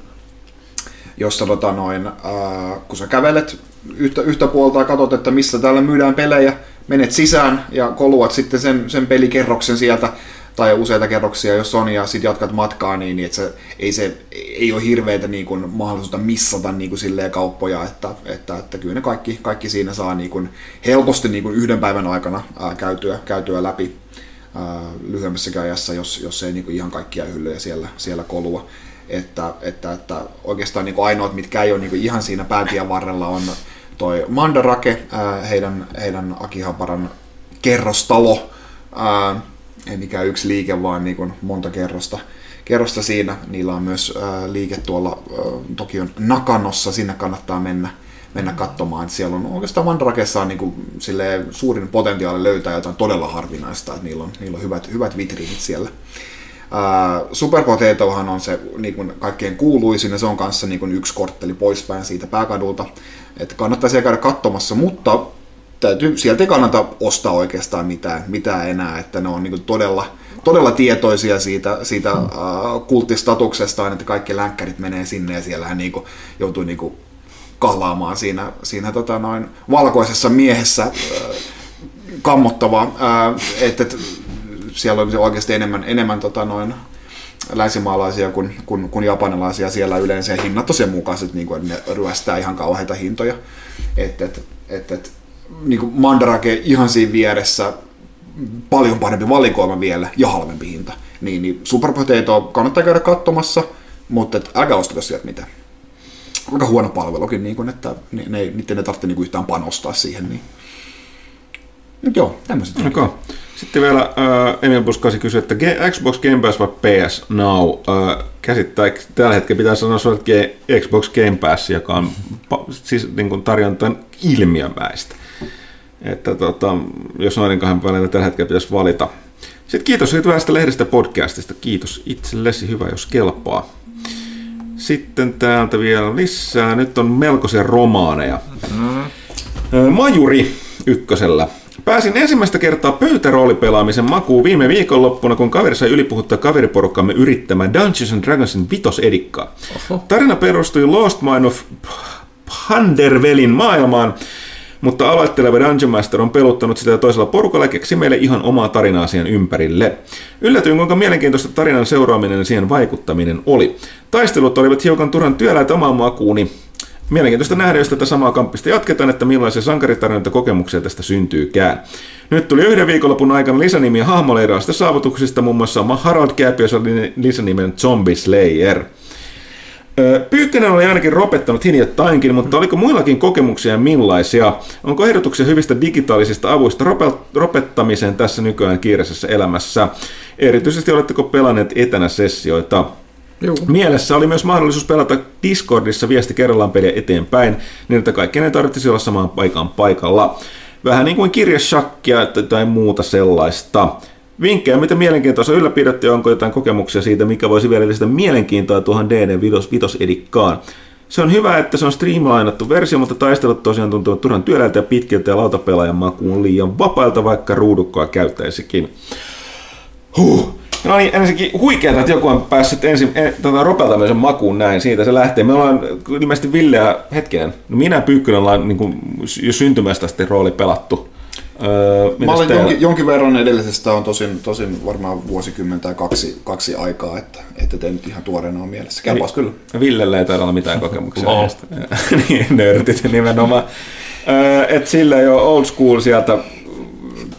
B: jossa tota noin, ää, kun sä kävelet yhtä, yhtä puolta ja katsot, että missä täällä myydään pelejä, menet sisään ja koluat sitten sen, sen pelikerroksen sieltä, tai useita kerroksia, jos on, ja sitten jatkat matkaa, niin, niin että se, ei, se, ei ole hirveätä niin kuin, mahdollisuutta missata niin kuin, silleen kauppoja, että, että, että kyllä ne kaikki, kaikki siinä saa niin kuin, helposti niin kuin yhden päivän aikana ää, käytyä, käytyä läpi ää, lyhyemmässäkin ajassa, jos, jos ei niin kuin, ihan kaikkia hyllyjä siellä, siellä kolua. Että, että, että oikeastaan niin kuin ainoat, mitkä ei ole niin kuin, ihan siinä päätien varrella, on toi Mandarake, heidän, heidän Akihabaran kerrostalo, ei mikään yksi liike, vaan niin kuin monta kerrosta, kerrosta siinä. Niillä on myös liike tuolla Tokion Nakanossa, sinne kannattaa mennä, mennä katsomaan. Et siellä on oikeastaan Mandarakessa on niin kuin, silleen, suurin potentiaali löytää jotain todella harvinaista, että niillä on, niillä on hyvät, hyvät vitriinit siellä. Ää, Super Potatohan on se niin kuin kaikkein kuuluisin ja se on kanssa niin kuin yksi kortteli poispäin siitä pääkadulta. Että kannattaa siellä käydä katsomassa, mutta täytyy, sieltä ei kannata ostaa oikeastaan mitään, mitään enää, että ne on niin todella, todella tietoisia siitä, siitä äh, kulttistatuksestaan, että kaikki länkkärit menee sinne ja siellähän niin kuin, joutuu niin kuin kahlaamaan siinä, siinä tota noin, valkoisessa miehessä äh, kammottava, äh, että, että siellä on oikeasti enemmän, enemmän tota noin, länsimaalaisia kuin, kuin, kuin japanilaisia siellä yleensä hinnat on sen mukaiset, niin kuin, että ne ryöstää ihan kauheita hintoja. Et, et, et, et, niin kuin Mandarake ihan siinä vieressä, paljon parempi valikoima vielä ja halvempi hinta. Niin, niin Super Potato kannattaa käydä katsomassa, mutta et, älkää ostako sieltä mitään. Aika huono palvelukin, niin kuin, että ne, ne, niiden ei tarvitse niin kuin yhtään panostaa siihen. Niin. Nyt joo, tämmöiset.
A: Okay. Sitten vielä äh, Emil Buskasi kysyi, että G- Xbox Game Pass vai PS Now? Äh, käsittääkö tällä hetkellä pitää sanoa että G- Xbox Game Pass, joka on pa- siis niin kuin tarjontan ilmiömäistä. Että tota, jos noiden kahden välillä tällä hetkellä pitäisi valita. Sitten kiitos siitä hyvästä lehdestä podcastista. Kiitos itsellesi, hyvä jos kelpaa. Sitten täältä vielä lisää. Nyt on melkoisia romaaneja. Ö, Majuri ykkösellä. Pääsin ensimmäistä kertaa pöytäroolipelaamisen makuun viime viikonloppuna, kun kaveri sai ylipuhuttaa kaveriporukkamme yrittämään Dungeons and Dragonsin vitosedikkaa. Tarina perustui Lost Mine of Pandervelin maailmaan, mutta aloitteleva Dungeon Master on peluttanut sitä toisella porukalla ja keksi meille ihan omaa tarinaa siihen ympärille. Yllätyin, kuinka mielenkiintoista tarinan seuraaminen ja siihen vaikuttaminen oli. Taistelut olivat hiukan turhan työläitä omaan makuuni, Mielenkiintoista nähdä, jos tätä samaa kamppista jatketaan, että millaisia sankaritarinoita kokemuksia tästä syntyykään. Nyt tuli yhden viikonlopun aikana lisänimiä hahmoleiraista saavutuksista, muun muassa Harald Kääpiössä oli lisänimen Zombie Slayer. Pyykkönen oli ainakin ropettanut hinjattainkin, mutta oliko muillakin kokemuksia millaisia? Onko ehdotuksia hyvistä digitaalisista avuista ropettamiseen tässä nykyään kiireisessä elämässä? Erityisesti oletteko pelanneet etänä sessioita? Juu. Mielessä oli myös mahdollisuus pelata Discordissa viesti kerrallaan peliä eteenpäin, niin että kaikkien ei tarvitsisi olla samaan paikan paikalla. Vähän niin kuin kirjashakkia tai muuta sellaista. Vinkkejä, mitä mielenkiintoista ylläpidätte, onko jotain kokemuksia siitä, mikä voisi vielä lisätä mielenkiintoa tuohon DD Vitos edikkaan. Se on hyvä, että se on streamlainattu versio, mutta taistelut tosiaan tuntuvat turhan työläiltä ja pitkiltä ja lautapelaajan makuun liian vapailta, vaikka ruudukkoa käyttäisikin. Huh. No niin, ensinnäkin huikeaa, että joku on päässyt ensin en, tota, ropeltamisen makuun näin, siitä se lähtee. Me ollaan ilmeisesti Villeä hetken, no minä Pyykkönen ollaan niin kuin, jo syntymästä asti rooli pelattu.
B: Öö, Mä olen jonkin, jonkin, verran edellisestä on tosin, tosin varmaan vuosikymmen tai kaksi, kaksi aikaa, että, että te nyt ihan tuoreena on mielessä. Kelpaas kyllä.
A: Villellä ei taida olla mitään kokemuksia. niin, nörtit nimenomaan. Öö, et sillä jo old school sieltä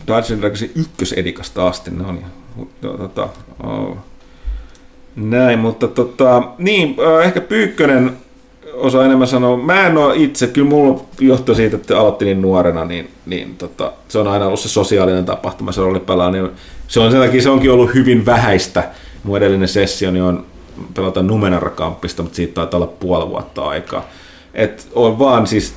A: Dungeons Dragonsin ykkösedikasta asti, ne on tota, oh. näin, mutta tota, niin, ehkä Pyykkönen osaa enemmän sanoa. Mä en ole itse, kyllä mulla johto siitä, että aloitti niin nuorena, niin, niin tota, se on aina ollut se sosiaalinen tapahtuma, se oli pelaa, niin se on sen takia, se onkin ollut hyvin vähäistä. Mun edellinen sessio niin on pelata Numenara-kamppista, mutta siitä taitaa olla puoli vuotta aikaa. Et on vaan siis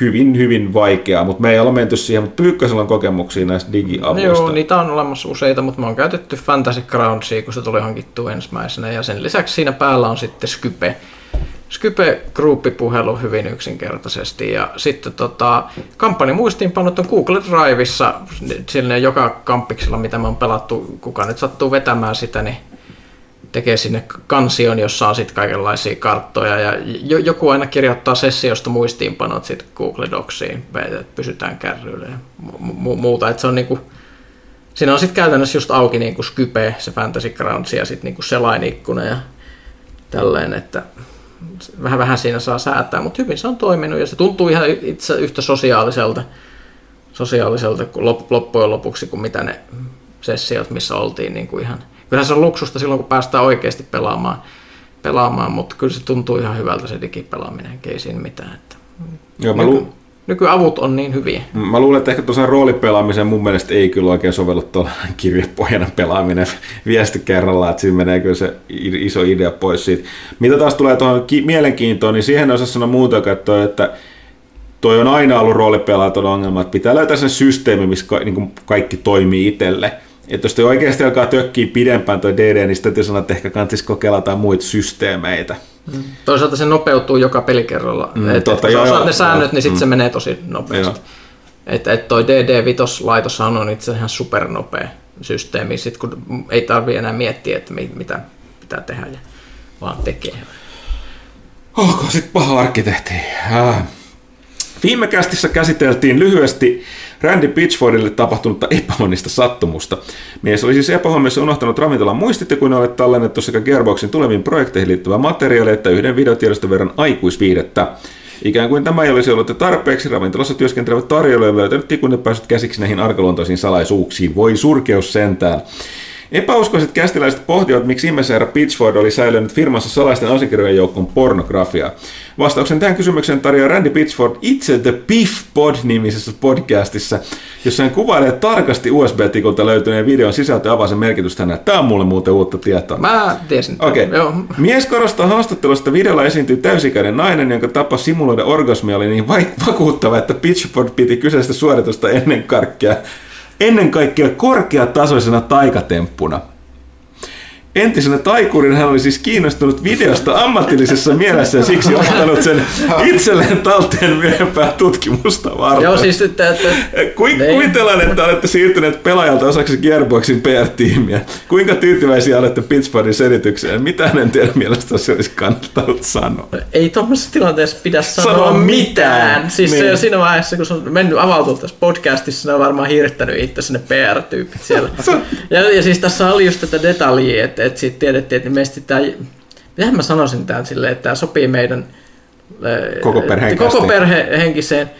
A: hyvin, hyvin vaikeaa, mutta me ei ole menty siihen, mutta Pyykkösellä on kokemuksia näistä digiavuista.
C: Joo, niitä on olemassa useita, mutta me on käytetty Fantasy Groundsia, kun se tuli hankittua ensimmäisenä, ja sen lisäksi siinä päällä on sitten Skype. Skype gruppipuhelu hyvin yksinkertaisesti ja sitten tota, kampanjamuistiinpanot on Google Driveissa, sillä joka kampiksella mitä me on pelattu, kuka nyt sattuu vetämään sitä, niin tekee sinne kansion, jossa on sitten kaikenlaisia karttoja ja joku aina kirjoittaa sessiosta muistiinpanot sitten Google Docsiin, että pysytään kärryillä ja mu- muuta. Että se on niinku, siinä on sitten käytännössä just auki niinku Skype, se Fantasy Grounds ja sitten niinku selainikuna ja tälleen, että vähän vähän siinä saa säätää, mutta hyvin se on toiminut ja se tuntuu ihan itse yhtä sosiaaliselta, sosiaaliselta loppujen lopuksi kuin mitä ne sessiot, missä oltiin niin kuin ihan Kyllä se on luksusta silloin, kun päästään oikeasti pelaamaan, pelaamaan mutta kyllä se tuntuu ihan hyvältä se digipelaaminen, ei siinä mitään. Että
A: Joo, mä lu-
C: Nykyavut on niin hyviä.
A: Mä luulen, että ehkä tuossa roolipelaamiseen mun mielestä ei kyllä oikein sovellu tuolla kirjepohjana pelaaminen viesti kerralla, että siinä menee kyllä se iso idea pois siitä. Mitä taas tulee tuohon ki- mielenkiintoon, niin siihen osaa sanoa muuta, että, että toi on aina ollut roolipelaajat ongelma, että pitää löytää se systeemi, missä ka- niin kaikki toimii itselle. Että jos te oikeasti alkaa tökkiä pidempään toi DD, niin sitten sanoa, että ehkä kannattaisi kokeilla jotain muita systeemeitä.
C: Mm. Toisaalta se nopeutuu joka pelikerralla. Mm, et, totta, et, jos osaat ne säännöt, joo, niin sitten mm. se menee tosi nopeasti. Että et toi DD5-laitoshan on itse ihan supernopea systeemi, sit kun ei tarvi enää miettiä, että mitä pitää tehdä, ja vaan tekee.
A: Onko sitten paha arkkitehti? Ah. Viime kästissä käsiteltiin lyhyesti Randy Pitchfordille tapahtunutta epäonnista sattumusta. Mies oli siis epähuomiossa unohtanut ravintolan olet tallennettu sekä Gearboxin tuleviin projekteihin liittyvää materiaalia että yhden videotiedoston verran aikuisviidettä. Ikään kuin tämä ei olisi ollut tarpeeksi, ravintolassa työskentelevät tarjoilijat löytänyt tikun ja käsiksi näihin arkaluontoisiin salaisuuksiin. Voi surkeus sentään. Epäuskoiset kästiläiset pohtivat, miksi ihmeessä herra Pitchford oli säilynyt firmassa salaisten asiakirjojen joukkoon pornografiaa. Vastauksen tähän kysymykseen tarjoaa Randy Pitchford itse The Piff Pod-nimisessä podcastissa, jossa hän kuvailee tarkasti USB-tikulta löytyneen videon sisältö ja avaa sen merkitystä hänelle. Tämä on mulle muuten uutta tietoa.
C: Mä tiesin.
A: Okei. Okay. Mies korostaa haastattelusta videolla esiintyy täysikäinen nainen, jonka tapa simuloida orgasmia oli niin vakuuttava, että Pitchford piti kyseistä suoritusta ennen kaikkea ennen kaikkea korkeatasoisena taikatemppuna. Entisenä taikurin hän oli siis kiinnostunut videosta ammatillisessa mielessä ja siksi ottanut sen itselleen talteen myöhempää tutkimusta varten.
C: Joo, siis että... että
A: Ku,
C: Niin.
A: kuvitellaan, että olette siirtyneet pelaajalta osaksi Gearboxin PR-tiimiä. Kuinka tyytyväisiä olette Pittsburghin selitykseen? Mitä hänen teidän mielestä se olisi kannattanut sanoa?
C: ei tuommoisessa tilanteessa pidä sanoa,
A: Sanoa
C: mitään.
A: mitään.
C: Siis
A: Niin.
C: niin. siinä vaiheessa, kun se on mennyt avautunut tässä podcastissa, ne on varmaan hiirittänyt itse sinne PR-tyypit siellä. ja, ja siis tässä oli just tätä detaljia, että, että siitä tiedettiin, että ilmeisesti tämä, mitähän mä sanoisin tämän silleen, että tämä sopii meidän äh,
A: Koko perheen
C: koko
A: kästiin.
C: perhehenkiseen.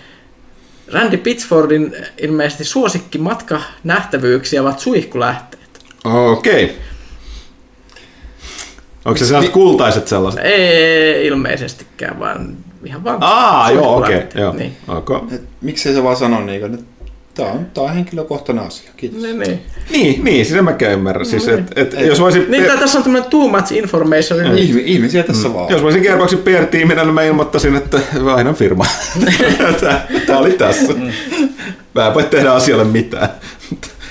C: Randy Pitchfordin ilmeisesti suosikki matka nähtävyyksiä ovat suihkulähteet.
A: Okei. Okay. Onko se sellaiset kultaiset sellaiset?
C: Ei ilmeisestikään, vaan ihan vaan
A: Aa, joo, okei. Joo.
C: Niin.
A: Okay.
B: Et miksei se vaan sano niin, että tämä on, tää on henkilökohtainen asia. Kiitos.
C: Niin, niin.
A: Niin, niin, sitä mäkään ymmärrän. Siis, et, et,
B: Ei.
A: jos voisin...
C: Niin, tää, tässä on tämmöinen too much information. Niin.
B: Ihmi, ihmisiä tässä mm. vaan.
A: Jos mä olisin Gearboxin PR-tiiminä, niin mä ilmoittaisin, että vaihdan firma. Tää oli tässä. Mä en voi tehdä asialle mitään.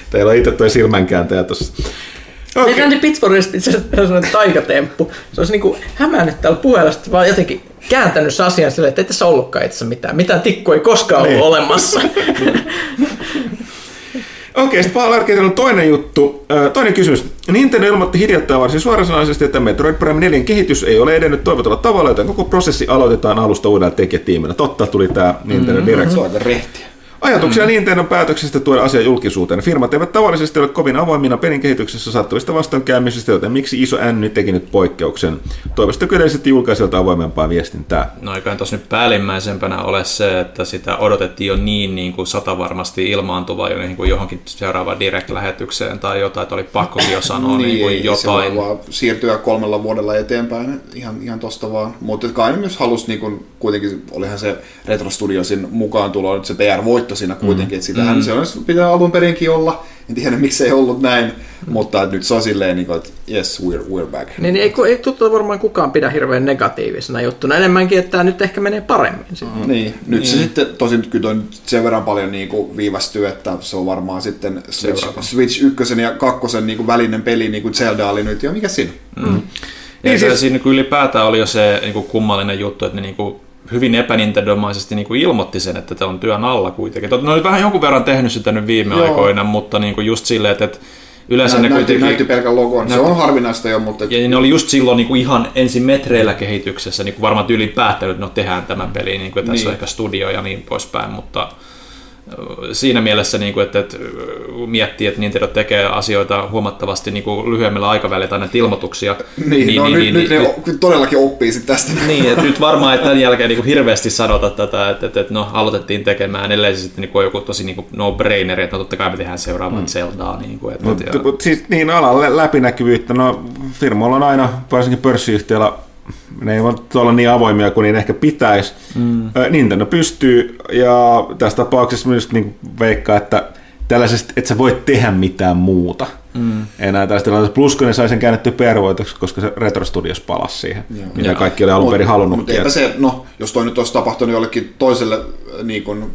A: Teillä on itse toi silmänkääntäjä tossa.
C: Okay. Niin Randy Pittsburghista itse asiassa taikatemppu. Se olisi niinku hämännyt täällä puheella, sitten vaan jotenkin kääntänyt se asian silleen, että ei tässä ollutkaan itse mitään. Mitään tikku ei koskaan ollut
A: Niin.
C: olemassa.
A: Okei, sitten Paul Arcade on toinen juttu. Ö, Toinen kysymys. Nintendo ilmoitti hiljattain varsin suorasanaisesti, että Metroid Prime 4 kehitys ei ole edennyt toivotulla tavalla, joten koko prosessi aloitetaan alusta uudella tekijätiimillä. Totta, tuli tämä Nintendo Direct.
B: Se on aika rehtiä.
A: Ajatuksia mm. Nintendon päätöksestä tuoda asia julkisuuteen. Firmat eivät tavallisesti ole kovin avoimina pelin kehityksessä sattuvista vastoinkäymisistä, joten miksi iso N teki nyt poikkeuksen? Toivottavasti yleisesti julkaisijoilta avoimempaa viestintää.
D: No eiköhän tuossa nyt päällimmäisempänä ole se, että sitä odotettiin jo niin, niin kuin satavarmasti ilmaantuvaa jo niin kuin johonkin seuraavaan direct-lähetykseen tai jotain, että oli pakko jo sanoa niin, niin kuin jotain.
B: voi vaan siirtyä kolmella vuodella eteenpäin ihan, ihan tosta vaan. Mutta kai myös halusi, niin kun, kuitenkin olihan se Retro Studiosin mukaan tulo nyt se PR-voitto siinä kuitenkin, että sitähän mm. se on, pitää alun perinkin olla. En tiedä, miksei ollut näin, mm. mutta nyt se on silleen, niin kuin, että yes, we're, we're back.
C: niin, niin ei, ei tuttua varmaan kukaan pidä hirveän negatiivisena juttuna. Enemmänkin, että tämä nyt ehkä menee paremmin. Mm.
B: Niin, nyt se sitten, tosin kyllä nyt sen verran paljon niin kuin viivästyy, että se on varmaan sitten Switch, Switch 1 ja 2 niin kuin välinen peli, niin kuin Zelda oli nyt, ja mikä siinä?
D: Mm. Ja
A: Niin
D: niin
A: siis-
D: siis... siinä niin ylipäätään oli jo se niin kuin kummallinen juttu, että ne niin kuin hyvin epänintendomaisesti niin kuin ilmoitti sen, että tämä on työn alla kuitenkin. Ne oli vähän jonkun verran tehnyt sitä nyt viime
B: Joo.
D: aikoina, mutta niin kuin just silleen, että, että yleensä
B: Nä,
D: ne
B: näytti,
D: kuitenkin...
B: näytti pelkän logon. Se
D: Näytti-
B: on harvinaista jo, mutta
D: Ja ne oli just silloin niin kuin ihan ensin metreillä kehityksessä, niin kuin varmaan tyyliin päättänyt, että no tehdään tämä peli, niin kuin, että tässä
B: Niin.
D: on ehkä studio ja niin poispäin, mutta siinä mielessä, niin kuin, että, että ö, miettii, että Nintendo tekee asioita huomattavasti niin kuin lyhyemmällä aikavälillä tai näitä ilmoituksia.
B: niin, niin, no, nyt, nyt ne o- todellakin oppii sit tästä.
D: niin, että nyt varmaan, että tämän jälkeen niin kuin hirveästi sanota tätä, että, että, että no aloitettiin tekemään, ellei se sitten niin kuin joku tosi niin kuin no-braineri, että no totta kai me tehdään seuraavaa mm. Zeldaa. Niin kuin, että,
A: Mutta
D: ja,
A: siis niin alan läpinäkyvyyttä, no firmoilla on aina, varsinkin pörssiyhtiöillä, ne ei voi olla niin avoimia kuin niin ehkä pitäisi. Mm. Nintendo pystyy, ja tässä tapauksessa myös niin veikkaa, että tällaisesta, että sä voit tehdä mitään muuta. Mm. Enää tällaista tilanteesta. Plus kun ne sai sen käännetty PR-voitoksi, koska se Retro Studios palasi siihen, Joo. mitä
D: Joo.
A: kaikki oli alun perin halunnut.
B: Mutta eipä se, no, jos toi nyt olisi tapahtunut jollekin toiselle äh, niin kun,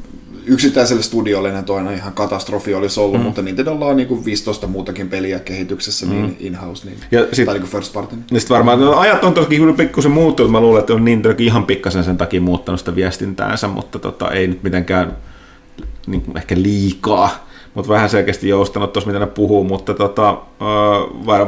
B: yksittäiselle studiolle, niin toinen ihan katastrofi olisi ollut, mm. mutta Nintendolla on niin kuin 15 muutakin peliä kehityksessä, mm. niin in-house, niin,
A: Ja sit-
B: tai niin first party.
A: Ja sitten varmaan no, ajat on toki kyllä pikkusen muuttunut. Mä luulen, että on Nintendokin ihan pikkasen sen takia muuttanut sitä viestintäänsä, mutta tota, ei nyt mitenkään niin kuin ehkä liikaa. Mutta vähän selkeästi joustanut tuossa, mitä ne puhuu, mutta tota, äh, var,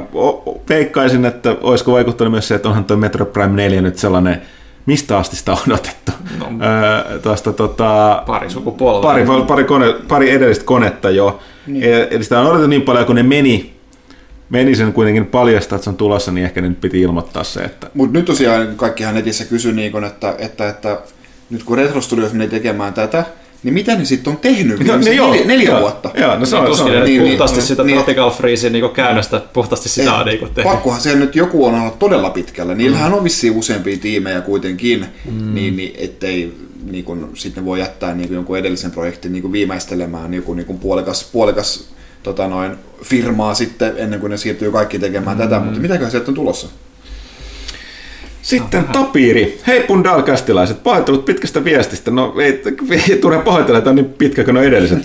A: veikkaisin, että olisiko vaikuttanut myös se, että onhan tuo Metro Prime 4 nyt sellainen, mistä asti sitä on odotettu. No. Äh, tuosta, tota,
D: pari sukupolvea.
A: pari, pari, kone, pari edellistä konetta jo. Niin. Eli sitä on odotettu niin paljon, kun ne meni, meni sen kuitenkin paljastaa, että se on tulossa, niin ehkä nyt piti ilmoittaa se, että
B: Mutta nyt tosiaan kaikkihan netissä kysyi, niin kun, että, että, että, nyt kun Retro Studios meni tekemään tätä, niin mitä ne sitten on tehnyt
A: No,
B: viimeiset
A: joo,
B: neljä, neljä
A: joo,
B: vuotta?
A: Joo, no se on, se
D: tuskin
A: on.
B: niin,
D: niin,
B: niin,
D: puhtaasti
B: niin,
D: sitä
B: niin.
D: Tropical Freezin niin käännöstä, puhtaasti sitä on niin tehty.
B: Pakkohan se nyt joku on ollut todella pitkällä. Niillähän on vissiin useampia tiimejä kuitenkin, mm. niin, niin ettei niin kun, sitten voi jättää niin kun jonkun edellisen projektin niin kun viimeistelemään joku niin kun puolikas, puolikas tota noin, firmaa sitten ennen kuin ne siirtyy kaikki tekemään mm. tätä, mutta mitäköhän sieltä on tulossa?
A: Sitten Tapiiri. Hei Pundalkastilaiset, pahoittelut pitkästä viestistä. No ei, ei tule pahoitella, tämä on niin pitkä kuin edelliset.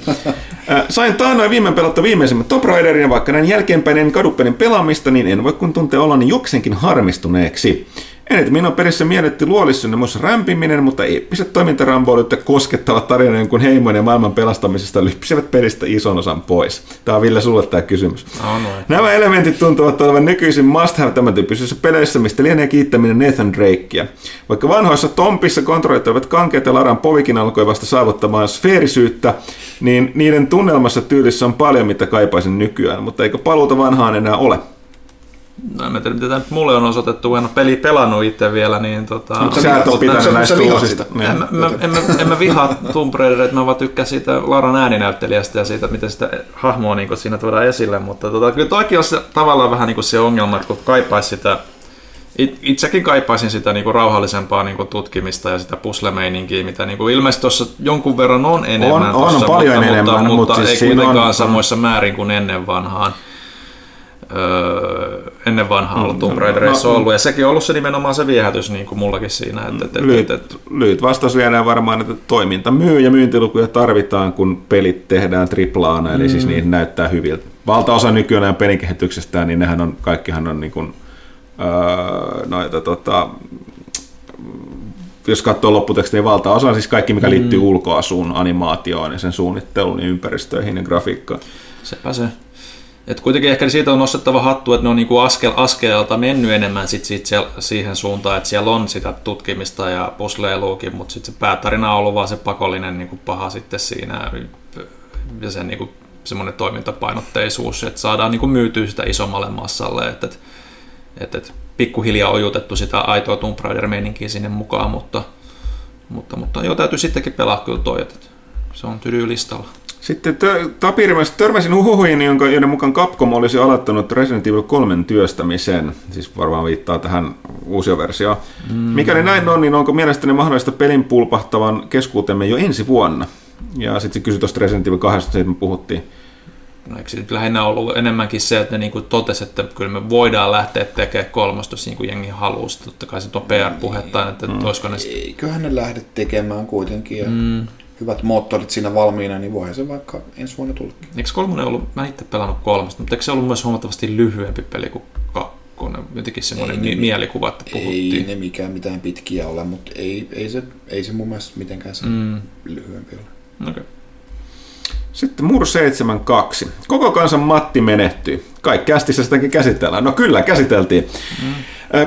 A: Sain taannoin viimein pelattu viimeisimmän Top Raiderin vaikka näin jälkeenpäin en kadu pelin pelaamista, niin en voi kun tuntea oloni jokseenkin harmistuneeksi. Eniten minun perissä mielletti luolissunne muissa rämpiminen, mutta eeppiset toimintaramboilut ja koskettavat tarinoiden kuin heimojen ja maailman pelastamisesta lypsivät pelistä ison osan pois. Tämä on Ville sulle tämä kysymys.
D: On vai?
A: Nämä elementit tuntuvat olevan nykyisin must have tämän tyyppisissä peleissä, mistä lienee kiittäminen Nathan Drakea. Vaikka vanhoissa Tompissa kontrollit olivat kankeat ja Laran povikin alkoi vasta saavuttamaan sfeerisyyttä, niin niiden tunnelmassa tyylissä on paljon, mitä kaipaisin nykyään, mutta eikö paluuta vanhaan enää ole?
D: No en tiedä, mitä nyt mulle on osoitettu, en ole peli pelannut itse vielä, niin tota...
B: Mutta
A: Sä et ole pitänyt näistä uusista.
B: sitä.
A: Niin.
D: En, mä, mä, en, mä, en mä vihaa Tomb Raideria, että mä vaan tykkään siitä Laran ääninäyttelijästä ja siitä, miten sitä hahmoa niin siinä tuodaan esille, mutta tota, kyllä toikin on se, tavallaan vähän niin kuin se ongelma, että kun kaipaisi sitä it- Itsekin kaipaisin sitä niinku rauhallisempaa niinku tutkimista ja sitä puslemeininkiä, mitä niinku ilmeisesti tuossa jonkun verran on enemmän.
A: On- on
D: tossa,
A: paljon
D: mutta,
A: enemmän,
D: mutta,
A: mutta
D: mutta
A: siis
D: ei kuitenkaan
A: on-
D: samoissa määrin kuin ennen vanhaan. Öö, ennen vanhaa ollut Tomb Raiderissa
A: no,
D: ollut, ja sekin on ollut se nimenomaan se viehätys niin kuin mullakin siinä. Että, että,
A: Lyhyt,
D: että,
A: lyhyt vastaus vielä varmaan, että toiminta myy ja myyntilukuja tarvitaan, kun pelit tehdään triplaana, eli siis niihin näyttää hyviltä. Valtaosa nykyään pelikehityksestä, niin nehän on, kaikkihan on niin kuin, öö, noita tota, jos katsoo lopputekstiä, niin valtaosa on siis kaikki, mikä liittyy ulkoasuun, animaatioon ja sen suunnitteluun ja ympäristöihin ja grafiikkaan.
D: sepä se. Et kuitenkin ehkä siitä on nostettava hattu, että ne on niinku askel, askeleelta mennyt enemmän sit, sit siellä, siihen suuntaan, että siellä on sitä tutkimista ja pusleiluukin, mutta sitten se päätarina on ollut vaan se pakollinen niinku paha sitten siinä ja se niinku, semmoinen toimintapainotteisuus, että saadaan niinku myytyä sitä isommalle massalle, että et, et, et, pikkuhiljaa ojutettu sitä aitoa Tomb Raider-meininkiä sinne mukaan, mutta, mutta, mutta joo, täytyy sittenkin pelaa kyllä toi, että se on tyly-listalla.
A: Sitten Tapirimässä törmäsin huhuihin, jonka, joiden mukaan Capcom olisi aloittanut Resident Evil 3 työstämisen. Siis varmaan viittaa tähän uusioversioon. Mm. Mikäli näin on, niin onko mielestäni mahdollista pelin pulpahtavan keskuutemme jo ensi vuonna? Ja sitten se kysyi tuosta Resident Evil 2, siitä me puhuttiin.
D: No, eikö se nyt lähinnä ollut enemmänkin se, että ne niin totesi, että kyllä me voidaan lähteä tekemään kolmosta, jos niin kuin jengi haluaa. Totta kai se tuo PR-puhetta, että mm. olisiko ne sit-
B: Eiköhän ne lähde tekemään kuitenkin ja mm. Hyvät moottorit siinä valmiina, niin voihan se vaikka ensi vuonna tullakin.
D: Eikö kolmonen ollut, mä itse pelannut kolmosta, mutta eikö se ollut myös huomattavasti lyhyempi peli kuin kakkonen? Jotenkin semmoinen
B: Ei
D: mi-
B: ne-
D: mielikuva, että
B: Ei
D: puhuttiin.
B: ne mikään mitään pitkiä ole, mutta ei, ei, se, ei se mun mielestä mitenkään se mm. lyhyempi ole.
D: Okay.
A: Sitten Mur 72. Koko kansan Matti menehtyi. Kai kästissä sitäkin käsitellään. No kyllä, käsiteltiin. Mm.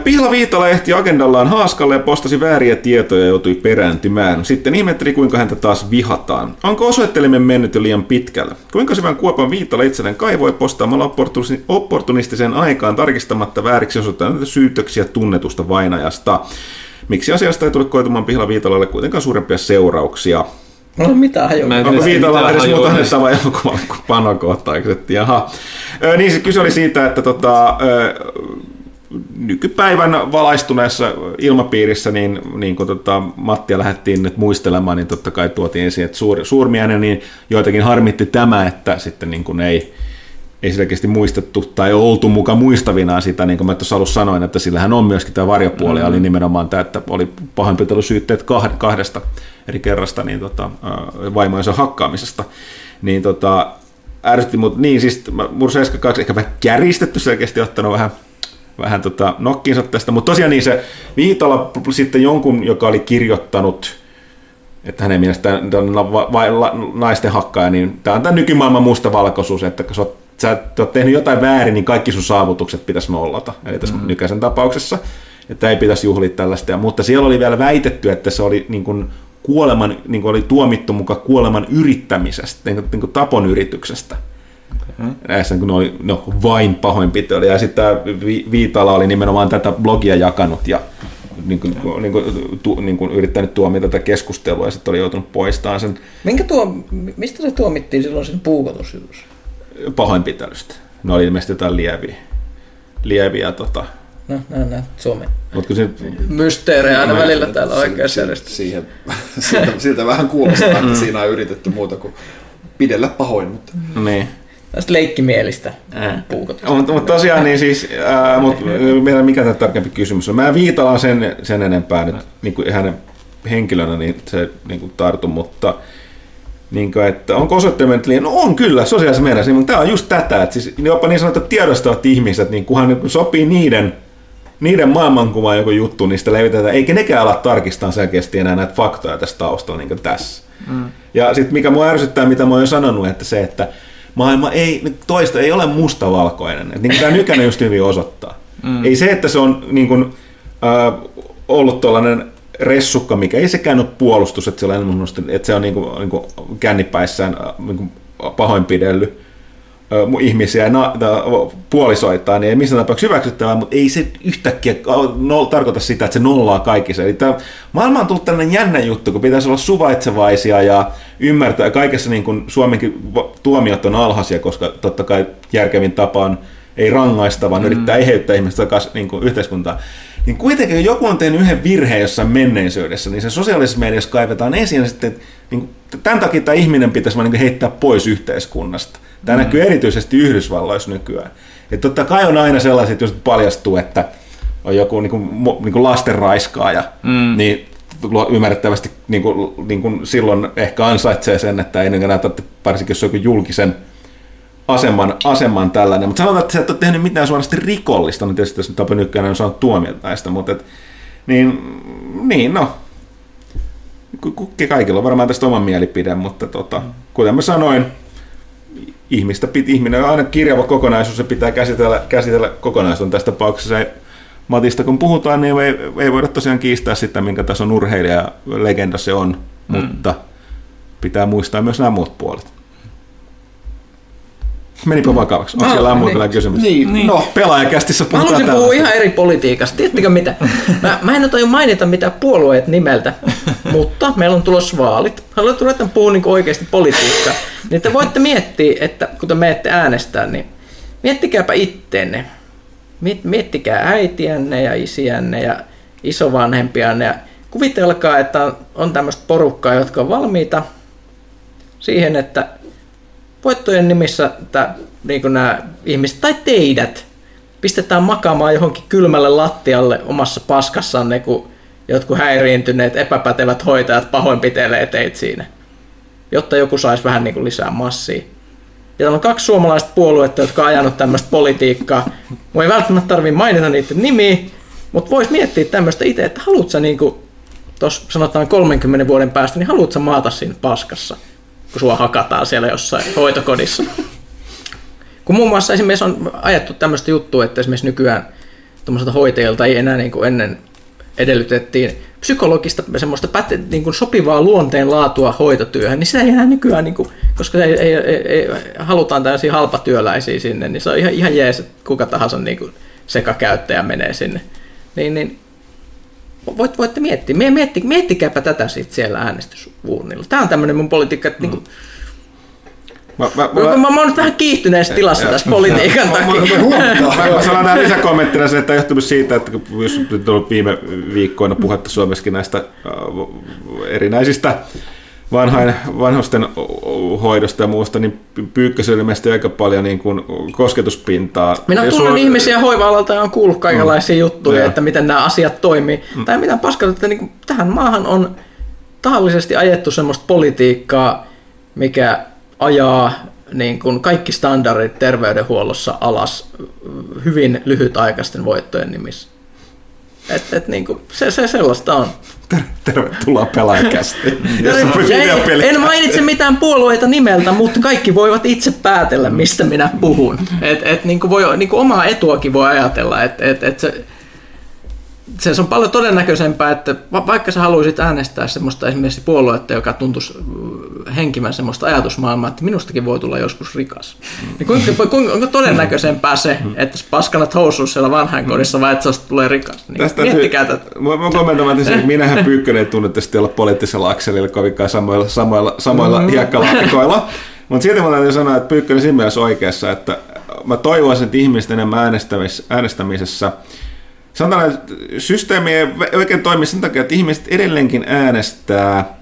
A: Pihla Viitala ehti agendallaan haaskalle ja postasi vääriä tietoja ja joutui perääntymään. Sitten ihmetteli, kuinka häntä taas vihataan. Onko osoittelemme mennyt jo liian pitkälle? Kuinka syvän kuopan Viitala itselleen kaivoi postaamalla opportuni- opportunistiseen aikaan tarkistamatta vääriksi osoittaneita syytöksiä tunnetusta vainajasta? Miksi asiasta ei tule koitumaan Pihla Viitalalle kuitenkaan suurempia seurauksia?
C: Mitään hajua.
D: Mä en
A: Onko
D: mitä
A: edes muuta annettavaa elokuvalle kuin panokohtaisesti? Jaha. Ö, niin se kyse oli siitä, että tota, ö, nykypäivän valaistuneessa ilmapiirissä, niin, niin kun tota Mattia lähdettiin nyt muistelemaan, niin totta kai tuotiin esiin, että suur, suurmiainen, niin joitakin harmitti tämä, että sitten niin kuin ei, ei selkeästi muistettu tai oltu mukaan muistavinaan sitä, niin kuin mä tuossa alussa sanoin, että sillähän on myöskin tämä varjopuoli, mm. oli nimenomaan tämä, että oli pahoinpitelusyytteet kah- kahdesta eri kerrasta niin tota, ää, vaimojensa hakkaamisesta. Niin tota, ärsytti, mutta niin siis Mur 72 ehkä vähän kärjistetty selkeästi ottanut vähän vähän tota nokkiinsa tästä, mutta tosiaan niin se Viitala sitten jonkun, joka oli kirjoittanut että hänen mielestään tämä on va- va- la- naisten hakkaaja, niin tämä on tämä nykymaailman mustavalkoisuus, että kun sä oot, sä oot- tehnyt jotain väärin, niin kaikki sun saavutukset pitäisi nollata, eli tässä mm. nykyisen tapauksessa, että ei pitäisi juhlia tällaista, ja, mutta siellä oli vielä väitetty, että se oli niin kuin kuoleman, niin kuin oli tuomittu mukaan kuoleman yrittämisestä, niin kuin, niin kuin tapon yrityksestä. Näissä kun oli no, vain pahoinpitely. Ja sitten tämä Vi- Viitala oli nimenomaan tätä blogia jakanut ja niin kuin, niin kuin, tu, niin kuin yrittänyt tuomita tätä keskustelua ja sitten oli joutunut poistamaan sen
C: Minkä tuo, mistä se tuomittiin silloin sen puukotusjutussa?
A: pahoinpitelystä. Ne oli ilmeisesti jotain lieviä. lieviä tota.
C: No, näin, näin, Suomen.
A: Mutta kun se,
C: Mysteerejä aina
A: No,
C: välillä täällä oikeassa järjestössä.
B: Siihen, siltä, siltä vähän kuulostaa, että siinä on yritetty muuta kuin pidellä pahoin, mutta
A: niin.
C: Tästä leikkimielistä puukotusta.
A: Mutta mut tosiaan niin siis, ää, mut, vielä mikä tämä tarkempi kysymys on. Mä en viitala sen, sen enempää nyt niin kuin hänen henkilönä, niin se niin kuin tartu, mutta niin kuin, että onko osoitteet liian? No on kyllä, sosiaalisessa mielessä, mutta tämä on just tätä, että siis jopa niin sanottu tiedostavat ihmiset, niin kunhan niin sopii niiden, niiden maailmankuvaan joku juttu, niin sitä levitetään, eikä nekään ala tarkistaa selkeästi enää näitä faktoja tästä taustalla niin kuin tässä. Mm. Ja sitten mikä mua ärsyttää, mitä mä oon jo sanonut, että se, että maailma ei, toista ei ole mustavalkoinen. Että niin kuin tämä nykäinen just hyvin osoittaa. Mm. Ei se, että se on niin kuin, äh, ollut tuollainen ressukka, mikä ei sekään ole puolustus, että se on, että se on niin kuin, niin kuin kännipäissään niin kuin pahoinpidellyt ihmisiä na, puolisoitaan, niin ei missään tapauksessa hyväksyttävää, mutta ei se yhtäkkiä no, tarkoita sitä, että se nollaa kaikki se. Eli tämä, maailma on tullut tällainen jännä juttu, kun pitäisi olla suvaitsevaisia ja ymmärtää, kaikessa niin kuin Suomenkin tuomiot on alhaisia, koska totta kai järkevin tapa on ei rangaista, vaan mm. yrittää eheyttää ihmistä takaisin niin kuin yhteiskuntaan. Niin kuitenkin, joku on tehnyt yhden virheen jossain menneisyydessä, niin se sosiaalisessa mediassa kaivetaan esiin ja sitten, niin kuin, tämän takia tämä ihminen pitäisi vaan niin heittää pois yhteiskunnasta. Tämä mm. näkyy erityisesti Yhdysvalloissa nykyään. Että totta kai on aina sellaiset, jos paljastuu, että on joku niin kuin, niin kuin lastenraiskaaja, mm. niin ymmärrettävästi niin kuin, niin kuin silloin ehkä ansaitsee sen, että ei tarvitse, varsinkin jos on joku julkisen aseman, aseman tällainen. Mutta sanotaan, että sä et ole tehnyt mitään suorasti rikollista, niin tietysti jos Tapa Nykänen on saanut tuomiot näistä, mutta et, niin, niin no, kukki kaikilla on varmaan tästä oman mielipide, mutta tota, kuten mä sanoin, ihmistä, ihminen on aina kirjava kokonaisuus, se pitää käsitellä, käsitellä kokonaisuuden. Tässä tapauksessa ei, Matista kun puhutaan, niin ei, ei voida tosiaan kiistää sitä, minkä tason urheilija legenda se on, mm. mutta pitää muistaa myös nämä muut puolet. Menipä vakavaksi. Onko siellä muuta niin. kysymys?
B: Niin, niin.
A: No, pelaajakästissä
C: puhutaan Mä haluaisin puhua ihan eri politiikasta. Tiedättekö mitä? Mä, mä en ota mainita mitä puolueet nimeltä, mutta meillä on tulossa vaalit. Haluan ruveta puhua niin oikeasti politiikkaa. Niin te voitte miettiä, että kun te menette äänestää, niin miettikääpä itteenne. Miettikää äitiänne ja isiänne ja isovanhempianne ja kuvitelkaa, että on tämmöistä porukkaa, jotka on valmiita siihen, että voittojen nimissä että niin nämä ihmiset tai teidät pistetään makaamaan johonkin kylmälle lattialle omassa paskassanne, kun jotkut häiriintyneet epäpätevät hoitajat pahoinpitelee teitä siinä, jotta joku saisi vähän niin kuin lisää massia. Ja on kaksi suomalaista puoluetta, jotka on ajanut tämmöistä politiikkaa. Mun ei välttämättä tarvitse mainita niiden nimiä, mutta vois miettiä tämmöistä itse, että haluatko niin kuin, tuossa sanotaan 30 vuoden päästä, niin haluatko maata siinä paskassa? Kun sua hakataan siellä jossain hoitokodissa. Kun muun muassa esimerkiksi on ajettu tämmöistä juttua, että esimerkiksi nykyään hoitajilta ei enää niin kuin ennen edellytettiin psykologista semmoista päte, niin kuin sopivaa luonteen laatua hoitotyöhön, niin se ei enää nykyään, niin kuin, koska ei, ei, ei, ei, halutaan tällaisia halpatyöläisiä sinne, niin se on ihan, ihan jees, että kuka tahansa niin kuin sekakäyttäjä menee sinne. Niin, niin voit, voitte miettiä. Mietti, miettikääpä tätä sitten siellä äänestysuurnilla. Tämä on tämmöinen mun politiikka, että mm. niin kuin, Mä, mä, mä, mä, mä oon nyt vähän kiihtyneessä tilassa tässä politiikan takia.
A: Mä, mä sanon tähän lisäkommenttina sen, että johtunut siitä, että jos nyt on ollut viime viikkoina puhetta Suomessakin näistä äh, erinäisistä vanhain, vanhusten hoidosta ja muusta, niin Pyykkös on ilmeisesti aika paljon niin kuin kosketuspintaa.
C: Minä tunnen sulla... ihmisiä hoiva-alalta ja on kuullut kaikenlaisia mm. juttuja, ja. että miten nämä asiat toimii. Mm. Tai mitä paskaa, että niin kuin, tähän maahan on tahallisesti ajettu semmoista politiikkaa, mikä ajaa niin kuin kaikki standardit terveydenhuollossa alas hyvin lyhytaikaisten voittojen nimissä. Et, et niin kuin, se, se sellaista on.
A: Tervetuloa pelaajakästi.
C: en, en mainitse mitään puolueita nimeltä, mutta kaikki voivat itse päätellä, mistä minä puhun. Et, et, niin kuin voi, niin kuin omaa etuakin voi ajatella, että et, et se, se on paljon todennäköisempää, että vaikka sä haluaisit äänestää semmoista esimerkiksi puoluetta, joka tuntuisi äh, henkimän semmoista ajatusmaailmaa, että minustakin voi tulla joskus rikas. Niin kuinka, kuinka, onko todennäköisempää se, että sä paskanat housuus siellä vanhainkodissa vai että sä tulee rikas? Niin Tästä miettikää tätä.
A: Mä, mä kommentoin, että minähän Pyykkönen ei tunne olla poliittisella akselilla kovinkaan samoilla, samoilla, samoilla mm-hmm. hiekkalaatikoilla. Mutta silti mä täytyy sanoa, että Pyykkönen siinä mielessä oikeassa, että mä toivoisin, että ihmiset enemmän äänestämisessä – sanotaan, systeemi ei oikein toimi sen takia, että ihmiset edelleenkin äänestää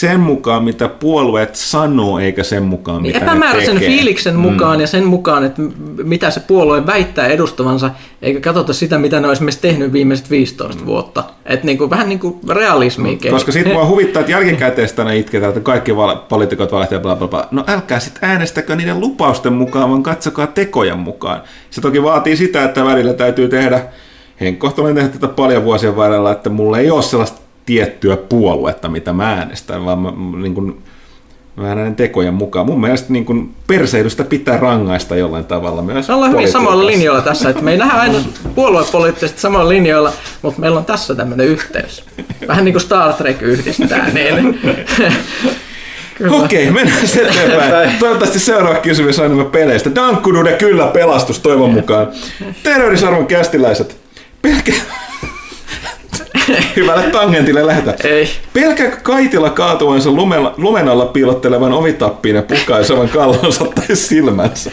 A: sen mukaan, mitä puolueet sanoo, eikä sen mukaan,
C: Niin
A: mitä
C: epämääräisen
A: ne tekee.
C: fiiliksen mukaan ja sen mukaan, että mitä se puolue väittää edustavansa, eikä katsota sitä, mitä ne on esimerkiksi tehnyt viimeiset 15 vuotta. Että niinku, vähän niin kuin realismia.
A: Mm. Koska sitten mua huvittaa, että jälkikäteistä ne itketään, että kaikki val- poliitikot valehtelevat bla bla bla. No älkää sitten äänestäkö niiden lupausten mukaan, vaan katsokaa tekojen mukaan. Se toki vaatii sitä, että välillä täytyy tehdä, henkkohta olen tehnyt tätä paljon vuosien varrella, että mulla ei ole sellaista tiettyä puoluetta, mitä mä äänestän, vaan mä, niin kuin, vähän näiden tekojen mukaan. Mun mielestä niin kuin perseilystä pitää rangaista jollain tavalla myös
C: Me ollaan hyvin samalla linjoilla tässä, että me ei nähdä aina puoluepoliittisesti samalla linjoilla, mutta meillä on tässä tämmöinen yhteys. Vähän niin kuin Star Trek yhdistää, niin.
A: Okei, mennään sitten eteenpäin. Toivottavasti seuraava kysymys on enemmän peleistä. Dankkudude kyllä pelastus toivon mukaan. Terrorisarvon kästiläiset. Pelkä... Hyvälle tangentille lähetä.
C: Ei.
A: Pelkääkö kaitilla kaatuvansa lumella, lumen alla piilottelevan ovitappiin ja pukaisevan kallonsa tai silmänsä?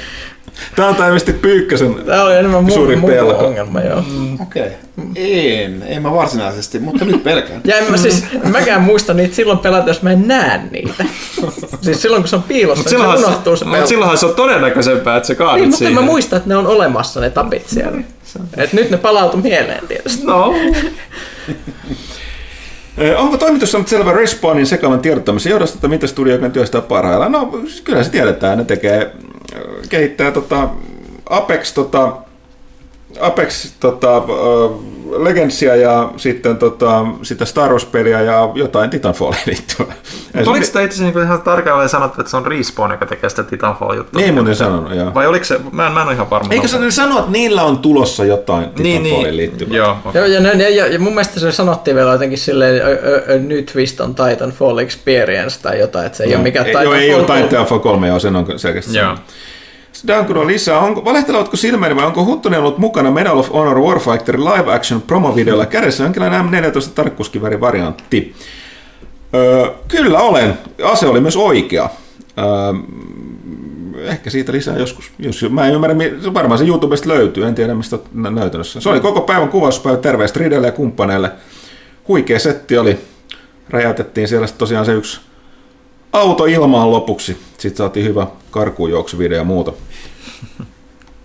A: Tämä on ilmeisesti Pyykkösen
C: Tämä oli enemmän mun,
A: suuri
C: mun
A: pelko.
C: ongelma, joo.
B: Okei. Okay. En, en mä varsinaisesti, mutta nyt pelkään.
C: Ja en mä siis, mäkään muista niitä silloin pelata, jos mä en näe niitä. Siis silloin kun se on piilossa, niin se unohtuu se
E: mutta
C: pelko.
E: silloinhan se on todennäköisempää, että se kaadut
C: Niin, mutta
E: siihen.
C: mä muistan, että ne on olemassa ne tapit siellä. Et nyt ne palautu mieleen tietysti.
E: No,
A: Ö, Onko toimitus saanut selvä Respawnin sekaavan tiedottamisen johdosta, että mitä studioiden työstää parhaillaan? No, kyllä se tiedetään. Ne tekee, kehittää tota Apex, tota, Apex tota, Legendsia ja sitten tota, sitä Star Wars-peliä ja jotain Titanfalliin liittyvää. Ei
E: mutta
A: se-
E: oliko sitä itse asiassa niin ihan tarkalleen sanottu, että se on Respawn, joka tekee sitä Titanfall-juttua?
A: Ei muuten sanonut, joo.
E: Vai oliko se, mä en, mä en ole ihan varma.
A: Eikö se sano, että niillä on tulossa jotain
E: niin,
A: Titanfalliin
E: niin,
A: liittyvää?
E: Joo, okay.
C: Joo, ja, ja, ja, ja mun mielestä se sanottiin vielä jotenkin silleen, new twist on Titanfall experience tai jotain, että se ei ole mikään Titanfall.
A: joo, ei ole. Titanfall 3, joo, sen on selkeästi
E: Joo.
A: sanonut. Dankuro lisää. Onko, valehtelevatko silmäni vai onko Huttunen ollut mukana Medal of Honor Warfighterin live action promovideolla kädessä jonkinlainen M14 tarkkuuskiväri variantti? Öö, kyllä olen. Ase oli myös oikea. Öö, ehkä siitä lisää joskus. Jos, mä en ymmärrä, varmaan se YouTubesta löytyy, en tiedä mistä nä- näytännössä. Se oli koko päivän kuvauspäivä terveistä Ridelle ja kumppaneille. Huikea setti oli. Räjäytettiin siellä tosiaan se yksi auto ilmaan lopuksi. Sitten saatiin hyvä karkuunjuoksuvideo ja muuta.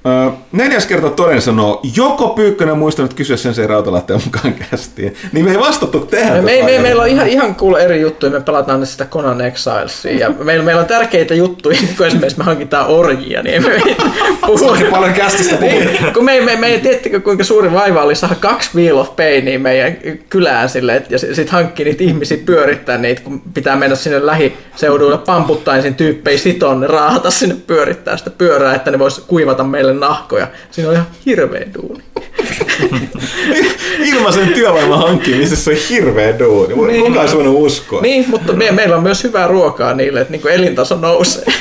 A: Öö, neljäs kerta toden sanoo, joko Pyykkönen muistanut kysyä sen se Rautalahteen mukaan kästiin. Niin me ei vastattu tähän.
C: Me, me, me, meillä on ihan, ihan cool eri juttuja, me pelataan sitä Conan Exilesia ja meillä, meillä on tärkeitä juttuja, niin kun esimerkiksi me hankitaan orjia, niin emme puhu.
B: Paljon kästistä.
C: Niin, kun me, me, me ei tiedättekö, kuinka suuri vaiva oli saada kaksi Wheel of Painia meidän kylään sille, ja sitten hankki niitä ihmisiä pyörittää niitä, kun pitää mennä sinne lähiseuduille pamputtain sen tyyppejä siton, raahata sinne pyörittää sitä pyörää, että ne vois kuivata meille nahkoja. Siinä on ihan hirveä duuni.
A: Ilmaisen työvoiman hankkimisessa on hirveä duuni.
C: Niin.
A: kukaan olisi voinut uskoa.
C: Niin, mutta me, meillä on myös hyvää ruokaa niille, että niin elintaso nousee.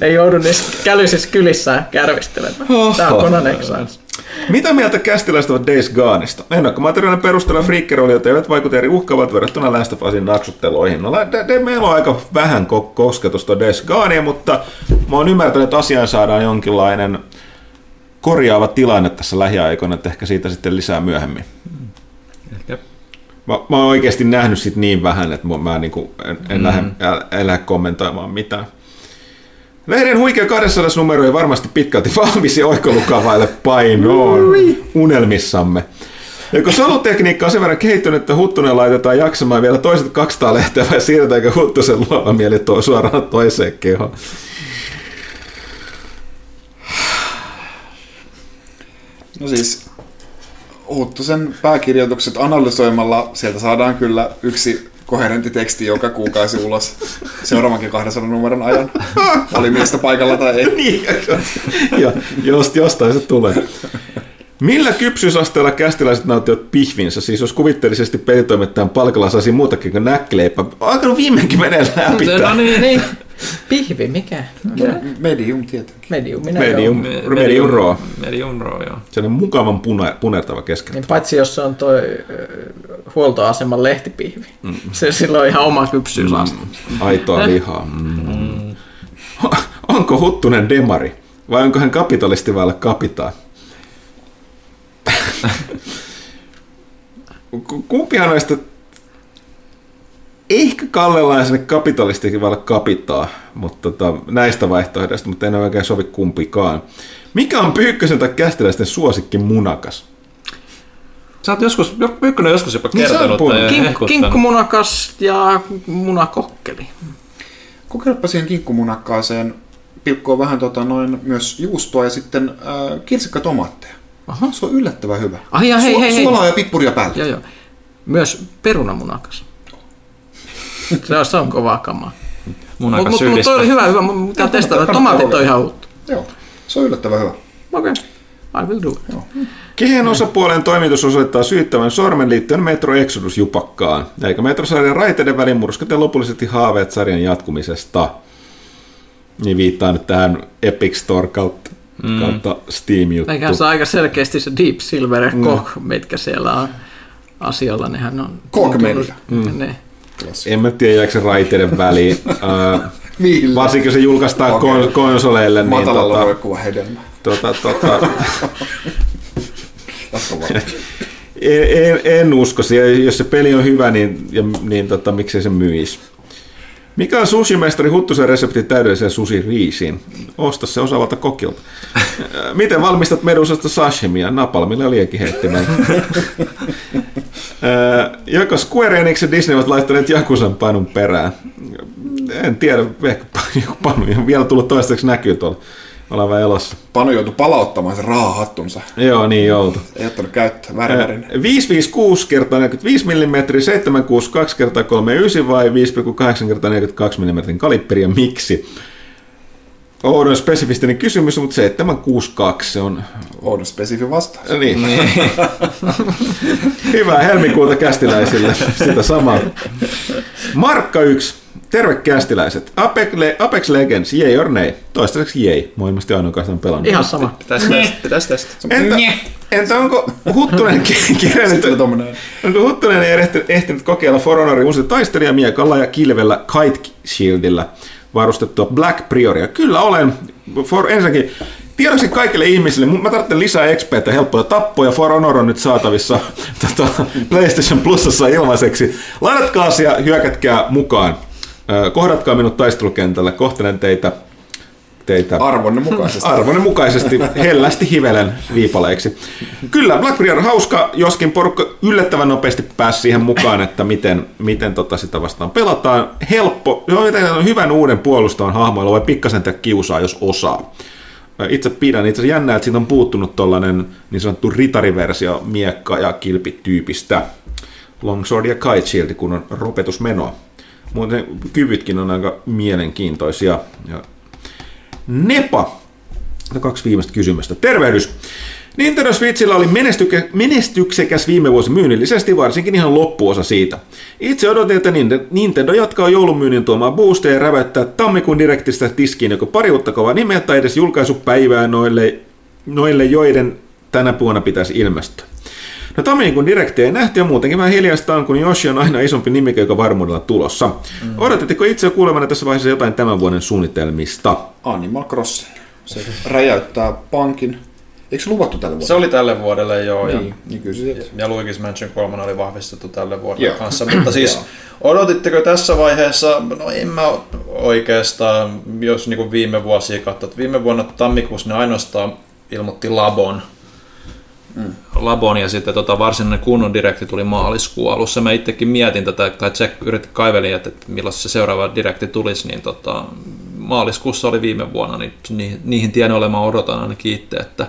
C: ne ei joudu niissä kälyisissä kylissään kärvistelemään. Tämä on Conan Exiles.
A: Mitä mieltä kästiläiset ovat Days Goneista? Ennakkomateriaalin perusteella freakkeroliot eivät vaikuta eri uhkaavat verrattuna Last of Usin naksutteluihin. No, de, de, meillä on aika vähän ko- kosketusta Days Goneen, mutta mä oon ymmärtänyt, että asiaan saadaan jonkinlainen korjaava tilanne tässä lähiaikoina, että ehkä siitä sitten lisää myöhemmin.
E: Ehkä.
A: Mä, mä oon oikeasti nähnyt sit niin vähän, että mä, mä niinku, en, en, mm. lähde, en lähde kommentoimaan mitään. Lehden huikea 200 numero ei varmasti pitkälti valmis ja oikolukavaille painoon unelmissamme. Ja kun solutekniikka on sen verran kehittynyt, että Huttunen laitetaan jaksamaan vielä toiset 200 lehteä vai siirretäänkö Huttusen luova mieli tuo suoraan toiseen kehoon?
B: No siis Huttusen pääkirjoitukset analysoimalla sieltä saadaan kyllä yksi koherentti teksti joka kuukausi ulos seuraavankin 200 numeron ajan. Oli miestä paikalla tai ei.
A: niin, ja jost, jostain se tulee. Millä kypsyysasteella kästiläiset nauttivat pihvinsä? Siis jos kuvitteellisesti pelitoimittajan palkalla saisi muutakin kuin näkleipä. Alkanut viimeinkin menee läpi.
C: No niin, niin. Pihvi, mikä?
B: Medium tietenkin.
C: Medium, minä
A: Medium,
C: Joo.
A: medium raw.
E: Medium raw, joo.
A: Se on mukavan pune, punertava keskellä.
C: Niin paitsi jos se on toi huoltoaseman lehtipihvi. Se sillä on ihan oma kypsyysaste.
A: Aitoa lihaa. Mm. Onko Huttunen demari? Vai onko hän kapitalisti vailla kapitaa? Ku- Kumpihan noista ehkä kallelaiselle kapitalistikin voi olla kapitaa, mutta tota, näistä vaihtoehdoista, mutta en oikein sovi kumpikaan. Mikä on Pyykkösen tai kästiläisten suosikki munakas?
D: Sä oot joskus, Pyykkönen on joskus jopa
A: Niin,
D: kertonut tai
C: Kink, kinkkumunakas ja munakokkeli.
B: Kokeilepa siihen kinkkumunnakkaaseen pilkkoa vähän tota, noin myös juustoa ja sitten äh, kirsikkatomaatteja.
C: Aha.
B: Se on yllättävän hyvä.
C: Ai ja hei, hei, hei.
B: Suolaa ja pippuria päälle.
C: Joo, joo. Myös perunamunakas. Se on, se on kovaa kamaa.
D: Munakas
C: Mutta mut, mut toi oli hyvä, hyvä. Mun pitää
B: Joo,
C: testata. Tomaatit on ihan uutta.
B: Joo, se on yllättävän hyvä.
C: Okei. Okay. I will do it.
A: Kehen osapuolen toimitus osoittaa syyttävän sormen liittyen Metro Exodus jupakkaan, eikä Metrosarjan raiteiden välin murskate lopullisesti haaveet sarjan jatkumisesta. Niin viittaa nyt tähän Epic Store kautta, mm. kautta Steam juttu.
C: Eiköhän se aika selkeästi se Deep Silver ja Koch, mitkä siellä on asioilla, nehän on...
B: Koch
C: on
B: Media.
C: Ne.
A: En mä tiedä, jääkö se raiteiden väliin. uh, varsinkin se julkaistaan okay. konsoleille, niin
B: Matalalla
A: tota,
B: roikkuva hedelmä.
A: tota, tota, en, en, en usko. Jos se peli on hyvä, niin, ja, niin tota, miksei se myisi. Mikä on sushimestari Huttusen resepti täydelliseen sushi-riisiin? Osta se osaavalta kokilta. Miten valmistat medusasta sashimia? Napalmilla ja liekiheittimellä. Ö, Joko Square Enix ja Disney ovat laittaneet Jakusan painun perään? En tiedä, ehkä joku panu vielä tullut toistaiseksi näkyy tuolla oleva elossa.
B: Panu joutui palauttamaan sen rahahattunsa.
A: Joo, niin joutu.
B: Ei ottanut käyttöön. Värvärin.
A: 556 kertaa 45 mm, 762 kertaa 39 vai 5,8 kertaa 42 mm kalipperi ja miksi? Oudon spesifistinen kysymys, mutta 762 se on...
B: Oudon spesifi vastaus.
A: Niin. Hyvää helmikuuta kästiläisille. Sitä samaa. Markka 1. Terve kästiläiset. Apex, Le- Apex Legends, yay or nay? Toistaiseksi yay. Mä oon ilmeisesti ainoa, joka pelannut.
C: Ihan sama.
D: Pitäis tästä. Pitäis tästä.
A: Entä, entä onko Huttunen
B: tommonen.
A: onko Huttunen ehtinyt, ehtinyt kokeilla For Honorin uusi taistelija miekalla ja kilvellä Kite Shieldillä varustettua Black Prioria? Kyllä olen. For, ensinnäkin tiedoksi kaikille ihmisille, mä tarvitsen lisää XPtä, helppoja tappoja, For Honor on nyt saatavissa tota, PlayStation Plusassa ilmaiseksi. Ladatkaa asia, hyökätkää mukaan. Kohdatkaa minut taistelukentällä, kohtelen teitä, teitä
B: Arvonne mukaisesti.
A: arvonne mukaisesti hellästi hivelen viipaleiksi. Kyllä, Blackbeard on hauska, joskin porukka yllättävän nopeasti pääsi siihen mukaan, että miten, miten tota sitä vastaan pelataan. Helppo, joten hyvän uuden puolustavan hahmoilla voi pikkasen tehdä kiusaa, jos osaa. Itse pidän itse jännää, että siitä on puuttunut tollainen niin sanottu ritariversio miekka- ja kilpityypistä. Longsword ja Kite Shield, kun on ropetusmenoa. Muuten kyvytkin on aika mielenkiintoisia. Ja Nepa. No, Kaksi viimeistä kysymystä. Tervehdys. Nintendo Switchillä oli menestyksekäs viime vuosi myynnillisesti, varsinkin ihan loppuosa siitä. Itse odotin, että Ninte- Nintendo jatkaa joulumyynnin tuomaan boosteja ja räväyttää tammikuun direktistä tiskiin joko pari uutta kovaa nimeä tai edes julkaisupäivää noille, noille joiden tänä vuonna pitäisi ilmestyä. No tammikuun direkti ei nähty ja muutenkin vähän hiljaista on, kun Yoshi on aina isompi nimike, joka varmuudella tulossa. Mm. Odotitteko itse jo kuulevanne tässä vaiheessa jotain tämän vuoden suunnitelmista?
B: Animal Crossing. Se räjäyttää pankin. Eikö se luvattu tälle vuodelle?
D: Se oli tälle vuodelle joo. Ja,
B: Niin, niin kyllä se
D: ja Luigi's Mansion 3 oli vahvistettu tälle vuodelle
B: Joo.
D: kanssa. Mutta siis odotitteko tässä vaiheessa, no en mä oikeastaan, jos niin viime vuosia katsot. Viime vuonna tammikuussa ne ainoastaan ilmoitti Labon. Labon ja sitten tota varsinainen kunnon direkti tuli maaliskuun alussa. Mä itsekin mietin tätä, tai Jack yritti kaivelin, että, että milloin se seuraava direkti tulisi, niin tota, maaliskuussa oli viime vuonna, niin niihin, niihin tien olemaan odotan ainakin itse, että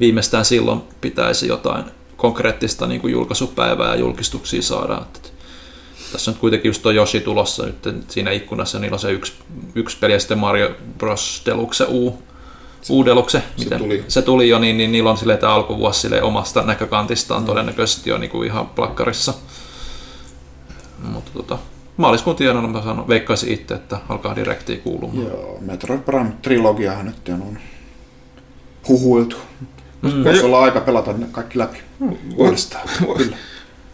D: viimeistään silloin pitäisi jotain konkreettista niin kuin julkaisupäivää ja julkistuksia saada. Että tässä on kuitenkin just tuo Yoshi tulossa nyt siinä ikkunassa, niillä on se yksi, yksi peli ja sitten Mario Bros. Deluxe U, U Deluxe, miten
B: tuli.
D: se tuli jo, niin, niin niillä on silleen tämä alkuvuosi silleen omasta näkökantistaan mm. todennäköisesti jo niin kuin ihan plakkarissa. Mutta tota, maaliskuun tienoilla mä sanon, veikkaisin itse, että alkaa direktiin kuulumaan.
B: Joo, Metroid Prime trilogiahan nyt on huhuiltu. Mm. Voisi olla aika pelata ne kaikki läpi. Uudestaan. Kyllä.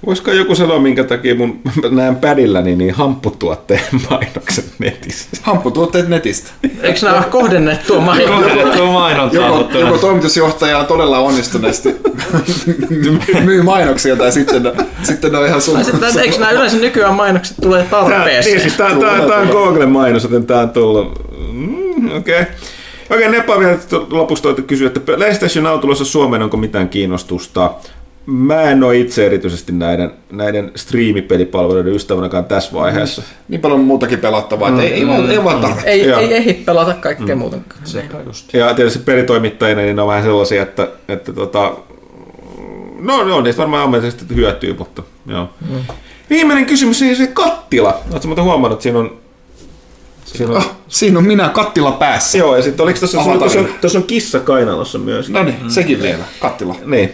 A: Voisiko joku sanoa, minkä takia mun näen pädilläni niin hampputuotteen mainokset netissä?
B: Hampputuotteet netistä.
C: Eikö nämä ole kohdennettua mainontaa?
D: Kohdennettua mainontaa,
B: Joko, joko toimitusjohtaja on todella onnistuneesti myy mainoksia tai sitten, sitten ne on ihan sun.
C: Sitten, eikö nämä yleensä nykyään mainokset tulee
A: niin,
C: tarpeeseen?
A: siis tää, tää, tää on Googlen mainos, joten tää on tullut. Mm, Okei. Okay. Okei, Nepa vielä lopuksi toitte kysyä, että PlayStation on tulossa Suomeen, onko mitään kiinnostusta? Mä en ole itse erityisesti näiden, näiden striimipelipalveluiden ystävänäkään tässä vaiheessa.
B: Niin paljon muutakin pelattavaa, että ei, ei, vaan, ei vaan tarvitse.
C: Ei,
A: Joo.
C: ei ehdi pelata kaikkea muutenkaan.
D: sekä just.
A: Ja tietysti pelitoimittajina niin ne on vähän sellaisia, että, että tota, no, no niistä varmaan ammatillisesti hyötyy, mutta joo. Mm. Viimeinen kysymys, siis se kattila. Oletko muuten huomannut, että siinä on, siinä on
B: Oh, siinä on minä kattila päässä.
A: Joo, ja sitten oliko tuossa, tuossa, on, tuossa on kissa kainalossa myös.
B: No niin, sekin vielä, kattila.
A: Niin.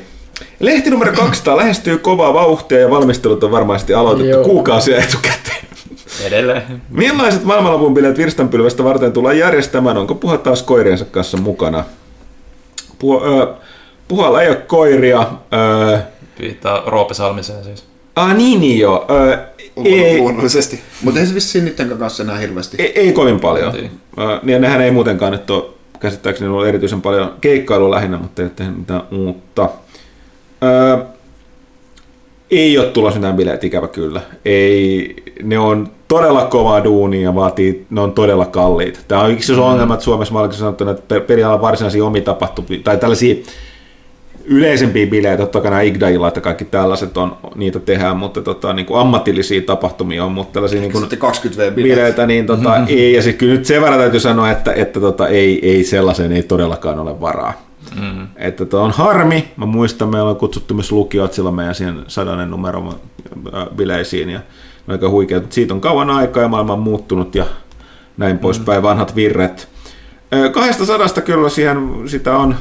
A: Lehti numero 200 lähestyy kovaa vauhtia ja valmistelut on varmasti aloitettu
C: Joo.
A: kuukausia etukäteen.
D: Edelleen.
A: Millaiset maailmanlopun bileet virstanpylvästä varten tullaan järjestämään? Onko puha taas koiriensa kanssa mukana? Puh, ö, puhalla ei ole koiria. Ö,
D: Viittaa Roope Salmiseen siis.
A: ah niin, niin joo. Ö, ei,
B: Luonnollisesti. Mutta ei se vissiin niiden kanssa enää hirveästi.
A: ei, ei kovin paljon.
D: Niin.
A: Ö, niin nehän ei muutenkaan nyt ole käsittääkseni ollut erityisen paljon keikkailua lähinnä, mutta ei ole tehnyt mitään uutta. Ö, ei ole tulossa mitään bileet, ikävä kyllä. Ei, ne on todella kovaa duunia ja vaatii, ne on todella kalliit. Tämä on yksi iso ongelma, että Suomessa mä sanottu, että per- periaatteessa varsinaisia omitapahtumia, tai tällaisia yleisempiä bileitä, totta kai nämä Igda-illat ja kaikki tällaiset on, niitä tehdään, mutta tota, niin kuin ammatillisia tapahtumia on, mutta tällaisia niin kuin,
B: Sitten 20 v bileet.
A: bileitä, niin tota, ei, ja sitten kyllä nyt sen verran täytyy sanoa, että, että tota, ei, ei sellaiseen ei todellakaan ole varaa. Mm. Että tota, on harmi, mä muistan, meillä on kutsuttu myös lukiot silloin meidän siihen sadannen numeron äh, bileisiin, ja aika huikeat, mutta siitä on kauan aikaa ja maailma on muuttunut ja näin poispäin, vanhat virret. Kahdesta sadasta kyllä siihen sitä on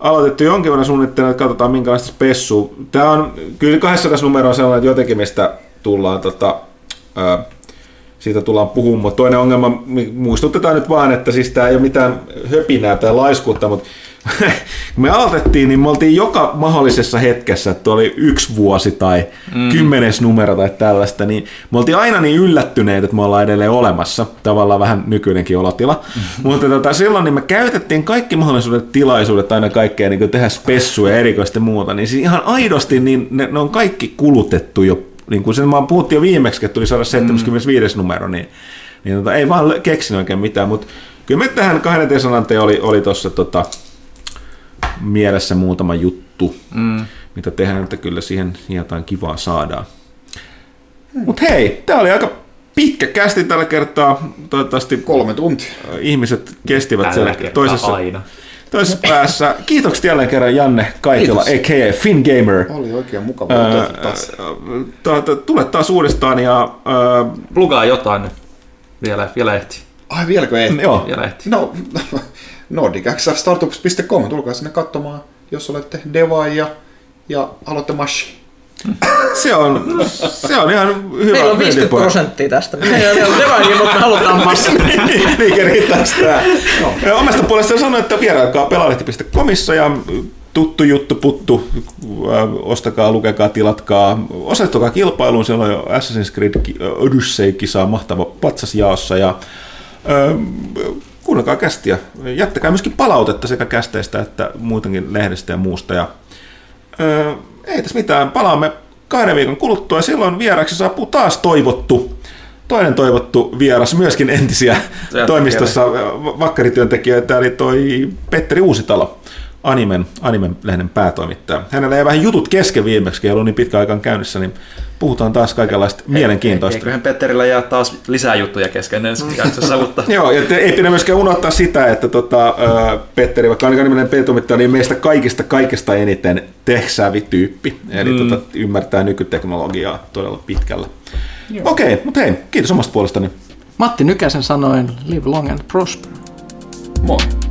A: aloitettu jonkin verran suunnittelemaan, että katsotaan minkälaista spessua. Tämä on, kyllä 200 numero on sellainen, että jotenkin mistä tullaan, tota, ö, siitä tullaan puhumaan, mutta toinen ongelma, muistutetaan nyt vaan, että siis tämä ei ole mitään höpinää tai laiskuutta, mutta kun me aloitettiin, niin me oltiin joka mahdollisessa hetkessä, että oli yksi vuosi tai mm. kymmenes numero tai tällaista, niin me oltiin aina niin yllättyneitä, että me ollaan edelleen olemassa, tavallaan vähän nykyinenkin olotila, mutta tota, silloin niin me käytettiin kaikki mahdollisuudet, tilaisuudet aina kaikkea niin tehdä spessuja ja erikoista ja muuta, niin siis ihan aidosti niin ne, ne on kaikki kulutettu jo, niin kuin sen vaan puhuttiin jo viimeksi, että tuli 175 numero, niin, niin tota, ei vaan keksinyt oikein mitään, mutta kyllä me tähän 200 oli, oli tuossa tota, mielessä muutama juttu, mm. mitä tehdään, että kyllä siihen jotain kivaa saadaan. Mutta hei, tämä oli aika pitkä kästi tällä kertaa. Toivottavasti
B: Kolme tuntia.
A: ihmiset kestivät
D: Tällä
A: siellä toisessa,
D: aina.
A: Toisessa päässä. Kiitokset jälleen kerran Janne Kaikila,
B: Kiitos.
A: a.k.a. FinGamer.
B: Oli oikein mukava.
A: Tuota, Tule taas uudestaan ja ää,
D: Plugaa jotain nyt. Vielä, vielä ehti.
B: Ai vieläkö ehti?
A: joo,
D: Vielä ehti.
B: No, nordicxstartups.com, tulkaa sinne katsomaan, jos olette devaajia ja haluatte mashi.
A: Se on, se on ihan hyvä.
C: Meillä on 50
A: myyntipohja.
C: prosenttia tästä. Meillä on devaajia, mutta halutaan massia.
A: niin riittää sitä. Ja Omasta puolestaan sanoin, että vierailkaa pelaalehti.comissa ja tuttu juttu puttu, äh, ostakaa, lukekaa, tilatkaa, osallistukaa kilpailuun, siellä on jo Assassin's Creed Odyssey-kisa mahtava patsasjaossa ja äh, kuunnelkaa kästiä. Jättäkää myöskin palautetta sekä kästeistä että muutenkin lehdestä ja muusta. Ja, äh, ei tässä mitään, palaamme kahden viikon kuluttua. Ja silloin vieraksi saapuu taas toivottu toinen toivottu vieras, myöskin entisiä toimistossa vakkarityöntekijöitä, eli toi Petteri Uusitalo, Animen, Animen-lehden päätoimittaja. Hänellä jäi vähän jutut kesken viimeksi, ei ollut niin pitkä aikaan käynnissä, niin puhutaan taas kaikenlaista mielenkiintoista.
D: Eiköhän Petterillä jää taas lisää juttuja kesken ensi jaksossa, mutta
A: Joo, ja te- ei pidä myöskään unohtaa sitä, että tota, ää, Petteri, vaikka on nimellinen pelitoimittaja, niin meistä kaikista kaikista eniten tech-savvy-tyyppi. Eli mm. tota, ymmärtää nykyteknologiaa todella pitkällä. Okei, okay, mutta hei, kiitos omasta puolestani.
C: Matti Nykäsen sanoen, live long and prosper.
B: Moi.